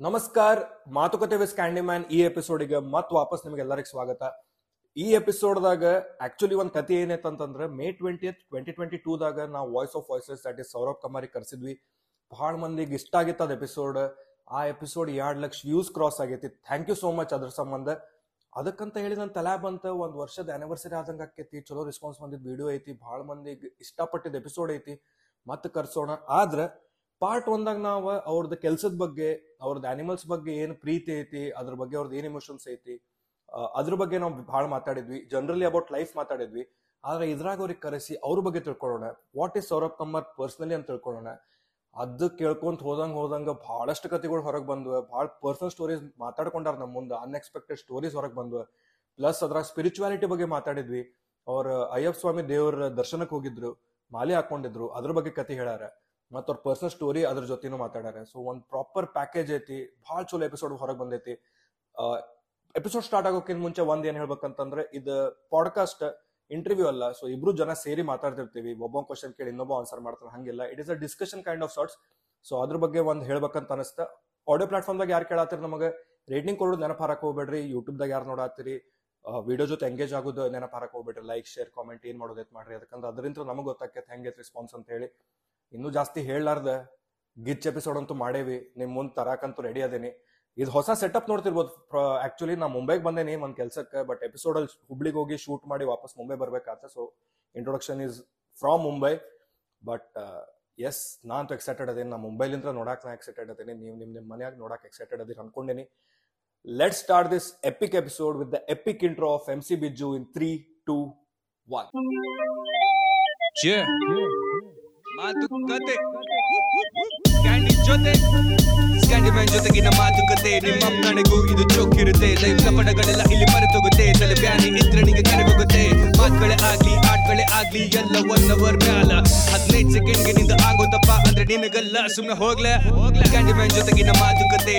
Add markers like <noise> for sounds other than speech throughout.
ನಮಸ್ಕಾರ, ಮಾತುಕತೆ ವಿಸ್ ಕ್ಯಾಂಡಿಮ್ಯಾನ್ ಈ ಎಪಿಸೋಡಿಗೆ ಮತ್ ವಾಪಸ್ ನಿಮಗೆಲ್ಲರಿಗೂ ಸ್ವಾಗತ. ಈ ಎಪಿಸೋಡ್ದಾಗ ಆಕ್ಚುಲಿ ಒಂದು ಕತೆ ಏನೈತೆ ಅಂತಂದ್ರೆ ಮೇ ಟ್ವೆಂಟಿ ಟ್ವೆಂಟಿ ಟ್ವೆಂಟಿ ಟೂದಾಗ ನಾವು voice of voices that is Saurabh Kamari ಕರ್ಸಿದ್ವಿ. ಬಹಳ ಮಂದಿಗೆ ಇಷ್ಟ ಆಗಿತ್ತು ಅದ ಎಪಿಸೋಡ್ ಆ ಎಪಿಸೋಡ್ ಎರಡು ಲಕ್ಷ ವ್ಯೂಸ್ ಕ್ರಾಸ್ ಆಗೈತಿ. ಥ್ಯಾಂಕ್ ಯು ಸೋ ಮಚ್ ಅದ್ರ ಸಂಬಂಧ. ಅದಕ್ಕಂತ ಹೇಳಿ ನನ್ನ ತಲೆ ಬಂತ, ಒಂದು ವರ್ಷದ ಆನಿವರ್ಸರಿ ಆದಂಗ ಆಕೈತಿ, ಚಲೋ ರೆಸ್ಪಾನ್ಸ್ ಬಂದಿದ್ದು ವಿಡಿಯೋ ಐತಿ ಬಹಳ ಮಂದಿಗೆ ಇಷ್ಟಪಟ್ಟಿದ್ದ ಎಪಿಸೋಡ್ ಐತಿ. ಮತ್ತೆ ಕರ್ಸೋಣ. ಆದ್ರ ಪಾರ್ಟ್ ಒಂದಾಗ ನಾವು ಅವ್ರದ್ದು ಕೆಲ್ಸದ ಬಗ್ಗೆ ಅವ್ರದ್ದು ಅನಿಮಲ್ಸ್ ಬಗ್ಗೆ ಏನು ಪ್ರೀತಿ ಐತಿ, ಅದ್ರ ಬಗ್ಗೆ ಅವ್ರದ್ದು ಏನು ಇಮೋಷನ್ಸ್ ಐತಿ ಅದ್ರ ಬಗ್ಗೆ ನಾವು ಭಾಳ ಮಾತಾಡಿದ್ವಿ ಜನರಲಿ ಅಬೌಟ್ ಲೈಫ್ ಮಾತಾಡಿದ್ವಿ. ಆದ್ರೆ ಇದ್ರಾಗ ಅವ್ರಿಗೆ ಕರೆಸಿ ಅವ್ರ ಬಗ್ಗೆ ತಿಳ್ಕೊಳ್ಳೋಣ. What is Saurabh Kumar personally ಅಂತ ತಿಳ್ಕೊಳ್ಳೋಣ. ಅದು ಕೇಳ್ಕೊಂತ ಹೋದಂಗ ಹೋದಂಗ ಬಹಳಷ್ಟು ಕತೆಗಳು ಹೊರಗೆ ಬಂದ್ವು ಬಹಳ ಪರ್ಸನಲ್ ಸ್ಟೋರೀಸ್ ಮಾತಾಡ್ಕೊಂಡಾರ ನಮ್ಮ ಮುಂದೆ ಅನ್ಎಕ್ಸ್ಪೆಕ್ಟೆಡ್ ಸ್ಟೋರೀಸ್ ಹೊರಗೆ ಬಂದ್ವು. ಪ್ಲಸ್ ಅದ್ರಾಗ ಸ್ಪಿರಿಚುಯಾಲಿಟಿ ಬಗ್ಗೆ ಮಾತಾಡಿದ್ವಿ. ಅವ್ರ ಅಯ್ಯಪ್ಪ ಸ್ವಾಮಿ ದೇವ್ರ ದರ್ಶನಕ್ಕೆ ಹೋಗಿದ್ರು, ಮಾಲೆ ಹಾಕೊಂಡಿದ್ರು, ಅದ್ರ ಬಗ್ಗೆ ಕತೆ ಹೇಳ್ಯಾರ. ಮತ್ತ ಅವ್ರ ಪರ್ಸನಲ್ ಸ್ಟೋರಿ ಅದ್ರ ಜೊತೆನೂ ಮಾತಾಡ್ಯಾರ. ಸೊ ಒಂದು ಪ್ರಾಪರ್ ಪ್ಯಾಕೇಜ್ ಐತಿ, ಭಾಳ ಚಲೋ ಎಪಿಸೋಡ್ ಹೊರಗೆ ಬಂದೈತಿ. ಎಪಿಸೋಡ್ ಸ್ಟಾರ್ಟ್ ಆಗೋಕ್ಕಿಂತ ಮುಂಚೆ ಒಂದ್ ಏನ್ ಹೇಳ್ಬೇಕಂತಂದ್ರೆ, ಇದು ಪಾಡ್ಕಾಸ್ಟ್ ಇಂಟರ್ವ್ಯೂ ಅಲ್ಲ ಸೊ ಇಬ್ರು ಜನ ಸೇರಿ ಮಾತಾಡ್ತಿರ್ತೀವಿ. ಒಬ್ಬ ಕ್ವಶನ್ ಕೇಳಿ ಇನ್ನೊಬ್ಬ ಆನ್ಸರ್ ಮಾಡ್ತಾರೆ ಹಂಗಿಲ್ಲ. It is a discussion kind of sorts so ಅದ್ರ ಬಗ್ಗೆ ಒಂದು ಹೇಳ್ಬೇಕಂತ ಅನಿಸ್ತ. ಆಡಿಯೋ ಪ್ಲಾಟ್ಫಾರ್ಮ್ದಾಗ ಯಾರು ಕೇಳತ್ತೀರಿ ನಮಗೆ? ರೇಟಿಂಗ್ ಕೊಡೋದು ನೆನಪು ಹಾರಕ್ ಹೋಗ್ಬೇಡ್ರಿ ಯೂಟ್ಯೂಬ್ದಾಗ ಯಾರು ನೋಡಾತ್ತೀರಿ? ವಿಡಿಯೋ ಜೊತೆ ಎಂಗೇಜ್ ಆಗೋದು ನೆನಪು ಹೋಗ್ಬೇಡ್ರಿ. ಲೈಕ್ ಶೇರ್ ಕಾಮೆಂಟ್ ಏನ್ ಮಾಡೋದೈತೆ ಮಾಡ್ರಿ. ಅದಕ್ಕಂದ್ರೆ ಅದರಿಂದ ನಮಗೆ ಗೊತ್ತಾಕೈತೆ ಹೆಂಗೈತೆ ರೆಸ್ಪಾನ್ಸ್ ಅಂತ ಹೇಳಿ ಇನ್ನೂ ಜಾಸ್ತಿ ಹೇಳಲಾರ್ದ ಗಿಚ್ ಎಪಿಸೋಡ್ ಅಂತೂ ಮಾಡೇವಿ ನಿಮ್ ಮುಂದ್ ತರಾಕಂತೂ ರೆಡಿ ಅದೇನಿ. ಇದು ಹೊಸ ಸೆಟಪ್ ನೋಡ್ತಿರ್ಬೋದು ಆಕ್ಚುಲಿ ನಾ ಮುಂಬೈಗೆ ಬಂದೇನಿ ಒಂದು ಕೆಲ್ಸಕ್ಕೆ ಬಟ್ ಎಪಿಸೋಡ್ ಅಲ್ಲಿ ಹುಬ್ಳಿಗೆ ಹೋಗಿ ಶೂಟ್ ಮಾಡಿ ವಾಪಸ್ Mumbai ಬರ್ಬೇಕಾತ so introduction is from Mumbai. But yes ನಾನು ಅಂತೂ ಎಕ್ಸೈಟೆಡ್ ಅದೇನಿ. ನಾ ಮುಂಬೈಲಿಂದ ನೋಡಕ್ ನಾ ಎಕ್ಸೈಟೆಡ್ ಅದೇನಿ. ನೀವು ನಿಮ್ ನಿಮ್ ಮನೆಯಾಗ ನೋಡಕ್ ಎಕ್ಸೈಟೆಡ್ ಅದೀರಿ ಅನ್ಕೊಂಡೇನಿ. Let start this epic episode with the epic intro of M C Bijju in three two one. ಮಾತುಕತೆ. ಕ್ಯಾಂಡಿ ಜೊತೆ ಸ್ಕ್ಯಾಂಡಿ ಮ್ಯಾನ್ ಜೊತೆಗಿನ ಮಾತುಕತೆ. ನಿಮ್ಮ ನನಗೂ ಇದು ಚೊಕ್ಕಿರುತ್ತೆ ಲೈಫ್ ಪಡಗಳೆಲ್ಲ ಇಲ್ಲಿ ಮರೆತೋಗುತ್ತೆ. ತಲೆ ಬ್ಯಾನಿ ಇದ್ರಣಿಗೆ ಕರೆಗೋಗುತ್ತೆ. ಮಾತುಗಳೇ ಆಗ್ಲಿ ಆಟಗಳೇ ಆಗ್ಲಿ ಎಲ್ಲ ಒನ್ ಅವರ್ ಮ್ಯಾಲ. ಹದಿನೈದು ಸೆಕೆಂಡ್ಗೆ ನಿಂದ ಆಗೋದಪ್ಪ ಅಂದ್ರೆ ನಿನಗಲ್ಲ ಸುಮ್ಮನೆ ಹೋಗ್ಲೆ? ಹೋಗ್ಲೆ ಕ್ಯಾಂಡಿ ಮ್ಯಾನ್ ಜೊತೆಗಿನ ಮಾತುಕತೆ.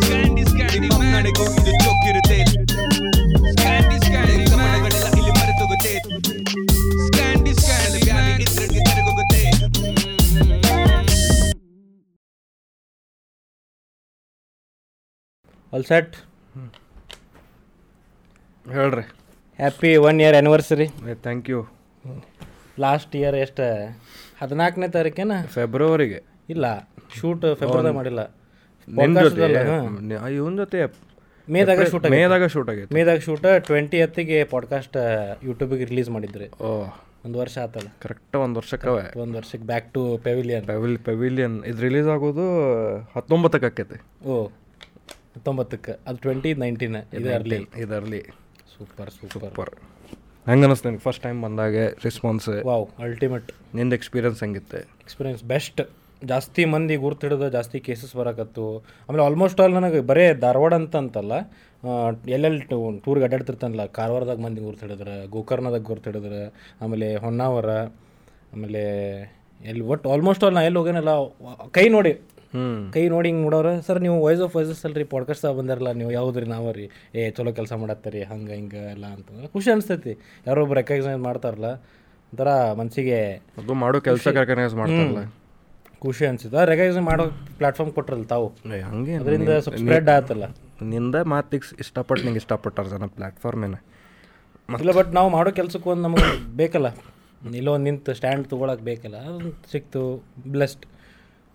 ಸ್ಕ್ಯಾಂಡಿ ಸ್ಕ್ಯಾಂಡಿ ನನಗೂ ಇದು ಚೊಕ್ಕಿರುತ್ತೆ ಆಲ್ ಸೆಟ್ ಹೇಳ್ರಿ. Happy one year anniversary thank you last year ಎಷ್ಟು? ಹದಿನಾಲ್ಕನೇ ತಾರೀಕೇನ? ಫೆಬ್ರವರಿಗೆ ಇಲ್ಲ ಶೂಟ್ ಫೆಬ್ರವರಿ ಮಾಡಿಲ್ಲ. ಜೊತೆ. ಇವನ್ ಜೊತೆ ಮೇದಾಗ ಶೂಟ್ ಮೇದಾಗ ಶೂಟ್ ಆಗೈತೆ ಮೇದಾಗ ಶೂಟ್ ಟ್ವೆಂಟಿ ಎತ್ತಿಗೆ ಪಾಡ್ಕಾಸ್ಟ್ ಯೂಟ್ಯೂಬಿಗೆ ರಿಲೀಸ್ ಮಾಡಿದ್ರಿ. ಓ. ಒಂದು ವರ್ಷ ಆತಲ್ಲ. ಕರೆಕ್ಟ್ ಒಂದು ವರ್ಷಕ್ಕೆ ಒಂದು ವರ್ಷಕ್ಕೆ back to pavilion pavilion pavilion ಇದು ರಿಲೀಸ್ ಆಗೋದು ಹತ್ತೊಂಬತ್ತಕ್ಕೆ ಆಕೈತಿ ಓ. ಹತ್ತೊಂಬತ್ತಕ್ಕೆ. ಅದು ಟ್ವೆಂಟಿ ನೈನ್ಟೀನ್ ಇದು ಅರ್ಲಿ ಇದರಲ್ಲಿ ಸೂಪರ್ ಸೂಪರ್ ಸೂಪರ್ ಹೆಂಗೆ ಅನಿಸ್ತು ನಿನಗೆ ಫಸ್ಟ್ ಟೈಮ್ ಬಂದಾಗೆ ರೆಸ್ಪಾನ್ಸ್ ವಾವ್ ಅಲ್ಟಿಮೇಟ್ ನಿಂದು ಎಕ್ಸ್ಪೀರಿಯನ್ಸ್ ಹೆಂಗಿತ್ತು? ಎಕ್ಸ್ಪೀರಿಯನ್ಸ್ ಬೆಸ್ಟ್ ಜಾಸ್ತಿ ಮಂದಿ ಗುರ್ತು ಹಿಡಿದು ಜಾಸ್ತಿ ಕೇಸಸ್ ಬರಕತ್ತು. ಆಮೇಲೆ ಆಲ್ಮೋಸ್ಟ್ ಆಲ್ ನನಗೆ ಬರೇ ಧಾರವಾಡ ಅಂತ ಅಂತಲ್ಲ ಎಲ್ಲೆಲ್ಲಿ ಟೂರ್ಗೆ ಅಡ್ಡಾಡ್ತಿರ್ತಾನಲ್ಲ ಕಾರವಾರದಾಗ ಮಂದಿ ಗುರ್ತು ಹಿಡಿದ್ರೆ ಗೋಕರ್ಣದಾಗ ಗುರ್ತು ಹಿಡಿದ್ರೆ ಆಮೇಲೆ ಹೊನ್ನಾವರ ಆಮೇಲೆ ಎಲ್ಲಿ ಒಟ್ಟು ಆಲ್ಮೋಸ್ಟ್ ಆಲ್ ನಾ ಎಲ್ಲಿ ಹೋಗೇನಲ್ಲ ಕೈ ನೋಡಿ ಕೈ ನೋಡಿ ಹಿಂಗೆ ನೋಡೋರು ಸರ್ ನೀವು ವಾಯ್ಸ್ ಆಫ್ ವಾಯ್ಸಸ್ ಅಲ್ರಿ ಪಾಡ್ಕಾಸ್ಟ್ ಬಂದಾರಲ್ಲ ನೀವು ಯಾವುದ್ರಿ ನಾವು ರೀ ಏ ಚಲೋ ಕೆಲಸ ಮಾಡತ್ತರಿ ಹಂಗೆ ಹಿಂಗೆ ಎಲ್ಲ ಅಂತಂದ್ರೆ ಖುಷಿ ಅನಿಸ್ತೈತಿ. ಯಾರೊಬ್ರು ರೆಕಗ್ನೈಸ್ ಮಾಡ್ತಾರಲ್ಲ ಒಂಥರ ಮನಸ್ಸಿಗೆ ಅದು ಮಾಡೋ ಕೆಲಸ ರೆಕಗ್ನೈಸ್ ಮಾಡ್ತಾರಲ್ಲ. ಖುಷಿ ಅನ್ಸಿತ್ತು. ರೆಕಗ್ನೈಸ್ ಮಾಡೋ ಪ್ಲಾಟ್ಫಾರ್ಮ್ ಕೊಟ್ರಲ್ಲ ತಾವು. ಹಂಗೆ ಅದರಿಂದ ಸ್ವಲ್ಪ ಸ್ಪ್ರೆಡ್ ಆತಲ್ಲ. ನಿಂದ ಮಾತಿಗೆ ಇಷ್ಟಪಟ್ಟು ನಿಂಗೆ ಇಷ್ಟಪಟ್ಟಾರ ಜನ ಪ್ಲಾಟ್ಫಾರ್ಮ್ ಏನ? ಇಲ್ಲ ಬಟ್ ನಾವು ಮಾಡೋ ಕೆಲ್ಸಕ್ಕೆ ಒಂದು ನಮಗೆ ಬೇಕಲ್ಲ. ಇಲ್ಲೋ ಒಂದು ನಿಂತು ಸ್ಟ್ಯಾಂಡ್ ತೊಗೊಳಕ್ಕೆ ಬೇಕಲ್ಲ. ಸಿಕ್ತು ಬ್ಲೆಸ್ಡ್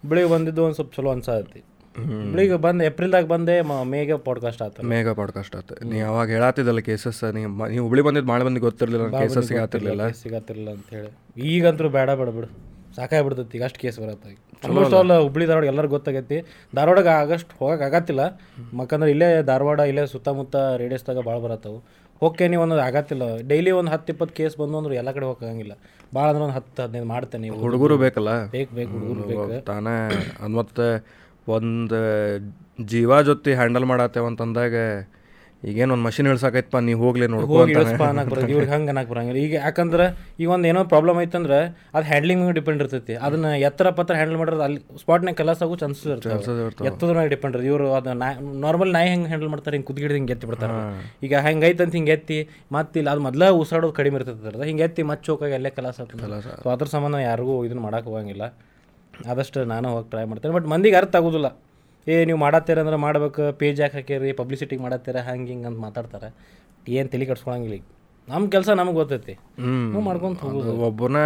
ಬೆಳಿಗ್ಗೆ ಬಂದಿದ್ದು ಒಂದು ಸ್ವಲ್ಪ ಚಲೋ ಅನ್ಸತಿ ಬಿಳಿಗೆ ಬಂದು ಏಪ್ರಿಲ್ದಾಗ ಬಂದೆ ಮೇಗ ಪಾಡ್ಕಾಸ್ಟ್ ಆತ ಮೇಗ ಪಾಡ್ಕಾಸ್ಟ್ ಆತ. ನೀ ಅವಾಗ ಹೇಳತ್ತಿದ್ದಲ್ಲ ಕೇಸಸ್ ನೀವು ನೀವು ಹುಬ್ಳಿ ಬಂದಿದ್ದು ಭಾಳ ಮಂದಿ ಗೊತ್ತಿರಲಿಲ್ಲ ಕೇಸಸ್ ಸಿಗಾತಿರ್ಲಿಲ್ಲ. ಸಿಗತ್ತಿರಲಿಲ್ಲ ಅಂತ ಹೇಳಿ. ಈಗಂತೂ ಬೇಡ ಬೇಡ ಬಿಡು. ಸಾಕಾಗ್ಬಿಡ್ತೈತಿ ಈಗ ಅಷ್ಟು ಕೇಸ್ ಬರತ್ತೆ ಆಲ್ಮೋಸ್ಟ್ ಆಲ್ ಹುಬ್ಳಿ ಧಾರವಾಡ ಎಲ್ಲರಿಗೂ ಗೊತ್ತಾಗೈತಿ. ಧಾರವಾಡಗೆ ಆಗಸ್ಟ್ ಹೋಗಕ್ಕೆ ಆಗತ್ತಿಲ್ಲ. ಮಕ್ಕಂದ್ರೆ ಇಲ್ಲೇ ಧಾರವಾಡ ಇಲ್ಲೇ ಸುತ್ತಮುತ್ತ ರೇಡಿಯಸ್ದಾಗ ಭಾಳ ಬರತ್ತವು. ಹೋಗ್ತೇನೆ ಒಂದೊಂದು ಆಗತ್ತಿಲ್ಲ. ಡೈಲಿ ಒಂದು ಹತ್ತು ಇಪ್ಪತ್ತು ಕೇಸ್ ಬಂದು ಅಂದ್ರೆ ಎಲ್ಲ ಕಡೆ ಹೋಗಂಗಿಲ್ಲ. ಭಾಳ ಅಂದ್ರೆ ಒಂದು ಹತ್ತು ಹದಿನೈದು ಮಾಡ್ತೇನೆ ನೀವು. ಹುಡುಗರು ಬೇಕಲ್ಲ? ಬೇಕು ಬೇಕು ಹುಡುಗರು ಬೇಕು. ತಾನೇ. ಅದು ಮತ್ತೆ ಒಂದು ಜೀವ ಜೊತೆ ಹ್ಯಾಂಡಲ್ ಮಾಡತ್ತೇವ ಅಂತಂದಾಗ ಈಗೇನು ಒಂದು ಮಷಿನ್ ಇಳ್ಸಾಕೈತಪ್ಪ ನೀವು ಹೋಗ್ಲಿ ನೋಡ್ಕೊ ಹೋಗಿ ಅನ್ನಕ್ಕೆ ಬರೋದು ಇವ್ರಿಗೆ ಹಂಗೆ ಅನ್ನಕ್ಕೆ ಬರಂಗಿಲ್ಲ ಈಗ ಯಾಕಂದ್ರೆ ಈಗ ಒಂದು ಏನೋ ಪ್ರಾಬ್ಲಮ್ ಐತಂದ್ರೆ ಅದು ಹ್ಯಾಂಡ್ಲಿಂಗ್ ಮೇಲೆ ಡಿಪೆಂಡ್ ಇರ್ತೈತಿ. ಅದನ್ನ ಎತ್ತರ ಪತ್ರ ಹ್ಯಾಂಡಲ್ ಮಾಡೋದು ಅಲ್ಲಿ ಸ್ಪಾಟ್ನಾಗ ಕೆಲಸ ಆಗೋ ಚಾನ್ಸಸ್ ಇರ್ತವೆ. ಎತ್ತದ್ರ ಮೇಲೆ ಡಿಪೆಂಡ್ ಇರ್ತದೆ ಇವರು ಅದು ನಾರ್ಮಲ್ ನಾಯಿ ಹೆಂಗೆ ಹ್ಯಾಂಡಲ್ ಮಾಡ್ತಾರೆ ಹಿಂಗೆ ಕುದ್ಗಿಡ್ ಹಿಂಗೆ ಎತ್ತಿ ಬಿಡ್ತಾರೆ. ಈಗ ಹೆಂಗೆ ಐತಂತ ಹಿಂಗೆ ಎತ್ತಿ ಮತ್ತೆ ಇಲ್ಲ ಅದು ಮೊದಲ ಉಸಾಡೋದು ಕಡಿಮೆ ಇರ್ತೈತೆ ಅದ್ರದ್ದು ಹಿಂಗೆ ಎತ್ತಿ ಮತ್ತೆ ಚೌಕಾಗಿ ಅಲ್ಲೇ ಕೆಲಸ ಆಗ್ತದೆ. ಸೊ ಅದ್ರ ಸಂಬಂಧ ಯಾರಿಗೂ ಇದನ್ನು ಮಾಡಕ್ಕೆ ಹೋಗಂಗಿಲ್ಲ. ಆದಷ್ಟು ನಾನು ಹೋಗಿ ಟ್ರೈ ಮಾಡ್ತೇನೆ. ಬಟ್ ಮಂದಿಗೆ ಅರ್ಥ ಆಗೋದಿಲ್ಲ. ಏ ನೀವು ಮಾಡತ್ತೀರ ಅಂದ್ರೆ ಮಾಡ್ಬೇಕು ಪೇಜ್ ಯಾಕೆ ಹಾಕಿರಿ ಪಬ್ಲಿಸಿಟಿಗೆ ಮಾಡತ್ತೀರ ಹಂಗೆ ಹಿಂಗೆ ಅಂತ ಮಾತಾಡ್ತಾರೆ. ಏನು ತಲೆ ಕಟ್ಸ್ಕೊಳಂಗಿಲ್ಲ ಈಗ. ನಮ್ಮ ಕೆಲಸ ನಮಗೆ ಗೊತ್ತೈತಿ. ಹ್ಞೂ ಮಾಡ್ಕೊಂತ ಹೋಗೋದು. ಒಬ್ಬನ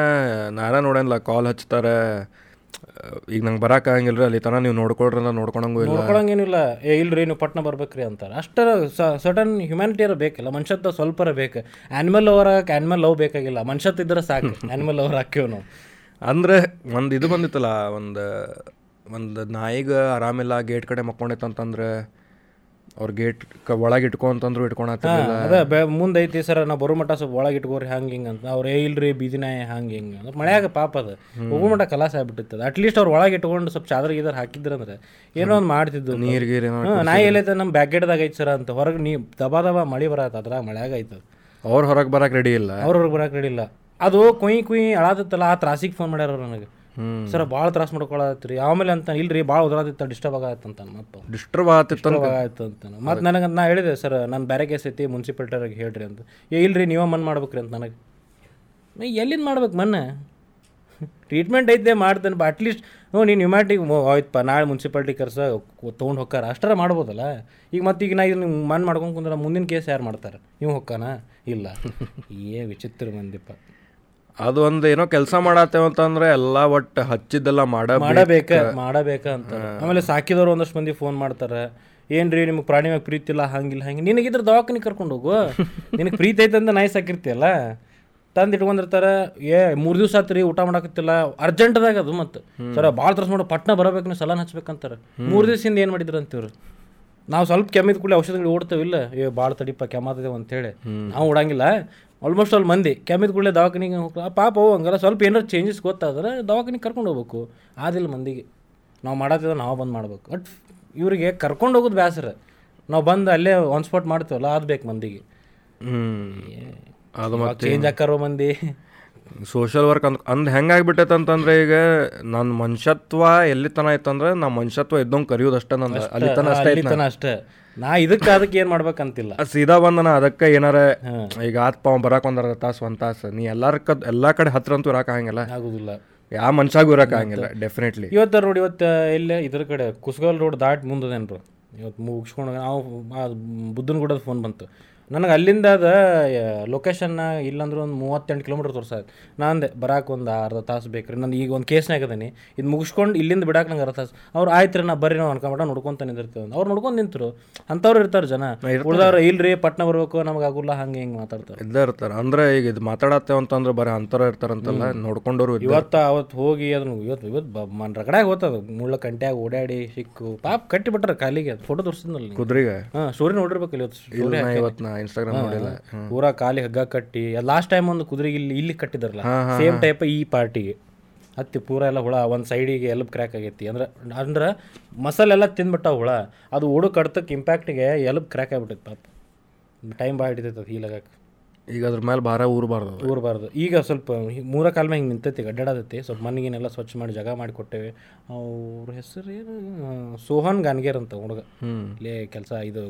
ನಾನ ನೋಡೇನಲ್ಲ ಕಾಲ್ ಹಚ್ತಾರೆ. ಈಗ ನಂಗೆ ಬರಕ್ಕೆ ಆಗಂಗಿಲ್ಲ ರೀ ಅಲ್ಲಿ ತನ ನೀವು ನೋಡ್ಕೊಳ್ರಿ ಅಂದ್ರೆ ನೋಡ್ಕೊಳಂಗೂ ಇಲ್ಲ. ನೋಡ್ಕೊಳಂಗೇನಿಲ್ಲ. ಏ ಇಲ್ರಿ ನೀವು ಪಟ್ನ ರೀ ಅಂತಾರೆ. ಅಷ್ಟರ ಸಡನ್ ಹ್ಯುಮ್ಯಾನಿಟಿಯರ ಬೇಕಿಲ್ಲ. ಮನುಷ್ಯತ್ವ ಸ್ವಲ್ಪರ ಬೇಕು. ಆ್ಯನಿಮಲ್ ಲವರ್ ಆಗಕ್ಕೆ ಆ್ಯನಿಮಲ್ ಲವ್ ಬೇಕಾಗಿಲ್ಲ. ಮನುಷ್ಯತ್ತಿದ್ರೆ ಸಾಕು. ಆ್ಯನಿಮಲ್ ಲವರ್ ಹಾಕ್ಯವ್ ನಾವು. ಅಂದ್ರೆ ಒಂದು ಇದು ಬಂದಿತ್ತಲ್ಲ ಒಂದು ಒಂದು ನಾಯಿಗೆ ಆರಾಮಿಲ್ಲ ಗೇಟ್ ಕಡೆ ಮಕ್ಕೊಂಡೈತಂತಂದ್ರೆ ಅವ್ರ ಗೇಟ್ ಕ ಒಳಗೆ ಇಟ್ಕೊಂತಂದ್ರು ಇಟ್ಕೊಳತ್ತಿಲ್ಲ ಅದ ಮುಂದೆ ಐತಿ ಸರ್ ನಾವು ಬರೋ ಮಟ್ಟ ಸ್ವಲ್ಪ ಒಳಗೆ ಇಟ್ಕೋರಿ ಹಂಗೆ ಹಿಂಗೆ ಅಂತ. ಅವ್ರು ಏ ಇಲ್ರಿ ಬೀದಿ ನಾಯಿ ಹಂಗೆ ಹಿಂಗೆ? ಅಂದ್ರೆ. ಮಳೆಯಾಗ ಪಾಪ ಅದು. ಹೋಗೋ ಮಟ್ಟ ಕಲಾಸ ಅಟ್ ಅಟ್ಲೀಸ್ಟ್ ಅವ್ರ ಒಳಗೆ ಇಟ್ಕೊಂಡು ಸ್ವಲ್ಪ ಚಾದ್ರ ಗೀದರ್ ಹಾಕಿದ್ರಂದ್ರೆ ಏನೋ ಒಂದು ಮಾಡ್ತಿದ್ದು ನೀರು ಗೀರ್ ನಾಯಿ ಎಲ್ಲೈತೆ ನಮ್ಮ ಬ್ಯಾಕ್ ಗೇಟ್ದಾಗ ಐತೆ ಸರ್ ಅಂತ. ಹೊರಗೆ ನೀ ದಬಾ ದಬ ಮಳೆ ಬರತ್ತೆ ಅದ್ರಾಗ ಮಳೆಯಾಗ ಐತದ ಅವ್ರು ಹೊರಗೆ ಬರಕ್ಕೆ ರೆಡಿ ಇಲ್ಲ. ಅವ್ರ ಹೊರಗೆ ಬರಕ್ಕೆ ರೆಡಿ ಇಲ್ಲ. ಅದು ಕುಯ್ ಕುಯ್ ಅಳಾದತ್ತಲ್ಲ ಆ ತ್ರಾಸಿಗೆ ಫೋನ್ ಮಾಡ್ಯಾರ ನನಗೆ. ಸರ್ ಭಾಳ ತ್ರಾಸ ಮಾಡ್ಕೊಳತ್ರಿ ಆಮೇಲೆ ಅಂತ ಇಲ್ರಿ ಭಾಳ ಉದ್ರಾದಿತ್ತ ಡಿಸ್ಟರ್ಬ್ ಆಗತ್ತಂತ ಮತ್ತೆ ಡಿಸ್ಟರ್ಬ್ ಆಗತ್ತಿತ್ತು ಆಯ್ತು ಅಂತ ಮತ್ತೆ ನನಗೆ ನಾ ಹೇಳಿದೆ ಸರ್ ನಾನು ಬೇರೆ ಕೇಸ್ ಐತಿ ಮುನ್ಸಿಪಾಲ್ಟಿಯವ್ರಿಗೆ ಹೇಳ್ರಿ ಅಂತ. ಏ ಇಲ್ರಿ ನೀವೇ ಮನ್ ಮಾಡ್ಬೇಕ್ರಿ ಅಂತ ನನಗೆ. ನಾ ಎಲ್ಲಿಂದ ಮಾಡ್ಬೇಕು ಮನ್ನ? ಟ್ರೀಟ್ಮೆಂಟ್ ಐತೆ ಮಾಡ್ತೇನೆ ಬಟ್ ಅಟ್ಲೀಸ್ಟ್ ಹ್ಞೂ ನೀನು ಯುಮ್ಯಾಟಿಗೆ ಹೋಯ್ತಪ್ಪ ನಾಳೆ ಮುನ್ಸಿಪಾಲ್ಟಿ ಕರ್ಸ ತೊಗೊಂಡು ಹೊಕ್ಕಾರ ಅಷ್ಟರ ಮಾಡ್ಬೋದಲ್ಲ? ಈಗ ಮತ್ತೆ ಈಗ ನಾ ಇದನ್ನ ಮನ್ ಮಾಡ್ಕೊಂಡು ಕುಂದ್ರೆ ಮುಂದಿನ ಕೇಸ್ ಯಾರು ಮಾಡ್ತಾರೆ? ನೀವು ಹೊಕ್ಕಾನ ಇಲ್ಲ. ಏ ವಿಚಿತ್ರ ಮಂದಿಪ್ಪ ಅದು ಒಂದು ಏನೋ ಕೆಲಸ ಮಾಡತ್ತೇವ ಅಂತಂದ್ರೆ ಎಲ್ಲ ಒಟ್ಟು ಹಚ್ಚಿದ್ದೆಲ್ಲ ಮಾಡ ಮಾಡಬೇಕ ಮಾಡಬೇಕ ಅಂತ ಆಮೇಲೆ ಸಾಕಿದವ್ರು ಒಂದಷ್ಟು ಮಂದಿ ಫೋನ್ ಮಾಡ್ತಾರೆ. ಏನ್ರಿ ನಿಮ್ಗೆ ಪ್ರಾಣಿ ಮ್ಯಾಗ ಪ್ರೀತಿ ಇಲ್ಲ ಹಂಗಿಲ್ಲ ಹಂಗೆ ನಿನಗಿದ್ರ ದವಾಖಾನೆ ಕರ್ಕೊಂಡು ಹೋಗು. <laughs> ನಿನಗೆ ಪ್ರೀತಿ ಐತೆ ಅಂತ ನಾಯಿ ಸಾಕಿರ್ತಿಯಲ್ಲ? ತಂದು ಇಟ್ಕೊಂಡಿರ್ತಾರೆ ಏ ಮೂರು ದಿವಸ ಆತ್ರಿ ಊಟ ಮಾಡಕತ್ತಿಲ್ಲ. ಅರ್ಜೆಂಟ್ದಾಗ ಅದು ಮತ್ತೆ ಸರ ಭಾಳ ತರ್ಸ್ ಮಾಡೋ ಪಟ್ನ ಬರಬೇಕು ನೀವು ಸಲನ್ ಹಚ್ಬೇಕಂತಾರೆ. ಮೂರು ದಿವಸದಿಂದ ಏನು ಮಾಡಿದ್ರು ಅಂತಿವ್ರು? ನಾವು ಸ್ವಲ್ಪ ಕೆಮ್ಮಿದ ಕೂಡಲೇ ಔಷಧಿಗಳು ಓಡ್ತೇವಿಲ್ಲ. ಏ ಭಾಳ ತಡಿಪ ಕೆಮ್ಮಾತದೇವು ಅಂತೇಳಿ. ನಾವು ಓಡಂಗಿಲ್ಲ. ಆಲ್ಮೋಸ್ಟ್ ಅಲ್ಲಿ ಮಂದಿ. ಕೆಮ್ಮಿದ ಕೂಡಲೇ ದವಾಖಾನಿಗೆ ಹೋಗ್ಲ ಪಾಪ ಅವು ಹಂಗಲ್ಲ ಸ್ವಲ್ಪ ಏನಾರು ಚೇಂಜಸ್ ಗೊತ್ತಾದ್ರೆ ದವಾಖಾನಿಗೆ ಕರ್ಕೊಂಡು ಹೋಗ್ಬೇಕು. ಆದಿಲ್ಲ ಮಂದಿಗೆ. ನಾವು ಮಾಡತ್ತಿದ್ರೆ ನಾವು ಬಂದು ಮಾಡ್ಬೇಕು. ಬಟ್ ಇವರಿಗೆ ಕರ್ಕೊಂಡು ಹೋಗೋದು ಬೇಸರ ನಾವು ಬಂದು ಅಲ್ಲೇ ಒನ್ ಸ್ಪಾಟ್ ಮಾಡ್ತೀವಲ್ಲ ಅದು ಬೇಕು ಮಂದಿಗೆ. ಹ್ಮ್. ಅದು ಚೇಂಜ್ ಆಕಾರೋ ಮಂದಿ. ಸೋಷಿಯಲ್ ವರ್ಕ್ ಅಂದ್ ಅಂದ್ ಹೆಂಗಾಗ್ಬಿಟ್ಟೈತೆ ಅಂತಂದ್ರೆ ಈಗ ನನ್ನ ಮನುಷ್ಯತ್ವ ಎಲ್ಲಿ ತನ ಐತಂದ್ರೆ ನಾ ಮನುಷ್ಯತ್ವ ಇದ್ದಂಗೆ ಕರೆಯೋದಷ್ಟೇ ನಂದು ಅಲ್ಲಿ ತನ ಅಷ್ಟೇ ಅಷ್ಟೇ. ನಾ ಇದಕ್ಕೆ ಅದಕ್ಕೆ ಏನು ಮಾಡ್ಬೇಕಂತಿಲ್ಲ. ಸೀದಾ ಬಂದನ ಅದಕ್ಕೆ ಏನಾರ ಈಗ ಆತ್ಪ ಅವ್ನು ಬರಕ್ಕೆ ಒಂದ್ ಅರ್ಧ ತಾಸು ಒಂದು ತಾಸು. ನೀ ಎಲ್ಲಾರ ಕದ್ ಎಲ್ಲಾ ಕಡೆ ಹತ್ರ ಅಂತೂ ಇರಕ್ ಆಗಂಗಿಲ್ಲ. ಆಗೋದಿಲ್ಲ. ಯಾವ ಇರಕ್ಕೆ ಆಗಂಗಿಲ್ಲ ಡೆಫಿನೆಟ್ಲಿ ಇವತ್ತು ನೋಡಿ ಇವತ್ತು ಇಲ್ಲೇ ಇದ್ರ ಕಡೆ ಕುಸ್ಗಲ್ ರೋಡ್ ದಾಟ್ ಮುಂದದೇನ್ರು. ಇವತ್ತು ಮುಗಿಸ್ಕೊಂಡು ನಾವು ಬುದ್ಧನ ಗುಡದ ಫೋನ್ ಬಂತು. ನನಗೆ ಅಲ್ಲಿಂದ ಅದ ಲೊಕೇಶನ್ನ ಇಲ್ಲಾಂದ್ರೆ ಒಂದು ಮೂವತ್ತೆಂಟು ಕಿಲೋಮೀಟ್ರ್ ತೋರ್ಸಾಯ್ತು ನಾನು ಅಂದೆ ಬರಾಕ್ ಒಂದು ಅರ್ಧ ತಾಸು ಬೇಕ್ರಿ ನಾನು ಈಗ ಒಂದು ಕೇಸ್ನಾಗ ಅದೀನಿ. ಇದು ಮುಗಿಸ್ಕೊಂಡು ಇಲ್ಲಿಂದ ಬಿಡಾಕ ನಂಗೆ ಅರ್ಧ ತಾಸು. ಅವ್ರು ಆಯ್ತು ರೀ ನಾ ಬರ್ರಿ ನಾವು ಅನ್ಕೊಂಬಿಟ್ಟು ನೋಡ್ಕೊಂತ ನಿಂದಿರ್ತೀವಿ ಅವ್ರು ನೋಡ್ಕೊಂಡು ನಿಂತರು. ಅಂಥವ್ರು ಇರ್ತಾರೆ ಜನ. ಉಳ್ದವ್ರು ಇಲ್ರಿ ಪಟ್ನ ಬರ್ಬೇಕು ನಮ್ಗೆ ಆಗುಲ್ಲ ಹಂಗೆ ಹಿಂಗೆ ಮಾತಾಡ್ತಾರೆ. ಇದ್ದೇ ಇರ್ತಾರ. ಅಂದ್ರೆ ಈಗ ಇದು ಮಾತಾಡತ್ತೇವೆ ಅಂತಂದ್ರೆ ಬರೀ ಅಂತರ ಇರ್ತಾರಂತಲ್ಲ ನೋಡ್ಕೊಂಡವ್ರು ಇವತ್ತು ಅವತ್ತು ಹೋಗಿ ಅದನ್ನು ಇವತ್ತು ಇವತ್ತು ಬ ಮನ್ ರಗಡಾಗ ಹೋತದ ಮುಳ್ಳ ಕಂಟ್ಯಾಗ ಓಡಾಡಿ ಸಿಕ್ಕು. ಪಾಪ ಕಟ್ಟಿಬಿಟ್ರೆ ಕಾಲಿಗೆ. ಫೋಟೋ ತೋರಿಸಿದ್ನಲ್ಲ ಕುದುರೆಗೆ? ಹಾಂ ಸ್ಟೋರಿ ನೋಡಿರ್ಬೇಕಲ್ಲ ಇವತ್ತು. ಇವತ್ತು ನಾ ಇನ್ಸ್ಟಾಗ್ರಾಮ್ ನೋಡಿಲ್ಲ. ಪೂರಾ ಕಾಲಿ ಹಗ್ಗ ಕಟ್ಟಿ ಲಾಸ್ಟ್ ಟೈಮ್ ಒಂದು ಕುದುರೆಗೆ ಇಲ್ಲಿ ಇಲ್ಲಿ ಕಟ್ಟಿದಾರಲ್ಲ ಸೇಮ್ ಟೈಪ್ ಈ ಪಾರ್ಟಿಗೆ. ಹತ್ತಿ ಪೂರ ಎಲ್ಲ ಹುಳ ಒಂದು ಸೈಡಿಗೆ ಎಲ್ಬ್ ಕ್ರ್ಯಾಕ್ ಆಗೈತಿ. ಅಂದ್ರೆ ಅಂದ್ರೆ ಮಸಾಲೆಲ್ಲ ತಿಂದ್ಬಿಟ್ಟ ಹುಳ ಅದು ಓಡು ಕಡ್ತಕ್ಕೆ ಇಂಪ್ಯಾಕ್ಟಿಗೆ ಎಲ್ಬ್ ಕ್ರ್ಯಾಕ್ ಆಗ್ಬಿಟ್ಟೈತೆ ಪಾಪ. ಟೈಮ್ ಭಾಳ ಹಿಡಿತೈತೆ ಅದು ಹೀಲಾಗಕ್ಕೆ ಈಗ ಅದ್ರ ಮೇಲೆ ಭಾರ ಊರಬಾರ್ದು. ಊರಬಾರ್ದು. ಈಗ ಸ್ವಲ್ಪ ಮೂರ ಕಾಲ ಮೇಲೆ ಹಿಂಗೆ ನಿಂತೈತಿ ಅಡ್ಡಾಡತೈತಿ ಸ್ವಲ್ಪ ಮನೆಗೇನೆಲ್ಲ ಸ್ವಚ್ಛ ಮಾಡಿ ಜಾಗ ಮಾಡಿ ಕೊಟ್ಟೇವೆ. ಅವ್ರ ಹೆಸರು ಏನು? ಸೋಹನ್ ಗಾನ್ಗೇರ್ ಅಂತ ಹುಡುಗ. ಇಲ್ಲೇ ಕೆಲಸ ಇದು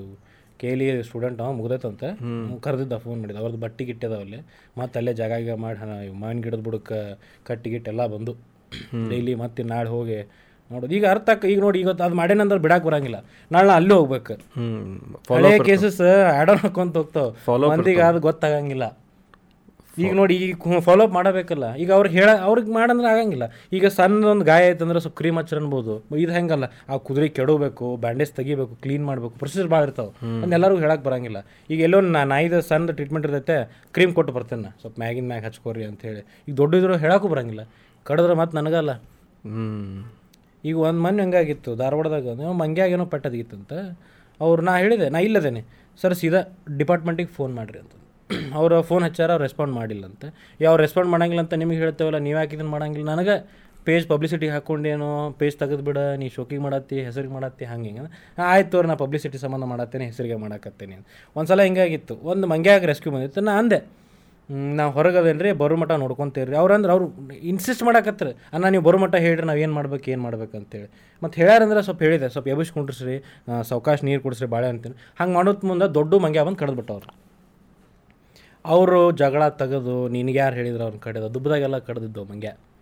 ಕೇಲಿ ಸ್ಟೂಡೆಂಟ್ ಅವ ಮುಗ್ದೈತಂತೆ ಕರೆದಿದ್ದ ಫೋನ್ ಮಾಡಿದ. ಅವ್ರದ್ದು ಬಟ್ಟಿ ಅಲ್ಲಿ ಮತ್ತೆ ಅಲ್ಲೇ ಜಾಗ ಈಗ ಮಾಡಿ ಹಣ ಮಾವಿನ ಗಿಡದ ಬುಡಕ್ಕೆ ಕಟ್ಟಿ ಗಿಟ್ಟೆಲ್ಲ ಬಂದು. ಡೈಲಿ ಮತ್ತೆ ನಾಳೆ ಹೋಗಿ ನೋಡೋದು. ಈಗ ಅರ್ಥ ಆಕ್- ಈಗ ನೋಡಿ ಈಗ ಅದು ಮಾಡೇನಂದ್ರೆ ಬಿಡಕ್ಕೆ ಬರಂಗಿಲ್ಲ. ನಾಳೆ ನಾ ಅಲ್ಲೇ ಹೋಗ್ಬೇಕು. ಹಳೆ ಕೇಸಸ್ ಆ್ಯಡ್ ಆನ್ ಹಾಕೊಂತ ಹೋಗ್ತಾವ. ಮಂದಿಗೆ ಅದು ಗೊತ್ತಾಗಂಗಿಲ್ಲ. ಈಗ ನೋಡಿ ಈಗ ಫಾಲೋ ಅಪ್ ಮಾಡಬೇಕಲ್ಲ. ಈಗ ಅವ್ರು ಹೇಳ ಅವ್ರಿಗೆ ಮಾಡಂದ್ರೆ ಆಗಂಗಿಲ್ಲ. ಈಗ ಸಣ್ಣ ಒಂದು ಗಾಯ ಆಯ್ತಂದ್ರೆ ಸ್ವಲ್ಪ ಕ್ರೀಮ್ ಹಚ್ಚರ್ ಅನ್ಬೋದು. ಇದು ಹೆಂಗಲ್ಲ ಆ ಕುದುರೆ ಕೆಡಬೇಕು ಬ್ಯಾಂಡೇಜ್ ತೆಗಿಬೇಕು ಕ್ಲೀನ್ ಮಾಡಬೇಕು ಪ್ರೊಸೀಜರ್ ಭಾಳ ಇರ್ತಾವೆ. ಅದನ್ನ ಎಲ್ಲರಿಗೂ ಹೇಳಕ್ಕೆ ಬರಂಗಿಲ್ಲ. ಈಗ ಎಲ್ಲೋ ನಾ ನಾಯಿದ ಸಣ್ಣ ಟ್ರೀಟ್ಮೆಂಟ್ ಇರ್ತೈತೆ ಕ್ರೀಮ್ ಕೊಟ್ಟು ಬರ್ತೇನೆ. ಸ್ವಲ್ಪ ಮ್ಯಾಗಿನ ಮ್ಯಾಗ ಹಚ್ಕೋರಿ ಅಂತ ಹೇಳಿ ಈಗ ದೊಡ್ಡ ಇದ್ರೂ ಹೇಳಕ್ಕೂ ಬರಂಗಿಲ್ಲ. ಕಡಿದ್ರೆ ಮತ್ತೆ ನನಗಲ್ಲ. ಹ್ಞೂ ಈಗ ಒಂದು ಮನೆ ಹಂಗಾಗಿತ್ತು ಧಾರವಾಡದಾಗ ಮಂಗ್ಯಾಗೇನೋ ಪೆಟ್ಟದಿಗಿತ್ತಂತ ಅವ್ರು ನಾ ಹೇಳಿದೆ ನಾ ಇಲ್ಲದೇನೆ. ಸರ್ ಸೀದಾ ಡಿಪಾರ್ಟ್ಮೆಂಟಿಗೆ ಫೋನ್ ಮಾಡಿರಿ ಅಂತ. <clears throat> ಅವ್ರು ಫೋನ್ ಹಚ್ಚಾರ, ಅವ್ರು ರೆಸ್ಪಾಂಡ್ ಮಾಡಿಲ್ಲಂತೆ. ಯಾವ ರೆಸ್ಪಾಂಡ್ ಮಾಡಂಗಿಲ್ಲ ಅಂತ ನಿಮಗೆ ಹೇಳ್ತೇವಲ್ಲ, ನೀವು ಯಾಕೆ ಮಾಡಂಗಿಲ್ಲ? ನನಗೆ ಪೇಜ್ ಪಬ್ಲಿಸಿಟಿ ಹಾಕ್ಕೊಂಡೇನು ಪೇಜ್ ತೆಗೆದು ಬಿಡ ನೀ ಶೋಕಿಗೆ ಮಾಡತ್ತಿ, ಹೆಸರಿಗೆ ಮಾಡತ್ತಿ, ಹಂಗೆ ಹಿಂಗೆ ಆಯ್ತು ಅವ್ರು ನಾ ಪಬ್ಲಿಸಿಟಿ ಸಂಬಂಧ ಮಾಡತ್ತೇನೆ, ಹೆಸರಿಗೆ ಮಾಡಾಕತ್ತೇನೆ ಒಂದು ಸಲ ಹಿಂಗಾಗಿತ್ತು. ಒಂದು ಮಂಗ್ಯಾಗ ರೆಸ್ಕ್ಯೂ ಬಂದಿತ್ತು. ನಾ ಅಂದೆ ನಾವು ಹೊರಗದೇನ್ರಿ, ಬರೋ ಮಠ ನೋಡ್ಕೊಂತೀರಿ ಅವ್ರಂದ್ರೆ ಅವ್ರು ಇನ್ಸಿಸ್ಟ್ ಮಾಡಕತ್ತರ. ಅಣ್ಣ, ನೀವು ಬರೋ ಮಠ ಹೇಳ್ರಿ, ನಾವು ಏನು ಮಾಡ್ಬೇಕು ಏನು ಮಾಡ್ಬೇಕು ಅಂತೇಳಿ. ಮತ್ತು ಹೇಳ್ಯಾರಂದ್ರೆ ಸ್ವಲ್ಪ ಹೇಳಿದೆ, ಸ್ವಲ್ಪ ಎಬಿಸ್ ಸವಕಾಶ ನೀರು ಕುಡಿಸ್ರಿ, ಬಾಳೆ ಅಂತೇಳಿ ಹಂಗೆ ಮಾಡೋದು ಮುಂದೆ ದೊಡ್ಡ ಮಂಗ್ಯ ಬಂದು ಕಡ್ದ್ಬಿಟ್ಟವ್ರು. ಅವರು ಜಗಳ ತೆಗೆದು ನಿನಗೆ ಯಾರು ಹೇಳಿದ್ರು ಅವ್ನ ಕಡೆದು? ದುಬ್ಬದಾಗೆಲ್ಲ ಕಡ್ದಿದ್ದು ಮಂಗೆ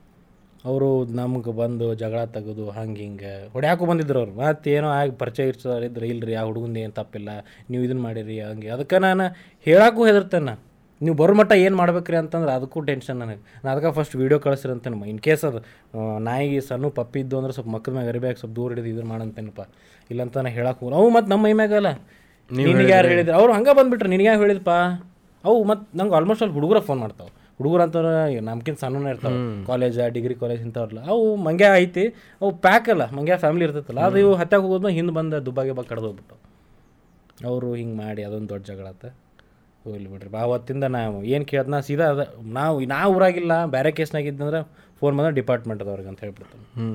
ಅವರು ನಮ್ಗೆ ಬಂದು ಜಗಳ ತೆಗೆದು ಹಂಗೆ ಹಿಂಗೆ ಹೊಡ್ಯಾಕೂ ಬಂದಿದ್ರು ಅವ್ರು. ಮತ್ತೆ ಏನೋ ಆಗಿ ಪರಿಚಯ ಇರ್ಸೋರು ಇದ್ರೆ ಇಲ್ರಿ ಆ ಹುಡುಗಂದು ಏನು ತಪ್ಪಿಲ್ಲ ನೀವು ಇದನ್ನು ಮಾಡಿರಿ ಹಂಗೆ. ಅದಕ್ಕೆ ನಾನು ಹೇಳಕ್ಕೂ ಹೆದರ್ತೇನೆ ನೀವು ಬರೋ ಮಟ್ಟ ಏನು ಮಾಡ್ಬೇಕ್ರಿ ಅಂತಂದ್ರೆ ಅದಕ್ಕೂ ಟೆನ್ಷನ್ ನನಗೆ. ನಾನು ಅದಕ್ಕೆ ಫಸ್ಟ್ ವೀಡಿಯೋ ಕಳಿಸ್ರಂತೇನೆ ಇನ್ ಕೇಸ್ ಅದು ನಾಯಿಗೆ ಸಣ್ಣ ಪಪ್ಪಿ ಇದ್ದು ಅಂದ್ರೆ ಸ್ವಲ್ಪ ಮಕ್ಕಳ ಮ್ಯಾಗ ಅರಿಬೇಕು ಸ್ವಲ್ಪ ದೂರ ಹಿಡಿದು ಇದನ್ನು ಮಾಡಂತೇನಪ್ಪ. ಇಲ್ಲಂತ ನಾನು ಹೇಳಕ್ಕೆ ಹೋಗಲ್ಲ. ಅವು ಮತ್ತು ನಮ್ಮ ಮೈ ಮ್ಯಾಗಲ್ಲ. ನಿನಗೆ ಯಾರು ಹೇಳಿದ್ರು. ಅವ್ರು ಹಂಗೆ ಬಂದ್ಬಿಟ್ರೆ. ನಿನಗೆ ಯಾರು ಹೇಳಿದಪ್ಪ ಅವು ಮತ್ತು ನಂಗೆ ಆಲ್ಮೋಸ್ಟ್ ಅಲ್ಲಿ ಹುಡುಗರ ಫೋನ್ ಮಾಡ್ತಾವೆ. ಹುಡುಗರು ಅಂತ ನಮ್ಕಿಂತ ಸಣ್ಣನೇ ಇರ್ತಾವೆ. ಕಾಲೇಜ ಡಿಗ್ರಿ ಕಾಲೇಜ್ ಇಂಥವ್ರಲ್ಲ. ಅವು ಮಂಗ್ಯ ಐತಿ ಅವು ಪ್ಯಾಕ್ ಅಲ್ಲ ಮಂಗ್ಯ ಫ್ಯಾಮಿಲಿ ಇರ್ತೈತಲ್ಲ ಅದು ಇವು ಹತ್ತಾಗ ಹೋಗೋದು ಹಿಂದೆ ಬಂದ ದುಬ್ಬಾಗೆ ಬಾ ಕಡ್ದು ಹೋಗ್ಬಿಟ್ಟು ಅವರು ಹಿಂಗೆ ಮಾಡಿ ಅದೊಂದು ದೊಡ್ಡ ಜಗಳ ಓ ಹೋಗ್ಲಿ ಬಿಡ್ರಿ ಬಾ ಅವತ್ತಿಂದ ನಾವು ಏನು ಕೇಳ್ದು ನಾ ಸೀದಾ ಅದ ನಾವು ನಾ ಊರಾಗಿಲ್ಲ ಬೇರೆ ಕೇಸ್ನಾಗಿದ್ದಂದ್ರೆ ಫೋನ್ ಬಂದ್ರೆ ಡಿಪಾರ್ಟ್ಮೆಂಟ್ ಅದವ್ರಿಗೆ ಅಂತ ಹೇಳ್ಬಿಡ್ತಾನೆ ಹ್ಞೂ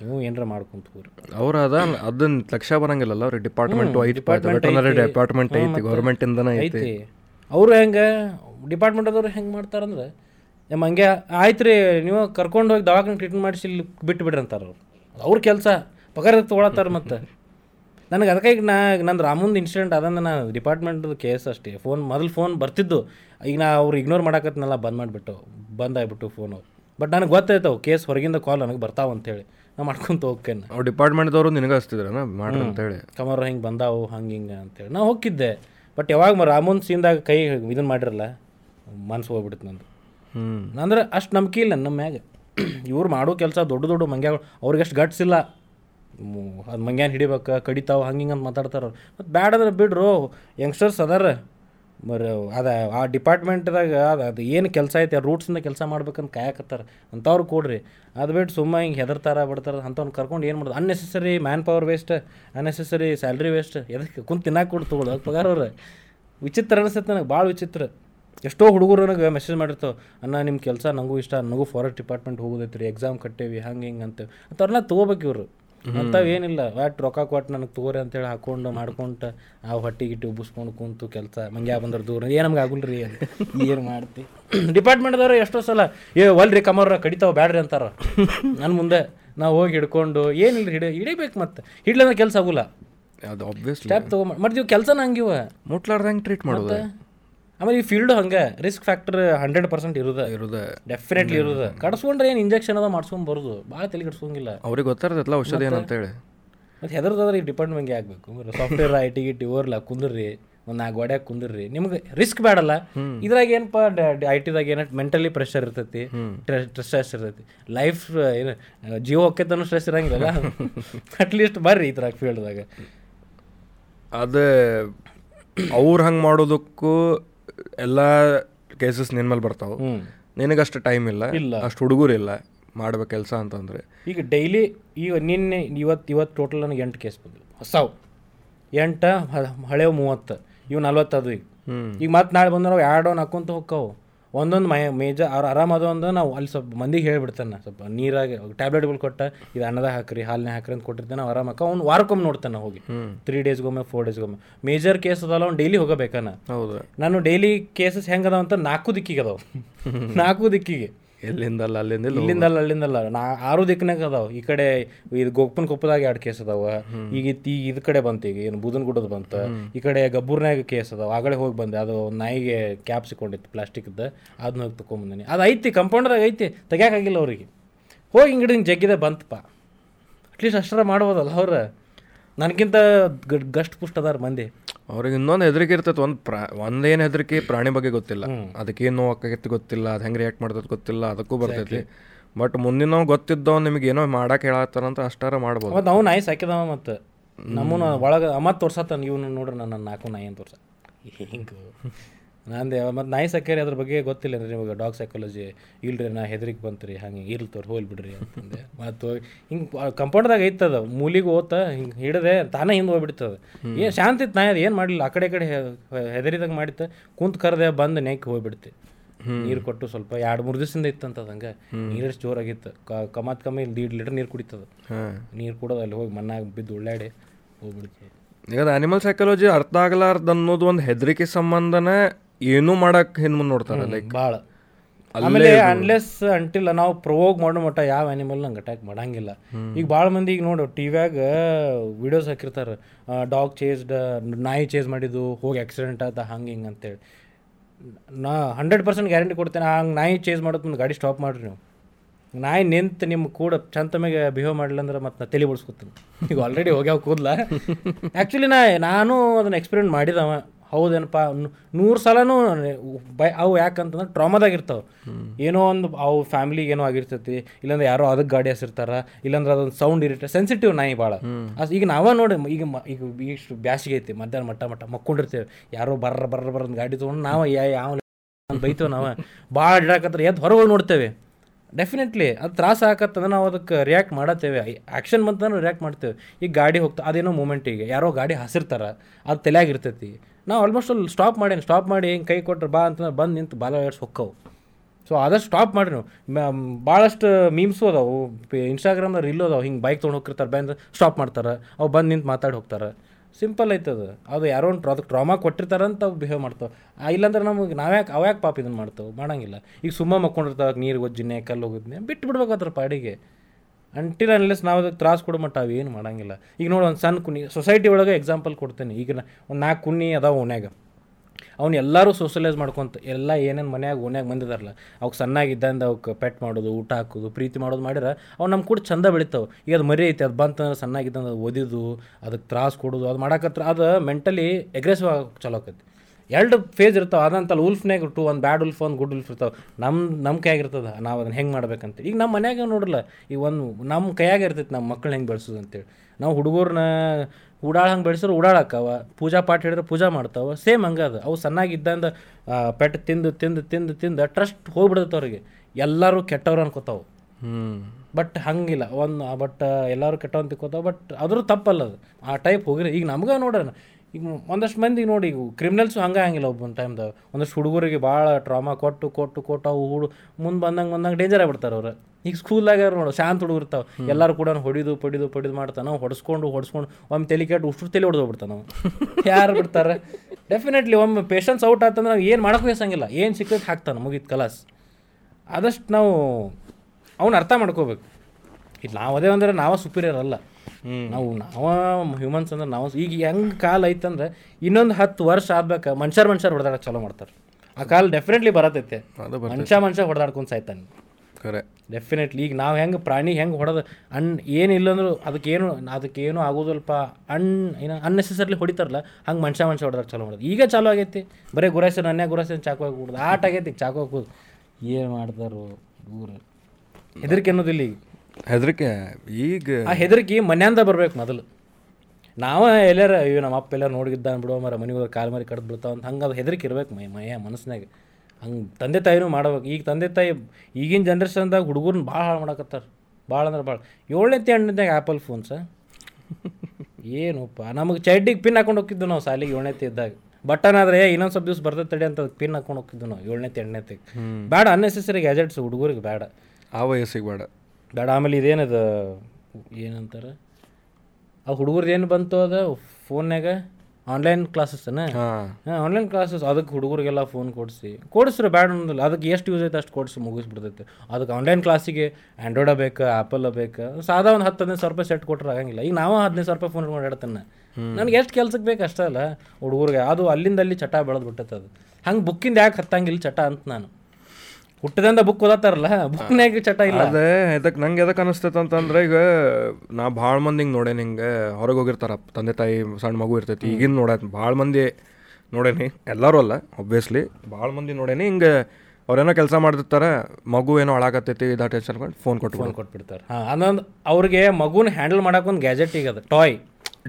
ನೀವು ಏನಾರ ಮಾಡ್ಕೊಂತ ಹೋಗ್ರಿ ಅವ್ರು ಅದ ಅದನ್ನ ಲಕ್ಷ ಬರಂಗಿಲ್ಲಲ್ಲ ಅವ್ರಿಗೆ ಡಿಪಾರ್ಟ್ಮೆಂಟು ವೆಟರ್ನರಿ ಡಿಪಾರ್ಟ್ಮೆಂಟ್ ಐತಿ. ಗೌರ್ಮೆಂಟಿಂದನೇ ಐತಿ. ಅವ್ರು ಹೆಂಗೆ ಡಿಪಾರ್ಟ್ಮೆಂಟದವ್ರು ಹೆಂಗೆ ಮಾಡ್ತಾರಂದ್ರೆ ನಮ್ಮ ಹಂಗೆ ಆಯ್ತು ರೀ ನೀವು ಕರ್ಕೊಂಡು ಹೋಗಿ ದವಾಖಾನೆ ಟ್ರೀಟ್ಮೆಂಟ್ ಮಾಡಿಸಿ ಇಲ್ಲಿ ಬಿಟ್ಟು ಬಿಡ್ರಿ ಅಂತಾರೆ ಅವ್ರು. ಅವ್ರ ಕೆಲಸ ಪಗಾರ ತೊಗೊಳತ್ತಾರೆ ಮತ್ತು. ನನಗೆ ಅದಕ್ಕೆ ಈಗ ನಾ ನಂದು ರಾಮುಂದು ಇನ್ಸಿಡೆಂಟ್ ಅದಂದ್ರೆ ನಾ ಡಿಪಾರ್ಟ್ಮೆಂಟ್ದು ಕೇಸ್ ಅಷ್ಟೇ. ಫೋನ್ ಮೊದಲು ಫೋನ್ ಬರ್ತಿದ್ದು. ಈಗ ನಾ ಅವ್ರು ಇಗ್ನೋರ್ ಮಾಡಕತ್ನಲ್ಲ ಬಂದ್ ಮಾಡಿಬಿಟ್ಟು ಬಂದ್ ಆಗ್ಬಿಟ್ಟು ಫೋನು ಬಟ್ ನನಗೆ ಗೊತ್ತಾಯ್ತವು ಕೇಸ್ ಹೊರಗಿಂದ ಕಾಲ್ ನನಗೆ ಬರ್ತಾವ ಅಂತೇಳಿ ನಾ ಮಾಡ್ಕೊಂತ ಹೋಗ್ತೇನೆ. ಅವ್ರು ಡಿಪಾರ್ಟ್ಮೆಂಟ್ದವರು ನಿನಗೆ ಹಚ್ತಿದ್ರನ? ಮಾಡ್ರಿ ಅಂತೇಳಿ ಕಮರ್ ಹಿಂಗೆ ಬಂದಾವು ಹಂಗೆ ಹಿಂಗೆ ಅಂತೇಳಿ ನಾ ಹೋಗಿದ್ದೆ ಬಟ್ ಯಾವಾಗ ರಾಮನ್ ಸೀನ್ದಾಗ ಕೈ ಇದನ್ನು ಮಾಡಿರಲ್ಲ ಮನಸ್ಸು ಹೋಗ್ಬಿಡುತ್ತೆ ನಂದು. ಹ್ಞೂ ಅಂದ್ರೆ ಅಷ್ಟು ನಂಬಿಕೆ ಇಲ್ಲ ನಮ್ಮ ಮ್ಯಾಗ. ಇವ್ರು ಮಾಡೋ ಕೆಲಸ ದೊಡ್ಡ ದೊಡ್ಡ ಮಂಗ್ಯಾಗಳು ಅವ್ರಿಗೆ ಅಷ್ಟು ಗಟ್ಸ್ ಇಲ್ಲ. ಅದು ಮಂಗ್ಯಾನ ಹಿಡಿಬೇಕು ಕಡಿತಾವೆ ಹಂಗೆ ಹಿಂಗೆ ಅಂತ ಮಾತಾಡ್ತಾರೆ ಅವ್ರು. ಮತ್ತು ಬ್ಯಾಡ ಅಂದ್ರೆ ಬಿಡ್ರು ಯಂಗ್ಸ್ಟರ್ಸ್ ಅದಾರ. ಮರ ಅದ, ಆ ಡಿಪಾರ್ಟ್ಮೆಂಟ್ದಾಗ ಅದು ಅದು ಏನು ಕೆಲಸ ಐತೆ ರೂಟ್ಸಿಂದ ಕೆಲಸ ಮಾಡ್ಬೇಕಂತ ಕಾಯಕತ್ತಾರ. ಅಂಥವ್ರು ಕೊಡ್ರಿ. ಅದು ಬಿಟ್ಟು ಸುಮ್ಮ ಹಿಂಗೆ ಹೆದರ್ತಾರ, ಬಿಡ್ತಾರೆ, ಅಂಥವ್ನ ಕರ್ಕೊಂಡು ಏನು ಮಾಡೋದು? Unnecessary man power waste unnecessary salary waste ಎದಕ್ಕೆ ಕುಂತು ತಿನ್ನಾಕ ಕೊಡು ತೊಗೊಳ್ಳೋದು ಪಗಾರ ಅವ್ರು. ವಿಚಿತ್ರ ಅನಿಸುತ್ತೆ ನನಗೆ ಭಾಳ ವಿಚಿತ್ರ. ಎಷ್ಟೋ ಹುಡುಗರು ನನಗೆ ಮೆಸೇಜ್ ಮಾಡಿರ್ತಾವೆ, ಅಣ್ಣ ನಿಮ್ಮ ಕೆಲಸ ನನಗೂ ಇಷ್ಟ ನನಗೂ ಫಾರೆಸ್ಟ್ ಡಿಪಾರ್ಟ್ಮೆಂಟ್ ಹೋಗೋದೈತ್ರಿ ಎಕ್ಸಾಮ್ ಕಟ್ಟೇವಿ, ಹಂಗೆ ಹಿಂಗೆ ಅಂತೇವೆ ಅಂಥವ್ರನ್ನ ತೊಗೋಬೇಕು ಇವರು. ಅಂಥವು ಏನಿಲ್ಲ. ವಾಟ್ ರೊಕ್ಕ ಕೊಟ್ಟು ನನಗೆ ತಗೋರಿ ಅಂತೇಳಿ ಹಾಕೊಂಡು ಮಾಡ್ಕೊಂಡ್ ಆ ಹೊಟ್ಟಿ ಗಿಟ್ಟಿ ಉಬ್ಬಿಸ್ಕೊಂಡು ಕುಂತು ಕೆಲಸ. ಮಂಗ್ಯಾ ಬಂದ್ರೆ ದೂರ. ಏನು ನಮ್ಗೆ ಆಗುಲ್ರಿ ಅಂತ ಏನು ಮಾಡ್ತಿ. ಡಿಪಾರ್ಟ್ಮೆಂಟ್ದವ್ರು ಎಷ್ಟೋ ಸಲ ಏ ಒಲ್ರಿ ಕಮರ್ರ ಕಡಿತಾವ ಬ್ಯಾಡ್ರಿ ಅಂತಾರ. ನನ್ನ ಮುಂದೆ ನಾವು ಹೋಗಿ ಹಿಡ್ಕೊಂಡು ಏನಿಲ್ಲ ಹಿಡಿ ಹಿಡಿಬೇಕು ಮತ್ತೆ. ಹಿಡ್ಲಂದ್ರೆ ಕೆಲಸ ಆಗುಲ್ಲ. ಅದು ಆಬ್ವಿಯಸ್ ಸ್ಟ್ಯಾಪ್ ತಗೋ ಮತ್ತೆ ಇವು ಕೆಲಸನ ಹಂಗಿವ. ಮುಟ್ಲಾರ್ದಂಗೆ ಟ್ರೀಟ್ ಮಾಡೋದು. ಆಮೇಲೆ ಈ ಫೀಲ್ಡ್ ಹಂಗೆ ರಿಸ್ಕ್ ಫ್ಯಾಕ್ಟರ್ ಹಂಡ್ರೆಡ್ ಪರ್ಸೆಂಟ್ ಇರೋದ. ಇರುದ. ಡೆಫಿನೆಟ್ಲಿ ಇರೋದ. ಕಡ್ಸ್ಕೊಂಡ್ರೆ ಏನು ಇಂಜೆಕ್ಷನ್ ಅದ ಮಾಡ್ಸ್ಕೊಂಡ್ ಬರೋದು. ಭಾಳ ತಲೆ ಕಡ್ಸ್ಕೊಂಗಿಲ್ಲ. ಅವ್ರಿಗೆ ಗೊತ್ತಿರ್ತೈತಲ್ಲ ಔಷಧಿ ಏನಂತೇಳಿ. ಮತ್ತು ಹೆದರ್ದಾದ್ರೆ ಈ ಡಿಪಾರ್ಟ್ಮೆಂಟ್ಗೆ ಆಗಬೇಕು. ಸಾಫ್ಟ್ವೇರ್ ಐ ಟಿ ಗಿಟಿ ಓರ್ಲ ಕುಂದ್ರಿ. ಒಂದು ನಾಲ್ಕು ಗೋಡ್ಯಾಗ ಕುಂದ್ರಿ. ನಿಮ್ಗೆ ರಿಸ್ಕ್ ಬೇಡಲ್ಲ. ಇದ್ರಾಗ ಏನಪ್ಪ ಐ ಟಿದಾಗ ಏನ ಮೆಂಟಲಿ ಪ್ರೆಷರ್ ಇರ್ತೈತಿ ಸ್ಟ್ರೆಸ್ ಇರ್ತೈತಿ. ಲೈಫ್ ಏನು ಜೀವ ಹೊಕ್ಕೈತನೂ ಸ್ಟ್ರೆಸ್ ಇರಂಗಿಲ್ಲ ಅಟ್ಲೀಸ್ಟ್ <laughs> ಬರ್ರಿ ಈ ಥರ ಫೀಲ್ಡ್ದಾಗ ಅದೇ ಅವ್ರು ಹಂಗೆ ಮಾಡೋದಕ್ಕೂ ಎಲ್ಲ ಕೇಸಸ್ ನಿನ್ನ ಮೇಲೆ ಬರ್ತಾವೆ. ನಿನಗಷ್ಟು ಟೈಮ್ ಇಲ್ಲ ಇಲ್ಲ. ಅಷ್ಟು ಹುಡುಗರು ಇಲ್ಲ ಮಾಡ್ಬೇಕು ಕೆಲಸ ಅಂತಂದ್ರೆ. ಈಗ ಡೈಲಿ ಈಗ ನಿನ್ನೆ ಇವತ್ತು ಇವತ್ತು ಟೋಟಲ್ ನನಗೆ ಎಂಟು ಕೇಸ್ ಬಂದಿವೆ. ಹೊಸವು ಎಂಟು ಹಳೆವು ಮೂವತ್ತು ಇವು ನಲ್ವತ್ತದು ಅದು ಈಗ ಈಗ ಮತ್ತೆ ನಾಳೆ ಬಂದ್ರೆ ನಾವು ಎರಡೋ ಹಾಕೊಂತ ಹೋಗ್ತಾವು ಒಂದೊಂದು ಮೈ ಮೇಜ ಅವ್ರು ಅದು ಅಂದ್ರೆ ನಾವು ಅಲ್ಲಿ ಸ್ವಲ್ಪ ಮಂದಿಗೆ ಹೇಳ್ಬಿಡ್ತಾನೆ ನಾ. ಸ್ವಲ್ಪ ನೀರಾಗೆ ಟ್ಯಾಬ್ಲೆಟ್ಗಳು ಕೊಟ್ಟ ಇದು ಅನ್ನದ ಹಾಕ್ರಿ ಹಾಲನ್ನೇ ಹಾಕ್ರಿ ಅಂತ ಕೊಟ್ಟಿರ್ತಾನೆ ನಾವು ಆರಾಮಕ್ಕ ಅವ್ನು ವಾರಕ್ಕೊಮ್ಮೆ ನೋಡ್ತಾನೆ ಹೋಗಿ. ತ್ರೀ ಡೇಸ್ಗೊಮ್ಮೆ ಫೋರ್ ಡೇಸ್ಗೊಮ್ಮೆ ಮೇಜರ್ ಕೇಸ್ ಅದಲ್ಲ ಅವ್ನು ಡೈಲಿ ಹೋಗಬೇಕಾನ. ಹೌದು. ನಾನು ಡೈಲಿ ಕೇಸಸ್ ಹೆಂಗೆ ಅದಾವ ಅಂತ ನಾಲ್ಕು ದಿಕ್ಕಿಗೆ ಅದಾವ. <laughs> ನಾಲ್ಕು ದಿಕ್ಕಿಗೆ. ಎಲ್ಲಿಂದಲ್ಲ ಅಲ್ಲಿಂದ ಇಲ್ಲಿ ಇಲ್ಲಿಂದಲ್ಲ ಅಲ್ಲಿಂದಲ್ಲ. ನಾ ಆರು ದಿಕ್ಕನಾಗ ಅದಾವ. ಈ ಕಡೆ ಇದು ಗೋಪನ್ ಕೊಪ್ಪದಾಗ ಎರಡು ಕೇಸ್ ಅದಾವ. ಈಗ ಈಗ ಇದ್ ಕಡೆ ಬಂತು ಈಗ ಏನು ಬೂದನ್ ಗುಡದ ಬಂತ ಈ ಕಡೆ ಗಬ್ಬೂರ್ನಾಗ ಕೇಸ್ ಅದಾವ. ಆಗಲೇ ಹೋಗಿ ಬಂದೆ. ಅದು ನಾಯಿಗೆ ಕ್ಯಾಪ್ ಸಿಕ್ಕೊಂಡಿತ್ತು ಪ್ಲಾಸ್ಟಿಕ್ದ ಅದನ್ನ ಹೋಗಿ ತಗೊಂಬಂದಿನಿ ಅದು ಐತಿ ಕಂಪೌಂಡ್ದಾಗ ಐತಿ. ತೆಗ್ಯಾಕಾಗಿಲ್ಲ ಅವ್ರಿಗೆ. ಹೋಗಿ ಹಿಂಗಿಡ ಹಿಂಗೆ ಜಗ್ಗಿದೆ ಬಂತಪ್ಪ ಅಟ್ಲೀಸ್ಟ್ ಅಷ್ಟರ ಮಾಡ್ಬೋದಲ್ಲ ಅವ್ರ. ನನಗಿಂತ ಗಷ್ಟು ಪುಷ್ಟ ಅದಾರ ಮಂದಿ. ಅವ್ರಿಗೆ ಇನ್ನೊಂದು ಹೆದರಿಕೆ ಇರ್ತೈತೆ. ಒಂದು ಪ್ರಾ ಒಂದೇನು ಹೆದರಿಕೆ ಪ್ರಾಣಿ ಬಗ್ಗೆ ಗೊತ್ತಿಲ್ಲ. ಅದಕ್ಕೇನು ನೋವು ಆಕೈತಿ ಗೊತ್ತಿಲ್ಲ ಅದು ಹೆಂಗೆ ರಿಯಾಕ್ಟ್ ಮಾಡ್ತೈತೆ ಗೊತ್ತಿಲ್ಲ ಅದಕ್ಕೂ ಬರ್ತೈತಿ. ಬಟ್ ಮುಂದಿನ ಗೊತ್ತಿದ್ದವ್ ನಿಮಗೆ ಏನೋ ಮಾಡಕ್ಕೆ ಹೇಳತ್ತಾರಂತ ಅಷ್ಟಾರ ಮಾಡ್ಬೋದು. ಮತ್ತು ಅವ್ನು ನಾಯಿ ಸಾಕಿದವ ಮತ್ತು. ನಮ್ಮನ್ನ ಒಳಗೆ ಮತ್ತೆ ತೋರ್ಸತ್ತ ಇವನು ನೋಡ್ರಿ ನನ್ನ ನಾಲ್ಕು ನಾಯಿ ಅಂತ ತೋರ್ಸ. ಹಿಂಗೆ. ನಂದೆ ಮತ್ತು ನಾಯಿ ಸಾಕ್ಯಾರಿ ಅದ್ರ ಬಗ್ಗೆ ಗೊತ್ತಿಲ್ಲ ರೀ ನಿಮಗೆ ಡಾಗ್ ಸೈಕಾಲಜಿ ಇಲ್ರಿ ನಾ ಹೆದರಿಕೆ ಬಂತ್ರಿ ಹಂಗೆ ಇರ್ಲಿ ತೋರಿ ಹೋಲ್ ಬಿಡ್ರಿ ಅಂತಂದೆ <laughs> ಮತ್ತು ಹಿಂಗೆ ಕಂಪೌಂಡ್ದಾಗ ಐತದ ಮೂಲಿಗೆ ಓತ ಹಿಂಗೆ ಹಿಡದೆ ತಾನೇ ಹಿಂದೆ ಹೋಗ್ಬಿಡ್ತದ. ಏನು ಶಾಂತಿ ಇತ್ತು ನಾಯಿ ಅದು ಏನು ಮಾಡಲಿಲ್ಲ ಆ ಕಡೆ ಕಡೆ ಹೆದರಿದಂಗೆ ಮಾಡಿತ್ತು ಕುಂತು ಕರೆದೆ ಬಂದು ನೆಕ್ಕಿ ಹೋಗ್ಬಿಡ್ತಿ. ನೀರು ಕೊಟ್ಟು ಸ್ವಲ್ಪ ಎರಡು ಮೂರು ದಿವಸದಿಂದ ಇತ್ತಂತದ ಹಂಗೆ. ನೀರು ಜೋರಾಗಿತ್ತು ಕ- ಕಮಾತ್ ಕಮ್ಮಿ ಇಲ್ಲಿ ದೀಡ್ ಲೀಟರ್ ನೀರು ಕುಡಿತದ. ನೀರು ಕುಡೋದು ಅಲ್ಲಿ ಹೋಗಿ ಮಣ್ಣಾಗ ಬಿದ್ದು ಉಳ್ಳಾಡಿ ಹೋಗ್ಬಿಡ್ತದೆ ಈಗ ಅದು ಅನಿಮಲ್ ಸೈಕಾಲಜಿ ಅರ್ಥ ಆಗಲಾರ್ದು ಅನ್ನೋದು ಒಂದು ಹೆದರಿಕೆ ಸಂಬಂಧನೇ ಏನೂ ಮಾಡಕ್ಕೆ ಹಿಂದೆ ಮುಂದೆ ನೋಡ್ತಾರೆ ಲೈಕ್ ಭಾಳ ಆಮೇಲೆ ಅನ್ಲೆಸ್ ಅಂಟಿಲ್ಲ ನಾವು ಪ್ರವೋಗ್ ಮಾಡೋ ಮಟ್ಟ ಯಾವ ಆನಿಮಲ್ ನಂಗೆ ಅಟ್ಯಾಕ್ ಮಾಡಂಗಿಲ್ಲ. ಈಗ ಭಾಳ ಮಂದಿ ಈಗ ನೋಡು ಟಿವ್ಯಾಗ ವಿಡಿಯೋಸ್ ಹಾಕಿರ್ತಾರೆ. ಡಾಗ್ ಚೇಸ್ಡ್ ನಾಯಿ ಚೇಸ್ ಮಾಡಿದ್ದು ಹೋಗಿ ಆಕ್ಸಿಡೆಂಟ್ ಆದ ಹಂಗೆ ಹಿಂಗೆ ಅಂತೇಳಿ. ನಾ ಹಂಡ್ರೆಡ್ ಪರ್ಸೆಂಟ್ ಗ್ಯಾರಂಟಿ ಕೊಡ್ತೇನೆ ಹಂಗೆ ನಾಯಿ ಚೇಸ್ ಮಾಡೋದು ಒಂದು ಗಾಡಿ ಸ್ಟಾಪ್ ಮಾಡಿರಿ ನೀವು. ನಾಯಿ ನಿಂತು ನಿಮ್ಮ ಕೂಡ ಚಂದ ಮ್ಯಾಗ ಬಿಹೇವ್ ಮಾಡಲಿಲ್ಲ ಅಂದ್ರೆ ಮತ್ತೆ ನಾ ತಲೆ ಬಿಡಿಸ್ಕೊತೀನಿ. ಈಗ ಆಲ್ರೆಡಿ ಹೋಗ್ಯಾವ ಕೂದಲ. ಆ್ಯಕ್ಚುಲಿ ನಾ ನಾನು ಅದನ್ನ ಎಕ್ಸ್ಪೀರಿಯೆಂಟ್ ಮಾಡಿದವ. ಹೌದೇನಪ್ಪ ನೂರು ಸಲನೂ ಬೈ ಅವು ಯಾಕಂತಂದ್ರೆ ಟ್ರಾಮದಾಗ ಇರ್ತಾವೆ ಏನೋ ಒಂದು ಅವು ಫ್ಯಾಮಿಲಿಗೆ ಏನೋ ಆಗಿರ್ತೈತಿ, ಇಲ್ಲಾಂದ್ರೆ ಯಾರೋ ಅದಕ್ಕೆ ಗಾಡಿ ಹಸಿರ್ತಾರ ಇಲ್ಲಾಂದ್ರೆ ಅದೊಂದು ಸೌಂಡ್ ಇರಿಟೇಟ್ ಸೆನ್ಸಿಟಿವ್ ನಾಯಿ ಭಾಳ ಈಗ ನಾವ ನೋಡಿ ಈಗ ಈಗ ಇಷ್ಟು ಬ್ಯಾಸಿಗೆ ಐತಿ, ಮಧ್ಯಾಹ್ನ ಮಟ್ಟ ಮಟ್ಟ ಮಕ್ಕೊಂಡಿರ್ತೇವೆ. ಯಾರೋ ಬರ್ರ ಬರ್ರ ಬರ್ರ ಗಾಡಿ ತೊಗೊಂಡು ನಾವು ಯಾವ ಬೈತೇವೆ ನಾವು. ಭಾಳ ಇಡಾಕತ್ರ ಎದ್ದು ಹೊರಗೆ ನೋಡ್ತೇವೆ. ಡೆಫಿನೆಟ್ಲಿ ಅದು ತ್ರಾಸ ಹಾಕತ್ತಂದ್ರೆ ನಾವು ಅದಕ್ಕೆ ರಿಯಾಕ್ಟ್ ಮಾಡತ್ತೇವೆ. ಆ್ಯಕ್ಷನ್ ಬಂತಂದ್ರೆ ರಿಯಾಕ್ಟ್ ಮಾಡ್ತೇವೆ. ಈಗ ಗಾಡಿ ಹೋಗ್ತಾ ಅದೇನೋ ಮೂಮೆಂಟಿಗೆ ಯಾರೋ ಗಾಡಿ ಹಸಿರ್ತಾರೆ ಅದು ತಲೆಯಾಗಿರ್ತೈತಿ ನಾವು ಆಲ್ಮೋಸ್ಟ್ ಅಲ್ಲಿ ಸ್ಟಾಪ್ ಮಾಡೇನು ಸ್ಟಾಪ್ ಮಾಡಿ ಹಿಂಗೆ ಕೈ ಕೊಟ್ರೆ ಬಾ ಅಂತ ಬಂದು ನಿಂತು ಬಾಲ ಎಡ್ಸ್ ಹೊಕ್ಕವು. ಸೊ ಆದಷ್ಟು ಸ್ಟಾಪ್ ಮಾಡಿ ನೀವು. ಭಾಳಷ್ಟು ಮೀಮ್ಸು ಅದಾವು ಇನ್ಸ್ಟಾಗ್ರಾಮ್ದಾಗ ರೀಲ್ ಅದಾವು, ಹಿಂಗೆ ಬೈಕ್ ತೊಗೊಂಡು ಹೋಗಿರ್ತಾರೆ ಬಂದು ಸ್ಟಾಪ್ ಮಾಡ್ತಾರೆ, ಅವು ಬಂದು ನಿಂತು ಮಾತಾಡಿ ಹೋಗ್ತಾರೆ. ಸಿಂಪಲ್ ಐತೆ ಅದು. ಯಾರೋ ಒಂದು ಅದಕ್ಕೆ ಟ್ರಾಮಾ ಕೊಟ್ಟಿರ್ತಾರಂತ ಅವು ಬಿಹೇವ್ ಮಾಡ್ತಾವೆ. ಇಲ್ಲಾಂದ್ರೆ ನಮಗೆ ನಾವ್ಯಾಕೆ ಅವ್ಯಾಕೆ ಪಾಪ ಇದನ್ನು ಮಾಡ್ತಾವೆ? ಮಾಡಂಗಿಲ್ಲ. ಈಗ ಸುಮ್ಮ ಮಕ್ಕೊಂಡಿರ್ತಾವೆ, ನೀರು ಒಜ್ಜಿನೇ ಕಲ್ಲು ಹೋಗಿದ್ನೆ ಬಿಟ್ಟು ಅದ್ರ ಪಾಡಿಗೆ. ಅಂಟಿಲ್ ಅನ್ಲೆಸ್ ನಾವು ಅದಕ್ಕೆ ತ್ರಾಸು ಕೊಡೋ ಮಟ್ಟ ಅವು ಏನು ಮಾಡಂಗಿಲ್ಲ. ಈಗ ನೋಡಿ ಒಂದು ಸಣ್ಣ ಕುನಿ ಸೊಸೈಟಿ ಒಳಗೆ ಎಕ್ಸಾಂಪಲ್ ಕೊಡ್ತೇನೆ. ಈಗ ಒಂದು ನಾಲ್ಕು ಕುನಿ ಅದಾವ ಓನ್ಯಾಗ ಅವ್ನು ಎಲ್ಲರೂ ಸೋಷಲೈಸ್ ಮಾಡ್ಕೊಂತ, ಎಲ್ಲ ಏನೇನು ಮನ್ಯಾಗ ಓನ್ಯಾಗ ಬಂದಿದಾರಲ್ಲ, ಅವ್ಕೆ ಸಣ್ಣಾಗಿದ್ದಂದ ಅವಕ್ಕೆ ಪೆಟ್ ಮಾಡೋದು, ಊಟ ಹಾಕೋದು, ಪ್ರೀತಿ ಮಾಡೋದು ಮಾಡಿರ, ಅವ್ನು ನಮ್ಮ ಕೂಡ ಚಂದ ಬೆಳಿತಾವೆ. ಈಗ ಅದು ಮರಿ ಐತಿ, ಅದು ಬಂತಂದ್ರೆ ಸಣ್ಣಾಗಿದ್ದಂದು ಅದು ಓದಿದ್ದು ಅದಕ್ಕೆ ತ್ರಾಸು ಕೊಡೋದು, ಅದು ಮಾಡಕತ್ರ, ಅದು ಮೆಂಟಲಿ ಎಗ್ರೆಸಿವ್ ಚಲೋ ಆಕೈತಿ ಎರಡು ಫೇಸ್ ಇರ್ತಾವೆ ಅದಂತಲ್ಲ ಉಲ್ಫ್ನಾಗ ಟು ಒಂದು ಬ್ಯಾಡ್ ಉಲ್ಫ್ ಒಂದು ಗುಡ್ ಉಲ್ಫ್ ಇರ್ತಾವೆ. ನಮ್ಮ ನಮ್ಮ ಕೈಯಾಗ ಇರ್ತದೆ ನಾವು ಅದನ್ನು ಹೆಂಗೆ ಮಾಡ್ಬೇಕಂತ. ಈಗ ನಮ್ಮ ಮನ್ಯಾಗ ನೋಡಲ್ಲ ಈಗ ಒಂದು ನಮ್ಮ ಕೈಯಾಗ ಇರ್ತೈತೆ ನಮ್ಮ ಮಕ್ಳು ಹೆಂಗೆ ಬೆಳೆಸೋದು ಅಂತೇಳಿ. ನಾವು ಹುಡುಗರನ್ನ ಉಡಾಳ ಹಂಗೆ ಬೆಳೆಸಿದ್ರೆ ಉಡಾಳಕ್ಕವ ಪೂಜಾ ಪಾಠ ಹೇಳಿದ್ರೆ ಪೂಜಾ ಮಾಡ್ತಾವೆ ಸೇಮ್ ಹಂಗೆ ಅದು. ಅವು ಸಣ್ಣಾಗಿದ್ದಂದ ಪೆಟ್ಟು ತಿಂದು ತಿಂದು ತಿಂದು ತಿಂದು ಟ್ರಸ್ಟ್ ಹೋಗ್ಬಿಡುತ್ತೆ ಅವ್ರಿಗೆ. ಎಲ್ಲರೂ ಕೆಟ್ಟವ್ರು ಅನ್ಕೋತಾವೆ. ಹ್ಮ್. ಬಟ್ ಹಂಗಿಲ್ಲ. ಒಂದು ಬಟ್ ಎಲ್ಲರೂ ಕೆಟ್ಟ ಅಂತ ತಿಳ್ಕೊತಾವ ಬಟ್ ಅದ್ರೂ ತಪ್ಪಲ್ಲ ಅದು. ಆ ಟೈಪ್ ಹೋಗಿರಿ ಈಗ ನಮ್ಗೆ ನೋಡ್ರಿ ಈಗ ಒಂದಷ್ಟು ಮಂದಿ ನೋಡಿ ಈಗ ಕ್ರಿಮಿನಲ್ಸು ಹಂಗೆ ಹಂಗಿಲ್ಲ ಒಬ್ಬೊಂದು ಟೈಮ್ದಾಗ ಒಂದಷ್ಟು ಹುಡುಗರಿಗೆ ಭಾಳ ಟ್ರಾಮಾ ಕೊಟ್ಟು ಕೊಟ್ಟು ಕೊಟ್ಟು ಅವು ಹುಡು ಮುಂದೆ ಬಂದಂಗೆ ಬಂದಂಗೆ ಡೇಂಜರ್ ಆಗಿಬಿಡ್ತಾರೆ ಅವ್ರು. ಈಗ ಸ್ಕೂಲ್ದಾಗ ನೋಡು ಶಾಂತ ಹುಡುಗರು ಇರ್ತಾವೆ. ಎಲ್ಲರೂ ಕೂಡ ಹೊಡಿದು ಪಡಿದು ಪಡಿದು ಮಾಡ್ತಾನೆ ಹೊಡ್ಸ್ಕೊಂಡು ಹೊಡ್ಸ್ಕೊಂಡು ಒಮ್ಮೆ ತಲೆ ಕೆಟ್ಟು ಉಷ್ಟು ತಲೆ ಹೊಡೆದು ಹೋಗ್ಬಿಡ್ತಾನೆ ನಾವು. <laughs> ಯಾರು ಬಿಡ್ತಾರೆ? ಡೆಫಿನೆಟ್ಲಿ ಒಮ್ಮೆ ಪೇಷನ್ಸ್ ಔಟ್ ಆತಂದ್ರೆ ನಾವು ಏನು ಮಾಡೋಕ್ಕೂ ಹೆಸಂಗಿಲ್ಲ ಏನು ಸಿಕ್ಕೈತೆ ಹಾಕ್ತಾನೆ ಮುಗೀತು ಕಲಾಸ್ ಆದಷ್ಟು ನಾವು ಅವನು ಅರ್ಥ ಮಾಡ್ಕೋಬೇಕು. ಇದು ನಾವು ಅದೇ ಅಂದರೆ ನಾವ ಸುಪೀರಿಯರ್ ಅಲ್ಲ. ನಾವು ನಾವ ಹ್ಯೂಮನ್ಸ್ ಅಂದ್ರೆ ನಾವು ಈಗ ಹೆಂಗ್ ಕಾಲ ಐತಂದ್ರೆ ಇನ್ನೊಂದು ಹತ್ತು ವರ್ಷ ಆದ್ಬೇಕು ಮನುಷ್ಯರ್ ಮನುಷ್ಯರ್ ಹೊಡೆದಾಡಕ್ ಚಲೋ ಮಾಡ್ತಾರೆ. ಆ ಕಾಲ ಡೆಫಿನೆಟ್ಲಿ ಬರತೈತೆ. ಮನುಷ್ಯ ಮನುಷ್ಯ ಹೊಡೆದಾಡ್ಕೊಂಡು ಸಾಯ್ತಾನೆ. ಖರೆ ಡೆಫಿನೆಟ್ಲಿ ಈಗ ನಾವು ಹೆಂಗೆ ಪ್ರಾಣಿ ಹೆಂಗೆ ಹೊಡೆದ ಅನ್ ಏನು ಅದಕ್ಕೇನು ಅದಕ್ಕೇನು ಆಗೋದಲ್ಪ ಅನ್ ಏನೋ ಅನ್ನೆಸೆಸರಿಲಿ ಹೊಡಿತಾರಲ್ಲ ಹಂಗೆ ಮನುಷ್ಯ ಮನುಷ್ಯ ಹೊಡೆದಾಗ ಚಲೋ ಮಾಡೋದು ಈಗ ಚಾಲೂ ಆಗೈತಿ. ಬರೀ ಗುರಾಯ್ಸ ನನ್ನೇ ಗುರಾಯ್ಸ ಚಾಕು ಹಾಕಿ ಆಟ ಆಗೈತಿ ಚಾಕು ಹಾಕೋದು ಏನು ಮಾಡ್ತಾರೋ ದೂರ ಹೆದರಿಕೆ ಅನ್ನೋದಿಲ್ಲ ಈಗ. ಹೆದರಿಕೆ ಈಗ ಆ ಹೆದರಿಕೆ ಮನ್ಯಾಂದ ಬರ್ಬೇಕು ಮೊದಲು. ನಾವ ಎಲ್ಲಾರ ಅಯ್ಯೋ ನಮ್ಮ ಅಪ್ಪ ಎಲ್ಲ ನೋಡಿದ್ದ ಬಿಡೋ ಮರ ಮನೆಗೆ ಹೋದ್ರೆ ಕಾಲು ಮರಿ ಕಡ್ದು ಬಿಡ್ತಾವ ಅಂತ ಹಂಗೆ ಅದು ಹೆದರಿಕೆ ಇರ್ಬೇಕು ಮೈ ಮಯ ಮನಸ್ಸಿನಾಗ ಹಂಗೆ ತಂದೆ ತಾಯಿನೂ ಮಾಡ್ಬೇಕು. ಈಗ ತಂದೆ ತಾಯಿ ಈಗಿನ ಜನ್ರೇಷನ್ದಾಗ ಹುಡುಗರ್ನ ಭಾಳ ಹಾಳು ಮಾಡಕತ್ತಾರ. ಭಾಳ ಅಂದ್ರೆ ಭಾಳ. ಏಳನೇ ಹಣ್ಣದಾಗ ಆ್ಯಪಲ್ ಫೋನ್ಸ. ಏನಪ್ಪ ನಮಗೆ ಚಡ್ಡಿಗೆ ಪಿನ್ ಹಾಕೊಂಡು ಹೋಗಿದ್ದು ನಾವು ಸಾಲಿಗೆ ಏಳನೇ ಇದ್ದಾಗ ಬಟನ್ ಆದರೆ ಇನ್ನೊಂದು ಸ್ವಲ್ಪ ದಿವ್ಸ ಬರ್ತದೆ ತಡಿ ಅಂತ ಪಿನ್ ಹಾಕೊಂಡು ಹೋಗಿದ್ದು ನಾವು ಏಳನೇ ಎಂಟನೇತಿಗೆ ಬೇಡ ಅನ್ನೆಸೆಸರಿ ಗ್ಯಾಜೆಟ್ಸ್ ಹುಡುಗರಿಗೆ ಬೇಡ ಆ ವಯಸ್ಸಿಗೆ ಬೇಡ ಬೇಡ ಆಮೇಲೆ ಇದೇನದ ಏನಂತಾರೆ? ಆ ಹುಡುಗರ್ದು ಏನು ಬಂತು ಅದು? ಫೋನ್ಯಾಗ ಆನ್ಲೈನ್ ಕ್ಲಾಸಸ್ನ ಹಾಂ. ಆನ್ಲೈನ್ ಕ್ಲಾಸಸ್ ಅದಕ್ಕೆ ಹುಡುಗರಿಗೆಲ್ಲ ಫೋನ್ ಕೊಡಿಸಿ. ಕೊಡಿಸ್ರಿ ಬ್ಯಾಡ ಅನ್ನೋದಿಲ್ಲ. ಅದಕ್ಕೆ ಎಷ್ಟು ಯೂಸ್ ಐತೆ ಅಷ್ಟು ಕೊಡಿಸಿ ಮುಗಿಸ್ಬಿಡ್ತೈತೆ. ಅದಕ್ಕೆ ಆನ್ಲೈನ್ ಕ್ಲಾಸಿಗೆ ಆ್ಯಂಡ್ರಾಯ್ಡ ಬೇಕು ಆ್ಯಪಲ್ ಬೇಕು? ಸಾದಾ ಒಂದು ಹತ್ತು ಹದಿನೈದು ಸಾವಿರ ರೂಪಾಯಿ ಸೆಟ್ ಕೊಟ್ರೆ ಆಗಂಗಿಲ್ಲ. ಈಗ ನಾವು ಹದಿನೈದು ಸಾವಿರ ರೂಪಾಯಿ ಫೋನ್ ಇಟ್ಕೊಂಡು ನನಗೆ ಎಷ್ಟು ಕೆಲ್ಸಕ್ಕೆ ಬೇಕು ಅಷ್ಟೇ ಅಲ್ಲ ಹುಡುಗರಿಗೆ. ಅದು ಅಲ್ಲಿಂದ ಅಲ್ಲಿ ಚಟ ಬೆಳೆದು ಬಿಟ್ಟೈತೆ ಅದು. ಹಂಗೆ ಬುಕ್ಕಿಂದ ಯಾಕೆ ಹತ್ತಂಗಿಲ್ಲ ಚಟ ಅಂತ ನಾನು. ಹುಟ್ಟದಿಂದ ಬುಕ್ ಓದತ್ತಾರಲ್ಲ ಬುಕ್ನಾಗ ಚಟ ಇಲ್ಲ. ಅದೇ ಇದಕ್ಕೆ ನಂಗೆ ಎದಕ್ಕೆ ಅನಿಸ್ತೈತೆ ಅಂತಂದ್ರೆ ಈಗ ನಾ ಭಾಳ ಮಂದಿ ಹಿಂಗೆ ನೋಡೇನಿ ಹಿಂಗೆ. ಹೊರಗೆ ಹೋಗಿರ್ತಾರ ತಂದೆ ತಾಯಿ ಸಣ್ಣ ಮಗು ಇರ್ತೈತಿ. ಈಗಿನ ನೋಡ ಭಾಳ ಮಂದಿ ನೋಡೇನಿ. ಎಲ್ಲರೂ ಅಲ್ಲ ಒಬ್ವಿಯಸ್ಲಿ ಭಾಳ ಮಂದಿ ನೋಡೇನಿ. ಹಿಂಗೆ ಅವ್ರೇನೋ ಕೆಲಸ ಮಾಡ್ತಿರ್ತಾರೆ ಮಗು ಏನೋ ಹಾಳಾಕತ್ತೈತಿ ಇದಾ ಟೆನ್ಷನ್ ಕೊಂಡು ಫೋನ್ ಕೊಟ್ಟು ಫೋನ್ ಕೊಟ್ಬಿಡ್ತಾರೆ. ಹಾಂ ಅದೊಂದು ಅವ್ರಿಗೆ ಮಗುನ ಹ್ಯಾಂಡಲ್ ಮಾಡಕ್ಕೆ ಒಂದು ಗ್ಯಾಜೆಟ್ ಈಗ ಅದು ಟಾಯ್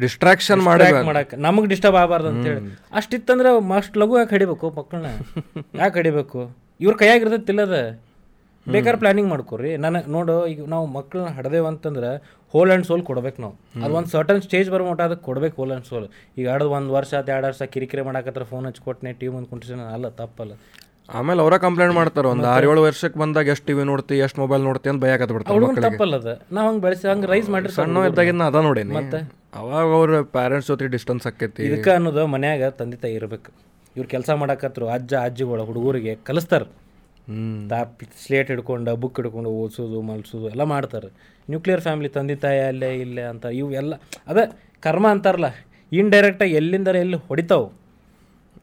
ಡಿಸ್ಟ್ರಾಕ್ಷನ್ ಮಾಡಿ ಮಾಡಕ್ಕೆ ನಮಗೆ ಡಿಸ್ಟರ್ಬ್ ಆಗಬಾರ್ದು ಅಂತೇಳಿ ಅಷ್ಟಿತ್ತಂದ್ರೆ ಮಸ್ಟ್ ಲಘು ಯಾಕೆ ಹಿಡಿಬೇಕು ಮಕ್ಕಳನ್ನ ಯಾಕೆ ಹಿಡಿಬೇಕು? ಇವ್ರ ಕೈಯಾಗ ತಿಲ್ಲದ. ಬೇಕಾದ್ರೆ ಪ್ಲಾನಿಂಗ್ ಮಾಡ್ಕೊರಿ. ನನಗೆ ನೋಡು ಈಗ ನಾವು ಮಕ್ಕಳನ್ನ ಹಡ್ದೇವು ಅಂತಂದ್ರೆ ಹೋಲ್ ಆ್ಯಂಡ್ ಸೋಲ್ ಕೊಡ್ಬೇಕು ನಾವು. ಅದು ಒಂದು ಸರ್ಟನ್ ಸ್ಟೇಜ್ ಬರೋ ಮಟ್ಟ ಅದಕ್ಕೆ ಕೊಡ್ಬೇಕು ಹೋಲ್ ಆ್ಯಂಡ್ ಸೋಲ್ ಈಗ ಎರಡು ಒಂದು ವರ್ಷ ಅದು ಎರಡು ವರ್ಷ ಕಿರಿಕಿರಿ ಮಾಡಾಕತ್ರ ಫೋನ್ ಹಚ್ಚಿ ಕೊಟ್ಟನೆ ಟಿ ವಿ ಮುಂದೆ ಕುಂಟಿಸಿ ಅಲ್ಲ ತಪ್ಪಲ್ಲ. ಆಮೇಲೆ ಅವರ ಕಂಪ್ಲೇಂಟ್ ಮಾಡ್ತಾರೆ ಒಂದು ಆರು ಏಳು ವರ್ಷಕ್ಕೆ ಬಂದಾಗ ಎಷ್ಟು ಟಿವಿ ನೋಡ್ತಿ ಎಷ್ಟು ಮೊಬೈಲ್ ನೋಡ್ತಿ ಅಂತ ಭಯಕತ್ ಬಿಡ್ತಾರೆ ತಪ್ಪಲ್ಲ ಅದು. ನಾವು ಹಂಗೆ ಬೆಳೆಸಿ ಹಂಗೆ ರೈಸ್ ಮಾಡಿ ಸಣ್ಣ ಇದ್ದಾಗಿನ ಅದ ನೋಡಿ ಮತ್ತೆ? ಅವಾಗ ಅವ್ರ ಪ್ಯಾರೆಂಟ್ಸ್ ಜೊತೆ ಡಿಸ್ಟೆನ್ಸ್ ಆಕೈತಿ ಇದಕ್ಕೆ ಅನ್ನೋದು ಮನ್ಯಾಗ ತಂದೆ ತಾಯಿ ಇರ್ಬೇಕು. ಇವ್ರು ಕೆಲಸ ಮಾಡಕತ್ರು ಅಜ್ಜ ಅಜ್ಜಿಗಳು ಹುಡುಗರಿಗೆ ಕಲಿಸ್ತಾರೆ. ತಾ ಸ್ಲೇಟ್ ಹಿಡ್ಕೊಂಡು ಬುಕ್ ಹಿಡ್ಕೊಂಡು ಓದಿಸೋದು ಮಲ್ಸೋದು ಎಲ್ಲ ಮಾಡ್ತಾರೆ. ನ್ಯೂಕ್ಲಿಯರ್ ಫ್ಯಾಮಿಲಿ ತಂದೆ ತಾಯಿ ಅಲ್ಲೇ ಇಲ್ಲೇ ಅಂತ ಇವೆಲ್ಲ ಅದೇ ಕರ್ಮ ಅಂತಾರಲ್ಲ ಇಂಡೈರೆಕ್ಟಾಗಿ ಎಲ್ಲಿಂದರೆ ಎಲ್ಲಿ ಹೊಡಿತಾವೆ.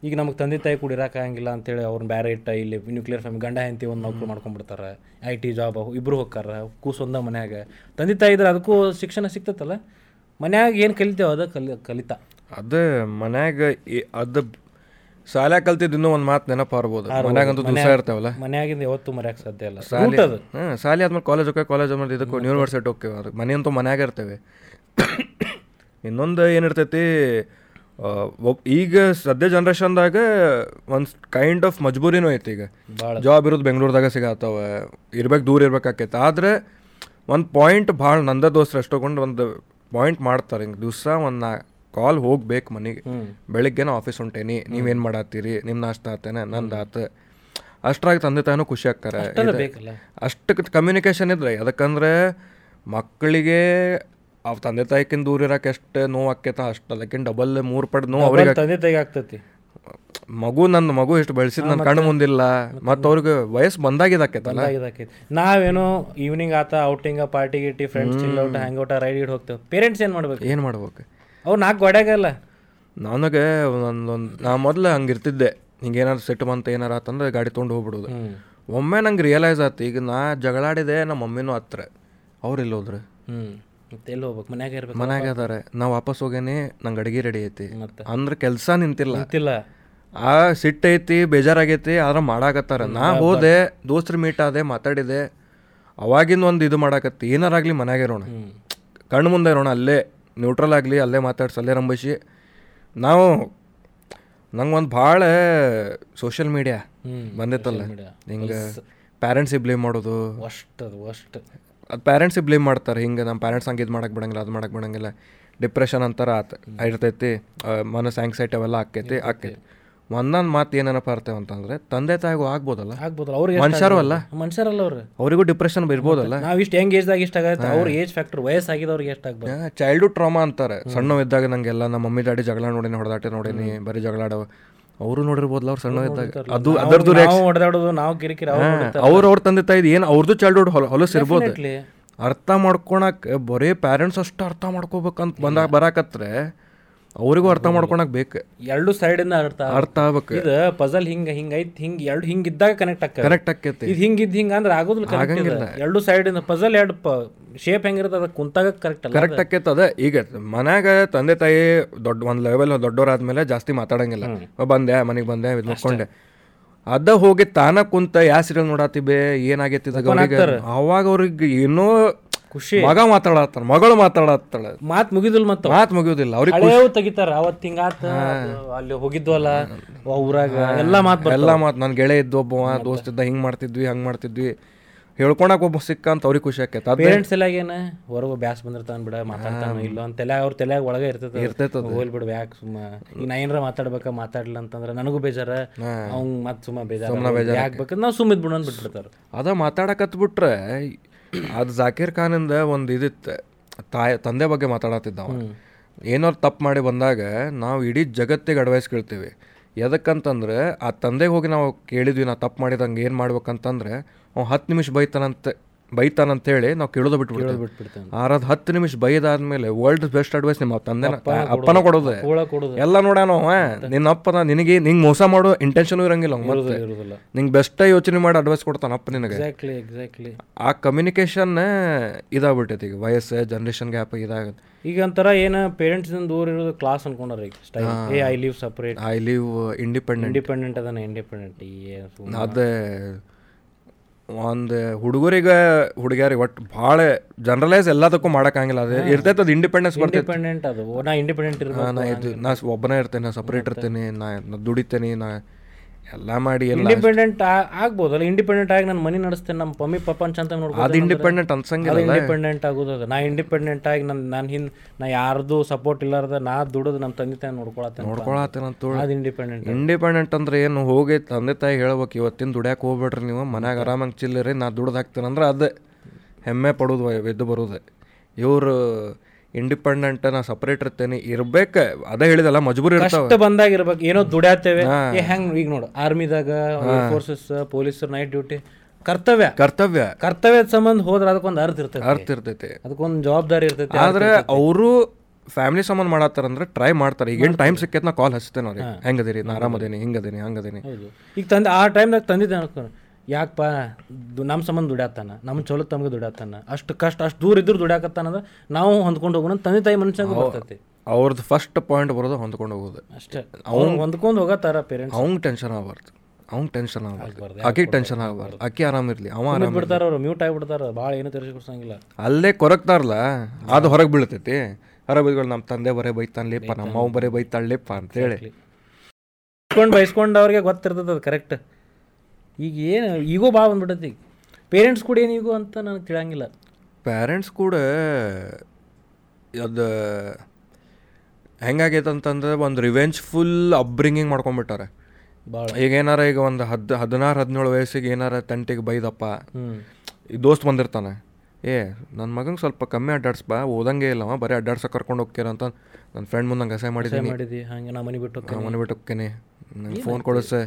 ಈಗ ನಮಗೆ ತಂದೆ ತಾಯಿ ಕೂಡ ಇರೋಕ್ಕಾಗಿಲ್ಲ ಅಂತೇಳಿ ಅವ್ರನ್ನ ಬೇರೆ ಇಟ್ಟ ಇಲ್ಲಿ ನ್ಯೂಕ್ಲಿಯರ್ ಫ್ಯಾಮಿಲಿ ಗಂಡ ಹೆಂಡತಿ ಒಂದು ನೌಕರಿ ಮಾಡ್ಕೊಂಡ್ಬಿಡ್ತಾರೆ ಐ ಟಿ ಜಾಬ್ ಇಬ್ಬರು ಹೋಗ್ತಾರ ಕೂಸು ಒಂದ ಮನ್ಯಾಗ. ತಂದೆ ತಾಯಿ ಇದ್ರೆ ಅದಕ್ಕೂ ಶಿಕ್ಷಣ ಸಿಗ್ತೈತಲ್ಲ ಮನ್ಯಾಗ ಏನು ಕಲಿತೇವೆ ಅದ ಕಲಿ ಕಲಿತಾ. ಅದೇ ಮನ್ಯಾಗ ಅದ ಶಾಲೆ ಕಲ್ತಿದ್ದು ಇನ್ನೂ ಒಂದು ಮಾತು ನೆನಪು ಆರ್ಬೋದು ಮನ್ಯಾಗಂತೂ ದಿವಸ ಇರ್ತಾವಲ್ಲ? ಮನ್ಯಾಗಿಂದ ಯಾವತ್ತು ಮರ್ಯಾಕ ಸಾಧ್ಯ ಇಲ್ಲ. ಶಾಲೆ ಹಾಂ ಶಾಲೆ ಆದ್ಮೇಲೆ ಕಾಲೇಜ್ ಹೋಗಿ ಕಾಲೇಜ್ ಆದ್ಮೇಲೆ ಇದಕ್ಕೆ ಯೂನಿವರ್ಸಿಟಿ ಹೋಗ್ತೇವೆ ಅದು ಮನೆಯಂತೂ ಮನ್ಯಾಗ ಇರ್ತೇವೆ. ಇನ್ನೊಂದು ಏನಿರ್ತೈತಿ ಈಗ ಸದ್ಯ ಜನ್ರೇಷನ್ದಾಗ ಒಂದು ಕೈಂಡ್ ಆಫ್ ಮಜ್ಬೂರಿನೂ ಐತಿ ಈಗ. ಜಾಬ್ ಇರೋದು ಬೆಂಗಳೂರದಾಗ ಸಿಗತ್ತಾವ ಇರ್ಬೇಕು ದೂರ ಇರ್ಬೇಕಾಕೈತೆ ಆದರೆ ಒಂದು ಪಾಯಿಂಟ್ ಭಾಳ ನಂದ ದೋಸ್ತ್ರ ಎಷ್ಟೊಂಡು ಒಂದು ಪಾಯಿಂಟ್ ಮಾಡ್ತಾರೆ ಹಿಂಗೆ. ದಿವಸ ಒಂದು ನಾ ಕಾಲ್ ಹೋಗ್ಬೇಕು ಮನೆಗೆ. ಬೆಳಿಗ್ಗೆನ ಆಫೀಸ್ ಹೊಂಟೇನಿ ನೀವೇನು ಮಾಡತ್ತೀರಿ? ನಿಮ್ಮ ನಾಷ್ಟ ಆತೇನೆ? ನಂದು ಆತ. ಅಷ್ಟ್ರಾಗಿ ತಂದೆ ತಾನು ಖುಷಿ ಆಗ್ತಾರೆ. ಅಷ್ಟಕ್ಕೆ ಕಮ್ಯುನಿಕೇಶನ್ ಇದ್ರೆ ಅದಕ್ಕಂದ್ರೆ ಮಕ್ಕಳಿಗೆ ಅವ್ ತಂದೆ ತಾಯಿಕಿಂದ ದೂರ ಇರಕ್ಕೆ ಎಷ್ಟು ನೋವು ಆಕೇತ ಅಷ್ಟು ಅದಕ್ಕಿಂತ ಡಬಲ್ ಮೂರು ಪಡ್ ನೋವು ಅವ್ರಿಗೆ ತಂದೆ ತಾಯಿಗೆ ಆಗ್ತೈತಿ. ಮಗು ನನ್ನ ಮಗು ಎಷ್ಟು ಬೆಳೆಸಿದ್ ನನ್ನ ಕಣ್ಣು ಮುಂದಿಲ್ಲ. ಮತ್ತು? ಅವ್ರಿಗೆ ವಯಸ್ಸು ಬಂದಾಗಿದಾಕೈತಲ್ಲ ನಾವೇನೋ ಈವ್ನಿಂಗ್ ಆತ outing party ಗಿಟ್ಟಿ friends out hang out ride ಹೋಗ್ತೇವೆ. ಪೇರೆಂಟ್ಸ್ ಏನು ಮಾಡ್ಬೇಕು? ಏನು ಮಾಡ್ಬೇಕು? ಅವ್ರು ನಾಲ್ಕು ಗೋಡೆಗಲ್ಲ ನನಗೆ ಒಂದೊಂದು ನಾ ಮೊದಲು ಹಂಗೆ ಇರ್ತಿದ್ದೆ. ಹಿಂಗೆ ಏನಾರು ಸಿಟ್ಟು ಬಂತ ಏನಾರು ಆತಂದ್ರೆ ಗಾಡಿ ತೊಗೊಂಡು ಹೋಗ್ಬಿಡೋದು. ಒಮ್ಮೆ ನಂಗೆ ರಿಯಲೈಸ್ ಆಯ್ತು ಈಗ ನಾ ಜಗಳಾಡಿದೆ ನಮ್ಮ ಮಮ್ಮಿನೂ ಹತ್ರ. ಅವ್ರು ಇಲ್ಲಿ ಹೋದ್ರೆ? ಹ್ಞೂ ಮತ್ತೆ ಎಲ್ಲಿ ಹೋಗ್ಬೇಕು? ಮನ್ಯಾಗ ಇರ್ಬೇಕು ಮನ್ಯಾಗ ಅದಾರೆ ನಾ ವಾಪಸ್ ಹೋಗೇನಿ ನಂಗೆ ಅಡಿಗೆ ರೆಡಿ ಐತಿ. ಅಂದ್ರೆ ಕೆಲಸ ನಿಂತಿಲ್ಲ. ನಿಂತಿಲ್ಲ. ಆ ಸಿಟ್ಟೈತಿ ಬೇಜಾರಾಗೈತಿ ಆದ್ರೆ ಮಾಡಾಕತ್ತಾರ. ನಾ ಹೋದೆ ದೋಸ್ತ್ರ ಮೀಟ್ ಆದೆ ಮಾತಾಡಿದೆ. ಅವಾಗಿಂದ ಒಂದು ಇದು ಮಾಡಾಕತ್ತಿ. ಏನಾರಾಗ್ಲಿ ಮನ್ಯಾಗ ಇರೋಣ. ಕಣ್ಣು ಮುಂದೆ ಇರೋಣ ಅಲ್ಲೇ. ನ್ಯೂಟ್ರಲ್ ಆಗಲಿ ಅಲ್ಲೇ ಮಾತಾಡ್ಸಿ ಅಲ್ಲೇ ರಂಬಿಸಿ ನಾವು ನಂಗೆ ಒಂದು ಭಾಳ ಸೋಷಿಯಲ್ ಮೀಡಿಯಾ ಬಂದಿತ್ತಲ್ಲ. ಹಿಂಗೆ ಪ್ಯಾರೆಂಟ್ಸಿಗೆ ಬ್ಲೇಮ್ ಮಾಡೋದು. ಅಷ್ಟು ಅದು ಅಷ್ಟು ಅದು ಪ್ಯಾರೆಂಟ್ಸಿಗೆ ಬ್ಲೇಮ್ ಮಾಡ್ತಾರೆ. ಹಿಂಗೆ ನಮ್ಮ ಪ್ಯಾರೆಂಟ್ಸ್ ಹಂಗೆ ಇದು ಮಾಡಕ್ಕೆ ಬಿಡಂಗಿಲ್ಲ ಅದು ಮಾಡಕ್ಕೆ ಬಿಡಂಗಿಲ್ಲ. ಡಿಪ್ರೆಷನ್ ಅಂತಾರೆ ಆತ ಇರ್ತೈತಿ. ಮನಸ್ ಮನಸ್ಸು ಆ್ಯಂಗ್ಸೈಟಿ ಅವೆಲ್ಲ ಆಕೈತಿ ಆಕೈತಿ. ಒಂದೊಂದು ಮಾತು ಏನಪ್ಪ ಇರ್ತೇವೆ ಅಂತಂದ್ರೆ ತಂದೆ ತಾಯಿಗೂ ಆಗ್ಬೋದಲ್ಲ? ಆಗ್ಬೋದಲ್ಲ ಅವ್ರಿಗೆ ಮನುಷ್ಯರು ಅಲ್ಲ? ಮನುಷ್ಯರಲ್ಲ ಅವ್ರು. ಅವರಿಗೂ ಡಿಪ್ರೆಷನ್ ಇರ್ಬೋದಲ್ಲ ನಾವ್ ಇಷ್ಟು ಹೆಂಗ್ ಏಜ್ದಾಗ ಇಷ್ಟ ಆಗುತ್ತೆ ಅವ್ರ ಏಜ್ ಫ್ಯಾಕ್ಟರ್ ವಯಸ್ಸಾಗಿದವ್ರಿಗೆ ಎಷ್ಟು ಆಗ್ಬೋದು? ಚೈಲ್ಡ್ಹುಡ್ ಟ್ರಾಮಾ ಅಂತಾರೆ. ಸಣ್ಣವಿದ್ದಾಗ ನಂಗೆಲ್ಲ ನಮ್ಮ ಮಮ್ಮಿ ಡ್ಯಾಡಿ ಜಗಳ ನೋಡಿನಿ ಹೊಡೆದಾಟ ನೋಡಿನಿ ಬರೀ ಜಗಳಾಡವ ಅವರು ನೋಡಿರ್ಬೋದಲ್ಲ ಅವ್ರು ಸಣ್ಣವಿದ್ದಾಗ ಅದು ಅದರದ್ದು ನಾವು ಹೊಡೆದಾಡೋದು ನಾವು ಕಿರಿಕಿರಿ ಅವ್ರು ಅವ್ರ ತಂದೆ ತಾಯಿ ಏನು ಅವ್ರದ್ದು ಚೈಲ್ಡ್ಹುಡ್ ಹೊಲಸು ಇರ್ಬೋದು. ಅರ್ಥ ಮಾಡ್ಕೊಳಕ್ ಬರೀ ಪ್ಯಾರೆಂಟ್ಸ್ ಅಷ್ಟು ಅರ್ಥ ಮಾಡ್ಕೋಬೇಕಂತ ಬಂದಾಗ ಬರಾಕತ್ರೆ ಅವರಿಗೂ ಅರ್ಥ ಮಾಡ್ಕೊಳಕ್ ಬೇಕು. ಎರಡು ಸೈಡ್ ಅರ್ಥ ಅರ್ಥ ಆಗ್ಬೇಕು. ಇದು ಪಜಲ್ ಹಿಂಗ ಹಿಂಗ ಐತ್ ಹಿಂಗ್ ಎರಡು ಹಿಂಗ ಇದ್ದಾಗ ಕನೆಕ್ಟ್ ಆಗ್ತದೆ. ಕನೆಕ್ಟ್ ಆಕೈತಿ ಇದು ಹಿಂಗ ಇದ್ ಹಿಂಗ ಅಂದ್ರೆ ಆಗೋದಿಲ್ಲ ಆಗಂಗಿಲ್ಲ. ಎರಡು ಸೈಡ್ ಇಂದ ಪಜಲ್ ಎರಡು ಶೇಪ್ ಹೆಂಗಿರುತ್ತೆ ಅದಕ್ಕೆ ಕುಂತಾಗ ಕರೆಕ್ಟ್ ಕರೆಕ್ಟ್ ಆಕೈತೆ ಅದ. ಈಗ ಮನ್ಯಾಗ ತಂದೆ ತಾಯಿ ದೊಡ್ಡ ಒಂದು ಲೆವೆಲ್ ದೊಡ್ಡವರಾದ್ಮೇಲೆ ಜಾಸ್ತಿ ಮಾತಾಡಂಗಿಲ್ಲ. ಬಂದೆ ಮನೆಗೆ ಬಂದೆ ಇದು ನೋಡ್ಕೊಂಡೆ. ಅದ ಹೋಗಿ ತಾನ ಕುಂತ ಯಾ ಸೀರಿಯಲ್ ನೋಡಾತಿ ಬೇ ಏನಾಗೈತಿ ಅವಾಗ ಅವ್ರಿಗೆ ಏನೋ ಖುಷಿ. ಮಗ ಮಾತಾಡತ್ತಾರ ಮಗಳು ಮಾತಾಡತ್ತಾಳ. ಮಾತ್ ಮುಗಿದಿಲ್ಲ ಮತ್ತ. ಮಾತ್ ಮುಗಿಯೋದಿಲ್ಲ ಅವ್ರಿಗೆ ಹಳೆಯವು ತೆಗಿತಾರ ಅವತ್ ಹಿಂಗಾತ ಅಲ್ಲಿ ಹೋಗಿದ್ವಲ್ಲ ಊರಾಗ ಎಲ್ಲಾ ಮಾತ್ ಎಲ್ಲಾ ಮಾತು ನನ್ನ ಗೆಳೆ ಇದ್ದು ಒಬ್ಬ ದೋಸ್ತ ಇದ್ದ ಹಿಂಗ್ ಮಾಡ್ತಿದ್ವಿ ಹಂಗ್ ಮಾಡ್ತಿದ್ವಿ. ಹೇಳ್ಕೊಳಕ್ ಒಬ್ಬ ಸಿಕ್ಕ ಅಂತ ಅವ್ರಿಗೆ ಖುಷಿ ಆಕೈತೆ. ಪೇರೆಂಟ್ಸ್ ಎಲ್ಲ ಏನ? ಹೊರಗೆ ಬ್ಯಾಸ್ ಬಂದಿರ್ತಾನ ಬಿಡ ಮಾತಾಡ್ತಾನ ಇಲ್ಲ ಅಂತ ತಲೆ ಅವ್ರ ತಲೆ ಒಳಗೆ ಇರ್ತೈತೆ ಇರ್ತೈತದು. ಹೋಲ್ ಬಿಡು ಯಾಕೆ ಸುಮ್ಮ. ಈಗ ನಾ ಏನಾರ ಮಾತಾಡ್ಬೇಕ ಮಾತಾಡ್ಲಿಲ್ಲ ಅಂತಂದ್ರೆ ನನಗೂ ಬೇಜಾರ. ಅವ್ನ್ ಮತ್ತೆ ಸುಮ್ಮ ಬೇಜಾರ ಯಾಕೆ ಬೇಕಂದ್ರೆ ನಾವು ಸುಮ್ಮ ಇದ್ಬಿಡು ಅಂತ ಬಿಟ್ಬಿಡ್ತಾರ ಅದ ಮಾತಾಡಕತ್ ಬಿಟ್ರೆ <clears throat> ಅದು ಜಾಕೀರ್ ಖಾನಿಂದ ಒಂದು ಇದಿತ್ತು. ತಾಯಿ ತಂದೆ ಬಗ್ಗೆ ಮಾತಾಡತ್ತಿದ್ದ ಅವ ಏನಾರು ತಪ್ಪು ಮಾಡಿ ಬಂದಾಗ ನಾವು ಇಡೀ ಜಗತ್ತಿಗೆ ಅಡ್ವೈಸ್ ಕೇಳ್ತೀವಿ. ಎದಕ್ಕಂತಂದ್ರೆ ಆ ತಂದೆಗೆ ಹೋಗಿ ನಾವು ಕೇಳಿದ್ವಿ ನಾ ತಪ್ಪು ಮಾಡಿದಂಗೆ ಏನು ಮಾಡ್ಬೇಕಂತಂದ್ರೆ ಅವ್ನು ಹತ್ತು ನಿಮಿಷ ಬೈತಾನಂತ. ಬೈತಾನಂತೇಳಿ ನಾವು ಕೇಳೋದು ಬಿಟ್ಬಿಡ್ತೀವಿ. ಆರದ್ ಹತ್ತು ನಿಮಿಷ ಬೈದಾದ್ಮೇಲೆ ವರ್ಲ್ಡ್ ಬೆಸ್ಟ್ ಅಡ್ವೈಸ್ ನಿಮ್ಮ ತಂದೆನ ಅಪ್ಪನ ಕೊಡೋದು. ಎಲ್ಲ ನೋಡೋಣ ನಿನ್ನ ಅಪ್ಪನ ನಿನಗೆ ನಿಂಗೆ ಮೋಸ ಮಾಡೋ ಇಂಟೆನ್ಷನ್ ಇರಂಗಿಲ್ಲ ನಿಂಗೆ ಬೆಸ್ಟ್ ಯೋಚನೆ ಮಾಡಿ ಅಡ್ವೈಸ್ ಕೊಡ್ತಾನ ಅಪ್ಪ ನಿನಗೆ. ಎಕ್ಸಾಕ್ಟ್ಲಿ ಎಕ್ಸಾಕ್ಟ್ಲಿ ಆ ಕಮ್ಯುನಿಕೇಶನ್ ಇದಾಗ್ಬಿಟ್ಟೈತಿ ಈಗ ವಯಸ್ಸು ಜನ್ರೇಷನ್ ಗ್ಯಾಪ್ ಇದಾಗುತ್ತೆ. ಈಗ ಒಂಥರ ಏನ ಪೇರೆಂಟ್ಸ್ ದೂರ ಇರೋದು ಕ್ಲಾಸ್ ಅನ್ಕೊಂಡಾರ ಈಗ ಸ್ಟೈಲ್ ಏ I leave separate I live independent independent ಅದಾನ ಇಂಡಿಪೆಂಡೆಂಟ್ ಅದೇ ಒಂದು ಹುಡುಗರಿಗೆ ಹುಡುಗಿಯರಿಗೆ ಒಟ್ಟು ಭಾಳ ಜನರಲೈಸ್ ಎಲ್ಲದಕ್ಕೂ ಮಾಡೋಕ್ಕಾಗಿಲ್ಲ ಅದು ಇರ್ತೈತೆ ಅದು ಇಂಡಿಪೆಂಡೆನ್ಸ್ ಬರ್ತೈತೆ. ಇಂಡಿಪೆಂಡೆಂಟ್ ಅದು. ನಾ ಇಂಡಿಪೆಂಡೆಂಟ್ ನಾ ಇದು ನಾ ಒಬ್ಬನೇ ಇರ್ತೇನೆ ಸಪ್ರೇಟ್ ಇರ್ತೇನೆ ನಾ ದುಡಿತೇನೆ ನಾ ಎಲ್ಲ ಮಾಡಿ ಇಂಡಿಪೆಂಡೆಂಟ್ ಆಗ್ಬೋದಲ್ಲ ಇಂಡಿಪೆಂಡೆಂಟ್ ಆಗಿ ನಾನು ಮನಿ ನಡೆಸ್ತೇನೆ ನಮ್ಮ ಮಮ್ಮಿ ಪಪ್ಪ ಅಂತ ನೋಡ್ಬೋದು ಅದು ಇಂಡಿಪೆಂಡೆಂಟ್ ಅನ್ಸಂಗಿಲ್ಲ ಇಂಡಿಪೆಂಡೆಂಟ್ ಆಗೋದು ನಾ ಇಂಡಿಪೆಂಡೆಂಟ್ ಆಗಿ ನನ್ನ ನಾನು ಹಿಂದ್ ನಾ ಯಾರ್ದು ಸಪೋರ್ಟ್ ಇಲ್ಲಾರ್ದ ನಾ ದುಡಿದು ನಮ್ಮ ತಂದೆ ತಾಯಿ ನೋಡ್ಕೊಳತ್ತೇನೆ ಅಂತ ಅದು ಇಂಡಿಪೆಂಡೆಂಟ್ ಇಂಡಿಪೆಂಡೆಂಟ್ ಅಂದ್ರೆ ಏನು? ಹೋಗಿ ತಂದೆ ತಾಯಿ ಹೇಳ್ಬೇಕು ಇವತ್ತಿನ ದುಡ್ಯಾಕೆ ಹೋಗ್ಬೇಡ್ರಿ ನೀವು ಮನ್ಯಾಗ ಆರಾಮಾಗಿ ಚಿಲ್ಲರಿ ನಾ ದುಡ್ದು ಹಾಕ್ತೇನೆ ಅಂದ್ರೆ ಅದೇ ಹೆಮ್ಮೆ ಪಡೋದು ಎದ್ದು ಬರೋದೆ. ಇವರು ಇಂಡಿಪೆಂಡೆಂಟ್ ನಾ ಸಪರೇಟ್ ಇರ್ತೇನೆ. ಇರ್ಬೇಕು. ಅದೇ ಹೇಳಿದಲ್ಲ ಮಜಬೂರಿ ಇರ್ತಾವ. ಬಂದಾಗ ಇರ್ಬೇಕು. ಏನೋ ದುಡ್ಯಾತೇವೆ. ಹೆಂಗ್ ಈಗ ನೋಡು ಆರ್ಮಿದಾಗ ಫೋರ್ಸಸ್ ಪೊಲೀಸ್ ನೈಟ್ ಡ್ಯೂಟಿ ಕರ್ತವ್ಯ. ಕರ್ತವ್ಯ. ಕರ್ತವ್ಯದ ಸಂಬಂಧ ಹೋದ್ರೆ ಅದಕ್ಕೊಂದು ಅರ್ಥ ಇರ್ತೈತಿ. ಅರ್ಥ ಇರ್ತೈತಿ. ಅದಕ್ಕೊಂದು ಜವಾಬ್ದಾರಿ ಇರ್ತೈತಿ ಆದ್ರೆ ಅವರು ಫ್ಯಾಮಿಲಿ ಸಂಬಂಧ ಮಾಡತ್ತಾರ ಅಂದ್ರೆ ಟ್ರೈ ಮಾಡ್ತಾರೆ. ಈಗೇನು ಟೈಮ್ ಸಿಕ್ಕೈತೆ ನಾ ಕಾಲ್ ಹಚ್ತೇನೆ ಅವ್ರಿಗೆ. ಹೆಂಗದಿರಿ ನಾ ಆರಾಮದೇನಿ ಹಿಂಗದೇನಿ ಹಂಗದೇನಿ. ಈಗ ತಂದೆ ಆ ಟೈಮ್ದಾಗ ತಂದಿದ್ದೆ ಅನ್ಕೊ ಯಾಕಪ್ಪ ನಮ್ಮ ಸಂಬಂಧ ದುಡ್ಯಾತಾನ ನಮ್ಮ ಚಲೋ ತಮಗೆ ದುಡ್ಯಾತಾನ ಅಷ್ಟು ಕಷ್ಟ ಅಷ್ಟು ದೂರ ಇದ್ರೂ ದುಡ್ಯಾಕತ್ತಾನಂದ್ರೆ ನಾವು ಹೊಂದ್ಕೊಂಡು ಹೋಗೋಣ ತಂದೆ ತಾಯಿ ಮನುಷ್ಯಂಗೆ ಬರ್ತೈತಿ. ಅವ್ರದ್ದು ಫಸ್ಟ್ ಪಾಯಿಂಟ್ ಬರೋದು ಹೊಂದ್ಕೊಂಡು ಹೋಗೋದು. ಅಷ್ಟೇ. ಅವ್ನು ಹೊಂದ್ಕೊಂಡು ಹೋಗತ್ತಾರ ಪೇರೆಂಟ್ಸ್ ಅವ್ನ್ ಟೆನ್ಷನ್ ಆಗಬಾರ್ದು. ಅವ್ನಿಗೆ ಟೆನ್ಷನ್ ಆಗಬಾರ್ದು. ಅಕ್ಕಿ ಟೆನ್ಷನ್ ಆಗಬಾರ್ದು. ಆಕಿ ಆರಾಮಿರಲಿ ಅವ ಆರಾಮ ಬಿಡ್ತಾರ ಅವ್ರು ಮ್ಯೂಟ್ ಆಗಿಬಿಡ್ತಾರ ಭಾಳ ಏನು ತಿಳಿಸ್ಕೊಡ್ಸಂಗಿಲ್ಲ ಅಲ್ಲೇ ಕೊರಕ್ತಾರಲ್ಲ ಅದು ಹೊರಗೆ ಬೀಳ್ತೈತಿ. ಹೊರಗೆ ಬಿದ್ಗಳು ನಮ್ಮ ತಂದೆ ಬರೇ ಬೈತಾನಲೇಪ್ಪ ನಮ್ಮ ಅವ್ ಬರೇ ಬೈತಾಳಲೇಪ್ಪ ಅಂತೇಳಿ ಹೇಳಿ. ಬೈಸ್ಕೊಂಡು ಅವ್ರಿಗೆ ಗೊತ್ತಿರ್ತದೆ ಅದು ಕರೆಕ್ಟ್ ಈಗ ಏನು ಈಗೋ ಭಾಳ ಬಂದ್ಬಿಟ್ಟೈತಿ ಈಗ ಪೇರೆಂಟ್ಸ್ ಕೂಡ ಏನು ಈಗೋ ಅಂತ ನನಗೆ ತಿಳಂಗಿಲ್ಲ ಪೇರೆಂಟ್ಸ್ ಕೂಡ ಅದು ಹೆಂಗಾಗೈತೆ ಅಂತಂದ್ರೆ ಒಂದು ರಿವೆಂಜ್ ಫುಲ್ ಅಪ್ಬ್ರಿಂಗಿಂಗ್ ಮಾಡ್ಕೊಂಡ್ಬಿಟ್ಟಾರೆ. ಭಾಳ ಈಗ ಏನಾರ ಈಗ ಒಂದು ಹದ್ ಹದಿನಾರು ಹದಿನೇಳು ವಯಸ್ಸಿಗೆ ಏನಾರ ತಂಟಿಗೆ ಬೈದಪ್ಪ. ಈ ದೋಸ್ತ್ ಬಂದಿರ್ತಾನೆ. ಏ ನನ್ನ ಮಗಂಗೆ ಸ್ವಲ್ಪ ಕಮ್ಮಿ ಅಡ್ಡಾಡ್ಸ್ ಬಾ ಓದಂಗೆ ಇಲ್ಲವ ಬರೀ ಅಡ್ಡಾಡ್ಸ ಕರ್ಕೊಂಡು ಹೋಗ್ತೀರ ಅಂತ ನನ್ನ ಫ್ರೆಂಡ್ ಮುಂದೆ ನಂಗೆ ಅಸಹ್ಯ ಮಾಡಿದ್ದೀನಿ ಮಾಡಿದಿ ಹಂಗೆ ನಾ ಮನೆ ಬಿಟ್ಟು. ಮನೆ ಬಿಟ್ಟು ಹೋಗ್ತೀನಿ. ನಂಗೆ ಫೋನ್ ಕೊಡಿಸೆ.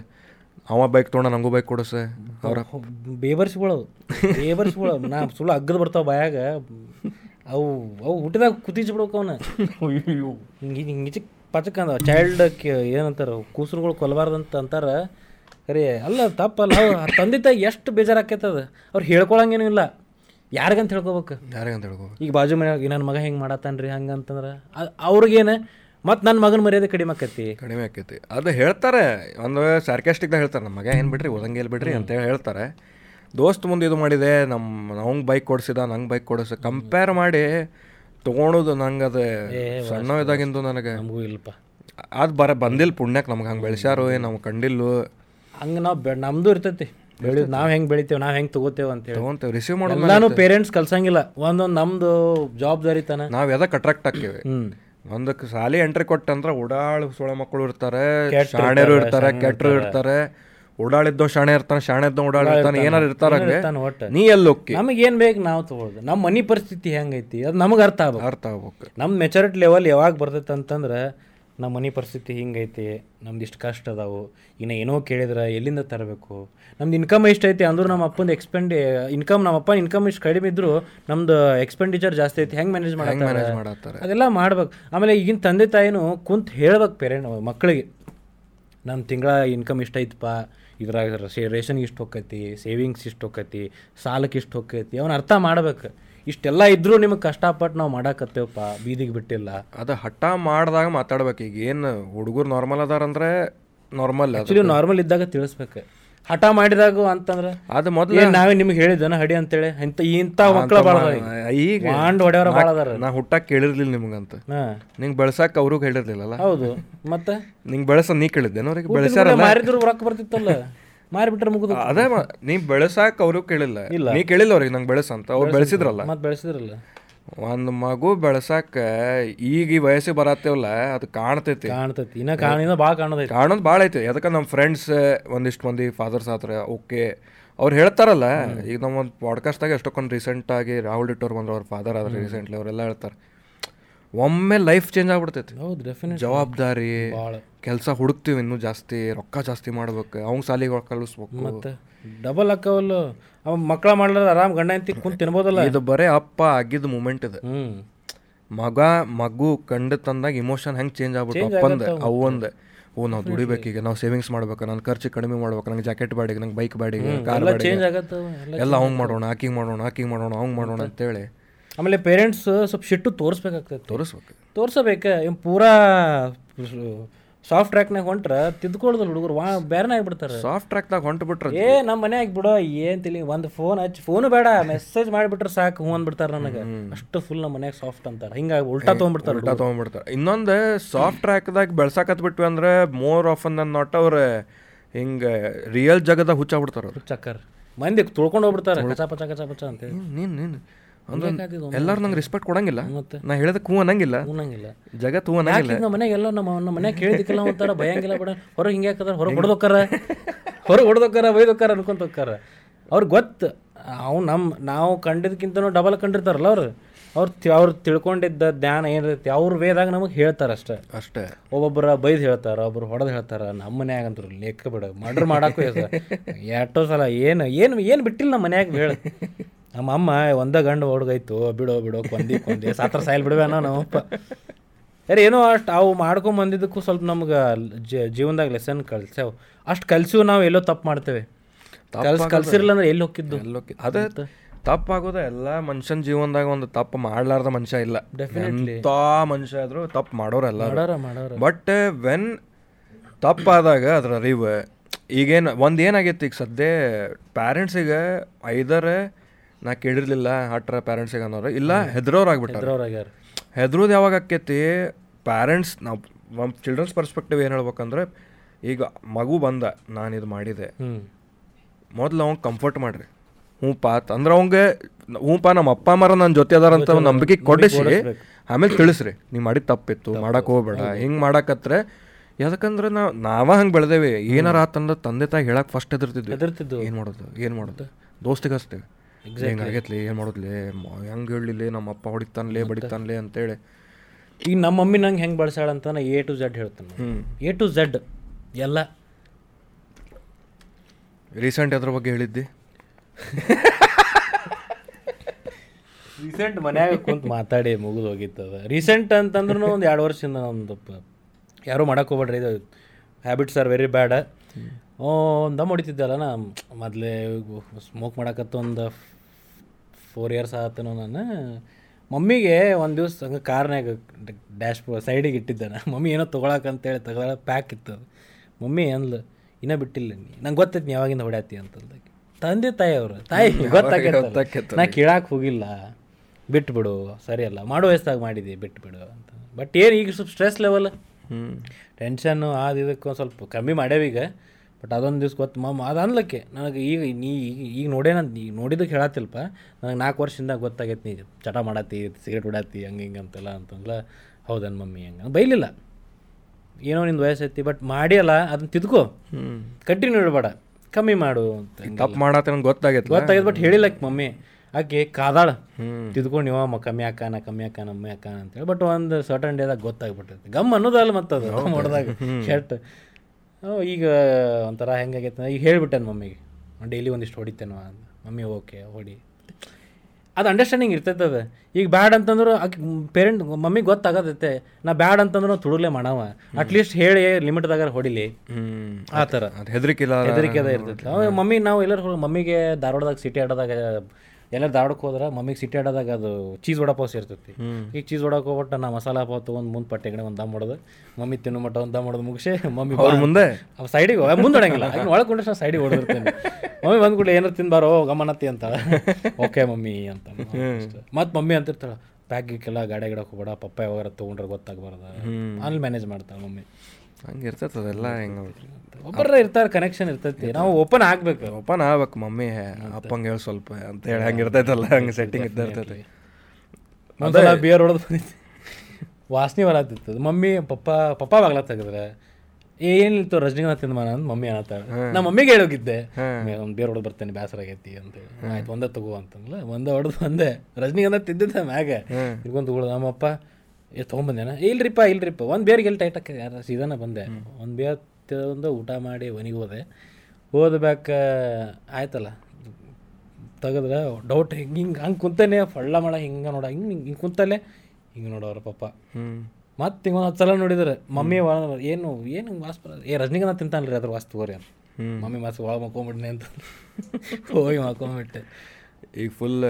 ಅವ ಬೈಕ್ ತೊಗೊಂಡ ನಂಗೂ ಬೈಕ್ ಕೊಡಿಸೆ. ಅವ್ರ ಬೇಬರ್ಸ್ಗಳು ಬೇಬರ್ಸ್ಗಳು ನಾ ಸುಳ್ಳು ಅಗ್ಗದ ಬರ್ತಾವ ಬಾಯಾಗ. ಅವು ಅವು ಹುಟ್ಟಿದಾಗ ಕುತಿಸಿ ಬಿಡ್ಬೇಕು ಅವನ್ನ ಹಿಂಗೆ ಹಿಂಗೆ ಪಚಕ್ ಅಂದ. ಚೈಲ್ಡ್ ಏನಂತಾರ ಕೂಸರುಗಳು ಕೊಲ್ಬಾರ್ದಂತ ಅಂತಾರ. ಖರೆ ಅಲ್ಲ ತಪ್ಪಲ್ಲ. ಅವು ತಂದೆ ತಾಯಿ ಎಷ್ಟು ಅದು ಅವ್ರು ಹೇಳ್ಕೊಳಂಗೇನು ಇಲ್ಲ. ಯಾರಿಗಂತ ಹೇಳ್ಕೊಬೇಕು? ಯಾರಿಗಂತ ಹೇಳ್ಕೊಬೇಕು? ಈಗ ಬಾಜು ಮನೆಯಾಗ ನನ್ನ ಮಗ ಹೆಂಗೆ ಮಾಡತ್ತಾನ್ರಿ ಹಂಗೆ ಅಂತಂದ್ರೆ ಅವ್ರಿಗೇನು ಮತ್ತು ನನ್ನ ಮಗನ ಮರ್ಯಾದೆ ಕಡಿಮೆ ಆಕೈತಿ. ಕಡಿಮೆ ಆಕೈತಿ. ಅದು ಹೇಳ್ತಾರೆ ಒಂದು ಸಾರ್ಕ್ಯಾಸ್ಟಿಕ್ದಾಗ ಹೇಳ್ತಾರೆ ನಮ್ಮ ಮಗ ಏನು ಬಿಡ್ರಿ ಓದಂಗೆ ಇಲ್ಲಿ ಬಿಡ್ರಿ ಅಂತೇಳಿ ಹೇಳ್ತಾರೆ. ದೋಸ್ತ್ ಮುಂದೆ ಇದು ಮಾಡಿದೆ ನಮ್ಮ ಅವ್ಗೆ ಬೈಕ್ ಕೊಡಿಸಿದ ನಂಗೆ ಬೈಕ್ ಕೊಡಿಸ ಕಂಪೇರ್ ಮಾಡಿ ತೊಗೊಳೋದು ನಂಗೆ ಅದು ಸಣ್ಣ ಇದಾಗಿಂದು ನನಗೆ. ನಮಗೂ ಇಲ್ಲಪ್ಪ. ಅದು ಬರ ಬಂದಿಲ್ಲ ಪುಣ್ಯಕ್ಕೆ ನಮ್ಗೆ ಹಂಗೆ ಬೆಳೆಸ್ಯಾರು ಏನು ನಾವು ಕಂಡಿಲ್ಲು. ಹಂಗೆ ನಾವು ಬೆ ನಮ್ಮದು ಇರ್ತೈತಿ. ಬೆಳಿ ನಾವು ಹೆಂಗೆ ಬೆಳಿತೇವೆ ನಾವು ಹೆಂಗೆ ತಗೋತೇವೆ ಅಂತ ಹೇಳಿ ತೊಗೊಂತೇವೆ ರಿಸೀವ್ ಮಾಡೋದು ನಾನು ಪೇರೆಂಟ್ಸ್ ಕಲ್ಸಂಗಿಲ್ಲ. ಒಂದೊಂದು ನಮ್ಮದು ಜವಾಬ್ದಾರಿ ತಾನ ನಾವು ಎದಕ್ಕೆ ಅಟ್ರಾಕ್ಟ್ ಆಗ್ತೇವೆ? ಹ್ಞೂ ಒಂದಕ್ಕೆ ಸಾಲಿ ಎಂಟ್ರಿ ಕೊಟ್ಟಂದ್ರೆ ಓಡಾಳು ಸೋಳ ಮಕ್ಕಳು ಇರ್ತಾರೆ ಶಾಣೆರು ಇರ್ತಾರೆ ಕೆಟ್ಟರು ಇರ್ತಾರೆ. ಓಡಾಳಿದ್ದೋ ಶಾಣೆ ಇರ್ತಾನೆ ಶಾಣೆ ಇದ್ದೋ ಓಡಾಳ ಇರ್ತಾನೆ ಏನಾರು ಇರ್ತಾರ ಹಂಗೆ. ಇರ್ತಾನೆ ನೀ ಎಲ್ಲಿ ಹೋಗಿ ನಮಗೆ ಏನು ಬೇಕು ನಾವು ತಗೊಳ್ದು ನಮ್ಮ ಮನೆ ಪರಿಸ್ಥಿತಿ ಹೆಂಗೈತಿ? ಅದು ನಮಗೆ ಅರ್ಥ ಆಗ್ಬೇಕು. ಅರ್ಥ ಆಗ್ಬೇಕು. ನಮ್ಮ ಮೆಚುರಿಟಿ ಲೆವೆಲ್ ಯಾವಾಗ ಬರ್ತೈತೆ ಅಂತಂದ್ರೆ ನಮ್ಮ ಮನೆ ಪರಿಸ್ಥಿತಿ ಹಿಂಗೈತಿ ನಮ್ದು ಇಷ್ಟು ಕಷ್ಟ ಅದಾವು ಇನ್ನು ಏನೋ ಕೇಳಿದ್ರೆ ಎಲ್ಲಿಂದ ತರಬೇಕು? ನಮ್ದು ಇನ್ಕಮ್ ಐತೆ ಅಂದ್ರೆ ನಮ್ಮ ಅಪ್ಪಂದು ಎಕ್ಸ್ಪೆಂಡಿ ಇನ್ಕಮ್ ನಮ್ಮ ಅಪ್ಪನ ಇನ್ಕಮ್ ಇಷ್ಟು ಕಡಿಮೆ ಇದ್ರು ನಮ್ದು ಎಕ್ಸ್ಪೆಂಡಿಚರ್ ಜಾಸ್ತಿ ಐತಿ ಹೆಂಗೆ ಮ್ಯಾನೇಜ್ ಮಾಡತ್ತಾರೆ ಅದೆಲ್ಲ ಮಾಡ್ಬೇಕು. ಆಮೇಲೆ ಈಗಿನ ತಂದೆ ತಾಯಿನೂ ಕುಂತು ಹೇಳ್ಬೇಕು ಪೇರೆಂಟ್ ಮಕ್ಕಳಿಗೆ ನಮ್ಮ ತಿಂಗಳ ಇನ್ಕಮ್ ಇಷ್ಟ ಐತಪ್ಪ ಇದ್ರಾಗ ರೇ- ರೇಷನ್ಗೆ ಇಷ್ಟು ಹೋಕ್ಕೈತಿ ಸೇವಿಂಗ್ಸ್ ಇಷ್ಟು ಹೋಕ್ಕೈತಿ ಸಾಲಕ್ಕೆ ಇಷ್ಟು ಹೋಕ್ಕೈತಿ ಅವನ ಅರ್ಥ ಮಾಡ್ಬೇಕು. ಇಷ್ಟೆಲ್ಲ ಇದ್ರೂ ನಿಮಗೆ ಕಷ್ಟಪಟ್ಟು ನಾವು ಮಾಡಾಕತ್ತೇವಪ್ಪ ಬೀದಿಗೆ ಬಿಟ್ಟಿಲ್ಲ. ಅದು ಹಠ ಮಾಡಿದಾಗ ಮಾತಾಡ್ಬೇಕು. ಈಗ ಏನು ಹುಡುಗರು ನಾರ್ಮಲ್ ಅದಾರಂದ್ರೆ ನಾರ್ಮಲ್ ಆಕ್ಚುಲಿ ನಾರ್ಮಲ್ ಇದ್ದಾಗ ತಿಳಿಸ್ಬೇಕು. ಹಠ ಮಾಡಿದಾಗ ಅಂತಂದ್ರೆ ಅದು ಮೊದಲು ನಾವೇ ನಿಮ್ಗೆ ಹೇಳಿದ್ದ ಹಡಿ ಅಂತೇಳಿ ಇಂತ ಇಂಥ ಮಕ್ಕಳ ಭಾಳ ಈಗ. ಹಾಂಡ್ ಹೊಡೆಯವ್ರ ಭಾಳ ಅದಾರ ನಾ ಹುಟ್ಟಾಕ ಕೇಳಿರ್ಲಿಲ್ಲ ನಿಮ್ಗಂತ. ನಿಂಗ್ ನಿಂಗೆ ಬೆಳ್ಸಾಕ ಅವ್ರಿಗೆ ಹೇಳಿರ್ಲಿಲ್ಲಲ್ಲ ಹೌದು. ಮತ್ತೆ? ನಿಂಗೆ ಬೆಳೆಸ ನೀ ಕೇಳಿದ್ದೇನೆ ಅವ್ರಿಗೆ ಹುಟ್ಟಿದ ಮಾರಿದ್ರು ರೊಕ್ಕ ಬರ್ತಿತ್ತಲ್ಲ? ಮಾರಿಬಿಟ್ರೆ ಮುಗಿದು ಅದೇ ನೀ ಬೆಳೆಸಾಕ ಅವರು ಕೇಳಿಲ್ಲ. ನೀ ಕೇಳಿಲ್ಲ ಅವ್ರಿಗೆ ನಂಗೆ ಬೆಳೆಸಂತ. ಅವ್ರು ಬೆಳೆಸಿದ್ರಲ್ಲ. ಮತ್ತೆ ಬೆಳೆಸಿದ್ರಲ್ಲ. ಒಂದು ಮಗು ಬೆಳೆಸಾಕ ಈಗ ಈ ವಯಸ್ಸಿಗೆ ಬರತ್ತೇವಲ್ಲ ಅದು ಕಾಣ್ತೈತಿ. ಕಾಣ್ತೈತಿ. ಇನ್ನ ಕಾಣಿನ ಭಾಳ ಕಾಣದೈತಿ. ಕಾಣೋದು ಭಾಳ ಐತಿ. ಯಾಕಂದ್ರೆ ನಮ್ಮ ಫ್ರೆಂಡ್ಸ್ ಒಂದಿಷ್ಟು ಮಂದಿ ಫಾದರ್ಸ್ ಆದ್ರೆ ಓಕೆ ಅವ್ರು ಹೇಳ್ತಾರಲ್ಲ ಈಗ ನಮ್ಮ ಒಂದು ಪಾಡ್ಕಾಸ್ಟಾಗ ರೀಸೆಂಟ್ ರೀಸೆಂಟಾಗಿ ರಾಹುಲ್ ಡಿಟ್ಟೋರ್ ಬಂದ್ರು ಅವ್ರ ಫಾದರ್ ಆದ್ರೆ ರೀಸೆಂಟ್ಲಿ ಅವರೆಲ್ಲ ಹೇಳ್ತಾರೆ. ಒಮ್ಮೆ ಲೈಫ್ ಚೇಂಜ್ ಆಗ್ಬಿಡ್ತೈತಿ. ಹೌದು ಡೆಫಿನೆಟ್ ಜವಾಬ್ದಾರಿ ಕೆಲಸ ಹುಡುಕ್ತೀವಿ ಇನ್ನೂ ಜಾಸ್ತಿ ರೊಕ್ಕ ಜಾಸ್ತಿ ಮಾಡ್ಬೇಕು ಅವ್ನ ಸಾಲಿಗೆ ಕಳಿಸ್ಬೇಕು ಮತ್ತೆ ಡಬಲ್ ಹಾಕವಲ್ಲ ಅವ ಮಕ್ಕಳ ಮಾಡ್ಲಾರ ಆರಾಮ್ ಗಂಡ ಕುಂತ ಕುಂತ್ ತಿನ್ಬೋದಲ್ಲ. ಇದು ಬರೇ ಅಪ್ಪ ಆಗಿದ್ದ ಮೂಮೆಂಟ್ ಇದು. ಮಗ ಮಗು ಕಂಡ ತಂದಾಗ ಇಮೋಷನ್ ಹೆಂಗೆ ಚೇಂಜ್ ಆಗ್ಬಿಟ್ಟು ಅಪ್ಪಂದ ಅವಂದ ಓ ನಾವು ದುಡಿಬೇಕೀಗ ನಾವು ಸೇವಿಂಗ್ಸ್ ಮಾಡ್ಬೇಕು ನನ್ನ ಖರ್ಚು ಕಡಿಮೆ ಮಾಡ್ಬೇಕು ನಂಗೆ ಜಾಕೆಟ್ ಬಾಡಿಗೆ ನಂಗೆ ಬೈಕ್ ಬಾಡಿಗೆ ಕಾರ್ ಎಲ್ಲ ಹಂಗೆ ಮಾಡೋಣ ಹಾಕಿಂಗ್ ಮಾಡೋಣ ಹಾಕಿಂಗ್ ಮಾಡೋಣ ಅವಂಗ್ ಮಾಡೋಣ ಅಂತೇಳಿ. ಆಮೇಲೆ ಪೇರೆಂಟ್ಸ್ ಸ್ವಲ್ಪ ಶಿಟ್ಟು ತೋರಿಸ್ಬೇಕಾಗ್ತದೆ. ತೋರಿಸ್ಬೇಕು. ತೋರಿಸಬೇಕು. ಇವ್ ಪೂರಾ ಸಾಫ್ಟ್ ಟ್ರ್ಯಾಕ್ನಾಗ ಹೊಂಟ್ರೆ ತಿದ್ಕೊಳ್ಳೋದಲ್ಲ ಹುಡುಗರು. ವಾ ಬೇರೆನೇ ಆಗಿಬಿಡ್ತಾರೆ. ಸಾಫ್ಟ್ ಟ್ರ್ಯಾಕ್ದಾಗ ಹೊಂಟು ಬಿಟ್ರೆ ಏ ನಮ್ಮ ಮನ್ಯಾಗ ಬಿಡೋ ಏನು ತಿಳಿ ಒಂದು ಫೋನ್ ಹಚ್ಚಿ ಫೋನು ಬೇಡ ಮೆಸೇಜ್ ಮಾಡಿಬಿಟ್ರೆ ಸಾಕು ಹ್ಞೂ ಅಂದ್ಬಿಡ್ತಾರೆ ನನಗೆ. ಅಷ್ಟು ಫುಲ್ ನಮ್ಮ ಮನೆಯಾಗ ಸಾಫ್ಟ್ ಅಂತಾರೆ. ಹಿಂಗಾಗಿ ಉಲ್ಟಾ ತೊಗೊಂಡ್ಬಿಡ್ತಾರೆ ಉಲ್ಟಾ ತೊಗೊಂಡ್ಬಿಡ್ತಾರೆ ಇನ್ನೊಂದು ಸಾಫ್ಟ್ ಟ್ರ್ಯಾಕ್ದಾಗ ಬೆಳ್ಸಾಕತ್ ಬಿಟ್ವಿ ಅಂದ್ರೆ ಮೋರ್ ಆಫ್ ನನ್ನ ನಾಟ್ ಅವ್ರ ಹಿಂಗೆ ರಿಯಲ್ ಜಗದಾಗ ಹುಚ್ಚಾಗ್ಬಿಡ್ತಾರೆ ಅವ್ರು. ಚಕ್ಕರ್ ಮಂದಿ ತುಳ್ಕೊಂಡು ಹೋಗ್ಬಿಡ್ತಾರೆ. ಕಚಾ ಪಚ ಕಚಾ ಪಚ ಅಂತೇಳಿ ನೀನು ನೀನು. ಅಂದ್ರೆ ಎಲ್ಲರೂ ನಂಗೆ ರೆಸ್ಪೆಕ್ಟ್ ಕೊಡಂಗಿಲ್ಲ. ಮತ್ತೆ? ನಾ ಹೇಳದಕ್ಕೆ ಹೂ ಅನ್ನಂಗಿಲ್ಲ. ಅನ್ನಂಗಿಲ್ಲ ಜಗತ್ತು ಹೂ ಅನ್ನಂಗಿಲ್ಲ. ನಮ್ಮ ಮನೆಗೆ ಎಲ್ಲ ನಮ್ಮ ನಮ್ಮ ಮನ್ಯಾಗ ಕೇಳಿದಕ್ಕೆಲ್ಲ ಒಂಥರ ಭಯಂಗಿಲ್ಲ ಬಿಡ. ಹೊರಗೆ ಹಿಂಗೆ ಹಾಕದಾರ ಹೊರಗೆ ಹೊಡೆದೋಕ್ಕಾರ ಹೊರಗೆ ಹೊಡೆದೋಕ್ಕಾರ ಬೈದೋಕ್ಕಾರ ಅನ್ಕೊಂತ ಹೋಕ್ಕಾರ ಅವ್ರಿಗೆ ಗೊತ್ತು ಅವ್ನು ನಮ್ಮ ನಾವು ಕಂಡಿದ್ದಕ್ಕಿಂತನೂ ಡಬಲ್ ಕಂಡಿರ್ತಾರಲ್ಲ ಅವ್ರು. ಅವ್ರು ಅವ್ರು ತಿಳ್ಕೊಂಡಿದ್ದ ಧ್ಯಾನ ಏನಿರುತ್ತೆ ಅವ್ರ ವೇದಾಗ ನಮಗೆ ಹೇಳ್ತಾರೆ ಅಷ್ಟೇ. ಅಷ್ಟೇ. ಒಬ್ಬೊಬ್ಬರ ಬೈದು ಹೇಳ್ತಾರ ಒಬ್ಬರು ಹೊಡೆದು ಹೇಳ್ತಾರ ನಮ್ಮ ಮನ್ಯಾಗ ಅಂತರು ಲೆಕ್ಕ ಬಿಡ ಮರ್ಡರ್ ಮಾಡಕ್ಕೂ ಎಷ್ಟೋ ಸಲ ಏನು ಏನು ಏನು ಬಿಟ್ಟಿಲ್ಲ ನಮ್ಮ ಮನ್ಯಾಗ ಹೇಳ. ನಮ್ಮ ಅಮ್ಮ ಒಂದ ಗಂಡು ಹೊಡ್ಗೈತು ಬಿಡೋ ಬಿಡೋ ಕೊಂದಿ ಕೊಂದಿ. ಸಾತ್ರ ಸಾಯಲ್ ಬಿಡುವೆ ನಾನು. ಯಾರು ಏನೋ ಅಷ್ಟು ಅವು ಮಾಡ್ಕೊಂಬಂದಿದ್ದಕ್ಕೂ ಸ್ವಲ್ಪ ನಮ್ಗೆ ಜೀವನದಾಗ ಲೆಸನ್ ಕಲ್ಸೇವು ಅಷ್ಟು ಕಲ್ಸಿವು ನಾವು ಎಲ್ಲೋ ತಪ್ಪು ಮಾಡ್ತೇವೆ. ಕಲ್ಸ್ ಕಲ್ಸಿರ್ಲಿಲ್ಲ ಅಂದ್ರೆ ಎಲ್ಲಿ ಹೋಗಿದ್ದು ಎಲ್ಲೋಕೆ ಅದೇ ತಪ್ಪಾಗೋದ ಎಲ್ಲ ಮನುಷ್ಯನ ಜೀವನದಾಗ ಒಂದು ತಪ್ಪು ಮಾಡ್ಲಾರ್ದ ಮನುಷ್ಯ ಇಲ್ಲ. ಎಂಥ ಮನುಷ್ಯ ಆದ್ರೂ ತಪ್ಪು ಮಾಡೋರಲ್ಲ ಮಾಡೋರ ಮಾಡೋರ. ಬಟ್ ವೆನ್ ತಪ್ಪಾದಾಗ ಅದ್ರ ಅರಿವು ಈಗೇನು ಒಂದು ಏನಾಗೈತಿ ಈಗ ಸದ್ಯ ಪ್ಯಾರೆಂಟ್ಸಿಗೆ ಐದರ ನಾ ಕೇಳಿರ್ಲಿಲ್ಲ ಹಟ್ರ ಪೇರೆಂಟ್ಸಿಗೆ ಅನ್ನೋರು. ಇಲ್ಲ ಹೆದ್ರೋರು ಆಗ್ಬಿಟ್ಟಾರ ಹೆದ್ರೋದು ಯಾವಾಗ ಆಕೈತಿ? ಪ್ಯಾರೆಂಟ್ಸ್ ನಾವು ಒಂದು ಚಿಲ್ಡ್ರನ್ಸ್ ಪರ್ಸ್ಪೆಕ್ಟಿವ್ ಏನು ಹೇಳ್ಬೇಕಂದ್ರೆ ಈಗ ಮಗು ಬಂದ ನಾನು ಇದು ಮಾಡಿದೆ. ಮೊದಲು ಮೊದ್ಲು ಅವ್ನು ಕಂಫರ್ಟ್ ಮಾಡ್ರಿ. ಹ್ಞೂ ಪಾ ಅಂದ್ರೆ ಅವಂಗೆ ಹ್ಞೂ ಪಾ ನಮ್ಮ ಅಪ್ಪ ಅಮ್ಮರ ನನ್ನ ಜೊತೆ ಅದಾರ ಅಂತ ನಂಬಿಕೆ ಕೊಡಿಸಿ. ಆಮೇಲೆ ತಿಳಿಸ್ರಿ ನೀವು ಮಾಡಿದ ತಪ್ಪಿತ್ತು ಮಾಡಕ್ಕೆ ಹೋಗ್ಬೇಡ ಹಿಂಗೆ ಮಾಡಕತ್ರೆ. ಯಾಕಂದ್ರೆ ನಾವು ನಾವ ಹಂಗೆ ಬೆಳೆದೇವಿ. ಏನಾರ ಆತಂದ್ರೆ ತಂದೆ ತಾಯಿ ಹೇಳಕ್ಕೆ ಫಸ್ಟ್ ಹೆದರ್ತಿದ್ವಿ. ಹೆದರ್ತಿದ್ವು. ಏನು ಮಾಡೋದು ಏನು ಮಾಡೋದು? ದೋಸ್ತಿಗೆ ಹಚ್ತೇವೆ. ಹಿಂಗೆ ಆಗೈತ್ಲಿ ಏನು ಮಾಡೋದ್ಲಿ ಹೆಂಗೆ ಹೇಳಲಿ ನಮ್ಮ ಅಪ್ಪ ಹೊಡಿತಾನ್ಲೇ ಬಡಿತಾನ್ಲೇ ಅಂತೇಳಿ. ಈಗ ನಮ್ಮ ಮಮ್ಮಿ ನಂಗೆ ಹೆಂಗೆ ಬಳಸ್ಯಾಳ ಅಂತ ನಾ ಎ ಟು ಝಡ್ ಹೇಳ್ತಾನೆ ಎ ಟು ಝಡ್ ಎಲ್ಲ. ರೀಸೆಂಟ್ ಅದ್ರ ಬಗ್ಗೆ ಹೇಳಿದ್ದಿ? <laughs> ರೀಸೆಂಟ್ ಮನ್ಯಾಗ ಕುಂತು ಮಾತಾಡಿ ಮುಗಿದು ಹೋಗಿತ್ತದ ರೀಸೆಂಟ್ ಅಂತಂದ್ರೂ ಒಂದು ಎರಡು ವರ್ಷದಿಂದ ಒಂದು ಪ- ಯಾರೂ ಮಾಡಕ್ಕೆ ಹೋಗ್ಬೇಡ್ರಿ ಇದು ಹ್ಯಾಬಿಟ್ಸ್ ಆರ್ ವೆರಿ ಬ್ಯಾಡ್ ದಮ್ ಹೊಡಿತಿದ್ದಲ್ಲ ನಾ ಮೊದಲೇ ಸ್ಮೋಕ್ ಮಾಡಕತ್ತು ಒಂದು ಫೋರ್ ಇಯರ್ಸ್ ಆತನು ನಾನು. ಮಮ್ಮಿಗೆ ಒಂದು ದಿವಸ ಹಂಗೆ ಕಾರ್ನಾಗ ಡ್ಯಾಶ್ ಸೈಡಿಗೆ ಇಟ್ಟಿದ್ದೆ ನಾನು. ಮಮ್ಮಿ ಏನೋ ತೊಗೊಳಕಂತೇಳಿ ತಗೊಳ ಪ್ಯಾಕ್ ಇತ್ತು ಮಮ್ಮಿ ಅಂದ್ಲು ಇನ್ನೂ ಬಿಟ್ಟಿಲ್ಲ ನೀ. ನಂಗೆ ಗೊತ್ತೈತಿ ನೀ ಯಾವಾಗಿಂದ ಹೊಡ್ಯಾತಿ ಅಂತಂದ ತಂದೆ ತಾಯಿ ಅವರು. ತಾಯಿ ಗೊತ್ತಾಗೈತೆ ನಾ ಕೇಳಕ್ಕೆ ಹೋಗಿಲ್ಲ. ಬಿಟ್ಬಿಡು ಸರಿ ಅಲ್ಲ. ಮಾಡೋ ವಯಸ್ಸಾಗ ಮಾಡಿದೆ ಬಿಟ್ಬಿಡು ಅಂತ. ಬಟ್ ಏನು ಈಗ ಸ್ವಲ್ಪ ಸ್ಟ್ರೆಸ್ ಲೆವೆಲ್ ಟೆನ್ಷನ್ನು ಅದು ಇದಕ್ಕೆ ಒಂದು ಸ್ವಲ್ಪ ಕಮ್ಮಿ ಮಾಡ್ಯಾವೀಗ ಬಟ್ ಅದೊಂದು ದಿವ್ಸ ಗೊತ್ತು ಮಮ್ಮ ಅದು ಅನ್ಲಕ್ಕೆ. ನನಗೆ ಈಗ ನೀ ಈಗ ಈಗ ನೋಡೇನಂತ ಈಗ ನೋಡಿದಕ್ಕೆ ಹೇಳತ್ತಿಲ್ಪ ನನಗೆ ನಾಲ್ಕು ವರ್ಷದಿಂದ ಗೊತ್ತಾಗೈತೆ ನೀ ಚಟ ಮಾಡತ್ತಿ ಸಿಗರೇಟ್ ಹೊಡಾತಿ ಹಂಗೆ ಹಿಂಗೆ ಅಂತೆಲ್ಲ ಅಂತಂದ್ಲ ಹೌದನ್ ಮಮ್ಮಿ ಹಂಗೆ ಬೈಲಿಲ್ಲ. ಏನೋ ನಿಂದು ವಯಸ್ಸೈತಿ ಬಟ್ ಮಾಡಿಯಲ್ಲ ಅದನ್ನ ತಿದ್ಕೋ. ಕಂಟಿನ್ಯೂ ಇಡಬೇಡ ಕಮ್ಮಿ ಮಾಡು ಅಂತ ತಪ್ಪು ಮಾಡತ್ತೆ ನಂಗೆ ಗೊತ್ತಾಗೈತೆ ಗೊತ್ತಾಗೈತೆ ಬಟ್ ಹೇಳಿಲ್ಲ ಆಕಿ ಮಮ್ಮಿ. ಆಕೆ ಕಾದಾಳ. ತಿದ್ಕೊಂಡು ನೀವು ಅಮ್ಮ ಕಮ್ಮಿ ಹಾಕಾನ ಕಮ್ಮಿ ಹಾಕಾನ ಅಮ್ಮಿ ಹಾಕಾನ ಅಂತೇಳಿ ಬಟ್ ಒಂದು ಸರ್ಟನ್ ಡೇದಾಗ ಗೊತ್ತಾಗ್ಬಿಟ್ಟೈತಿ ಗಮ್ ಅನ್ನೋದಲ್ಲ ಮತ್ತು ಅದು ಹೊಡೆದಾಗ ಶರ್ಟ್ ಈಗ ಒಂಥರ ಹೆಂಗಾಗೈತೆ ಈಗ ಹೇಳ್ಬಿಟ್ಟೆನ ಮಮ್ಮಿಗೆ. ಡೈಲಿ ಒಂದಿಷ್ಟು ಹೊಡಿತೇನೋ ಮಮ್ಮಿ ಓಕೆ ಹೊಡಿ. ಅದು ಅಂಡರ್ಸ್ಟ್ಯಾಂಡಿಂಗ್ ಇರ್ತೈತೆ ಅದು. ಈಗ ಬ್ಯಾಡ್ ಅಂತಂದ್ರೆ ಆಕೆ ಪೇರೆಂಟ್ ಮಮ್ಮಿಗೆ ಗೊತ್ತಾಗತೈತೆ. ನಾ ಬ್ಯಾಡ್ ಅಂತಂದ್ರೆ ನಾವು ತುಡುಗ್ಲೆ ಮಾಡವ. ಅಟ್ಲೀಸ್ಟ್ ಹೇಳಿ ಲಿಮಿಟ್ದಾಗ ಹೊಡಿಲಿ. ಆ ಥರ ಹೆದರಿಕೆ ಹೆದರಿಕೆ ಅದ ಇರ್ತೈತಿ. ಮಮ್ಮಿ ನಾವು ಎಲ್ಲರೂ ಮಮ್ಮಿಗೆ ಧಾರವಾಡದಾಗ ಸಿಟಿ ಆಡೋದಾಗ ಎಲ್ಲರೂ ದಾಡಕ್ಕೆ ಹೋದ್ರೆ ಮಮ್ಮಿಗೆ ಸಿಟಿ ಆಡೋದಾಗ ಅದು ಚೀಸ್ ವಡಾಪಾವ್ ಸೇರ್ತೈತಿ. ಈಗ ಚೀಸ್ ವಡಾಕ್ ಹೋಗ್ಬಿಟ್ಟು ನಾ ಮಸಾಲ ಪಾವ್ ತೊಗೊಂಡು ಮುಂದೆ ಪಟ್ಟೆ ಕಡೆ ಒಂದು ದಮ್ ಮಾಡೋದು ಮಮ್ಮಿ ತಿನ್ನು ಮಟ್ಟ ಒಂದು ದಮ್ ಮಾಡೋದು ಮುಗಿಸಿ ಮಮ್ಮಿ ಮುಂದೆ? ಸೈಡಿಗೆ ಮುಂದೆ ಹೊಡಂಗಿಲ್ಲ ಒಳಗೆ ನಾನು ಸೈಡಿಗೆ ಹೊಡೆದಿರ್ತೇನೆ. ಮಮ್ಮಿ ಬಂದ್ಬಿಟ್ಟು ಏನಾರು ತಿನ್ಬಾರೋ ಗಮನತ್ತಿ ಅಂತ. ಓಕೆ ಮಮ್ಮಿ ಅಂತ. ಮತ್ತು ಮಮ್ಮಿ ಅಂತಿರ್ತಾಳೆ ಪ್ಯಾಕ್ ಗಿಕ್ಕೆಲ್ಲ ಗಾಡಿ ಗಿಡಕ್ಕೆ ಹೋಗ್ಬೇಡ ಪಪ್ಪ ಯಾವಾಗ ತೊಗೊಂಡ್ರೆ ಗೊತ್ತಾಗಬಾರ್ದು. ಅಲ್ಲಿ ಮ್ಯಾನೇಜ್ ಮಾಡ್ತಾಳೆ ಮಮ್ಮಿ. ಹಂಗೆ ಇರ್ತೈತೆ ಅದೆಲ್ಲ ಹೆಂಗೆ ಒಬ್ಬರ ಇರ್ತಾರೆ ಕನೆಕ್ಷನ್ ಇರ್ತೈತಿ. ನಾವು ಓಪನ್ ಆಗ್ಬೇಕು. ಓಪನ್ ಆಗ್ಬೇಕು ಮಮ್ಮಿ ಅಪ್ಪಂಗೆ ಹೇಳಿ ಸ್ವಲ್ಪ ಅಂತ ಹೇಳಿ ಹಂಗೆ ಇರ್ತೈತಲ್ಲ ಹಂಗೆ ಸೆಟ್ಟಿಂಗ್ ಇದ್ದ ಇರ್ತೈತಿ. ಮೊದಲ ಬಿಯರ್ ಹೊಡೆದು ಬಂದಿತ್ತು. ವಾಸನೆ ಬರತ್ತಿತ್ತು ಮಮ್ಮಿ ಪಪ್ಪ ಪಪ್ಪ ಬಾಗ್ಲ ತೆಗೆದ್ರೆ ಏನಿತ್ತು ರಜನಿಕಾಂತ್ ತಿಂದ ಮಾನ ಅಂತ ಮಮ್ಮಿ ಅನ್ನತ್ತಾಳೆ. ನಾ ಮಮ್ಮಿಗೆ ಹೇಳೋಗಿದ್ದೆ. ಒಂದು ಬೇರೆ ಹೊಡೆದು ಬರ್ತೇನೆ ಬೇಸರ ಆಗೈತಿ ಅಂತೇಳಿ ಆಯ್ತು ಒಂದೇ ತಗೋ ಅಂತಂದ್ಲ. ಒಂದೇ ಹೊಡೆದು ಬಂದೆ. ರಜನಿಕಾಂತ್ ತಿದ್ದಿದ್ದ ಮ್ಯಾಗ. ಇಟ್ಕೊಂಡು ತಗೊಳ್ಳೋದು ನಮ್ಮಪ್ಪ ಏ ತೊಗೊಂಬಂದೇನ? ಇಲ್ರಿಪ್ಪ ಇಲ್ರಿಪ್ಪ. ಒಂದು ಬೇರ್ಗೆ ಎಲ್ಲಿ ಟೈಟ್ ಹಾಕಿದೆ. ಯಾರು ಸೀದಾನ ಬಂದೆ. ಒಂದು ಬೇರ್ ತಿಂದು ಊಟ ಮಾಡಿ ಮನೆಗೆ ಹೋದೆ. ಹೋದ್ಬ್ಯಾಕ ಆಯ್ತಲ್ಲ. ತೆಗೆದ್ರೆ ಡೌಟ್ ಹಿಂಗೆ ಹಿಂಗೆ ಹಂಗೆ ಕುಂತಾನೆ. ಫಳ್ಳ ಮಾಡ ಹಿಂಗೆ ನೋಡ ಹಿಂಗೆ ಹಿಂಗೆ ಕುಂತಲ್ಲೇ. ಹಿಂಗೆ ನೋಡೋರ ಪಪ್ಪ ಹ್ಞೂ ಮತ್ತೆ ಹಿಂಗೆ ಒಂದು ಸಲ ನೋಡಿದ್ರೆ. ಮಮ್ಮಿ ಒಳ ಏನು ಏನು ವಾಸ್ ಏ ರಜನಿಕಾಂತ್ ತಿಂತಾನಲ್ರಿ ಅದ್ರ ವಾಸ್ ತಗೋರಿ ಅಂತ. ಮಮ್ಮಿ ಮಾಸ್ ಒಳ ಮಕ್ಕೊಂಬಿಡ್ನೆ ಅಂತ. ಹೋಗಿ ಮಕ್ಕೊಂಬಿಟ್ಟೆ. ಈಗ ಫುಲ್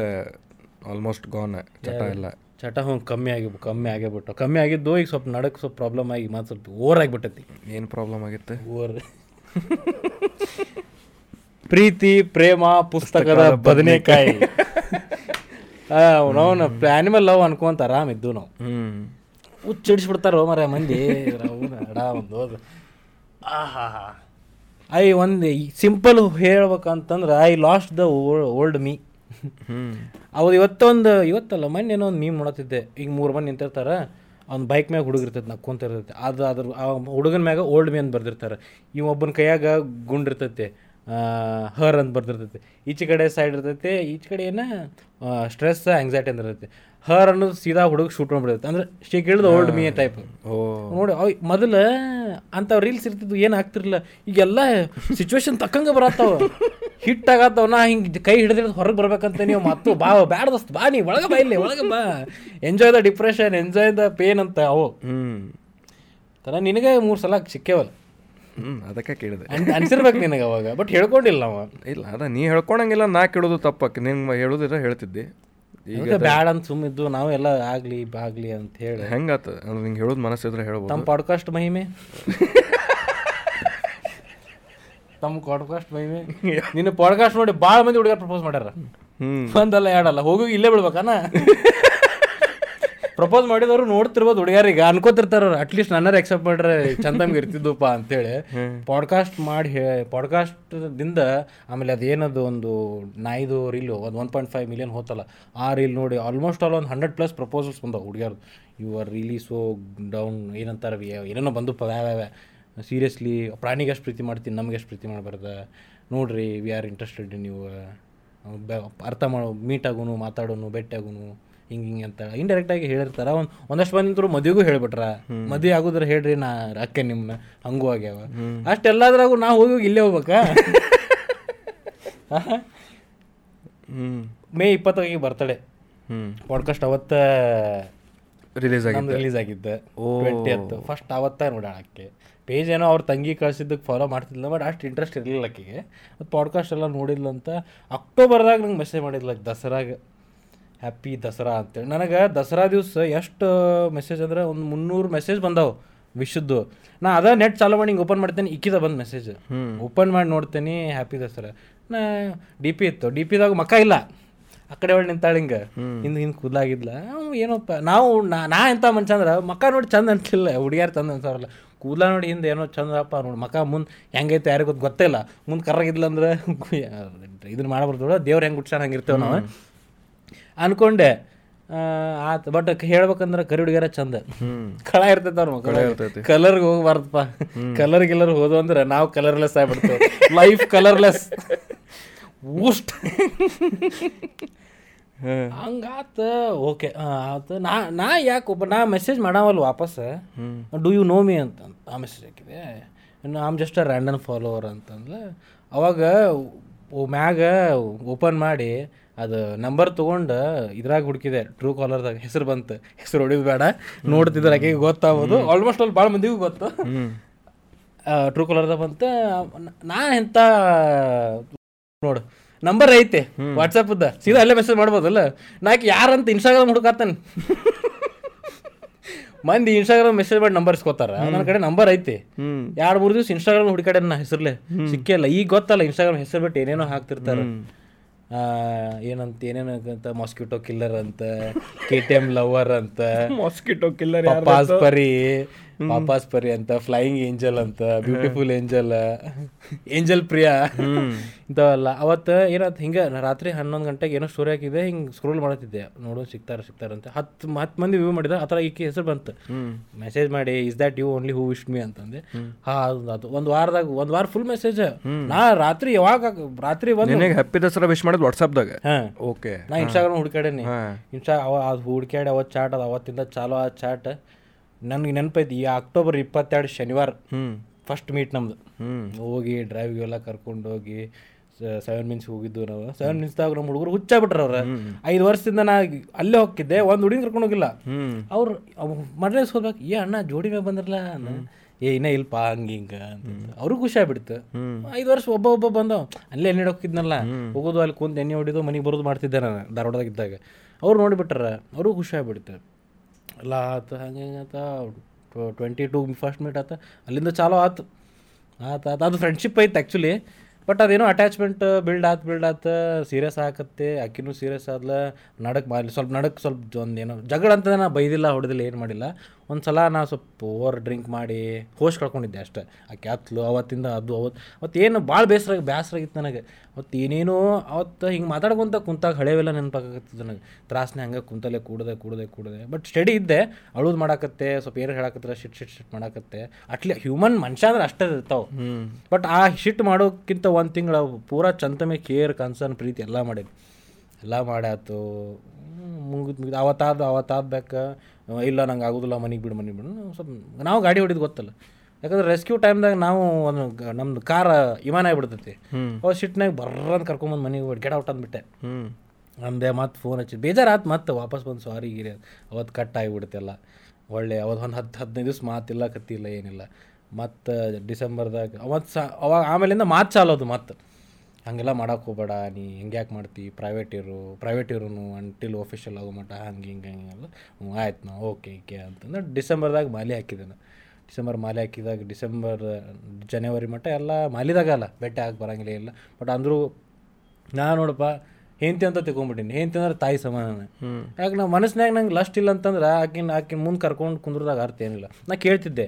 ಆಲ್ಮೋಸ್ಟ್ ಗಾನ್ ಚಟ ಎಲ್ಲ ಚಟ ಹ್ಞೂ ಕಮ್ಮಿ ಆಗಿ ಕಮ್ಮಿ ಆಗಿಬಿಟ್ಟು. ಕಮ್ಮಿ ಆಗಿದ್ದು ಈಗ ಸ್ವಲ್ಪ ನಡಕ್ಕೆ ಸ್ವಲ್ಪ ಪ್ರಾಬ್ಲಮ್ ಆಗಿ ಮತ್ತು ಸ್ವಲ್ಪ ಓವರ್ ಆಗಿಬಿಟ್ಟೈತಿ. ಏನು ಪ್ರಾಬ್ಲಮ್ ಆಗಿತ್ತು? ಓವರ್ <laughs> ಪ್ರೀತಿ ಪ್ರೇಮ ಪುಸ್ತಕದ ಬದನೆಕಾಯಿ. ನಾವು ಆನಿಮಲ್ ಲವ್ ಅನ್ಕೊಂತ ಆರಾಮ್ ಇದ್ದು ನಾವು. ಹ್ಞೂ ಹುಚ್ಚಿಡಿಸ್ಬಿಡ್ತಾರೋ ಮರ ಮಂದಿ. ಒಂದು ಆಹಾ. ಐ ಒಂದು simple ಹೇಳ್ಬೇಕಂತಂದ್ರೆ I lost the old me ಅವ್ರು ಇವತ್ತೊಂದು ಇವತ್ತಲ್ಲ ಮೊನ್ನೆ ಏನೋ ಒಂದು ಮೀಮ್ ನೋಡತ್ತಿದ್ದೆ. ಈಗ ಮೂರು ಮಂದಿ ನಿಂತಿರ್ತಾರೆ ಅವ್ನ ಬೈಕ್ ಮ್ಯಾಗ ಹುಡುಗ ಇರ್ತೈತೆ ನಕ್ಕೊಂತ ಇರ್ತೈತೆ ಅದು ಅದ್ರ ಆ ಹುಡುಗನ ಮ್ಯಾಗ ಓಲ್ಡ್ ಮೀ ಅಂತ ಬರ್ದಿರ್ತಾರೆ. ಇವ ಒಬ್ಬನ ಕೈಯಾಗ ಗುಂಡ್ ಇರ್ತೈತೆ ಹರ್ ಅಂತ ಬರ್ದಿರ್ತೈತೆ. ಈಚೆ ಕಡೆ ಸೈಡ್ ಇರ್ತೈತೆ ಈಚೆ ಕಡೆ ಏನ ಸ್ಟ್ರೆಸ್ ಆಂಗ್ಸೈಟಿ ಅಂತ ಇರ್ತೈತೆ. ಹರ್ ಅನ್ನೋದು ಸೀದಾ ಹುಡುಗ ಶೂಟ್ ಮಾಡ್ಬಿಡ್ತೈತೆ. ಅಂದ್ರೆ ಶೇಕ್ ಕೇಳಿದ ಓಲ್ಡ್ ಮೀ ಟೈಪ್ ಓ. ನೋಡಿ ಅವ್ ಮೊದಲ ಅಂತ ರೀಲ್ಸ್ ಇರ್ತಿದ್ವು ಏನು ಆಗ್ತಿರ್ಲಿಲ್ಲ. ಈಗೆಲ್ಲ ಸಿಚುವೇಶನ್ ತಕ್ಕಂಗೆ ಬರತ್ತಾವ. ಹಿಟ್ಟಾಗತ್ತವ ನಾ ಹಿಂಗೆ ಕೈ ಹಿಡಿದ್ರೆ ಹೊರಗೆ ಬರ್ಬೇಕಂತ ನೀವು ಮತ್ತು ಬಾ ಬ್ಯಾಡ ದೋಸ್ತ್ ಬಾ ನೀ ಒಳಗೆ ಬಾ ಇಲ್ಲಿ ಒಳಗೆ ಬಾ. Enjoy the depression enjoy the pain ಅಂತ ಅವು. ಹ್ಮ್ ತರ ನಿನಗೆ ಮೂರು ಸಲ ಸಿಕ್ಕೇವಲ್ಲ. ಹ್ಮ್ ಅದಕ್ಕೆ ಕೇಳಿದೆ. ಅನ್- ಅನ್ಸಿರ್ಬೇಕು ನಿನಗೆ ಅವಾಗ ಬಟ್ ಹೇಳ್ಕೊಂಡಿಲ್ಲ ಅವ. ಇಲ್ಲ ಅದ ನೀ ಹೇಳ್ಕೊಳಂಗಿಲ್ಲ ನಾ ಕೇಳೋದು ತಪ್ಪಕ್ಕೆ. ನಿಂಗೆ ಹೇಳೋದಿರ ಹೇಳ್ತಿದ್ದೆ. ಈಗ ಬ್ಯಾಡ ಅಂತ ಸುಮ್ಮಿದ್ದು ನಾವು ಎಲ್ಲ ಆಗ್ಲಿ ಬಾಗ್ಲಿ ಅಂತ ಹೇಳಿ. ಹೆಂಗಾತ? ಅಂದ್ರೆ ನಿಂಗೆ ಹೇಳೋದು ಮನಸ್ಸಿದ್ರೆ ಹೇಳ್ಬೋದು. ನಮ್ಮ ಪಾಡ್ಕಾಸ್ಟ್ ಮಹಿಮೆ? <laughs> ತಮ್ಮ ಪಾಡ್ಕಾಸ್ಟ್ ಬೈ <laughs> ನಿನ್ನ ಪಾಡ್ಕಾಸ್ಟ್ ನೋಡಿ ಭಾಳ ಮಂದಿ ಹುಡುಗರು ಪ್ರಪೋಸ್ ಮಾಡ್ಯಾರ. ಹ್ಮ್. ಒಂದಲ್ಲ ಎರಡಲ್ಲ. ಹೋಗಿ ಇಲ್ಲೇ ಬಿಡ್ಬೇಕಾನ? ಪ್ರಪೋಸ್ <laughs> ಮಾಡಿದವರು ನೋಡ್ತಿರ್ಬೋದು ಹುಡುಗರಿಗೆ ಅನ್ಕೋತಿರ್ತಾರ ಅಟ್ಲೀಸ್ಟ್ ನನ್ನ ಎಕ್ಸೆಪ್ಟ್ ಮಾಡ್ರೆ ಚಂದಂಗೆ ಇರ್ತಿದ್ದಪ್ಪ ಅಂತೇಳಿ ಪಾಡ್ಕಾಸ್ಟ್ ಮಾಡಿ ಪಾಡ್ಕಾಸ್ಟ್ದಿಂದ ಆಮೇಲೆ ಅದೇನದು ಒಂದು ನಾಯ್ದು ರೀಲು ಒಂದು ಒನ್ ಪಾಯಿಂಟ್ ಫೈವ್ ಮಿಲಿಯನ್ ಹೋತಲ್ಲ. ಆ ರೀಲ್ ನೋಡಿ ಆಲ್ಮೋಸ್ಟ್ ಆಲ್ ಒಂದು ಹಂಡ್ರೆಡ್ ಪ್ಲಸ್ ಪ್ರಪೋಸಲ್ಸ್ ಬಂದವು ಹುಡುಗಿಯರ್ದು. You are really so down ಏನಂತಾರೆ ಏನೇನೋ ಬಂದಪ್ಪ ವ್ಯಾವ್ಯಾವ ಸೀರಿಯಸ್ಲಿ ಪ್ರಾಣಿಗೆ ಎಷ್ಟು ಪ್ರೀತಿ ಮಾಡ್ತೀನಿ ನಮ್ಗೆ ಎಷ್ಟು ಪ್ರೀತಿ ಮಾಡಬಾರ್ದ. ನೋಡ್ರಿ ವಿ ಆರ್ ಇಂಟ್ರೆಸ್ಟೆಡ್ ನೀವು ಯುವ ಅರ್ಥ ಮಾಡೋ ಮೀಟ್ ಆಗೋನು ಮಾತಾಡೋನು ಭೇಟಿಯಾಗೋನು ಆಗೋನು ಹಿಂಗೆ ಹಿಂಗೆ ಅಂತ ಇಂಡೈರೆಕ್ಟಾಗಿ ಹೇಳಿರ್ತಾರ. ಒಂದು ಒಂದಷ್ಟು ಅಂತೂ ಮದುವೆಗೂ ಹೇಳ್ಬಿಟ್ರ. ಮದುವೆ ಆಗೋದ್ರ ಹೇಳ್ರಿ ನಾ ಅಕ್ಕೆ ನಿಮ್ಮನ್ನ ಹಂಗೂ ಆಗ್ಯಾವ. ಅಷ್ಟೆಲ್ಲದ್ರಾಗೂ ನಾ ಹೋಗಿ ಇಲ್ಲೇ ಹೋಗ್ಬೇಕಾ? <laughs> ಹ್ಮ್. ಮೇ ಇಪ್ಪತ್ತೊಂದಿಗೆ ಬರ್ತಡೆ ಹ್ಮ್. ಪಾಡ್ಕಾಸ್ಟ್ ಅವತ್ತ ರಿಲೀಸ್ ಆಗಿ ರಿಲೀಸ್ ಆಗಿದ್ದೆ. ಫಸ್ಟ್ ಅವತ್ತ ನೋಡಾಳಕ್ಕೆ ಪೇಜ್ ಏನೋ ಅವ್ರ ತಂಗಿ ಕಳ್ಸಿದ್ದಕ್ಕೆ ಫಾಲೋ ಮಾಡ್ತಿದ್ಲ ಬಟ್ ಅಷ್ಟು ಇಂಟ್ರೆಸ್ಟ್ ಇರಲಿಲ್ಲ ಆಕೆಗೆ. ಮತ್ತು ಪಾಡ್ಕಾಸ್ಟ್ ಎಲ್ಲ ನೋಡಿದ್ಲು ಅಂತ ಅಕ್ಟೋಬರ್ದಾಗ ನಂಗೆ ಮೆಸೇಜ್ ಮಾಡಿದ್ಲ ದಸರಾಗ. ಹ್ಯಾಪಿ ದಸರಾ ಅಂತೇಳಿ. ನನಗೆ ದಸರಾ ದಿವಸ ಎಷ್ಟು ಮೆಸೇಜ್ ಅಂದ್ರೆ ಒಂದು ಮುನ್ನೂರು ಮೆಸೇಜ್ ಬಂದಾವು ವಿಶ್ವದ್ದು ನಾ ಅದ ನೆಟ್ ಚಾಲು ಮಾಡಿ ಹಿಂಗೆ ಓಪನ್ ಮಾಡ್ತೇನೆ ಇಕ್ಕಿದ ಬಂದು ಮೆಸೇಜ್ ಓಪನ್ ಮಾಡಿ ನೋಡ್ತೇನೆ ಹ್ಯಾಪಿ ದಸರಾ. ನಾ ಡಿ ಪಿ ಇತ್ತು. ಡಿ ಪಿದಾಗ ಮಕ್ಕ ಇಲ್ಲ. ಆ ಕಡೆ ಒಳ್ಳೆ ನಿಂತಾಳೆ ಹಿಂಗೆ. ಹಿಂದೆ ಹಿಂದೆ ಕೂದಲಾಗಿದ್ಲ. ಏನೋಪ್ಪ ನಾವು ನಾ ಎಂಥ ಮನುಷ್ಯ ಅಂದ್ರೆ ಮಕ್ಕ ನೋಡಿ ಚಂದ ಅನ್ಸಿಲ್ಲ ಹುಡುಗಿಯಾರು ಚಂದ ಅನ್ಸವ್ರಲ್ಲ ಕೂದಲ ನೋಡಿ ಹಿಂದೆ ಏನೋ ಚಂದಪ್ಪ ನೋಡಿ ಮಕ ಮುಂದೆ ಹೆಂಗೈತೆ ಯಾರಿಗೂ ಗೊತ್ತು ಗೊತ್ತಿಲ್ಲ ಮುಂದೆ ಕರ್ರಾಗಿದ್ಲ ಅಂದ್ರೆ <laughs> ಇದನ್ನ ಮಾಡಬಾರ್ದು ದೇವ್ರು ಹೆಂಗೆ ಗುಡ್ಸಾನ ಹಂಗೆ ಇರ್ತೇವೆ ನಾವು. ಅನ್ಕೊಂಡೆ. ಆತ ಬಟ್ ಹೇಳ್ಬೇಕಂದ್ರೆ ಕರಿ ಹುಡುಗಿಯರ ಚಂದ. ಕಳ ಇರ್ತೈತೆ ಅವ್ರ ಮಕ್ಕಳು ಕಲರ್ಗೆ ಹೋಗ್ಬಾರ್ದಪ್ಪ. ಕಲರ್ ಗಿಲ್ಲರ್ ಹೋದು ಅಂದ್ರೆ ನಾವು ಕಲರ್ಲೆಸ್ ಆಗ್ಬಿಡ್ತೇವೆ. ಲೈಫ್ ಕಲರ್ಲೆಸ್ ಊಸ್ಟ್ ಹಂಗಾತ ಓಕೆ ಆತ ನಾ ನಾ ಯಾಕೆ ಒಬ್ಬ ನಾ ಮೆಸೇಜ್ ಮಾಡಾವಲ್ಲ ವಾಪಸ್? ಡೂ ಯು ನೋ ಮೀ ಅಂತ ಆ ಮೆಸೇಜ್ ಹಾಕಿದೆ. I'm just a random follower ಅಂತಂದ್ರೆ ಅವಾಗ ಓ ಮ್ಯಾಗ ಓಪನ್ ಮಾಡಿ ಅದು ನಂಬರ್ ತೊಗೊಂಡು ಇದ್ರಾಗ ಹುಡುಕಿದೆ. ಟ್ರೂ ಕಾಲರ್ದಾಗ ಹೆಸರು ಬಂತು. ಹೆಸರು ಹೊಡಿದು ಬೇಡ. ನೋಡ್ತಿದ್ರೆ ಆಕೆಗೆ ಗೊತ್ತಾಗೋದು. ಆಲ್ಮೋಸ್ಟ್ ಅಲ್ಲಿ ಭಾಳ ಮಂದಿಗೂ ಗೊತ್ತು. ಟ್ರೂ ಕಾಲರ್ದಾಗ ಬಂತು. ನಾ ಎಂಥ ನೋಡು. ನಂಬರ್ ಐತೆ ವಾಟ್ಸಪ್ದ ಸೀದಾ ಅಲ್ಲೇ ಮೆಸೇಜ್ ಮಾಡ್ಬೋದಲ್ಲ ನಾಕ್ ಯಾರಂತ ಇನ್ಸ್ಟಾಗ್ರಾಮ್ ಹುಡುಕಾತಾನೆ ಮಂದಿ ಇನ್ಸ್ಟಾಗ್ರಾಮ್ ಮೆಸೇಜ್ ಮಾಡಿ ನಂಬರ್ ಇಸ್ಕೋತಾರ. ನನ್ನ ಕಡೆ ನಂಬರ್ ಐತಿ. ಎರಡು ಮೂರು ದಿವಸ ಇನ್ಸ್ಟಾಗ್ರಾಮ್ ಹುಡುಕಾಡ ನಾ ಹೆಸರ್ಲೆ. ಸಿಕ್ಕಿಲ್ಲ. ಈಗ ಗೊತ್ತಲ್ಲ ಇನ್ಸ್ಟಾಗ್ರಾಮ್ ಹೆಸರು ಬಿಟ್ಟು ಏನೇನೋ ಹಾಕ್ತಿರ್ತಾರೆ. ಆ, ಏನಂತ ಏನೇನು ಅಂತ ಮಾಸ್ಕಿಟೋ ಕಿಲ್ಲರ್ ಅಂತ ಕೆ ಟಿ ಎಂ ಲವರ್ ಅಂತ <laughs> ಮಾಸ್ಕಿಟೋ ಕಿಲ್ಲರ್ ಪರಿ ಪಾಪಾಸ್ ಪರಿ ಅಂತ ಫ್ಲೈಯಿಂಗ್ ಏಂಜಲ್ ಅಂತ ಬ್ಯೂಟಿಫುಲ್ ಏಂಜಲ್ ಏಂಜಲ್ ಪ್ರಿಯಾ. ಇಂಥವೆಲ್ಲ. ಅವತ್ತು ಏನಾಯ್ತು ಹಿಂಗೆ ರಾತ್ರಿ ಹನ್ನೊಂದು ಗಂಟೆಗೆ ಏನೋ ಸ್ಟೋರಿ ಹಾಕಿದೆ ಹಿಂಗೆ ಸ್ಕ್ರೋಲ್ ಮಾಡುತ್ತಿದ್ದೆ ನೋಡು ಸಿಗ್ತಾರೆ ಸಿಗ್ತಾರೆ ಅಂತ. ಹತ್ತು ಹತ್ತು ಮಂದಿ ವ್ಯೂ ಮಾಡಿದ ಆ ಥರ ಈಕೆ ಹೆಸರು ಬಂತು. ಮೆಸೇಜ್ ಮಾಡಿ is that you only who wish me ಅಂತಂದೆ. ಹಾ ಅದು ಅದು. ಒಂದು ವಾರದಾಗ ಒಂದು ವಾರ ಫುಲ್ ಮೆಸೇಜ್ ನಾ ರಾತ್ರಿ ಯಾವಾಗ ರಾತ್ರಿ ಒಂದು ನಿನಗೆ ಹ್ಯಾಪಿ ದಸರಾ ವಿಶ್ ಮಾಡಿದ್ ವಾಟ್ಸಪ್ದಾಗ ಹಾಂ. ಓಕೆ ನಾ ಇನ್ಸ್ಟಾಗ್ರಾಮ್ ಹುಡ್ಕಾಡೇನಿ. ಇನ್ಸ್ಟಾ ಅವ ಅದು ಹುಡ್ಕ್ಯಾಡಿ ಅವತ್ತು ಚಾಟ್ ಅದು ಅವತ್ತಿಂದ ಚಾಲೋ ಆ ಚಾಟ್ ನನಗೆ ನೆನಪೈತಿ ಈ ಅಕ್ಟೋಬರ್ ಇಪ್ಪತ್ತೆರಡು ಶನಿವಾರ ಹ್ಞೂ ಫಸ್ಟ್ ಮೀಟ್ ನಮ್ದು. ಹ್ಞೂ ಹೋಗಿ ಡ್ರೈವಿಗೆ ಎಲ್ಲ ಕರ್ಕೊಂಡು ಹೋಗಿ ಸೆವೆನ್ ಮಿನ್ಸ್ ಹೋಗಿದ್ದು ನಾವು. ಸೆವೆನ್ ಮಿನ್ಸ್ದಾಗ ನಮ್ಮ ಹುಡುಗರು ಹುಚ್ಚಾಬಿಟ್ರ ಅವ್ರ. ಐದು ವರ್ಷದಿಂದ ನಾ ಅಲ್ಲೇ ಹೋಗಿದ್ದೆ ಒಂದು ಹುಡುಗಿ ಕರ್ಕೊಂಡು ಹೋಗಿಲ್ಲ ಅವ್ರು ಅವ್ರು ಮಡ್ರೇಸ್ ಹೋಗ್ಬೇಕು ಏ ಅಣ್ಣ ಜೋಡಿ ಮೇಲೆ ಬಂದ್ರಲ್ಲ? ಏ ಇನ್ನೇ ಇಲ್ಪ ಹಂಗೆ ಹಿಂಗೆ ಅಂತ ಅವ್ರಿಗೂ ಖುಷಿ ಆಗ್ಬಿಡ್ತು. ಐದು ವರ್ಷ ಒಬ್ಬ ಒಬ್ಬ ಬಂದವ. ಅಲ್ಲೇ ಎಣ್ಣೆ ಹೋಗ್ತಿದ್ನಲ್ಲ ಹೋಗೋದು ಅಲ್ಲಿ ಕುಂತು ಎಣ್ಣೆ ಹೊಡಿದು ಮನೆಗೆ ಬರೋದು ಮಾಡ್ತಿದ್ದೆ ನಾನು ಧಾರವಾಡದಾಗ ಇದ್ದಾಗ. ಅವ್ರು ನೋಡಿಬಿಟ್ರ ಅವ್ರಿಗೂ ಖುಷಿ ಆಗ್ಬಿಡ್ತು. ಎಲ್ಲ ಆತು, ಹಂಗೆ ಹಿಂಗೆ ಆತ ಟ್ವೆಂಟಿ ಟು ಫಸ್ಟ್ ಮೀಟ್ ಆತ. ಅಲ್ಲಿಂದ ಚಾಲೋ ಆತು. ಆತು, ಆತ, ಅದು ಫ್ರೆಂಡ್ಶಿಪ್ ಐತೆ ಆ್ಯಕ್ಚುಲಿ ಬಟ್ ಅದೇನೋ ಅಟ್ಯಾಚ್ಮೆಂಟ್ ಬಿಲ್ಡ್ ಆತು ಬಿಲ್ಡ್ ಆತು ಸೀರಿಯಸ್ ಆಗತ್ತೆ ಆಕಿನೂ ಸೀರಿಯಸ್ ಆದ್ಲ, ನಡಕ್ ಮಾಡಲಿ ಸ್ವಲ್ಪ ನಡಕ್ಕೆ ಸ್ವಲ್ಪ ಏನೋ ಜಗಳ ಅಂತ ನಾ ಬೈದಿಲ್ಲ, ಹೊಡೆದಿಲ್ಲ, ಏನು ಮಾಡಿಲ್ಲ. ಒಂದು ಸಲ ನಾ ಸ್ವಲ್ಪ ಓವರ್ ಡ್ರಿಂಕ್ ಮಾಡಿ ಹೋಶ್ ಕಳ್ಕೊಂಡಿದ್ದೆ ಅಷ್ಟೇ. ಆ ಕ್ಯಾತ್ಲು ಅವತ್ತಿಂದ ಅದು ಅವತ್ತು ಅವತ್ತು ಏನು ಭಾಳ ಬೇಸರ ಬೇಸರ ಆಗಿತ್ತು ನನಗೆ. ಅವತ್ತು ಏನೇನೋ ಅವತ್ತು ಹಿಂಗೆ ಮಾತಾಡ್ಕೊಂತ ಕುಂತಾಗ ಹಳೆವೆಲ್ಲ ನೆನಪಾಗತ್ತೆ ನನಗೆ. ತ್ರಾಸನೆ ಹಂಗೆ ಕುಂತಲ್ಲೇ ಕೂಡದೆ ಕೂಡದೆ ಕೂಡದೆ. ಬಟ್ ಸ್ಟಡಿ ಇದ್ದೆ ಅಳುದು ಮಾಡಾಕತ್ತೆ ಸ್ವಲ್ಪ ಏರು ಹೇಳಾಕತ್ತೆ ಶಿಟ್ ಶಿಟ್ ಶಿಟ್ ಮಾಡಾಕತ್ತೆ. ಅಟ್ಲಿ ಹ್ಯೂಮನ್ ಮನುಷ್ಯ ಅಂದ್ರೆ ಅಷ್ಟೇ ಇರ್ತಾವೆ. ಬಟ್ ಆ ಶಿಟ್ ಮಾಡೋಕ್ಕಿಂತ ಒಂದು ತಿಂಗಳು ಪೂರಾ ಚಂತಮೆ ಕೇರ್ ಕನ್ಸರ್ನ್ ಪ್ರೀತಿ ಎಲ್ಲ ಮಾಡಿದ್ವಿ. ಎಲ್ಲ ಮಾಡ್ಯಾತು. ಮುಗಿದು ಮುಗಿದು ಅವತ್ತಾದ ಅವತ್ತಾದ ಬೇಕ ಇಲ್ಲ ನಂಗೆ ಆಗೋದಿಲ್ಲ ಮನೆಗೆ ಬಿಡು ಮನೆಗೆ ಬಿಡು. ಸ್ವಲ್ಪ ನಾವು ಗಾಡಿ ಹೊಡಿದು ಗೊತ್ತಲ್ಲ. ಯಾಕಂದ್ರೆ ರೆಸ್ಕ್ಯೂ ಟೈಮ್ದಾಗ ನಾವು ಒಂದು ನಮ್ದು ಕಾರ್ ವಿಮಾನ ಆಗಿಬಿಡ್ತೈತಿ. ಅವ ಸಿಟ್ನಾಗ ಬರ್ರಂತ ಕರ್ಕೊಂಬಂದು ಮನೆಗೆ ಗೆಟ್ ಔಟ್ ಅಂದ್ಬಿಟ್ಟೆ. ಹ್ಞೂ ಅಂದೆ ಮತ್ತೆ ಫೋನ್ ಹಚ್ಚಿ ಬೇಜಾರಾತು ಮತ್ತೆ ವಾಪಸ್ ಬಂದು ಸಾರಿ ಗಿರಿ ಅವತ್ತು ಕಟ್ ಆಗಿಬಿಡ್ತೆಲ್ಲ ಒಳ್ಳೆ ಅವತ್ತು ಒಂದು ಹತ್ತು ಹದಿನೈದು ದಿವ್ಸ ಮಾತಿಲ್ಲ ಕತ್ತಿಲ್ಲ ಏನಿಲ್ಲ. ಮತ್ತು ಡಿಸೆಂಬರ್ದಾಗ ಅವತ್ತು ಸಾ ಅವಾಗ ಆಮೇಲಿಂದ ಮಾತು ಚಾಲೋದು ಮತ್ತೆ. ಹಂಗೆಲ್ಲ ಮಾಡೋಕೆ ಹೋಗ್ಬೇಡ ನೀ ಹಿಂಗೆ ಯಾಕೆ ಮಾಡ್ತಿ? ಪ್ರೈವೇಟ್ ಇರು ಪ್ರೈವೇಟ್ ಇರೋನು ಅಂಟಿಲ್ ಆಫೀಷಿಯಲ್ ಆಗೋ ಮಟ್ಟ ಹಂಗೆ ಹಿಂಗೆ ಹಂಗೆಲ್ಲ ಹ್ಞೂ ಆಯ್ತು ನಾ ಓಕೆ ಈಕೆ ಅಂತಂದ್ರೆ ಡಿಸೆಂಬರ್ದಾಗ ಮಾಲೆ ಹಾಕಿದೆ ನಾನು ಡಿಸೆಂಬರ್ ಮಾಲೆ ಹಾಕಿದಾಗ ಡಿಸೆಂಬರ್ ಜನವರಿ ಮಟ್ಟ ಎಲ್ಲ ಮಾಲಿದಾಗ ಅಲ್ಲ ಬೆಟ್ಟ ಹಾಕಿ ಬರಂಗಿಲ್ಲ ಇಲ್ಲ. ಬಟ್ ಅಂದರೂ ನಾ ನೋಡಪ್ಪ ಹೆಂತಿ ಅಂತ ತಿಳ್ಕೊಂಬಿಟ್ಟಿನಿ. ಹೆಂತಿ ಅಂದ್ರೆ ತಾಯಿ ಸಮಾನ ಯಾಕೆ ನಾವು ಮನಸ್ಸಿನಾಗ ನಂಗೆ ಲಸ್ಟ್ ಇಲ್ಲ ಅಂತಂದ್ರೆ ಆಕಿನ ಆಕಿನ ಮುಂದೆ ಕರ್ಕೊಂಡು ಕುಂದ್ರದಾಗ ಅರ್ಥ ಏನಿಲ್ಲ. ನಾ ಕೇಳ್ತಿದ್ದೆ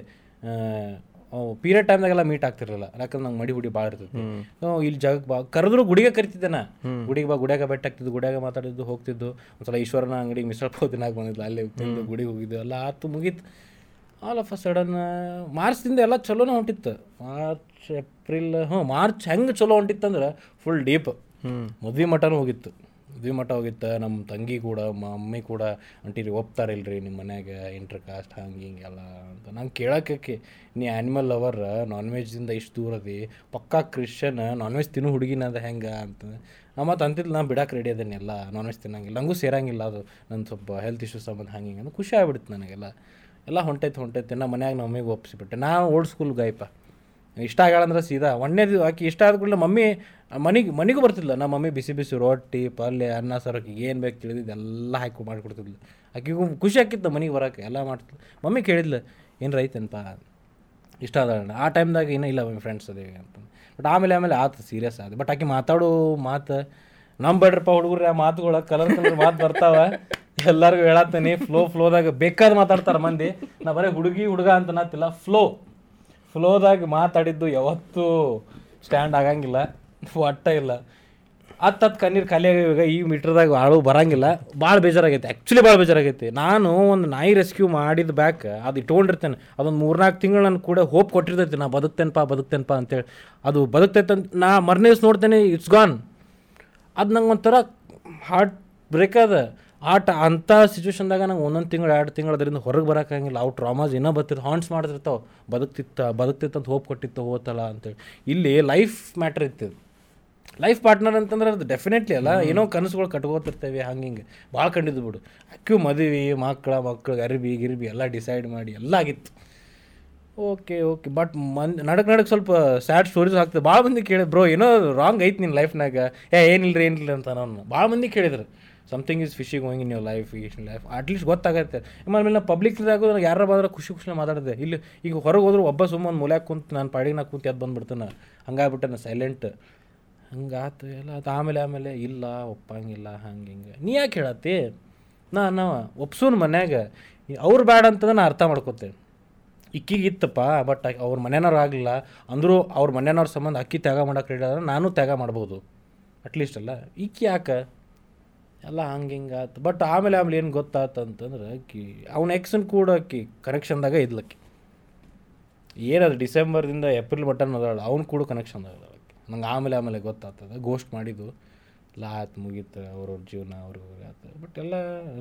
ಪೀರಿಯಡ್ ಟೈಮ್ದಾಗೆಲ್ಲ ಮೀಟ್ ಆಗ್ತಿರಲಿಲ್ಲ. ಯಾಕಂದ್ರೆ ನಂಗೆ ಮಡಿ ಹುಡಿ ಭಾಳ ಇರ್ತೈತಿ. ಇಲ್ಲಿ ಜಾಗಕ್ಕೆ ಬಾ ಕರೆದ್ರು ಗುಡಿಗೆ ಕರಿತಿದ್ದೆ ನಾ. ಗುಡಿಗೆ ಬಾ ಗುಡಿಯಾಗ ಬೆಟ್ಟ ಆಗ್ತಿದ್ದು ಗುಡಿಯಾಗ ಮಾತಾಡಿದ್ದು ಹೋಗ್ತಿದ್ದು. ಒಂದ್ಸಲ ಈಶ್ವರನ ಅಂಗಡಿ ಮಿಸಲ್ ದಿನ ಬಂದಿದ್ದು ಅಲ್ಲಿ ತಿಂದು ಗುಡಿಗೆ ಹೋಗಿದ್ದು ಎಲ್ಲ ಆತು ಮುಗೀತು. ಆಲ್ ಆಫ್ ಅ ಸಡನ್ ಮಾರ್ಚ್ದಿಂದ ಎಲ್ಲ ಚಲೋನೇ ಹೊಂಟಿತ್ತು. ಮಾರ್ಚ್ ಏಪ್ರಿಲ್ ಹ್ಞೂ ಮಾರ್ಚ್ ಹೆಂಗೆ ಚಲೋ ಹೊಂಟಿತ್ತಂದ್ರೆ ಫುಲ್ ಡೀಪ್ ಮದ್ವೆ ಮಠನೂ ಹೋಗಿತ್ತು. ಮದ್ವೆ ಮಠ ಹೋಗಿತ್ತು ನಮ್ಮ ತಂಗಿ ಕೂಡ ಮಮ್ಮಿ ಕೂಡ ಅಂಟಿರಿ ಒಪ್ತಾರೆ ಇಲ್ರಿ ನಿಮ್ಮ ಮನ್ಯಾಗ ಇಂಟ್ರ್ ಕಾಸ್ಟ್ ಹಂಗೆ ಹಿಂಗೆಲ್ಲ ಅಂತ. ನಂಗೆ ಕೇಳೋಕ್ಕೆ ನೀ ಆ್ಯನಿಮಲ್ ಲವರ್ ನಾನ್ ವೆಜ್ದಿಂದ ಇಷ್ಟು ದೂರ ಅದಿ, ಪಕ್ಕಾ ಕ್ರಿಶ್ಚನ್ ನಾನ್ ವೆಜ್ ತಿನ್ನು ಹುಡುಗಿನ ಅದು ಹೆಂಗೆ? ಅಂತ. ನಾ ಮತ್ತು ಅಂತಿದ್ದು ನಾನು ಬಿಡಕ್ಕೆ ರೆಡಿ ಅದೇನೆ ಎಲ್ಲ ನಾನ್ ವೆಜ್ ತಿನ್ನಂಗಿಲ್ಲ ನನಗೂ ಸೇರಂಗಿಲ್ಲ ಅದು ನನ್ನ ಸ್ವಲ್ಪ ಹೆಲ್ತ್ ಇಶ್ಯೂಸ್ ಸಂಬಂಧ ಹಂಗೆ ಹಿಂಗೆ. ಖುಷಿ ಆಗ್ಬಿಡ್ತು ನನಗೆಲ್ಲ. ಎಲ್ಲ ಹೊಂಟೈತೆ ಹೊಂಟೈತೆ, ನಾ ಮನ್ಯಾಗ ನಮ್ಮ ಮಮ್ಮಿಗೆ ಒಪ್ಪಿಸಿಬಿಟ್ಟೆ ನಾನು ಓಲ್ಡ್ ಸ್ಕೂಲ್ ಗಾಯಪ ಇಷ್ಟ ಆಗ್ಯಾಳಂದ್ರೆ ಸೀದಾ ಒಂದೇ ಆಕೆ ಇಷ್ಟ ಆದ ಕೂಡಲೇ ಮಮ್ಮಿ, ಮನೆಗೆ, ಮನೆಗೂ ಬರ್ತಿದ್ಲ. ನಮ್ಮ ಮಮ್ಮಿ ಬಿಸಿ ಬಿಸಿ ರೊಟ್ಟಿ, ಪಲ್ಯ, ಅನ್ನ ಸರಕ್ಕೆ ಏನು ಬೇಕು ತಿಳಿದಿದ್ದು ಎಲ್ಲ ಹಾಕಿ ಮಾಡಿಕೊಡ್ತಿದ್ಲು. ಆಕೆಗೂ ಖುಷಿ ಆಕಿತ್ತು ಮನೆಗೆ ಬರೋಕೆ, ಎಲ್ಲ ಮಾಡ್ತಿದ್ಲು. ಮಮ್ಮಿ ಕೇಳಿದ್ಲು, ಏನು ರೈತನಪ್ಪ ಇಷ್ಟ ಅದ ಆ ಟೈಮ್ದಾಗ ಏನೂ ಇಲ್ಲ ಮಮ್ಮಿ ಫ್ರೆಂಡ್ಸ್ ಅದೇ ಅಂತ. ಬಟ್ ಆಮೇಲೆ ಆಮೇಲೆ ಆತು ಸೀರಿಯಸ್ ಆದ ಬಟ್ ಆಕೆ ಮಾತಾಡೋ ಮಾತು ನಮ್ಮ ಬೇಡ್ರಪ್ಪ ಹುಡುಗರು ಆ ಮಾತುಗಳು ಕಲರ್ ಕಲರ್ ಮಾತು ಬರ್ತಾವ. ಎಲ್ಲರಿಗೂ ಹೇಳತ್ತೀನಿ. ಫ್ಲೋ ಫ್ಲೋದಾಗ ಬೇಕಾದ ಮಾತಾಡ್ತಾರೆ ಮಂದಿ. ನಾ ಬರೀ ಹುಡುಗಿ, ಹುಡುಗ ಅಂತ ನಾತಿಲ್ಲ. ಫ್ಲೋ ಫ್ಲೋದಾಗ ಮಾತಾಡಿದ್ದು ಯಾವತ್ತೂ ಸ್ಟ್ಯಾಂಡ್ ಆಗಂಗಿಲ್ಲ. ಒಟ್ಟ ಇಲ್ಲ. ಹತ್ತು ಹತ್ತು ಕಣ್ಣೀರು ಖಾಲಿಯಾಗ ಇವಾಗ ಈ ಮೀಟ್ರ್ದಾಗ ಆಳು ಬರಂಗಿಲ್ಲ. ಭಾಳ ಬೇಜಾರಾಗೈತೆ. ಆ್ಯಕ್ಚುಲಿ ಭಾಳ ಬೇಜಾರಾಗೈತಿ. ನಾನು ಒಂದು ನಾಯಿ ರೆಸ್ಕ್ಯೂ ಮಾಡಿದ ಬ್ಯಾಕ್ ಅದು ಇಟ್ಕೊಂಡಿರ್ತೇನೆ. ಅದೊಂದು ಮೂರ್ನಾಲ್ಕು ತಿಂಗಳು ನನ್ನ ಕೂಡ ಹೋಪ್ ಕೊಟ್ಟಿರ್ತೈತಿ. ನಾ ಬದುಕ್ತೇನಪ್ಪ ಬದುಕ್ತೇನಪ್ಪ ಅಂತೇಳಿ. ಅದು ಬದುಕ್ತೈತೆ ಅಂತ ನಾ ಮರ್ನೇಸ್ ನೋಡ್ತೇನೆ ಇಟ್ಸ್ ಗಾನ್ ಅದು ನಂಗೆ ಒಂಥರ ಹಾರ್ಟ್ ಬ್ರೇಕ್ ಅದ. ಆಟ ಅಂಥ ಸಿಚುವೇಶನ್ದಾಗ ನಂಗೆ ಒಂದೊಂದು ತಿಂಗಳು ಎರಡು ತಿಂಗಳು ಅದರಿಂದ ಹೊರಗೆ ಬರೋಕ್ಕಾಗಿಲ್ಲ ಅವು ಟ್ರಾಮಾಸ್ ಇನ್ನೂ ಬರ್ತಿರ್ತಾವೆ ಹಾಂಟ್ಸ್ ಮಾಡ್ತಿರ್ತಾವೆ. ಬದುಕ್ತಿತ್ತ ಬದುಕ್ತಿತ್ತು ಅಂತ ಹೋಪ್ ಕೊಟ್ಟಿತ್ತು ಹೋತಲ್ಲ ಅಂತೇಳಿ. ಇಲ್ಲಿ ಲೈಫ್ ಮ್ಯಾಟ್ರ್ ಇತ್ತು. ಲೈಫ್ ಪಾರ್ಟ್ನರ್ ಅಂತಂದ್ರೆ ಅದು ಡೆಫಿನೆಟ್ಲಿ ಅಲ್ಲ. ಏನೋ ಕನಸುಗಳು ಕಟ್ಕೋತಿರ್ತೇವೆ ಹಂಗೆ ಹಿಂಗೆ. ಭಾಳ ಕಂಡಿದ್ದು ಬಿಡು. ಅಕ್ಕಿ ಮದುವೆ ಮಕ್ಕಳ ಮಕ್ಳಿಗೆ ಅರಬಿ ಗಿರಿಬಿ ಎಲ್ಲ ಡಿಸೈಡ್ ಮಾಡಿ ಎಲ್ಲ ಆಗಿತ್ತು. ಓಕೆ ಓಕೆ ಬಟ್ ಮನ್ ನಡಕ್ ನಡಕ್ ಸ್ವಲ್ಪ ಸ್ಯಾಡ್ ಸ್ಟೋರೀಸ್ ಆಗ್ತದೆ. ಭಾಳ ಮಂದಿ ಕೇಳಿದ್ರು ಬ್ರೋ ಏನೋ ರಾಂಗ್ ಐತಿ ನಿನ್ನ ಲೈಫ್ನಾಗ ಏ ಏನಿಲ್ಲ ಏನಿಲ್ಲ ಅಂತ ನಾನು. ಭಾಳ ಮಂದಿ ಕೇಳಿದ್ರು. Something is fishing going in your life is life at least ಗೊತ್ತಾಗುತ್ತೆ. ಆಮೇಲೆ ನಾ ಪಬ್ಲಿಕ್ದಾಗ ನನಗೆ ಯಾರು ಬಂದ್ರೆ ಖುಷಿ ಖುಷಿ ಮಾತಾಡಿದೆ. ಇಲ್ಲಿ ಈಗ ಹೊರಗೆ ಹೋದ್ರೆ ಒಬ್ಬ ಸುಮ್ಮನೆ ಮೂಲ್ಯಾಗ ಕುಂತು ನಾನು ಪಾಡಿಗೆ ನಾ ಕುಂತು ಯಾವ್ದು ಬಂದ್ಬಿಡ್ತಾನೆ. ಹಂಗಾಗ್ಬಿಟ್ಟೆ ಸೈಲೆಂಟ್ ಹಂಗಾತು ಎಲ್ಲ ಅದು ಆಮೇಲೆ ಆಮೇಲೆ ಇಲ್ಲ, ಒಪ್ಪಂಗಿಲ್ಲ ಹಂಗೆ ಹಿಂಗೆ ನೀ ಯಾಕೆ ಹೇಳತ್ತಿ? ನಾ ನಾವು ಒಪ್ಸೂನ್ ಮನ್ಯಾಗ. ಅವ್ರು ಬ್ಯಾಡ ಅಂತಂದ್ರೆ ನಾ ಅರ್ಥ ಮಾಡ್ಕೋತೇನೆ. ಇಕ್ಕಿಗೆ ಇತ್ತಪ್ಪ ಬಟ್ ಅವ್ರ ಮನೆಯವ್ರು ಆಗಲಿಲ್ಲ. ಅಂದರೂ ಅವ್ರ ಮನೆಯವ್ರ ಸಂಬಂಧ ಅಕ್ಕಿ ತ್ಯಾಗ ಮಾಡೋಕೆ ರೆಡಿ ನಾನು ತ್ಯಾಗ ಮಾಡ್ಬೋದು. ಅಟ್ಲೀಸ್ಟ್ ಅಲ್ಲ. ಇಕ್ಕಿ ಯಾಕೆ? ಎಲ್ಲ ಹಂಗೆ ಹಿಂಗೆ ಆತು ಬಟ್ ಆಮೇಲೆ ಆಮೇಲೆ ಏನು ಗೊತ್ತಾತು ಅಂತಂದ್ರೆ ಅಕ್ಕಿ, ಅವ್ನ ಎಕ್ಸನ್ ಕೂಡ ಅಕ್ಕಿ ಕನೆಕ್ಷನ್ದಾಗ ಇದ್ಲಕ್ಕಿ ಏನದು ಡಿಸೆಂಬರ್ದಿಂದ ಏಪ್ರಿಲ್ ಬಟನ್ ಅದಾಳ ಅವ್ನು ಕೂಡ ಕನೆಕ್ಷನ್ದಾಗ ಅದಾಳ ನಂಗೆ ಆಮೇಲೆ ಆಮೇಲೆ ಗೊತ್ತಾಗ್ತದೆ ಗೋಸ್ಟ್ ಮಾಡಿದ್ದು. ಲಾ ಆತು ಮುಗೀತು ಅವ್ರವ್ರ ಜೀವನ ಅವ್ರಿಗೆ ಆತು ಬಟ್ ಎಲ್ಲ